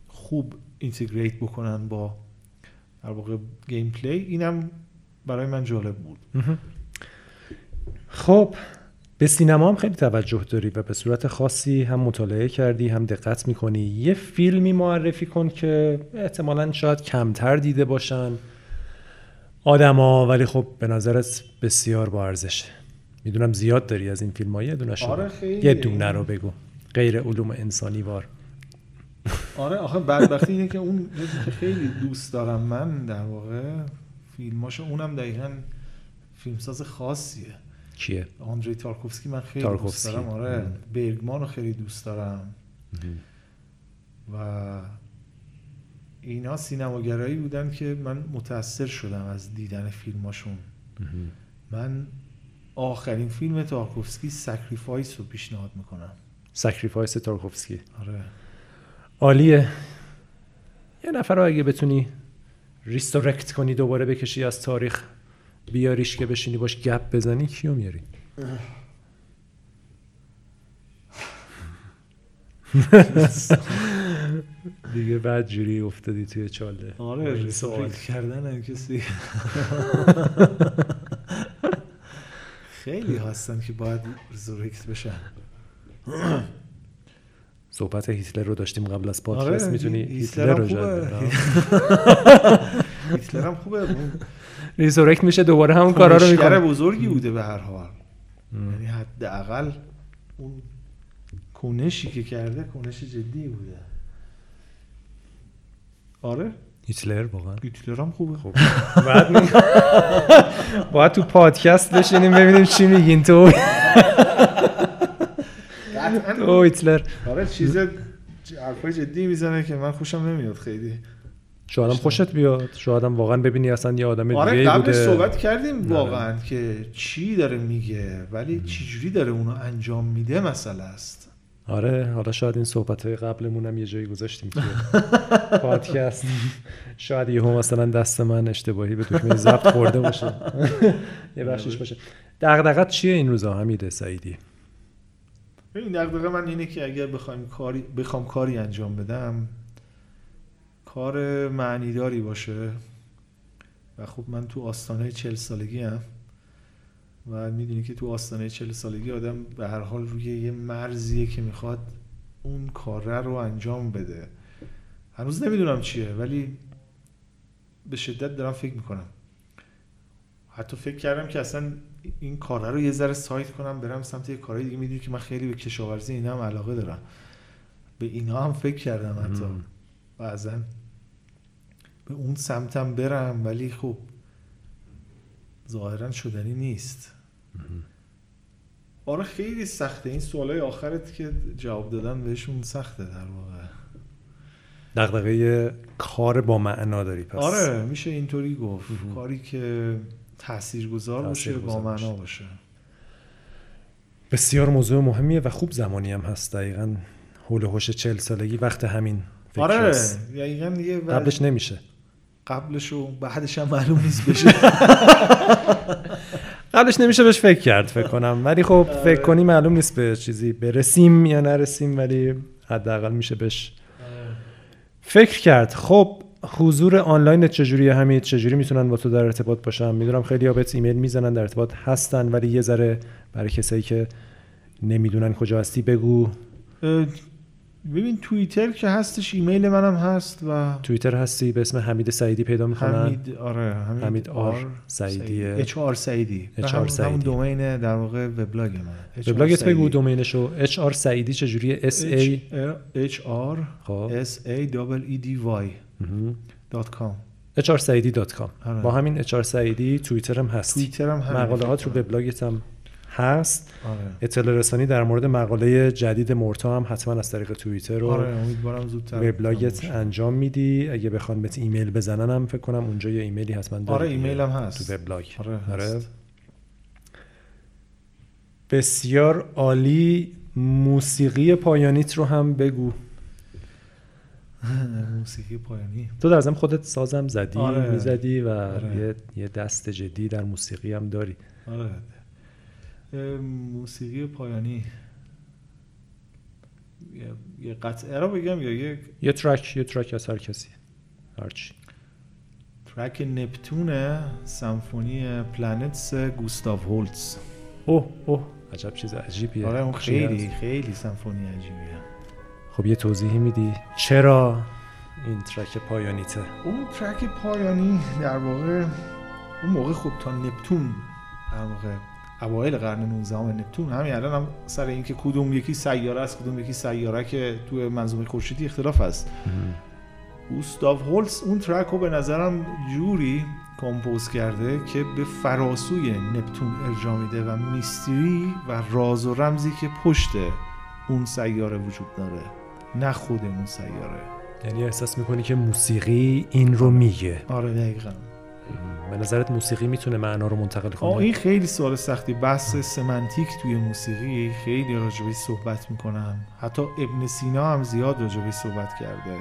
خوب integrate بکنن با در واقع gameplay اینم برای من جالب بود. خب به سینما هم خیلی توجه داری و به صورت خاصی هم مطالعه کردی هم دقت می‌کنی. یه فیلمی معرفی کن که احتمالا شاید کمتر دیده باشن آدما ولی خب به نظرت بسیار با ارزشه. می‌دونم زیاد داری از این فیلم ها یه دونه آره. یه دونه رو بگو. غیر علوم انسانی وار. آره آخه بدبختی اینه که اون که خیلی دوست دارم من در واقع فیلماشو اونم دقیقا فیلمساز خاصیه. کیه؟ آندری تارکوفسکی من خیلی تارکوفسکی. دوست دارم آره. برگمان رو خیلی دوست دارم. و اینا سینماگرایی بودن که من متاثر شدم از دیدن فیلماشون. من آخرین فیلم تارکوفسکی Sacrifice رو پیشنهاد می‌کنم. Sacrifice تارکوفسکی آره. عالیه. یه نفر رو اگه بتونی resurrect کنی دوباره بکشی از تاریخ بیاریش که بشینی باش گپ بزنی کیو میاری؟ دیگه بعد جوری افتادی توی چاله. آره سوال. کردن هم کسی. خیلی هستن که باید resurrect بشن. صحبت هیتلر رو داشتیم قبل از پادکست آره، می‌تونی هی- هیتلر رو جد هیتلر هم خوبه. resurrect میشه دوباره همون کارا رو کنشگر می‌کنه. بزرگی بوده به هر حال. یعنی حداقل اون کنشی که کرده کنش جدی بوده. آره. هیتلر واقعا. هیتلر هم خوبه. خب. بعد می... باید تو پادکست بشینیم ببینیم چی میگین. تو. تو هیتلر. آره چیز حرفای جدی می‌زنه که من خوشم نمیاد خیلی. شاید خوشت بیاد. شاید واقعا ببینی اصلا یه آدم آره دیگه قبلش بوده. صحبت کردیم واقعا که چی داره میگه ولی چی جوری داره اونو انجام میده مسئله است. آره حالا شاید این صحبت های قبلمون هم یه جایی گذاشتیم توی پادکست شاید یهو مثلا دست من اشتباهی به دکمه ضبط خورده باشه. یه بخشش باشه. دغدغت چیه این روزا حمید سعیدی؟ این دقیقه من اینه که اگر بخوایم کاری بخوام کاری انجام بدم کار معنیداری باشه. و خب من تو آستانه چل سالگی هم و می‌دونی که تو آستانه چل سالگی آدم به هر حال روی یه مرزیه که می‌خواد اون کاره رو انجام بده. هنوز نمی‌دونم چیه ولی به شدت دارم فکر می‌کنم. حتی فکر کردم که اصلا این کاره رو یه ذره سایت کنم برم سمت یه کارهای دیگه. می‌دونی که من خیلی به کشاورزی اینا هم علاقه دارم. به اینا هم فکر کردم حتی. بعضا. به اون سمتم برم ولی خب ظاهرا شدنی نیست. آره خیلی سخته. این سوالای آخرت که جواب دادن بهشون سخته در واقع. دغدغه کار با معنا داری پس. آره میشه اینطوری گفت. مهم. کاری که تاثیرگذار باشه با. معنا باشه. بسیار موضوع مهمیه و خوب زمانی هم هست. دقیقا حول و حوش چل سالگی وقت همین فکر آره. دقیقاً یه وز- قبلش نمیشه. قبلش و بعدش هم معلوم نیست بشه. قبلش نمیشه بهش فکر کرد فکر کنم. ولی خب فکر کنی معلوم نیست به چیزی. برسیم یا نرسیم ولی حداقل میشه بهش فکر کرد. خب حضور آنلاین چجوری حمید چجوری می‌تونن با تو در ارتباط باشن؟ می‌دونم خیلی ها بهت ایمیل می‌زنن در ارتباط هستن ولی یه ذره برای کسایی که نمی‌دونن کجا هستی بگو. ببین توییتر که هستش ایمیل منم هست و توییتر هستی؟ به اسم حمید سعیدی پیدا می‌کنن؟ حمید آره حمید, حمید R سعیدیه. HR سعیدی. HR همون- همون سعیدی. domain در واقع وبلاگ من. وبلاگت بگو domain شو. HR سعیدی چجوریه؟ S A H R S A double E D Y. dot com hrsaidi.com آره. با همین hr سعیدی توییتر هم هست. توییتر هم مقاله هات رو. وبلاگت هم هست. آره. اطلاع رسانی در مورد مقاله جدید مورتا هم حتما از طریق توییتر و آره امیدوارم زودتر وبلاگت. انجام میدی. اگه بخوان بهت ایمیل بزنن هم فکر کنم اونجا یه ایمیلی حتما داری آره. ایمیل هم هست. تو وبلاگ. آره هست. بسیار عالی. موسیقی پایانیت رو هم بگو. موسیقی پایانی. تو در ضمن خودت سازم زدی آره. می‌زدی و آره. یه, یه دست جدی در موسیقی هم داری. آره. موسیقی پایانی. یه- قطعه رو بگم یا یک یه track یه track از هر کسی. هرچی track نپتون سمفونی Planets گوستاو هولست. اوه اوه. عجب چیز عجیبیه. آره اون خیلی؟ خیلی سمفونی عجیبیه. خب یه توضیحی میدی؟ چرا این track پایانیته؟ اون track پایانی در واقع اون موقع خب تا نپتون در واقع اوایل قرن 19 نپتون همین الان هم سر اینکه کدوم یکی سیاره است کدوم یکی سیاره که تو منظومه خورشیدی اختلاف هست گوستاو هولز اون ترک رو به نظرم جوری کمپوز کرده که به فراسوی نپتون ارجا میده و میستری و راز و رمزی که پشت اون سیاره وجود داره نه خود اون سیاره. یعنی احساس می‌کنی که موسیقی این رو میگه. آره دقیقا. به نظرت موسیقی می‌تونه معنا رو منتقل کنه؟ این خیلی سوال سختی. بحث سمنتیک توی موسیقی خیلی راجبش صحبت می‌کنن حتی ابن سینا هم زیاد راجبش صحبت کرده.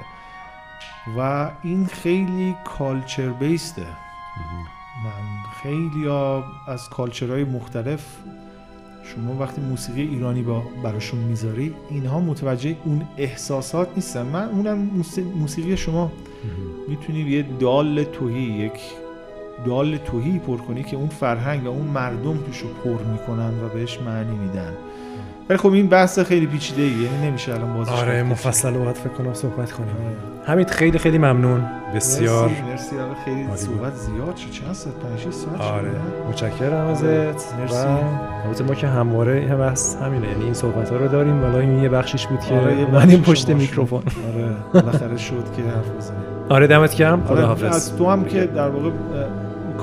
و این خیلی کالچر بیسته من خیلی ها از کالچرهای مختلف شما وقتی موسیقی ایرانی با براشون می‌ذاری اینها متوجه اون احساسات نیستن. من اونم موس- موسیقی شما می‌تونی یه دال توهی یک دال توهی پر کنی که اون فرهنگ و اون مردم توش رو پر می‌کنن و بهش معنی میدن. ولی خب این بحث خیلی پیچیده ای یعنی نمیشه الان بازش آره. مفصل باید فکر کنم صحبت کنیم آره. حمید خیلی خیلی ممنون. بسیار. مرسی مرسی آره خیلی صحبت زیاد شد. چند ساعت؟ 5 6 ساعت آره؟ متشکرم ازت. مرسی. البته ما که همواره این بحث همینه یعنی این صحبت ها رو داریم. ولی این یه بخشیش بود که آره، اومدیم بخشیشو پشت میکروفون. آره بالاخره شد که حرف بزنیم. آره دمت گرم. آره خداحافظ از تو هم که در واقع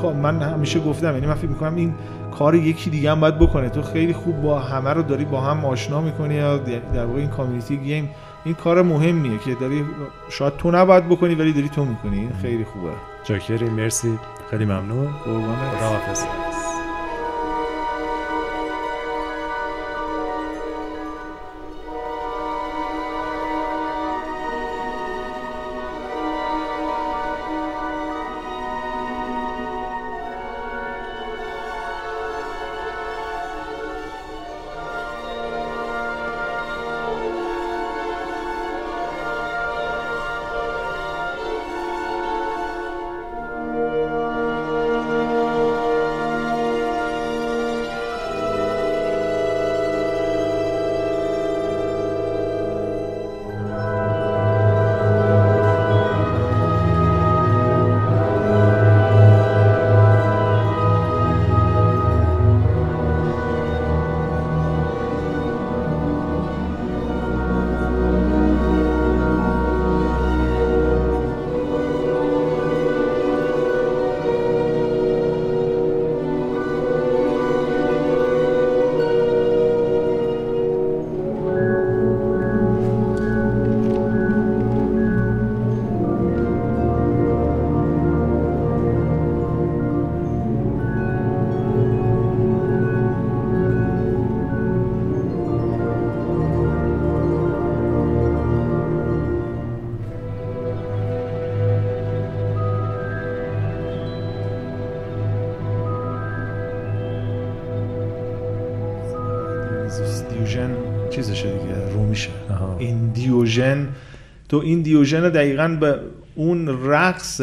من همیشه گفتم یعنی من فکر می‌کنم این کار یکی دیگه هم باید بکنه. تو خیلی خوب با همه رو داری با هم آشنا می‌کنی یا در واقع این کامیونیتی گیم این کار مهمیه که داری شاید تو نباید بکنی ولی داری تو می‌کنی. این خیلی خوبه. جاکری مرسی. خیلی ممنون. قربانت. تو این دیوژن دقیقا به اون رقص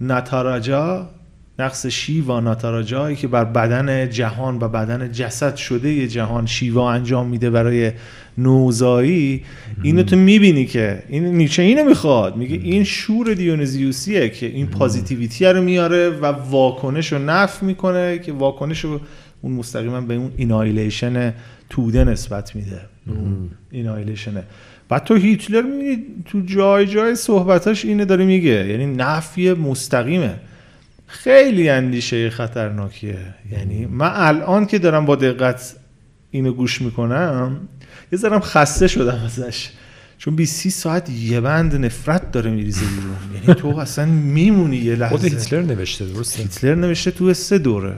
نتاراجا رقص شیوا ناتاراجایی که بر بدن جهان و بدن جسد شده یه جهان شیوا انجام میده برای نوزایی اینو تو می‌بینی که این نیچه اینو می‌خواد. میگه این شور دیونزیوسیه که این پازیتیویتی رو میاره و واکنش رو نف می‌کنه که واکنش رو اون مستقیما به اون اینایلیشن توده نسبت میده. اینایلیشنه. بعد تو هیتلر می‌بینی تو جای جای صحبتاش اینه داره میگه. یعنی نفی مستقیمه. خیلی اندیشه خطرناکیه. یعنی من الان که دارم با دقت اینو گوش می‌کنم یه ذرم خسته شدم ازش. چون 20 ساعت یه بند نفرت داره میریزه بیرون. یعنی تو اصلا میمونی یه لحظه. خود هیتلر نوشته درسته؟ هیتلر نوشته تو سه دوره.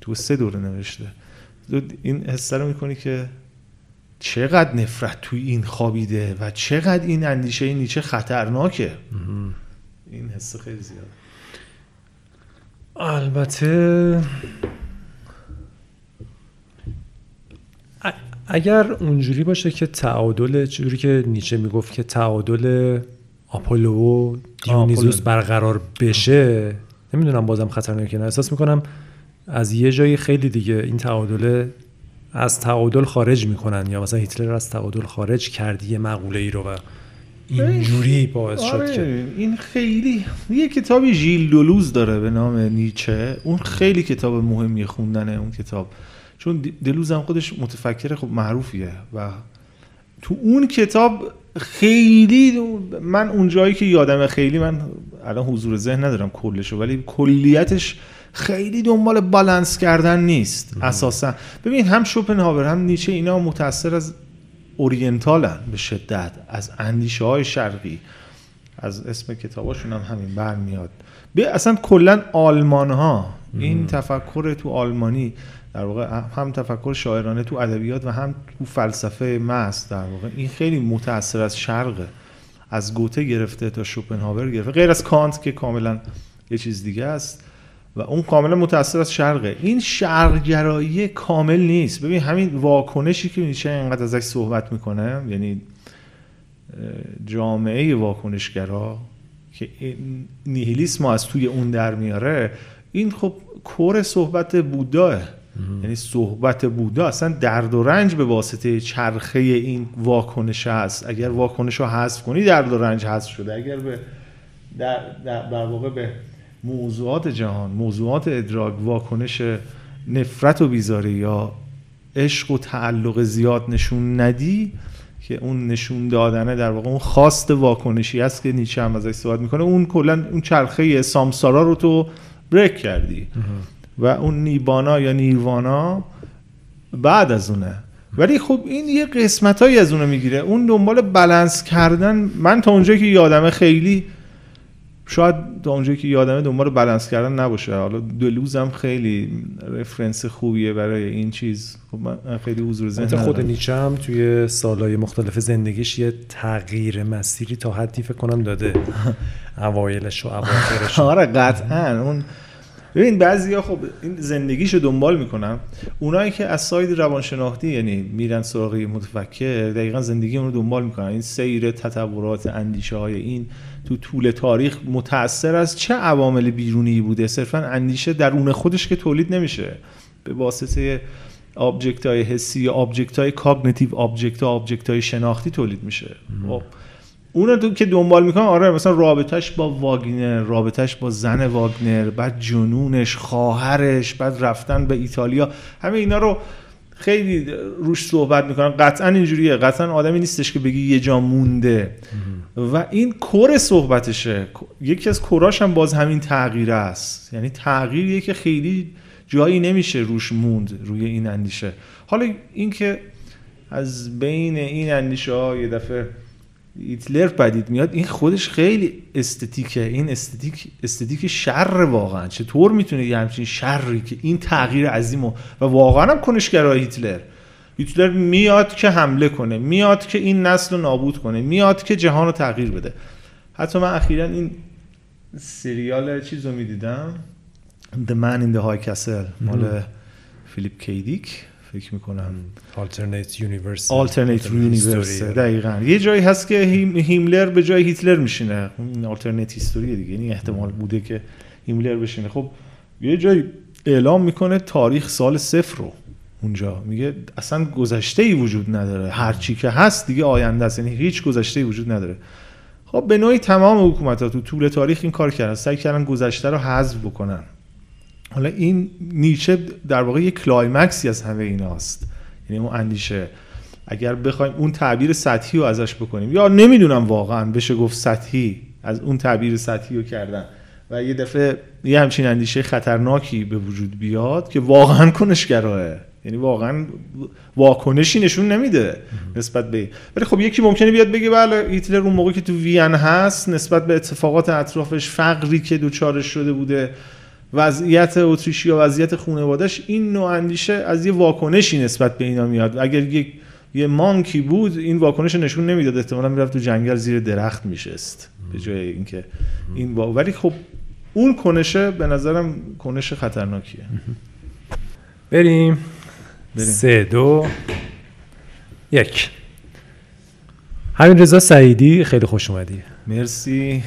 تو سه دوره نوشته. این حسه رو می‌کنی که چقدر نفرت توی این خوابیده و چقدر این اندیشه نیچه خطرناکه. این حس خیلی زیاد. البته اگر اونجوری باشه که تعادل جوری که نیچه می‌گفت که تعادل آپولو و دیونیزوس برقرار بشه نمی‌دونم بازم خطرناکه نه. احساس می‌کنم از یه جایی خیلی دیگه این تعادل از تعادل خارج می‌کنن یا مثلا هیتلر از تعادل خارج کردی یه مقوله ای رو و اینجوری باعث شد آره، که این خیلی یه کتابی ژیل دولوز داره به نام نیچه. اون خیلی کتاب مهمی خوندنه اون کتاب. چون دلوز هم خودش متفکر خب معروفیه و تو اون کتاب خیلی من اون جایی که یادم خیلی من الان حضور ذهن ندارم کلشو ولی کلیتش خیلی دنبال بالانس کردن نیست. اساسا. ببین هم شوپنهاور هم نیچه اینا متاثر از اورینتالن به شدت از اندیشه های شرقی. از اسم کتاباشون هم همین برمیاد. به اصلا کلا آلمان ها این تفکر تو آلمانی در واقع هم تفکر شاعرانه تو ادبیات و هم تو فلسفه محض در واقع این خیلی متاثر از شرقه از گوته گرفته تا شوپنهاور گرفته. غیر از کانت که کاملا یه چیز دیگه است. و اون کاملا متاثر از شرقه. این شرقگرایی کامل نیست. ببین همین واکنشی که نیچه اینقدر ازش صحبت می‌کنه یعنی جامعه واکنشگرا که نیهیلیسم از توی اون در میاره این خب کور صحبت بوداه. یعنی صحبت بودا اصلا درد و رنج به واسطه چرخه این واکنش هست. اگر واکنش رو حذف کنی درد و رنج حذف شده. اگر به در, در, واقع به موضوعات جهان موضوعات ادراک واکنش نفرت و بیزاری یا عشق و تعلق زیاد نشون ندی که اون نشون دادنه در واقع اون خواست واکنشی است که نیچه هم ازش صحبت می‌کنه. اون کلا اون چرخه سامسارا رو تو بریک کردی. و اون نیبانا یا نیروانا بعد از اونه. ولی خب این یه قسمت از اونو می‌گیره. اون دنبال بلنس کردن من تا اونجایی که یادمه خیلی شاید تا اونجایی که یادمه دنبال بلنس کردن نباشه. حالا دلوزم خیلی رفرنس خوبیه برای این چیز. خب من خیلی حضور ذهن خود نیچه هم توی سالهای مختلف زندگیش یه تغییر مسیری تا حدی فکر کنم داده. اوایلش و اواخرش. آره قطعا. اون ببین بعضیا خب این زندگیشو دنبال می‌کنن. اونایی که از ساید روانشناختی یعنی میرن سراغ متفکر دقیقا زندگی اون رو دنبال می‌کنن. این سیر تطورات اندیشه های این تو طول تاریخ متاثر از چه عوامل بیرونی بوده؟ صرفا اندیشه درون خودش که تولید نمیشه. به واسطه object های حسی یا object های cognitive object ها object های شناختی تولید میشه. خب اون رو که دنبال می‌کنم آره مثلا رابطش با واگنر رابطش با زن واگنر بعد جنونش خواهرش بعد رفتن به ایتالیا همه اینا رو خیلی روش صحبت می‌کنن. قطعا اینجوریه. قطعا آدمی نیستش که بگی یه جا مونده. و این کور صحبتشه. یکی از کوراش هم باز همین تغییر است. یعنی تغییریه که خیلی جایی نمیشه روش موند روی این اندیشه. حالا اینکه از بین این اندیشه ها یه دفعه هیتلر پدید میاد این خودش خیلی استتیکه این استتیک استتیک شر واقعا. چطور می‌تونه یه همچین شری که این تغییر عظیم و, و واقعا هم کنشگرای هیتلر هیتلر میاد که حمله کنه میاد که این نسل رو نابود کنه میاد که جهان رو تغییر بده. حتی من اخیرا این سریال چیز رو می‌دیدم؟ The Man in the High Castle مال فیلیپ کیدیک فکر می‌کنم. alternate universe alternate universe دقیقا. یه جایی هست که هیملر به جای هیتلر میشینه. alternate هیستوری دیگه. این احتمال بوده که هیملر بشینه. خب یه جایی اعلام می‌کنه تاریخ سال صفر رو. اونجا. میگه اصلا گذشته ای وجود نداره. هرچی که هست دیگه آینده است. یعنی هیچ گذشته ای وجود نداره. خب به نوعی تمام حکومت ها تو طول تاریخ این کار کردن. سعی کردن گذشته رو حذف بکنن. حالا این نیچه در واقع یک کلایمکسی از همه ایناست. یعنی اون اندیشه. اگر بخوایم اون تعبیر سطحی رو ازش بکنیم یا نمی‌دونم واقعا بشه گفت سطحی از اون تعبیر سطحی رو کردن. و یه دفعه یه همچین اندیشه خطرناکی به وجود بیاد که واقعا کنشگراه. یعنی واقعا واکنشی نشون نمیده نسبت به ولی خب یکی ممکنه بیاد بگه بله هیتلر اون موقع که تو وین هست نسبت به اتفاقات اطرافش فقری که دوچارش شده بوده وضعیت اتریشیا وضعیت خانوادهش این نوع اندیشه از یه واکنشی نسبت به اینا میاد. اگر یک یه مانکی بود این واکنش نشون نمی‌داد. احتمالاً می‌رفت تو جنگل زیر درخت میشست. به جای اینکه این با... ولی خب اون کنشه به نظرم کنش خطرناکیه. بریم. سه دو یک. همین رضا سعیدی خیلی خوش اومدی. مرسی.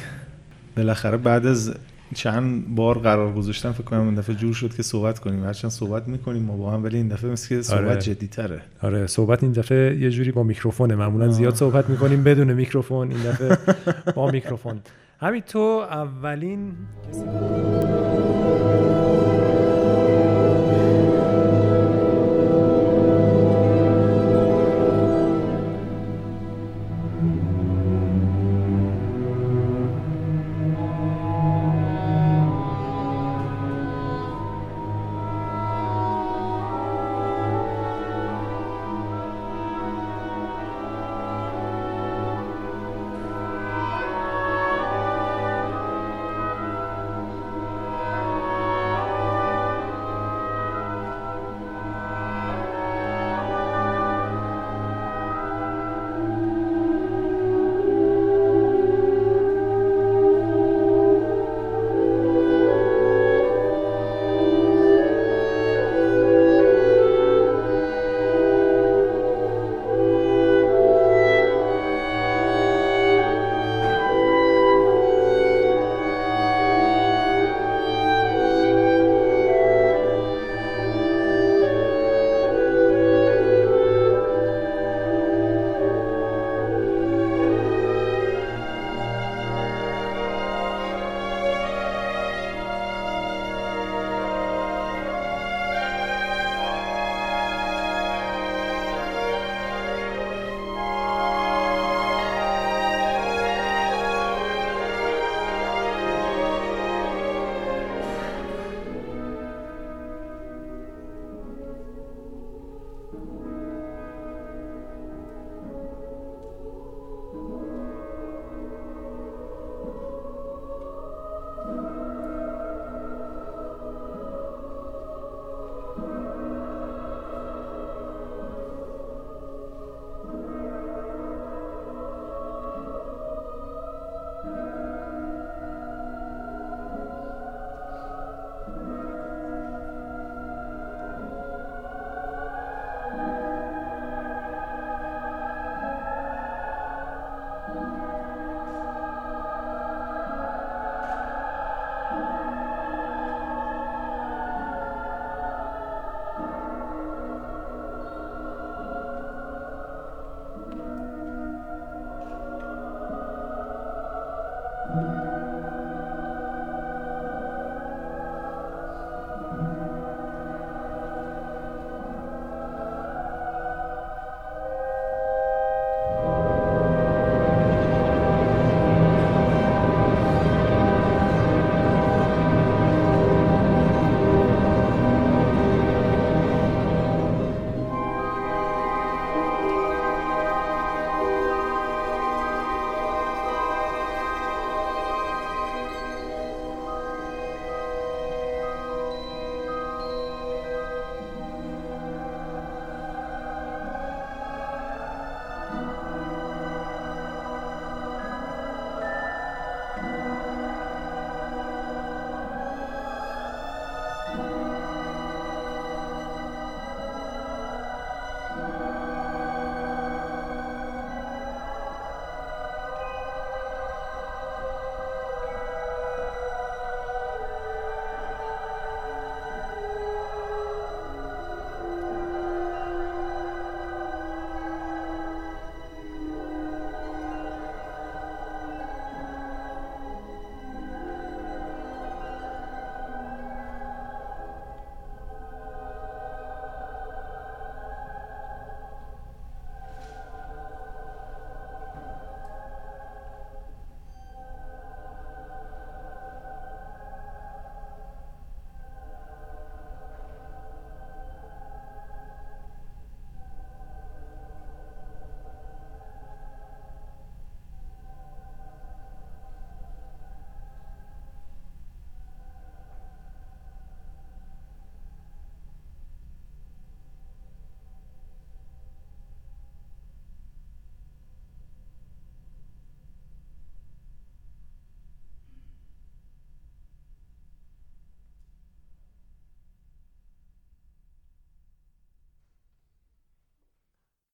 بالاخره بعد از چند بار قرار گذاشتم فکر کنم این دفعه جور شد که صحبت کنیم. هرچند صحبت می‌کنیم ما با هم ولی این دفعه مثل که صحبت آره. جدی تره آره صحبت این دفعه یه جوری با میکروفونه. معمولا زیاد صحبت می‌کنیم بدون میکروفون. این دفعه با میکروفون. همین تو اولین